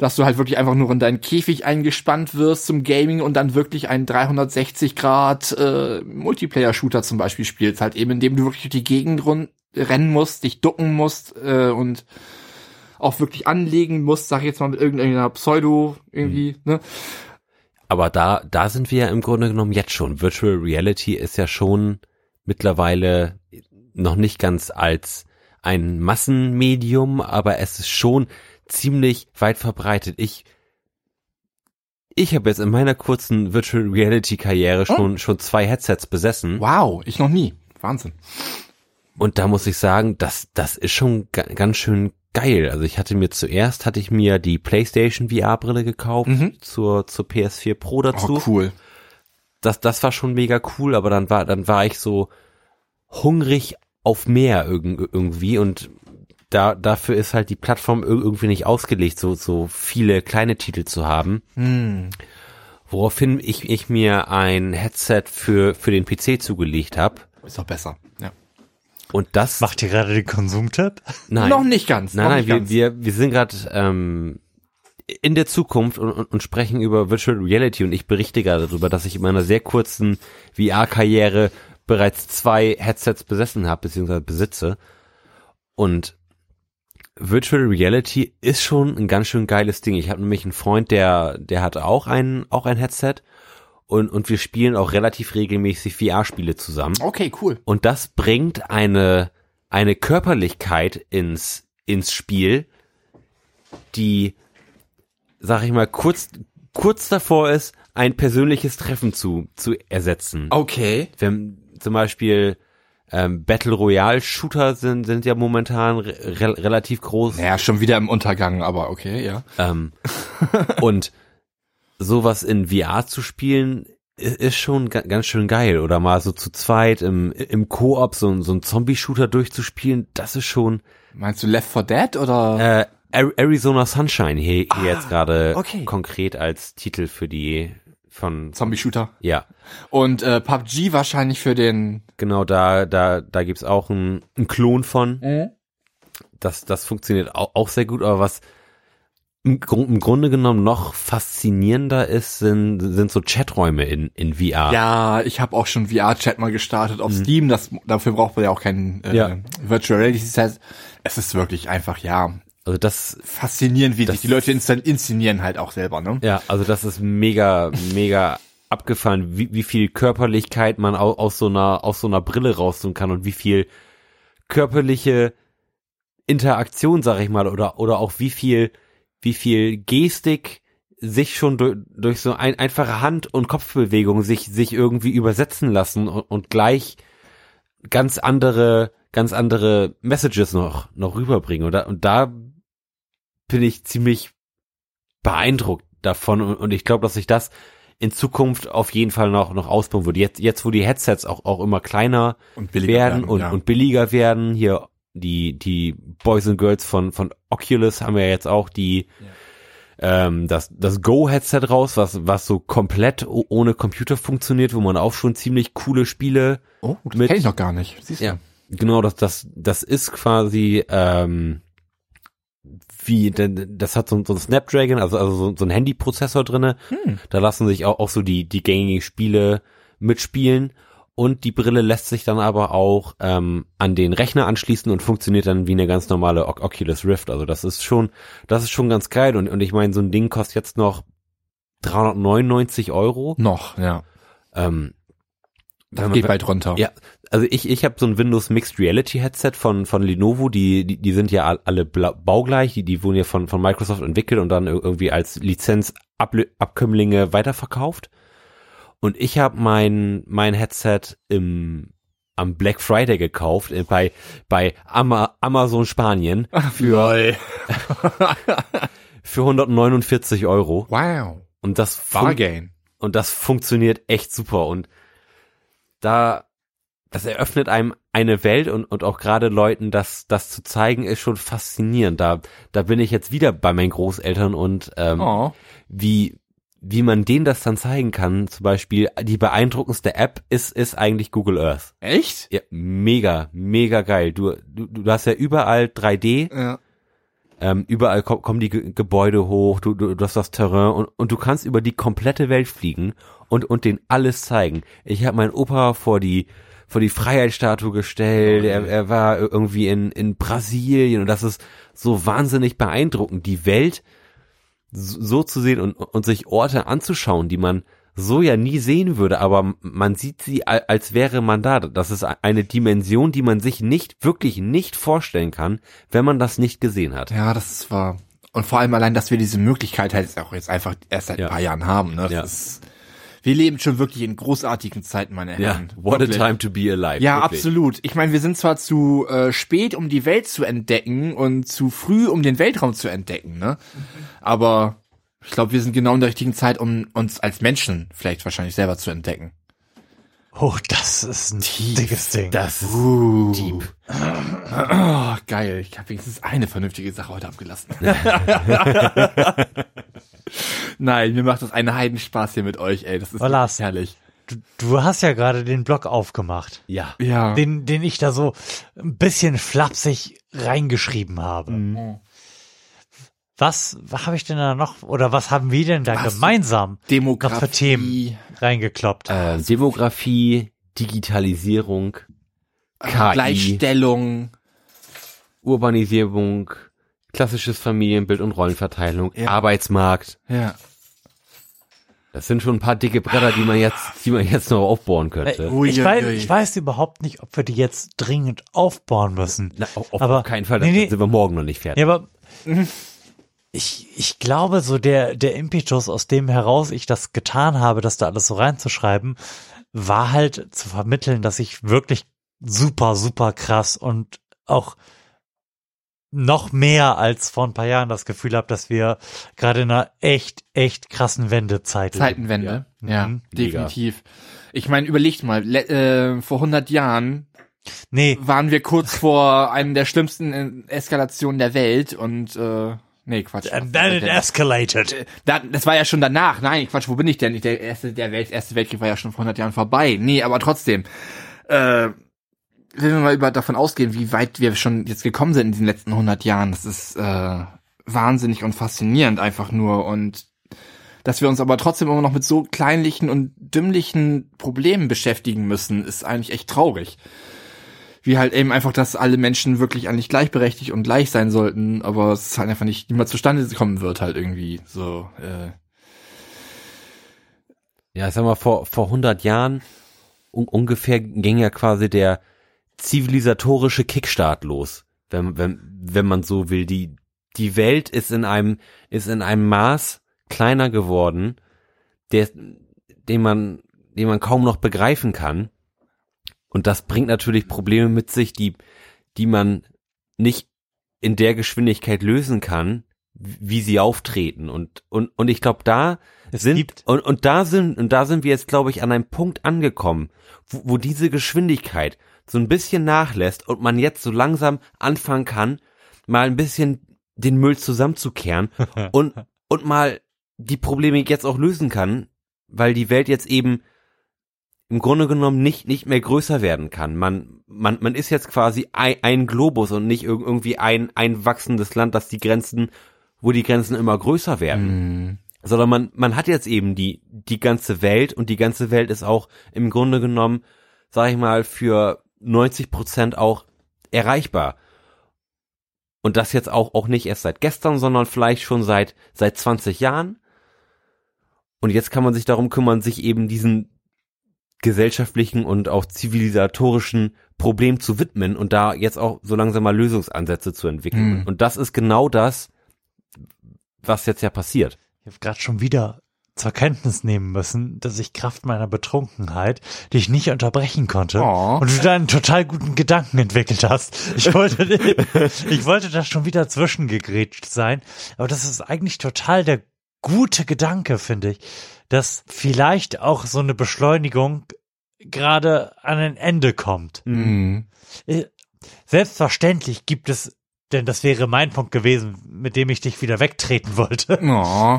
dass du halt wirklich einfach nur in deinen Käfig eingespannt wirst zum Gaming und dann wirklich einen 360 Grad äh, Multiplayer-Shooter zum Beispiel spielst, halt eben indem du wirklich durch die Gegend run rennen musst, dich ducken musst äh, und auch wirklich anlegen musst, sag ich jetzt mal mit irgendeiner Pseudo irgendwie, ne? Aber da, da sind wir ja im Grunde genommen jetzt schon. Virtual Reality ist ja schon mittlerweile noch nicht ganz als ein Massenmedium, aber es ist schon ziemlich weit verbreitet. Ich ich habe jetzt in meiner kurzen Virtual Reality Karriere schon schon zwei Headsets besessen. Wow, ich noch nie. Wahnsinn. Und da muss ich sagen, das das ist schon ga ganz schön geil. Also ich hatte mir zuerst hatte ich mir die PlayStation VR Brille gekauft zur zur PS4 Pro dazu. Oh, cool. Das das war schon mega cool, aber dann war dann war ich so hungrig auf mehr irg irgendwie und da dafür ist halt die Plattform ir- irgendwie nicht ausgelegt, so so viele kleine Titel zu haben. Hm. Woraufhin ich ich mir ein Headset für für den PC zugelegt habe. Ist doch besser. Ja. Und das Macht ihr gerade den Konsumtipp? Nein. Noch nicht ganz. Nein, nein, wir, ganz. wir, wir sind gerade ähm, in der Zukunft und, und, und sprechen über Virtual Reality und ich berichte gerade darüber, dass ich in meiner sehr kurzen VR-Karriere bereits zwei Headsets besessen habe, beziehungsweise besitze. Und Virtual Reality ist schon ein ganz schön geiles Ding. Ich habe nämlich einen Freund, der, der hat auch ein, auch ein Headset und, und wir spielen auch relativ regelmäßig VR-Spiele zusammen. Okay, cool. Und das bringt eine, eine Körperlichkeit ins, ins Spiel, die, sag ich mal, kurz, kurz davor ist, ein persönliches Treffen zu, zu ersetzen. Okay. Wenn zum Beispiel ähm, Battle Royale Shooter sind, sind ja momentan re re relativ groß. Ja, schon wieder im Untergang, aber okay, ja. Ähm, und sowas in VR zu spielen, ist schon ga ganz schön geil. Oder mal so zu zweit im, im Koop so, so einen Zombie-Shooter durchzuspielen, das ist schon. Meinst du Left 4 Dead oder? Äh, Ar- Arizona Sunshine hier, hier jetzt gerade okay. konkret als Titel für die von Zombie-Shooter. Ja. Und äh, PUBG wahrscheinlich für den. Genau, da, da, da gibt's auch einen, Klon von. Mhm. Das, das funktioniert auch, auch sehr gut, aber was im, Gru- im Grunde genommen noch faszinierender ist, sind, sind so Chaträume in, in VR. Ja, ich habe auch schon VR-Chat mal gestartet auf Steam. Das, dafür braucht man ja auch keinen äh, Mhm. Ja. Virtual Reality. Das heißt, es ist wirklich einfach, ja, Also das, faszinierend, wie Das- sich die Leute inszenieren halt auch selber, ne? ja, also das ist mega, mega abgefahren, wie, wie viel Körperlichkeit man au- aus so einer, aus so einer Brille rausholen kann und wie viel körperliche Interaktion, sag ich mal, oder, oder auch wie viel, wie viel Gestik sich schon durch, durch so ein, einfache Hand- und Kopfbewegung sich, sich irgendwie übersetzen lassen und, und gleich ganz andere, ganz andere Messages noch, noch rüberbringen. Da, und da bin ich ziemlich beeindruckt davon und, und ich glaube, dass sich das in Zukunft auf jeden Fall noch, noch ausbauen wird. Jetzt, jetzt, wo die Headsets auch, auch immer kleiner Und billiger werden, werden, und, ja. und billiger werden, hier die, die Boys and Girls von, von Oculus haben ja jetzt auch die, ähm, das, das Go-Headset raus, was, was so komplett ohne Computer funktioniert, wo man auch schon ziemlich coole Spiele Oh, das mit- kenn ich noch gar nicht. Siehst du? ja, genau, das, das, das ist quasi, ähm, wie, denn das hat so, so ein Snapdragon, also, also so, so ein Handyprozessor drinne. Hm. Da lassen sich auch, auch so die, die gängigen Spiele mitspielen. Und die Brille lässt sich dann aber auch ähm, an den Rechner anschließen und funktioniert dann wie eine ganz normale O- Oculus Rift. Also das ist schon, das ist schon ganz geil. Und, und ich meine, so ein Ding kostet jetzt noch 399 Euro. Noch, ja. Ähm, Das geht bald runter. Ja, also ich, ich habe so ein Windows Mixed Reality Headset von, von Lenovo, die, die, die sind ja all- alle baugleich, die, die wurden ja von, von Microsoft entwickelt und dann ir- irgendwie als Lizenzabkömmlinge weiterverkauft. Und ich habe mein, mein Headset im, am Black Friday gekauft, äh, bei, bei Ama, Amazon Spanien für, für 149 Euro. Wow. Und das Bargain. und das funktioniert echt super und da das eröffnet einem eine Welt und, und auch gerade Leuten das, das zu zeigen, ist schon faszinierend. Da, da bin ich jetzt wieder bei meinen Großeltern und ähm, Oh. wie, wie man denen das dann zeigen kann. Zum Beispiel die beeindruckendste App ist, ist eigentlich Google Earth. Echt? Ja, mega, mega geil. Du, du, du hast ja überall 3D. Ja. Ähm, überall ko kommen die Ge Gebäude hoch, du, du, du hast das Terrain und, und du kannst über die komplette Welt fliegen und, und denen alles zeigen. Ich habe meinen Opa vor die vor die Freiheitsstatue gestellt, er, er war irgendwie in, in Brasilien und das ist so wahnsinnig beeindruckend, die Welt so zu sehen und, und sich Orte anzuschauen, die man so ja nie sehen würde, aber man sieht sie, al- als wäre man da. Das ist eine Dimension, die man sich nicht, wirklich nicht vorstellen kann, wenn man das nicht gesehen hat. Ja, das wahr. Und vor allem allein, dass wir diese Möglichkeit halt auch jetzt einfach erst seit ein paar Jahren haben. Ne? Das ist, wir leben schon wirklich in großartigen Zeiten, meine Ja, Herren. what a Wirklich. time to be alive. Ja, wirklich. absolut. Ich meine, wir sind zwar zu äh, spät, um die Welt zu entdecken und zu früh, um den Weltraum zu entdecken, ne? Aber ich glaube, wir sind genau in der richtigen Zeit, um uns als Menschen vielleicht wahrscheinlich selber zu entdecken. Oh, das ist ein dickes Ding. Das ist uh. deep. Oh, geil. Ich habe wenigstens eine vernünftige Sache heute abgelassen. Nein, mir macht das einen Heidenspaß hier mit euch, ey. Das ist Lars, herrlich. Du, du hast ja gerade den Blog aufgemacht. Ja. Ja. Den, den ich da so ein bisschen flapsig reingeschrieben habe. Mhm. Was, was habe ich denn da noch, oder was haben wir denn da Was? gemeinsam Demografie. noch für Themen reingekloppt? Äh, Demografie, Digitalisierung, KI, Gleichstellung. Urbanisierung, klassisches Familienbild und Rollenverteilung, Arbeitsmarkt. Ja. Das sind schon ein paar dicke Bretter, die man jetzt, die man jetzt noch aufbohren könnte. Ich, weiß, ich weiß überhaupt nicht, ob wir die jetzt dringend aufbauen müssen. Na, auf, auf aber, keinen Fall, dann nee, sind wir morgen noch nicht fertig. Ja, aber ich, ich glaube, so der, der Impetus, aus dem heraus ich das getan habe, das da alles so reinzuschreiben, war halt zu vermitteln, dass ich wirklich super, super krass und auch noch mehr als vor ein paar Jahren das Gefühl habe, dass wir gerade in einer echt, echt krassen Wendezeit leben. Zeitenwende. Ja, Mhm. definitiv. Ich meine, überlegt mal, äh, vor 100 Jahren nee. waren wir kurz vor einem der schlimmsten äh, Eskalationen der Welt und äh, nee, Quatsch. And then it escalated. Da, das war ja schon danach. Nein, Quatsch, wo bin ich denn? Der erste, der Welt, erste Weltkrieg war ja schon vor 100 Jahren vorbei. Nee, aber trotzdem. Äh, wenn wir mal über davon ausgehen, wie weit wir schon jetzt gekommen sind in den letzten 100 Jahren, das ist äh, wahnsinnig und faszinierend einfach nur und dass wir uns aber trotzdem immer noch mit so kleinlichen und dümmlichen Problemen beschäftigen müssen, ist eigentlich echt traurig. Wie halt eben einfach, dass alle Menschen wirklich eigentlich gleichberechtigt und gleich sein sollten, aber es halt einfach nicht niemals zustande kommen wird halt irgendwie so. Äh. Ja, ich sag mal, vor, vor 100 Jahren un ungefähr ging ja quasi der zivilisatorische Kickstart los, wenn, wenn, wenn man so will. Die, die Welt ist in einem, ist in einem Maß kleiner geworden, der, den man, den man kaum noch begreifen kann. Und das bringt natürlich Probleme mit sich, die, die man nicht in der Geschwindigkeit lösen kann, wie sie auftreten. Und, und, und ich glaube, da sind, und, und da sind, und da sind wir jetzt, glaube ich, an einem Punkt angekommen, wo, wo diese Geschwindigkeit so ein bisschen nachlässt und man jetzt so langsam anfangen kann, mal ein bisschen den Müll zusammenzukehren und, und mal die Probleme jetzt auch lösen kann, weil die Welt jetzt eben im Grunde genommen nicht, nicht mehr größer werden kann. Man, man, man ist jetzt quasi ein, ein Globus und nicht irg- irgendwie ein, ein wachsendes Land, das die Grenzen, wo die Grenzen immer größer werden. Sondern man, man hat jetzt eben die, die ganze Welt und die ganze Welt ist auch im Grunde genommen, sag ich mal, für 90 Prozent auch erreichbar. Und das jetzt auch, auch nicht erst seit gestern, sondern vielleicht schon seit, seit 20 Jahren. Und jetzt kann man sich darum kümmern, sich eben diesen gesellschaftlichen und auch zivilisatorischen Problem zu widmen und da jetzt auch so langsam mal Lösungsansätze zu entwickeln. Hm. Und das ist genau das, was jetzt ja passiert. Ich habe gerade schon wieder zur Kenntnis nehmen müssen, dass ich Kraft meiner Betrunkenheit dich nicht unterbrechen konnte Oh. und du da einen total guten Gedanken entwickelt hast. Ich wollte, ich wollte da schon wieder zwischengegrätscht sein, aber das ist eigentlich total der gute Gedanke, finde ich, dass vielleicht auch so eine Beschleunigung gerade an ein Ende kommt. Mhm. Äh, Selbstverständlich gibt es, denn das wäre mein Punkt gewesen, mit dem ich dich wieder wegtreten wollte. Oh.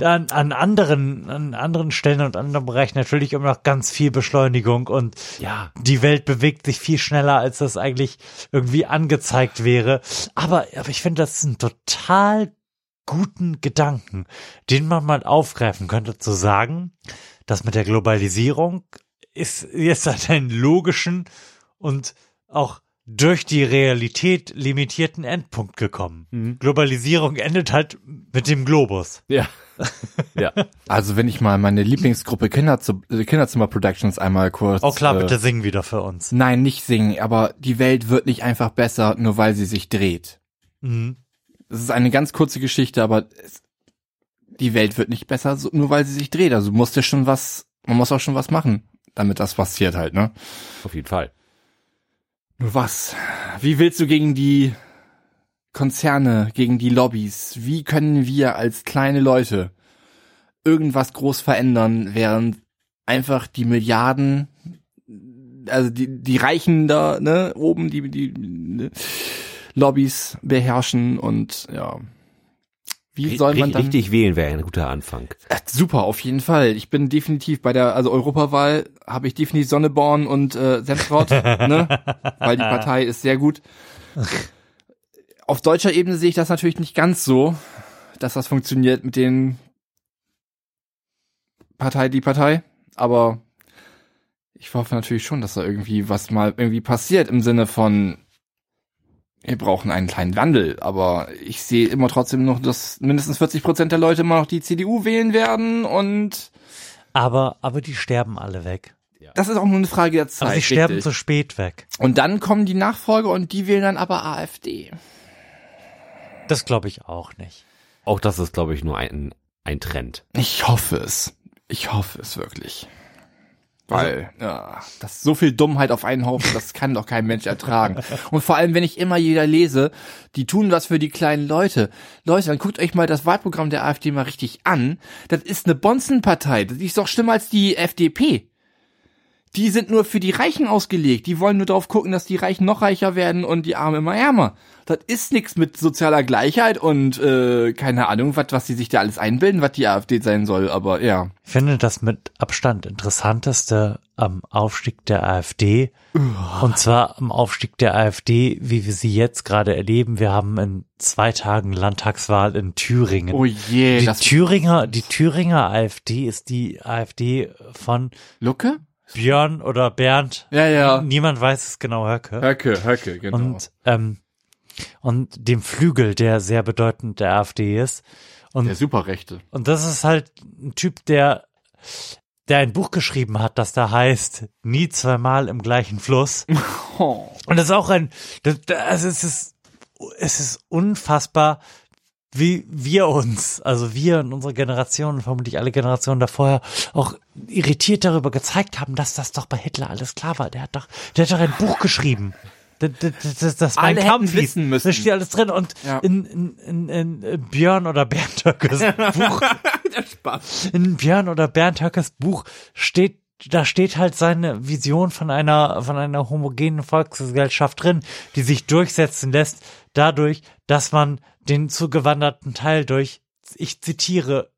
An, an anderen, an anderen Stellen und anderen Bereichen natürlich immer noch ganz viel Beschleunigung und Ja. die Welt bewegt sich viel schneller, als das eigentlich irgendwie angezeigt wäre. Aber, aber ich finde, das ist ein total guten Gedanken, den man mal aufgreifen könnte, zu sagen, dass mit der Globalisierung ist jetzt an einen logischen und auch durch die Realität limitierten Endpunkt gekommen. Globalisierung endet halt mit dem Globus. Ja. ja. Also wenn ich mal meine Lieblingsgruppe Kinderzu äh, Kinderzimmer Productions einmal kurz. Oh klar, äh, bitte singen wieder für uns. Nein, nicht singen, aber die Welt wird nicht einfach besser, nur weil sie sich dreht. Mhm. Es ist eine ganz kurze Geschichte, aber es, die Welt wird nicht besser, so, nur weil sie sich dreht. Also musst du schon was, man muss auch schon was machen, damit das passiert halt, ne? Auf jeden Fall. Was? Wie willst du gegen die Konzerne, gegen die Lobbys, wie können wir als kleine Leute irgendwas groß verändern, während einfach die Milliarden, also die, die Reichen da, ne, oben, die, die ne, Lobbys beherrschen und ja. Wie soll man dann Richtig wählen wäre ein guter Anfang. Äh, Super, auf jeden Fall. Ich bin definitiv bei der, also Europawahl habe ich definitiv Sonneborn und äh, Semprot, ne? Weil die Partei ist sehr gut. Auf deutscher Ebene sehe ich das natürlich nicht ganz so, dass das funktioniert mit den Partei, die Partei. Aber ich hoffe natürlich schon, dass da irgendwie was mal irgendwie passiert im Sinne von, wir brauchen einen kleinen Wandel, aber ich sehe immer trotzdem noch, dass mindestens 40 Prozent der Leute immer noch die CDU wählen werden und Aber, aber die sterben alle weg. das ist auch nur eine Frage der Zeit. Aber sie sterben richtig. zu spät weg. und dann kommen die Nachfolger und die wählen dann aber AfD. Das glaube ich auch nicht. Auch das ist, glaube ich, nur ein, ein Trend. Ich hoffe es. Ich hoffe es wirklich. Weil, ja, das ist so viel Dummheit auf einen Haufen, das kann doch kein Mensch ertragen. Und vor allem, wenn ich immer jeder lese, die tun was für die kleinen Leute. Leute, dann guckt euch mal das Wahlprogramm der AfD mal richtig an. Das ist eine Bonzenpartei. Das ist doch schlimmer als die FDP. Die sind nur für die Reichen ausgelegt. Die wollen nur darauf gucken, dass die Reichen noch reicher werden und die Armen immer ärmer. Das ist nix mit sozialer Gleichheit und äh, keine Ahnung, was was sie sich da alles einbilden, was die AfD sein soll. Aber ja. Ich finde das mit Abstand interessanteste am Aufstieg der AfD. Und zwar am Aufstieg der AfD, wie wir sie jetzt gerade erleben. Wir haben in zwei Tagen Landtagswahl in Thüringen. Oh je, die Thüringer, die Thüringer AfD ist die AfD von Lucke? Björn oder Bernd. Ja, ja. Niemand weiß es genau, Höcke. Höcke, Höcke, genau. Und, ähm, und dem Flügel, der sehr bedeutend der AfD ist. Und, Der Superrechte. Und das ist halt ein Typ, der, der ein Buch geschrieben hat, das da heißt, nie zweimal im gleichen Fluss. Und das ist auch ein, das, das, es ist, es ist unfassbar, wie wir uns, also wir und unsere Generation und vermutlich alle Generationen davor auch irritiert darüber gezeigt haben, dass das doch bei Hitler alles klar war. Der hat doch, der hat doch ein Buch geschrieben. Das, das, das, das Alle mein hätten Kampf wissen müssen. Da steht alles drin und Ja. in, in, in, in Björn oder Bernd Höckes Buch Der Spaß. in Björn oder Bernd Höckes Buch steht, da steht halt seine Vision von einer, von einer homogenen Volksgesellschaft drin, die sich durchsetzen lässt, dadurch, dass man den zugewanderten Teil durch, ich zitiere,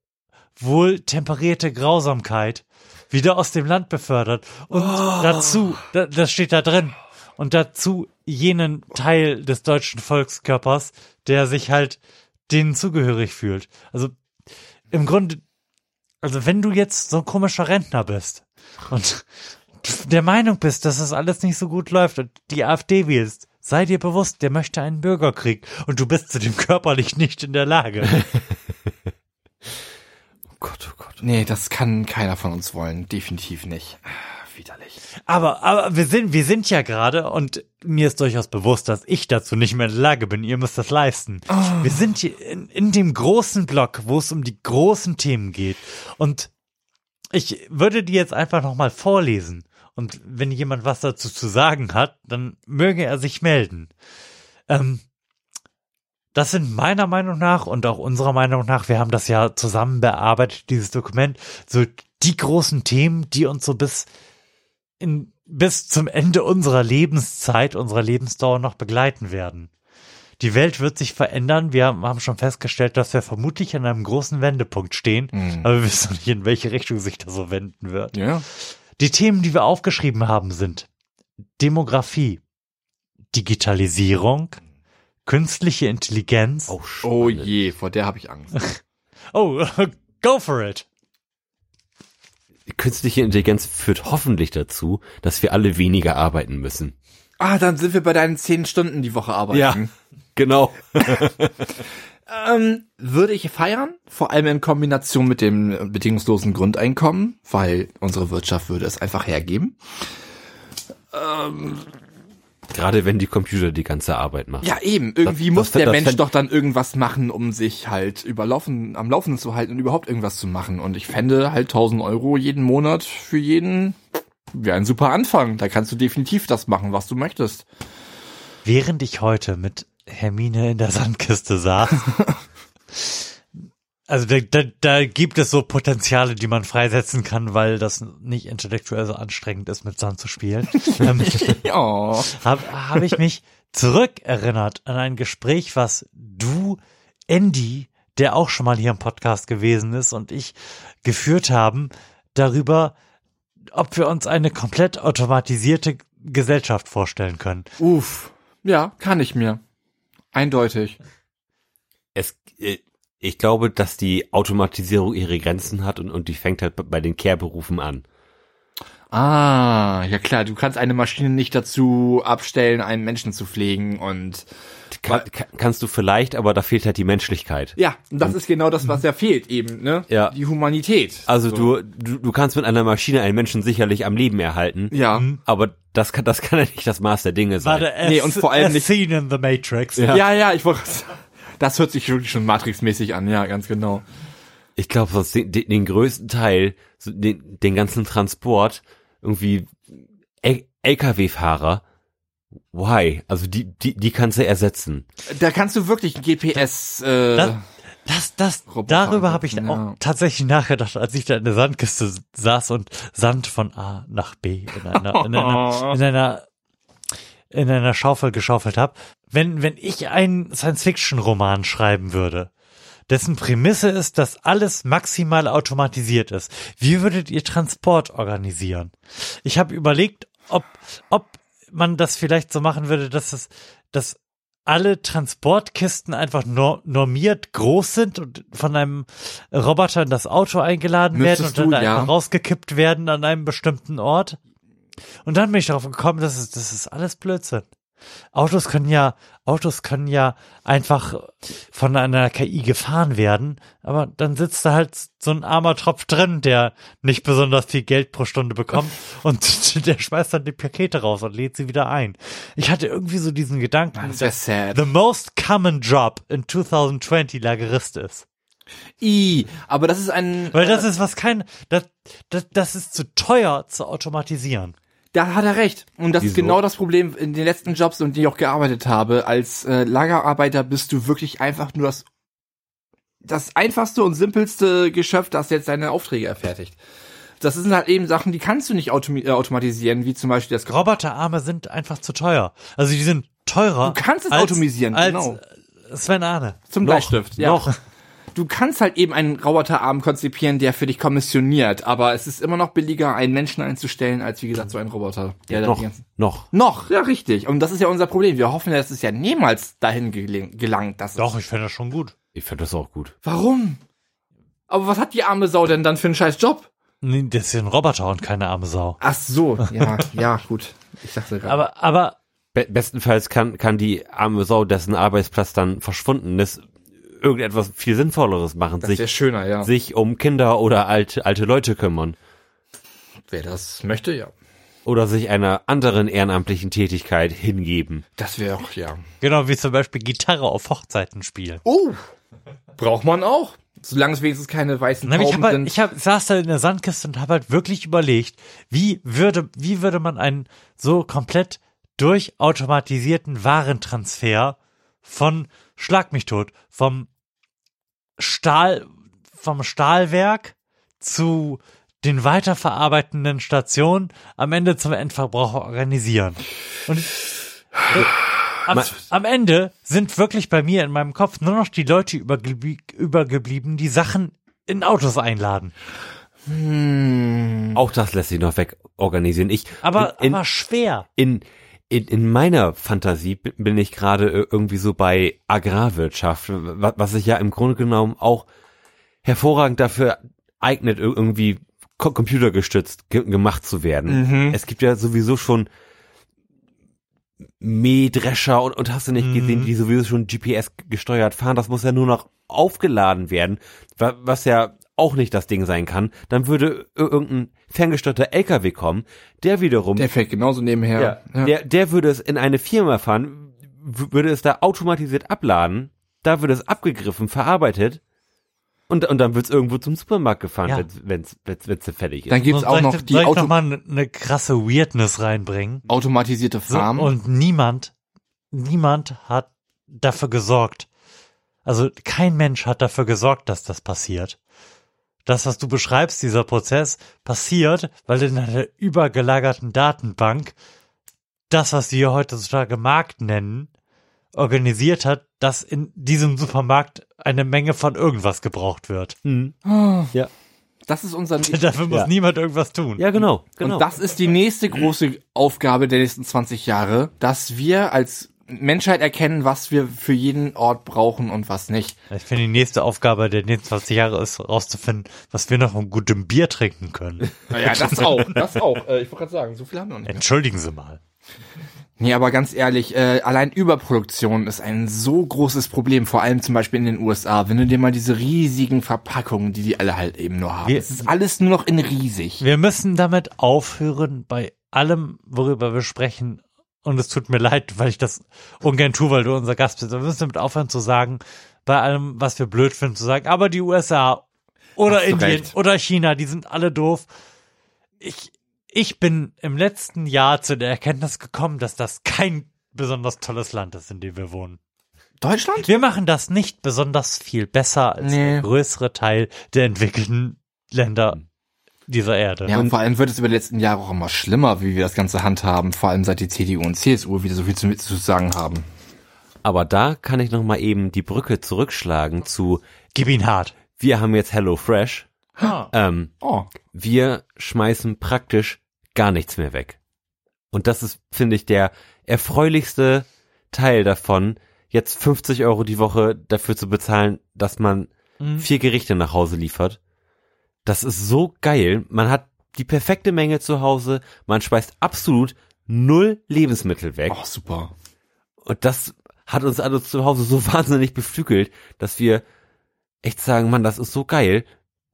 wohl temperierte Grausamkeit wieder aus dem Land befördert. Und dazu, da, das steht da drin. Und dazu jenen Teil des deutschen Volkskörpers, der sich halt denen zugehörig fühlt. Also im Grunde, also wenn du jetzt so ein komischer Rentner bist und der Meinung bist, dass das alles nicht so gut läuft und die AfD wählst, sei dir bewusst, der möchte einen Bürgerkrieg und du bist zu dem körperlich nicht in der Lage. Nee, das kann keiner von uns wollen. Definitiv nicht. Widerlich. Aber, aber wir sind, wir sind ja gerade und mir ist durchaus bewusst, dass ich dazu nicht mehr in der Lage bin. Ihr müsst das leisten. Wir sind hier in, in dem großen Block, wo es um die großen Themen geht. Und ich würde die jetzt einfach nochmal vorlesen. Und wenn jemand was dazu zu sagen hat, dann möge er sich melden. Ähm, das sind meiner Meinung nach und auch unserer Meinung nach, wir haben das ja zusammen bearbeitet, dieses Dokument, so die großen Themen, die uns so bis in bis zum Ende unserer Lebenszeit, unserer Lebensdauer noch begleiten werden. Die Welt wird sich verändern. Wir haben schon festgestellt, dass wir vermutlich an einem großen Wendepunkt stehen, Mhm. aber wir wissen nicht, in welche Richtung sich das so wenden wird. Ja. Die Themen, die wir aufgeschrieben haben, sind Demografie, Digitalisierung, künstliche Intelligenz. Oh, Oh je, vor der habe ich Angst. Oh, go for it. Künstliche Intelligenz führt hoffentlich dazu, dass wir alle weniger arbeiten müssen. Ah, dann sind wir bei deinen zehn Stunden die Woche arbeiten. Ja, genau. Ähm, würde ich feiern, vor allem in Kombination mit dem bedingungslosen Grundeinkommen, weil unsere Wirtschaft würde es einfach hergeben. Ähm, Gerade wenn die Computer die ganze Arbeit machen. ja, eben. Irgendwie Das- muss das- der das Mensch doch dann irgendwas machen, um sich halt überlaufen, am Laufen zu halten und überhaupt irgendwas zu machen. Und ich fände halt 1000 Euro jeden Monat für jeden wäre ein super Anfang. Da kannst du definitiv das machen, was du möchtest. Während ich heute mit Hermine in der Sandkiste saß, also da, da, da gibt es so Potenziale, die man freisetzen kann, weil das nicht intellektuell so anstrengend ist, mit Sand zu spielen. ähm, ja. Habe hab ich mich zurückerinnert an ein Gespräch, was du, Andy, der auch schon mal hier im Podcast gewesen ist, und ich geführt haben, darüber, ob wir uns eine komplett automatisierte Gesellschaft vorstellen können. Uff. Ja, kann ich mir. Eindeutig. Es, äh, ich glaube, dass die Automatisierung ihre Grenzen hat und, und die fängt halt bei den Care-Berufen an. Ah, ja klar, du kannst eine Maschine nicht dazu abstellen, einen Menschen zu pflegen und Kann, kann, kannst du vielleicht, aber da fehlt halt die Menschlichkeit. ja, und das ist genau das, was ja fehlt eben, ne? Ja. Die Humanität. Also So. du, du, du kannst mit einer Maschine einen Menschen sicherlich am Leben erhalten. Ja. Aber das kann, das kann ja nicht das Maß der Dinge sein. Warte, Nee, und vor allem nicht- Scene in the Matrix. Ja. Ja, ja, ich wollte das hört sich wirklich schon Matrix-mäßig an, ja, ganz genau. Ich glaube, sonst den, den, größten Teil, den, den ganzen Transport, irgendwie L- LKW-Fahrer, why? Also die, die, die kannst du ersetzen. Da kannst du wirklich ein GPS äh, Das, das, das darüber habe ich einsetzen, auch ja. tatsächlich nachgedacht, als ich da in der Sandkiste saß und Sand von A nach B in einer, in einer, in einer, in einer Schaufel geschaufelt habe. Wenn, wenn ich einen Science-Fiction-Roman schreiben würde, dessen Prämisse ist, dass alles maximal automatisiert ist, wie würdet ihr Transport organisieren? Ich habe überlegt, ob, ob man das vielleicht so machen würde, dass es, dass alle Transportkisten einfach nor normiert groß sind und von einem Roboter in das Auto eingeladen werden Müsstest und dann du, ja. einfach rausgekippt werden an einem bestimmten Ort. Und dann bin ich darauf gekommen, das ist, das ist alles Blödsinn. Autos können ja, Autos können ja einfach von einer KI gefahren werden, aber dann sitzt da halt so ein armer Tropf drin, der nicht besonders viel Geld pro Stunde bekommt und der schmeißt dann die Pakete raus und lädt sie wieder ein. Ich hatte irgendwie so diesen Gedanken, Das wär sad. the most common job in 2020 Lagerist ist. I, aber das ist ein Weil das ist was kein, das, das, das ist zu teuer zu automatisieren. Da hat er recht. Und das ist Wieso? genau das Problem in den letzten Jobs, in denen ich auch gearbeitet habe. Als äh, Lagerarbeiter bist du wirklich einfach nur das, das einfachste und simpelste Geschöpf, das jetzt seine Aufträge erfertigt. Das sind halt eben Sachen, die kannst du nicht automi- äh, automatisieren, wie zum Beispiel das Roboterarme sind einfach zu teuer. Also die sind teurer. Du kannst es als, automisieren, als genau. Sven Ahne. Zum Noch, Bleistift, ja. Noch. Du kannst halt eben einen Roboterarm konzipieren, der für dich kommissioniert, aber es ist immer noch billiger, einen Menschen einzustellen, als wie gesagt so einen Roboter. Der da noch, ganzen- noch. noch, ja richtig. Und das ist ja unser Problem. Wir hoffen, dass es ja niemals dahin geling- gelangt. Dass Doch, ich fände das schon gut. Ich finde das auch gut. Warum? Aber was hat die arme Sau denn dann für einen scheiß Job? Nee, das ist ja ein Roboter und keine arme Sau. Ach so, ja, ja, gut. Ich dachte gerade. Aber, aber, Be bestenfalls kann, kann die arme Sau, dessen Arbeitsplatz dann verschwunden ist, irgendetwas viel Sinnvolleres machen. das wäre Sich, schöner, ja. sich um Kinder oder alte, alte Leute kümmern. Wer das möchte, ja. Oder sich einer anderen ehrenamtlichen Tätigkeit hingeben. Das wäre auch, ja. genau wie zum Beispiel Gitarre auf Hochzeiten spielen. Oh, braucht man auch. Solange es wenigstens keine weißen Nein, ich Tauben hab halt, sind. ich hab, saß da in der Sandkiste und habe halt wirklich überlegt, wie würde, wie würde man einen so komplett durchautomatisierten Warentransfer von Schlag mich tot, vom Stahl, vom Stahlwerk zu den weiterverarbeitenden Stationen am Ende zum Endverbraucher organisieren. Und äh, am, am Ende sind wirklich bei mir in meinem Kopf nur noch die Leute übergeblie übergeblieben, die Sachen in Autos einladen. Auch das lässt sich noch wegorganisieren. Ich, Aber, in, aber schwer. in, in, in meiner Fantasie bi- bin ich gerade ir- irgendwie so bei Agrarwirtschaft, wa- was sich ja im Grunde genommen auch hervorragend dafür eignet, ir- irgendwie co- computergestützt ge gemacht zu werden. Mhm. Es gibt ja sowieso schon Mähdrescher und, und hast du nicht gesehen, die sowieso schon GPS gesteuert fahren. Das muss ja nur noch aufgeladen werden, wa- was ja auch nicht das Ding sein kann. Dann würde ir- irgendein ferngesteuerter LKW kommen, der wiederum Der fährt genauso nebenher. ja, Ja. Der, der würde es in eine Firma fahren, würde es da automatisiert abladen, da würde es abgegriffen, verarbeitet und, und dann wird es irgendwo zum Supermarkt gefahren, Ja. wenn's wenn's wenn's wenn's fertig ist. Dann gibt's auch noch die soll ich Auto noch mal eine ne krasse Weirdness reinbringen. automatisierte So, Farm. und niemand, niemand hat dafür gesorgt. Also kein Mensch hat dafür gesorgt, dass das passiert. Das, was du beschreibst, dieser Prozess, passiert, weil in einer übergelagerten Datenbank das, was wir heutzutage Markt nennen, organisiert hat, dass in diesem Supermarkt eine Menge von irgendwas gebraucht wird. Ja. Das ist unser Dafür muss Ja. niemand irgendwas tun. Ja, genau, genau. Und das ist die nächste große Aufgabe der nächsten 20 Jahre, dass wir als Menschheit erkennen, was wir für jeden Ort brauchen und was nicht. Ich finde, die nächste Aufgabe der nächsten 20 Jahre ist, rauszufinden, was wir noch von gutem Bier trinken können. Ja, das auch, das auch. Äh, ich wollte gerade sagen, so viel haben wir noch nicht. Entschuldigen Sie mal. Nee, aber ganz ehrlich, äh, allein Überproduktion ist ein so großes Problem, vor allem zum Beispiel in den USA. Wenn du dir mal diese riesigen Verpackungen, die die alle halt eben nur haben. Wir- es ist alles nur noch in riesig. Wir müssen damit aufhören, bei allem, worüber wir sprechen, und es tut mir leid, weil ich das ungern tue, weil du unser Gast bist, wir müssen damit aufhören zu sagen, bei allem, was wir blöd finden, zu sagen, aber die USA oder Indien recht. oder China, die sind alle doof. Ich, ich bin im letzten Jahr zu der Erkenntnis gekommen, dass das kein besonders tolles Land ist, in dem wir wohnen. Deutschland? Wir machen das nicht besonders viel besser als Nee. der größere Teil der entwickelten Länder dieser Erde. Ja, und vor allem wird es über die letzten Jahre auch immer schlimmer, wie wir das Ganze handhaben, vor allem seit die CDU und CSU wieder so viel zu, zu sagen haben. Aber da kann ich noch mal eben die Brücke zurückschlagen zu Gib ihn hart. Wir haben jetzt Hello Fresh. Ah. Ähm, Oh. wir schmeißen praktisch gar nichts mehr weg. Und das ist, finde ich, der erfreulichste Teil davon, jetzt 50 Euro die Woche dafür zu bezahlen, dass man Mhm. vier Gerichte nach Hause liefert. Das ist so geil. Man hat die perfekte Menge zu Hause. Man speist absolut null Lebensmittel weg. Oh, super. Und das hat uns alle zu Hause so wahnsinnig beflügelt, dass wir echt sagen, Mann, das ist so geil.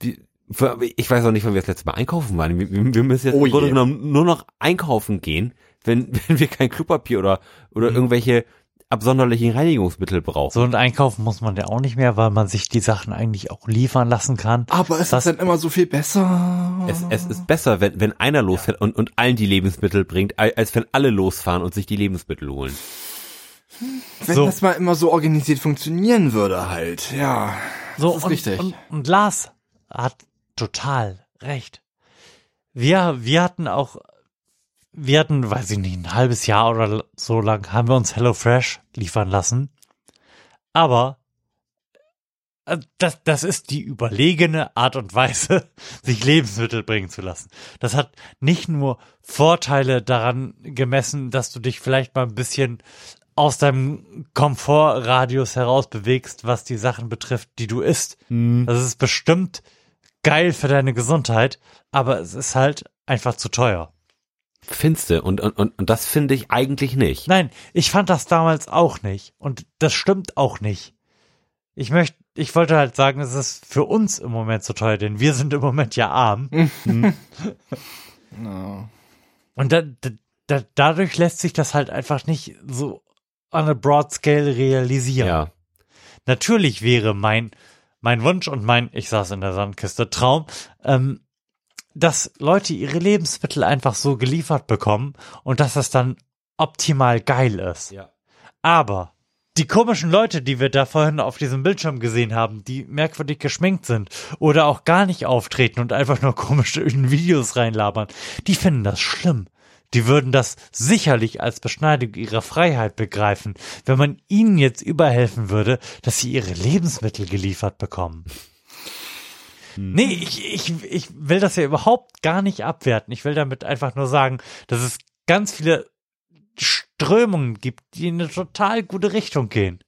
Ich weiß auch nicht, wann wir das letzte Mal einkaufen waren. Wir, müssen jetzt Oh im Grunde genommen nur noch einkaufen gehen, wenn, wenn wir kein Klopapier oder, oder irgendwelche absonderlichen Reinigungsmittel brauchen. So ein Einkaufen muss man ja auch nicht mehr, weil man sich die Sachen eigentlich auch liefern lassen kann. Aber ist Das- das dann immer so viel besser? Es, es ist besser, wenn, wenn einer losfährt und, und allen die Lebensmittel bringt, al- als wenn alle losfahren und sich die Lebensmittel holen. Wenn so. das mal immer so organisiert funktionieren würde halt, ja. So, das ist und, richtig. Und, und Lars hat total recht. Wir, wir hatten auch, wir hatten, weiß ich nicht, ein halbes Jahr oder so lang haben wir uns HelloFresh liefern lassen. Aber äh, das, das ist die überlegene Art und Weise, sich Lebensmittel bringen zu lassen. Das hat nicht nur Vorteile daran gemessen, dass du dich vielleicht mal ein bisschen aus deinem Komfortradius heraus bewegst, was die Sachen betrifft, die du isst. Das ist bestimmt geil für deine Gesundheit, aber es ist halt einfach zu teuer. Finste und, und, und, und das finde ich eigentlich nicht. Nein, ich fand das damals auch nicht. Und das stimmt auch nicht. Ich möchte, ich wollte halt sagen, es ist für uns im Moment zu teuer, denn wir sind im Moment ja arm. No. Und da, da, dadurch lässt sich das halt einfach nicht so on a broad scale realisieren. Ja. Natürlich wäre mein, mein Wunsch und mein, ich saß in der Sandkiste, Traum, ähm, dass Leute ihre Lebensmittel einfach so geliefert bekommen und dass das dann optimal geil ist. Ja. Aber die komischen Leute, die wir da vorhin auf diesem Bildschirm gesehen haben, die merkwürdig geschminkt sind oder auch gar nicht auftreten und einfach nur komische in Videos reinlabern, die finden das schlimm. Die würden das sicherlich als Beschneidung ihrer Freiheit begreifen, wenn man ihnen jetzt überhelfen würde, dass sie ihre Lebensmittel geliefert bekommen. Nee, ich, ich, ich will das ja überhaupt gar nicht abwerten. Ich will damit einfach nur sagen, dass es ganz viele Strömungen gibt, die in eine total gute Richtung gehen.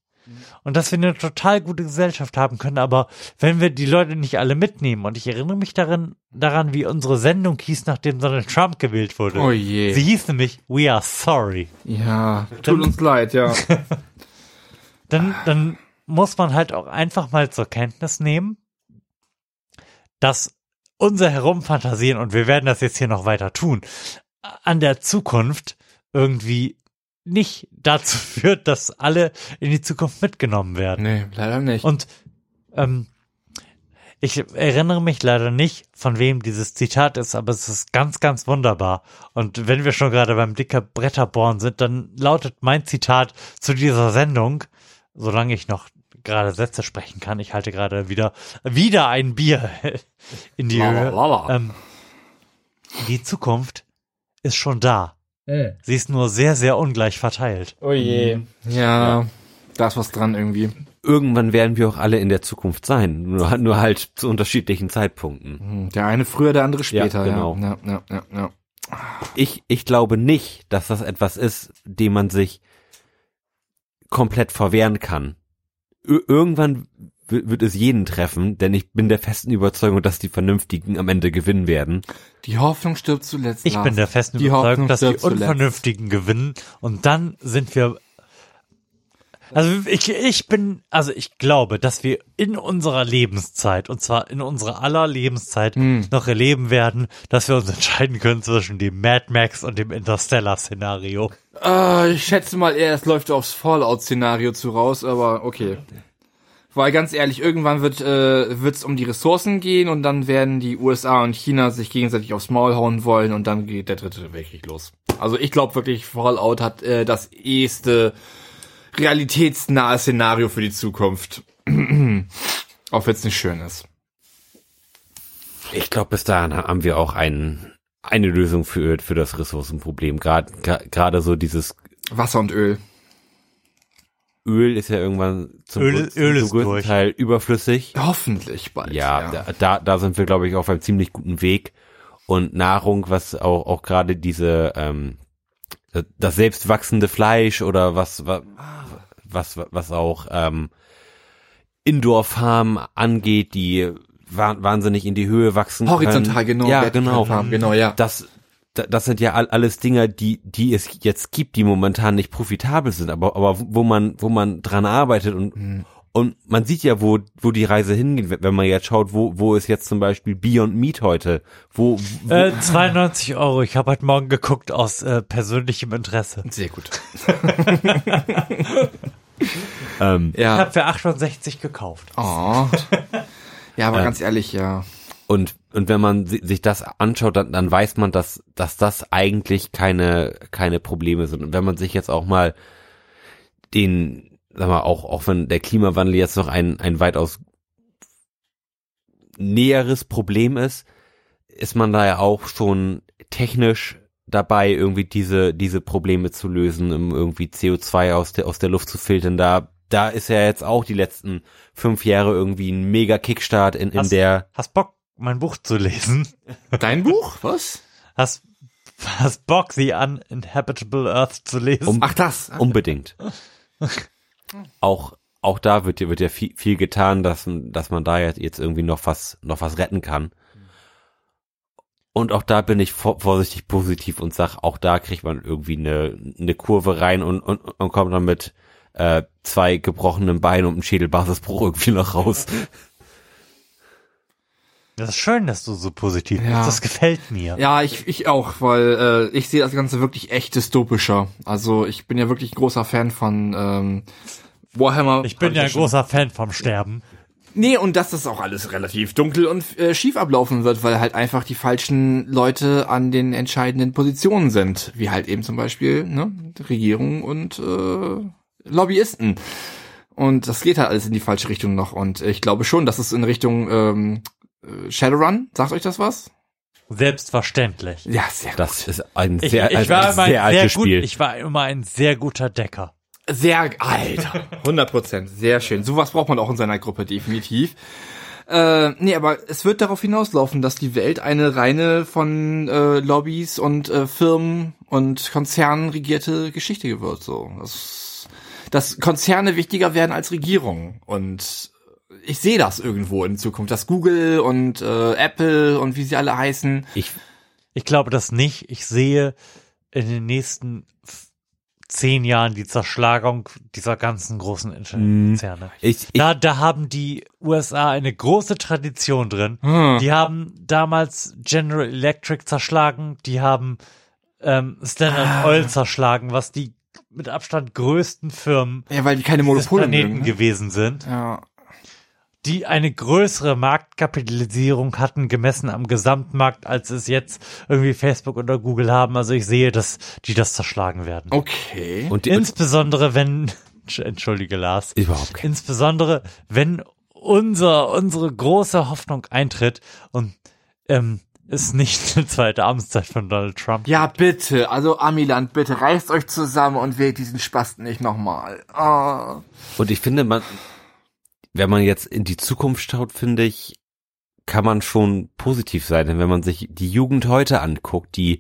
Und dass wir eine total gute Gesellschaft haben können, aber wenn wir die Leute nicht alle mitnehmen, und ich erinnere mich daran, daran, wie unsere Sendung hieß, nachdem Donald Trump gewählt wurde. Oh je. Sie hieß nämlich We Are Sorry. Ja, tut uns leid, ja. Dann, dann muss man halt auch einfach mal zur Kenntnis nehmen, dass unser Herumfantasieren, und wir werden das jetzt hier noch weiter tun, an der Zukunft irgendwie nicht dazu führt, dass alle in die Zukunft mitgenommen werden. Nee, leider nicht. Und ähm, ich erinnere mich leider nicht, von wem dieses Zitat ist, aber es ist ganz, ganz wunderbar. Und wenn wir schon gerade beim dicker Bretterborn sind, dann lautet mein Zitat zu dieser Sendung, solange ich noch gerade Sätze sprechen kann, ich halte gerade wieder, wieder ein Bier in die Lala, Höhe. lala. Ähm, die Zukunft ist schon da. Äh. Sie ist nur sehr, sehr ungleich verteilt. Oh je. Ja, da ist was dran irgendwie. Irgendwann werden wir auch alle in der Zukunft sein, nur, nur halt zu unterschiedlichen Zeitpunkten. Hm, Der eine früher, der andere später. Ja, genau. Ja, ja, ja, ja. Ich, ich glaube nicht, dass das etwas ist, dem man sich komplett verwehren kann. Ir irgendwann wi- wird es jeden treffen, denn ich bin der festen Überzeugung, dass die Vernünftigen am Ende gewinnen werden. Die Hoffnung stirbt zuletzt. Ich Lars. bin der festen Die Überzeugung, Hoffnung dass die stirbt zuletzt. Unvernünftigen gewinnen und dann sind wir. Also ich, ich bin, also ich glaube, dass wir in unserer Lebenszeit, und zwar in unserer aller Lebenszeit, Hm. noch erleben werden, dass wir uns entscheiden können zwischen dem Mad Max und dem Interstellar-Szenario. Äh, ich schätze mal eher, es läuft aufs Fallout-Szenario zu raus, aber okay. Weil ganz ehrlich, irgendwann wird äh, wird's um die Ressourcen gehen und dann werden die USA und China sich gegenseitig aufs Maul hauen wollen und dann geht der dritte Weltkrieg los. Also ich glaube wirklich, Fallout hat äh, das eheste realitätsnahe Szenario für die Zukunft. Auch wenn es nicht schön ist. Ich glaube, bis dahin haben wir auch ein, eine Lösung für, für das Ressourcenproblem. Gerade gerade so dieses Wasser und Öl. Öl ist ja irgendwann zum, Öl- größten- Öl zum ist größten durch. Teil überflüssig. Hoffentlich bald. Ja, Da, da, da sind wir, glaube ich, auf einem ziemlich guten Weg. Und Nahrung, was auch, auch gerade diese, ähm, das selbst wachsende Fleisch oder was, was, was, was auch ähm, Indoor-Farm angeht, die wa- wahnsinnig in die Höhe wachsen Horizontal, können. genau, Ja, genau. Farm, genau, ja. Das, da- das sind ja all- alles Dinger, die, die es jetzt gibt, die momentan nicht profitabel sind, aber, aber wo man, wo man dran arbeitet und, Mhm. und man sieht ja, wo, wo die Reise hingeht, wenn- wenn man jetzt schaut, wo, wo ist jetzt zum Beispiel Beyond Meat heute, wo, wo Äh, 92 Euro. Ich habe heute Morgen geguckt aus äh, persönlichem Interesse. Sehr gut. ähm, Ich habe für 68 gekauft. Oh. Ja, aber Ja. ganz ehrlich, ja. Und, und wenn man si- sich das anschaut, dann, dann weiß man, dass, dass das eigentlich keine, keine Probleme sind. Und wenn man sich jetzt auch mal den, sag mal, auch, auch wenn der Klimawandel jetzt noch ein, ein weitaus näheres Problem ist, ist man da ja auch schon technisch dabei, irgendwie diese, diese Probleme zu lösen, um irgendwie CO2 aus der, aus der Luft zu filtern. Da, da ist ja jetzt auch die letzten fünf Jahre irgendwie ein mega Kickstart in, in Hast- der, Hast Bock, mein Buch zu lesen? Dein Buch? Was? Hast, hast Bock, The Uninhabitable Earth zu lesen? Um, Ach, das. Unbedingt. auch, auch da wird ja, wird ja viel, viel getan, dass, dass man da jetzt, jetzt irgendwie noch was, noch was retten kann. Und auch da bin ich vor, vorsichtig positiv und sag, auch da kriegt man irgendwie eine, eine Kurve rein und, und, und kommt dann mit äh, zwei gebrochenen Beinen und einem Schädelbasisbruch irgendwie noch raus. Das ist schön, dass du so positiv Ja. bist. Das gefällt mir. Ja, ich, ich auch, weil äh, ich sehe das Ganze wirklich echt dystopischer. Also ich bin ja wirklich großer Fan von ähm, Warhammer. Ich bin ja ein schon- großer Fan vom Sterben. Nee, und dass das auch alles relativ dunkel und äh, schief ablaufen wird, weil halt einfach die falschen Leute an den entscheidenden Positionen sind. Wie halt eben zum Beispiel ne, Regierung und äh, Lobbyisten. Und das geht halt alles in die falsche Richtung noch. Und ich glaube schon, dass es in Richtung ähm, äh, Shadowrun, sagt euch das was? Selbstverständlich. Ja, sehr Das ist ein Ich, sehr, ich, ein war immer sehr ein sehr altes gut, Spiel. ich war immer ein sehr guter Decker. Sehr, Alter. 100 Prozent. Sehr schön. Sowas braucht man auch in seiner Gruppe, definitiv. Äh, nee, aber es wird darauf hinauslaufen, dass die Welt eine reine von äh, Lobbys und äh, Firmen und Konzernen regierte Geschichte wird. So, das, dass Konzerne wichtiger werden als Regierungen. Und ich sehe das irgendwo in Zukunft, dass Google und äh, Apple und wie sie alle heißen. Ich, Ich glaube das nicht. Ich sehe in den nächsten zehn Jahren die Zerschlagung dieser ganzen großen Internetkonzerne. Mhm. ich, ich, Da, da haben die USA eine große Tradition drin. Hm. Die haben damals General Electric zerschlagen, die haben ähm, Standard Ah. Oil zerschlagen, was die mit Abstand größten Firmen Ja, weil die keine des Monopole Planeten mögen, ne? gewesen sind, Ja. Die eine größere Marktkapitalisierung hatten, gemessen am Gesamtmarkt, als es jetzt irgendwie Facebook oder Google haben. Also ich sehe, dass die das zerschlagen werden. Okay. und die, Insbesondere wenn, entschuldige Lars, überhaupt kein. insbesondere wenn unser, unsere große Hoffnung eintritt und ähm, ist nicht eine zweite Amtszeit von Donald Trump. Ja, bitte. Also Amiland, bitte reißt euch zusammen und wählt diesen Spasten nicht nochmal. Ah. Und ich finde, man, wenn man jetzt in die Zukunft schaut, finde ich, kann man schon positiv sein. Denn wenn man sich die Jugend heute anguckt, die,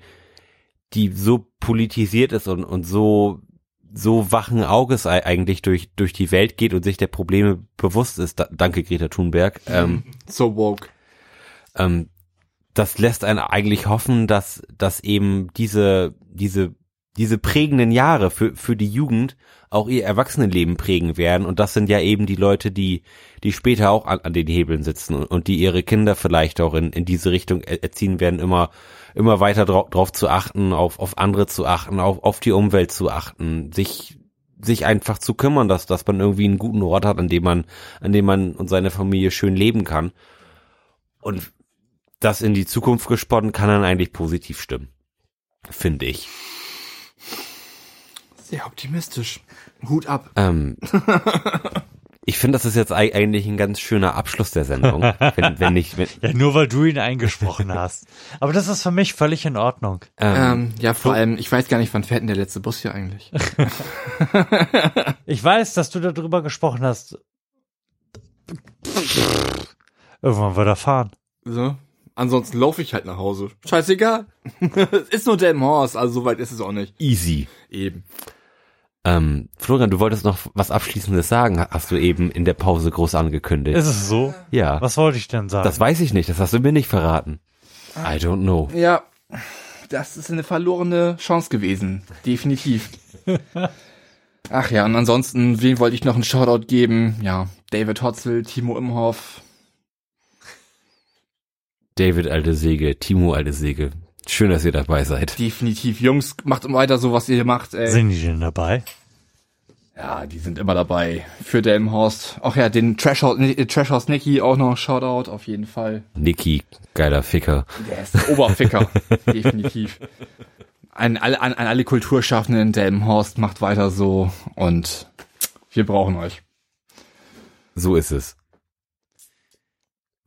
die so politisiert ist und, und so, so wachen Auges ei- eigentlich durch, durch die Welt geht und sich der Probleme bewusst ist, da, danke Greta Thunberg, ähm, So woke. ähm, das lässt einen eigentlich hoffen, dass, dass eben diese, diese, diese prägenden Jahre für, für die Jugend auch ihr Erwachsenenleben prägen werden. Und das sind ja eben die Leute, die, die später auch an, an den Hebeln sitzen und, und die ihre Kinder vielleicht auch in, in diese Richtung er- erziehen werden, immer, immer weiter drauf, drauf zu achten, auf, auf andere zu achten, auf, auf die Umwelt zu achten, sich, sich einfach zu kümmern, dass, dass man irgendwie einen guten Ort hat, an dem man, an dem man und seine Familie schön leben kann. Und das in die Zukunft gesponnen kann dann eigentlich positiv stimmen. Finde ich. Sehr optimistisch. Hut ab. Ähm, ich finde, das ist jetzt ei- eigentlich ein ganz schöner Abschluss der Sendung. Wenn, wenn nicht, wenn, Ja, nur weil du ihn eingesprochen hast. Aber das ist für mich völlig in Ordnung. Ähm, ja, vor allem, ich weiß gar nicht, wann fährt denn der letzte Bus hier eigentlich? Ich weiß, dass du darüber gesprochen hast. Irgendwann wird er fahren. So. Ansonsten laufe ich halt nach Hause. Scheißegal. es ist nur Delmhorst, also so weit ist es auch nicht. easy. Eben. Ähm, Florian, du wolltest noch was Abschließendes sagen, hast du eben in der Pause groß angekündigt. Ist es so? ja. Was wollte ich denn sagen? Das weiß ich nicht, das hast du mir nicht verraten. I don't know. Ja, das ist eine verlorene Chance gewesen. Definitiv. Ach ja, und ansonsten, wem wollte ich noch einen Shoutout geben? Ja, David Hotzel, Timo Imhoff. David alte Säge, Timo alte Säge. Schön, dass ihr dabei seid. Definitiv. Jungs, macht weiter so, was ihr macht. Ey. Sind die denn dabei? Ja, die sind immer dabei. Für Delmhorst. Ach ja, den Trashhouse, äh, Trashhouse Nicky auch noch Shoutout, auf jeden Fall. Niki, geiler Ficker. Der ist der Oberficker. Definitiv. An alle, an, an alle Kulturschaffenden in Delmenhorst, macht weiter so und wir brauchen euch. So ist es.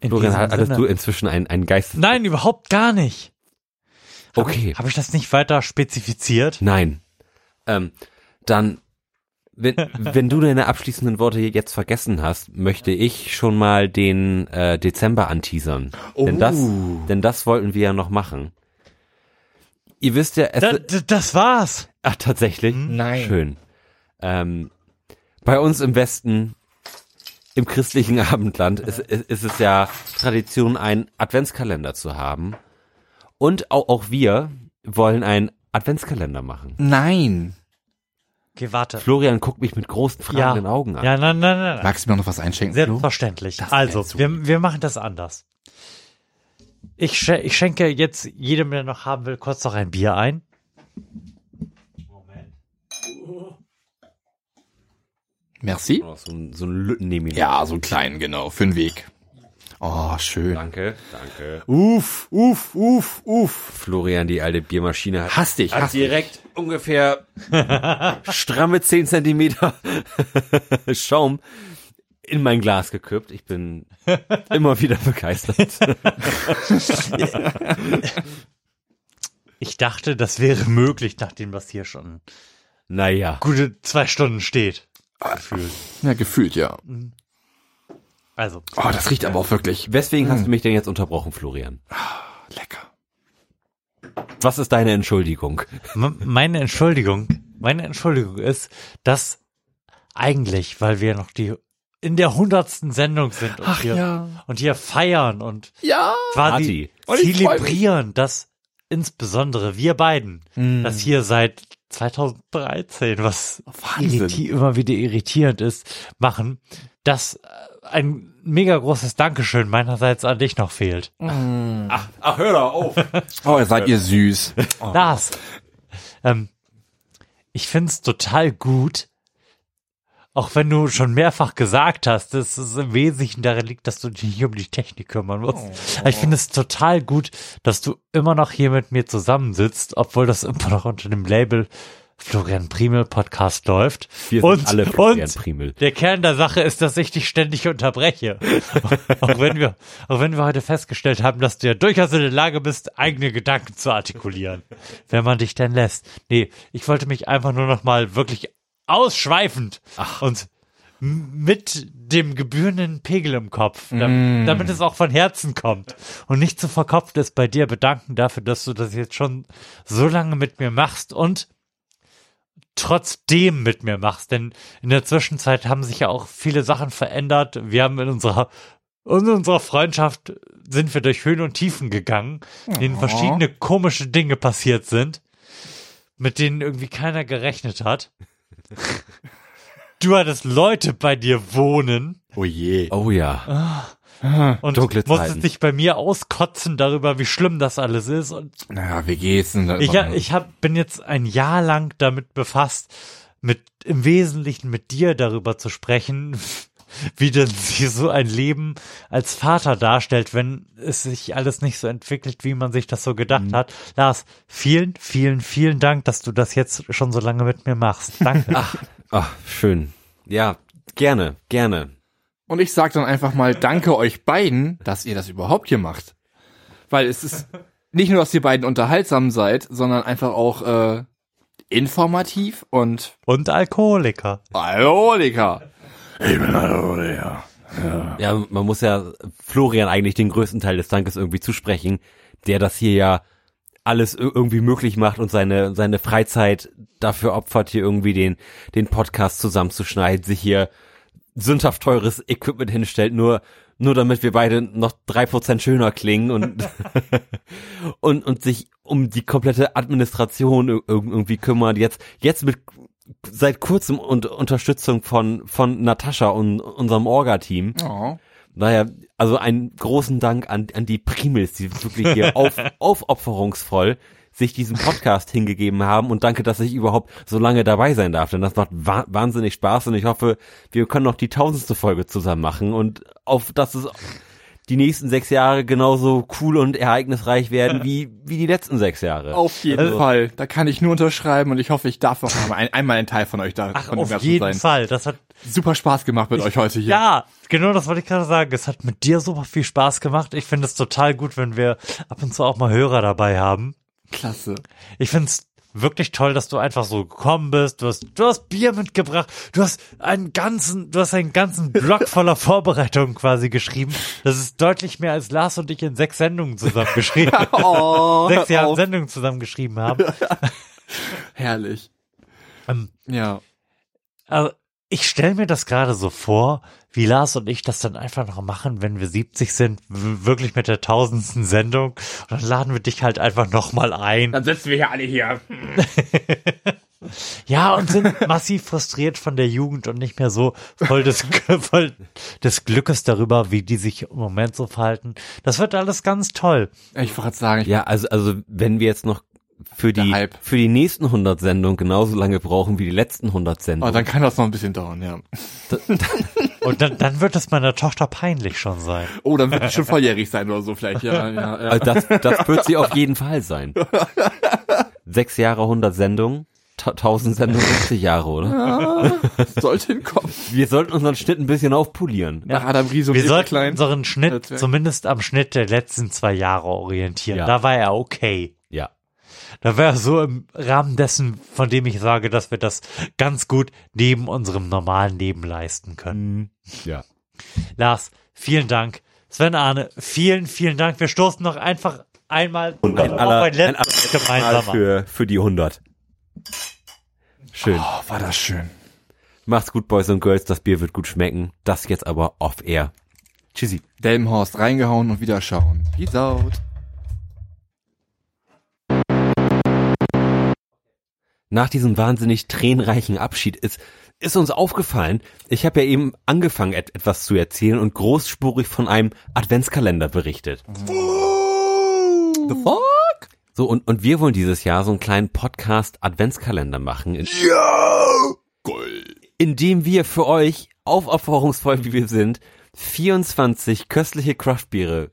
In Florian, hattest Sinne. du inzwischen ein, ein Geist? Nein, überhaupt gar nicht. Okay. Habe ich das nicht weiter spezifiziert? Nein. Ähm, dann, wenn, wenn du deine abschließenden Worte jetzt vergessen hast, möchte ich schon mal den äh, Dezember anteasern. Denn das, Oh. denn das wollten wir ja noch machen. Ihr wisst ja, es, Da, da, das war's. ach tatsächlich, Nein. schön. Ähm, bei uns im Westen, im christlichen Abendland, ist, ist, ist es ja Tradition, einen Adventskalender zu haben. Und auch, auch wir wollen einen Adventskalender machen. Nein. Okay, warte. Florian guckt mich mit großen fragenden Augen an. Ja, nein, nein, nein. nein. Magst du mir noch was einschenken? Selbstverständlich. Also, wir, wir machen das anders. Ich, schen- ich schenke jetzt jedem, der noch haben will, kurz noch ein Bier ein. Merci. So, ein- so ein Lütten nehmen Ja, so einen kleinen, genau, für den Weg. Oh, schön. Danke, danke. Uff, uff, uff, uff. Florian, die alte Biermaschine hat, Hass dich, hat hass dich. direkt ungefähr stramme 10 Zentimeter Schaum in mein Glas gekippt. Ich bin immer wieder begeistert. Ich dachte, das wäre möglich, nachdem was hier schon naja. gute zwei Stunden steht. Gefühlt. Ja, gefühlt, ja. Also. Oh, das riecht aber auch wirklich. Weswegen hast Hm. du mich denn jetzt unterbrochen, Florian? Lecker. Was ist deine Entschuldigung? M- Meine Entschuldigung, meine Entschuldigung ist, dass eigentlich, weil wir noch die in der hundertsten Sendung sind und Ach hier ja. und hier feiern und Ja. quasi Party. Zelebrieren, dass insbesondere wir beiden, Mm. das hier seit 2013, was Wahnsinn. irriti immer wieder irritierend ist, machen, dass äh, ein mega großes Dankeschön meinerseits an dich noch fehlt. Ach, ach, hör doch auf. Oh, seid ihr süß. Oh. Lars, ähm, ich find's total gut, auch wenn du schon mehrfach gesagt hast, dass es im Wesentlichen darin liegt, dass du dich nicht um die Technik kümmern musst. Aber ich finde es total gut, dass du immer noch hier mit mir zusammensitzt, obwohl das immer noch unter dem Label Florian Primel Podcast läuft. Wir sind und, alle Florian und Primel. der Kern der Sache ist, dass ich dich ständig unterbreche. auch wenn wir, auch wenn wir heute festgestellt haben, dass du ja durchaus in der Lage bist, eigene Gedanken zu artikulieren. wenn man dich denn lässt. Nee, ich wollte mich einfach nur noch mal wirklich ausschweifend und m- mit dem gebührenden Pegel im Kopf, dam- Mm. damit es auch von Herzen kommt und nicht zu verkopft ist, bei dir bedanken dafür, dass du das jetzt schon so lange mit mir machst und trotzdem mit mir machst. Denn in der Zwischenzeit haben sich ja auch viele Sachen verändert. Wir haben in unserer in unserer Freundschaft sind wir durch Höhen und Tiefen gegangen, in denen verschiedene komische Dinge passiert sind, mit denen irgendwie keiner gerechnet hat. Du hattest Leute bei dir wohnen Oh je. Oh ja. Und Dunkle musstest dich bei mir auskotzen darüber, wie schlimm das alles ist. Und Naja, wie geht's denn da? ich, ich hab, bin jetzt ein Jahr lang damit befasst, mit im Wesentlichen mit dir darüber zu sprechen, wie denn sich so ein Leben als Vater darstellt, wenn es sich alles nicht so entwickelt, wie man sich das so gedacht Mhm. hat. Lars, vielen, vielen, vielen Dank, dass du das jetzt schon so lange mit mir machst. Danke. Ach, ach, schön. Ja, gerne, gerne. Und ich sag dann einfach mal Danke euch beiden, dass ihr das überhaupt hier macht. Weil es ist nicht nur, dass ihr beiden unterhaltsam seid, sondern einfach auch äh, informativ und Und Alkoholiker. Alkoholiker. Ich bin Alkoholiker. Ja, man muss ja Florian eigentlich den größten Teil des Dankes irgendwie zusprechen, der das hier ja alles ir- irgendwie möglich macht und seine, seine Freizeit dafür opfert, hier irgendwie den, den Podcast zusammenzuschneiden, sich hier sündhaft teures Equipment hinstellt, nur, nur damit wir beide noch drei Prozent schöner klingen und, und, und sich um die komplette Administration ir- irgendwie kümmert. Jetzt, jetzt mit seit kurzem und Unterstützung von, von Natascha und unserem Orga-Team. Oh. Naja, also einen großen Dank an, an die Primels, die wirklich hier auf, aufopferungsvoll sich diesem Podcast hingegeben haben und danke, dass ich überhaupt so lange dabei sein darf, denn das macht wa wahnsinnig Spaß und ich hoffe, wir können noch die tausendste Folge zusammen machen und auf, dass es die nächsten sechs Jahre genauso cool und ereignisreich werden wie, wie die letzten sechs Jahre. Auf jeden Also- Fall. Da kann ich nur unterschreiben und ich hoffe, ich darf noch einmal ein, einmal ein Teil von euch da Ach, von auf jeden sein. Fall. Das hat Super Spaß gemacht mit euch heute hier. Ja, genau das wollte ich gerade sagen. Es hat mit dir super viel Spaß gemacht. Ich finde es total gut, wenn wir ab und zu auch mal Hörer dabei haben. Klasse. Ich finde es wirklich toll, dass du einfach so gekommen bist. Du hast, du hast Bier mitgebracht. Du hast einen ganzen, du hast einen ganzen Block voller Vorbereitungen quasi geschrieben. Das ist deutlich mehr als Lars und ich in sechs Sendungen zusammen geschrieben. Oh, sechs Jahren auf. Sendungen zusammen geschrieben haben. Herrlich. Ähm, Ja. Also, ich stelle mir das gerade so vor, wie Lars und ich das dann einfach noch machen, wenn wir 70 sind, wirklich mit der tausendsten Sendung. Und dann laden wir dich halt einfach nochmal ein. Dann sitzen wir hier alle hier. Ja, und sind massiv frustriert von der Jugend und nicht mehr so voll des, voll des Glückes darüber, wie die sich im Moment so verhalten. Das wird alles ganz toll. Ich wollte sagen, ich Ja, also, also wenn wir jetzt noch für die, für die nächsten 100 Sendungen genauso lange brauchen wie die letzten 100 oh, Sendungen. dann kann das noch ein bisschen dauern, ja. Und dann, dann wird es meiner Tochter peinlich schon sein. Oh, dann wird die schon volljährig sein oder so vielleicht. Ja, ja, ja. Also das, das wird sie auf jeden Fall sein. Sechs Jahre, 100 Sendungen. Ta- 1000 Sendungen, 60 Jahre, oder? Ja, sollte hinkommen. Wir sollten unseren Schnitt ein bisschen aufpolieren. Nach Adam Riese und Wir sollten Klein. unseren Schnitt Netzwerk. zumindest am Schnitt der letzten zwei Jahre orientieren. Ja. Da war er okay. Da war er so im Rahmen dessen, von dem ich sage, dass wir das ganz gut neben unserem normalen Leben leisten können. Ja. Lars, vielen Dank. Sven Arne, vielen, vielen Dank. Wir stoßen noch einfach einmal Ein auf aller, ein ein letztes aller Mal gemeinsam an. für, für die 100. Schön. Oh, war das schön. Macht's gut, Boys und Girls. Das Bier wird gut schmecken. Das jetzt aber off-air. Tschüssi. Delmenhorst reingehauen und wieder schauen. Peace out. Nach diesem wahnsinnig tränenreichen Abschied ist, ist uns aufgefallen, ich habe ja eben angefangen, et etwas zu erzählen und großspurig von einem Adventskalender berichtet. The fuck? So, und, und wir wollen dieses Jahr so einen kleinen Podcast-Adventskalender machen. In, Ja! Geil. in dem wir für euch, aufopferungsvoll wie wir sind, 24 köstliche Craftbiere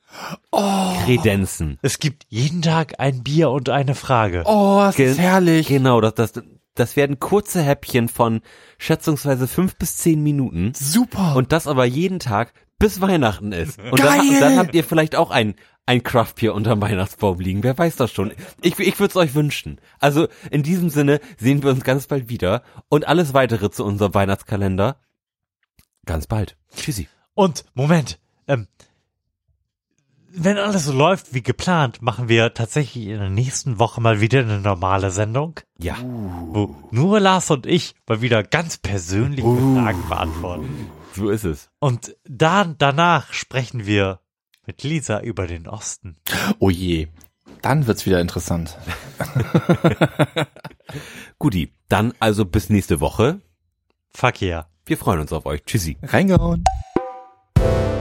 Oh. kredenzen. Es gibt jeden Tag ein Bier und eine Frage. Oh, das Ge- ist herrlich. Genau, das, das, das werden kurze Häppchen von schätzungsweise fünf bis zehn Minuten. Super. Und das aber jeden Tag bis Weihnachten ist. Und Geil. Dann, dann habt ihr vielleicht auch ein, ein Craftbier unterm Weihnachtsbaum liegen. Wer weiß das schon. Ich, ich würde es euch wünschen. Also in diesem Sinne sehen wir uns ganz bald wieder. Und alles weitere zu unserem Weihnachtskalender ganz bald. Tschüssi. Und, Moment, ähm, wenn alles so läuft wie geplant, machen wir tatsächlich in der nächsten Woche mal wieder eine normale Sendung. Ja. Wo nur Lars und ich mal wieder ganz persönliche Fragen beantworten. So ist es. Und dann, danach sprechen wir mit Lisa über den Osten. Oh je. Dann wird's wieder interessant. Guti, dann also bis nächste Woche. Fuck yeah. Wir freuen uns auf euch. Tschüssi. Reingehauen. you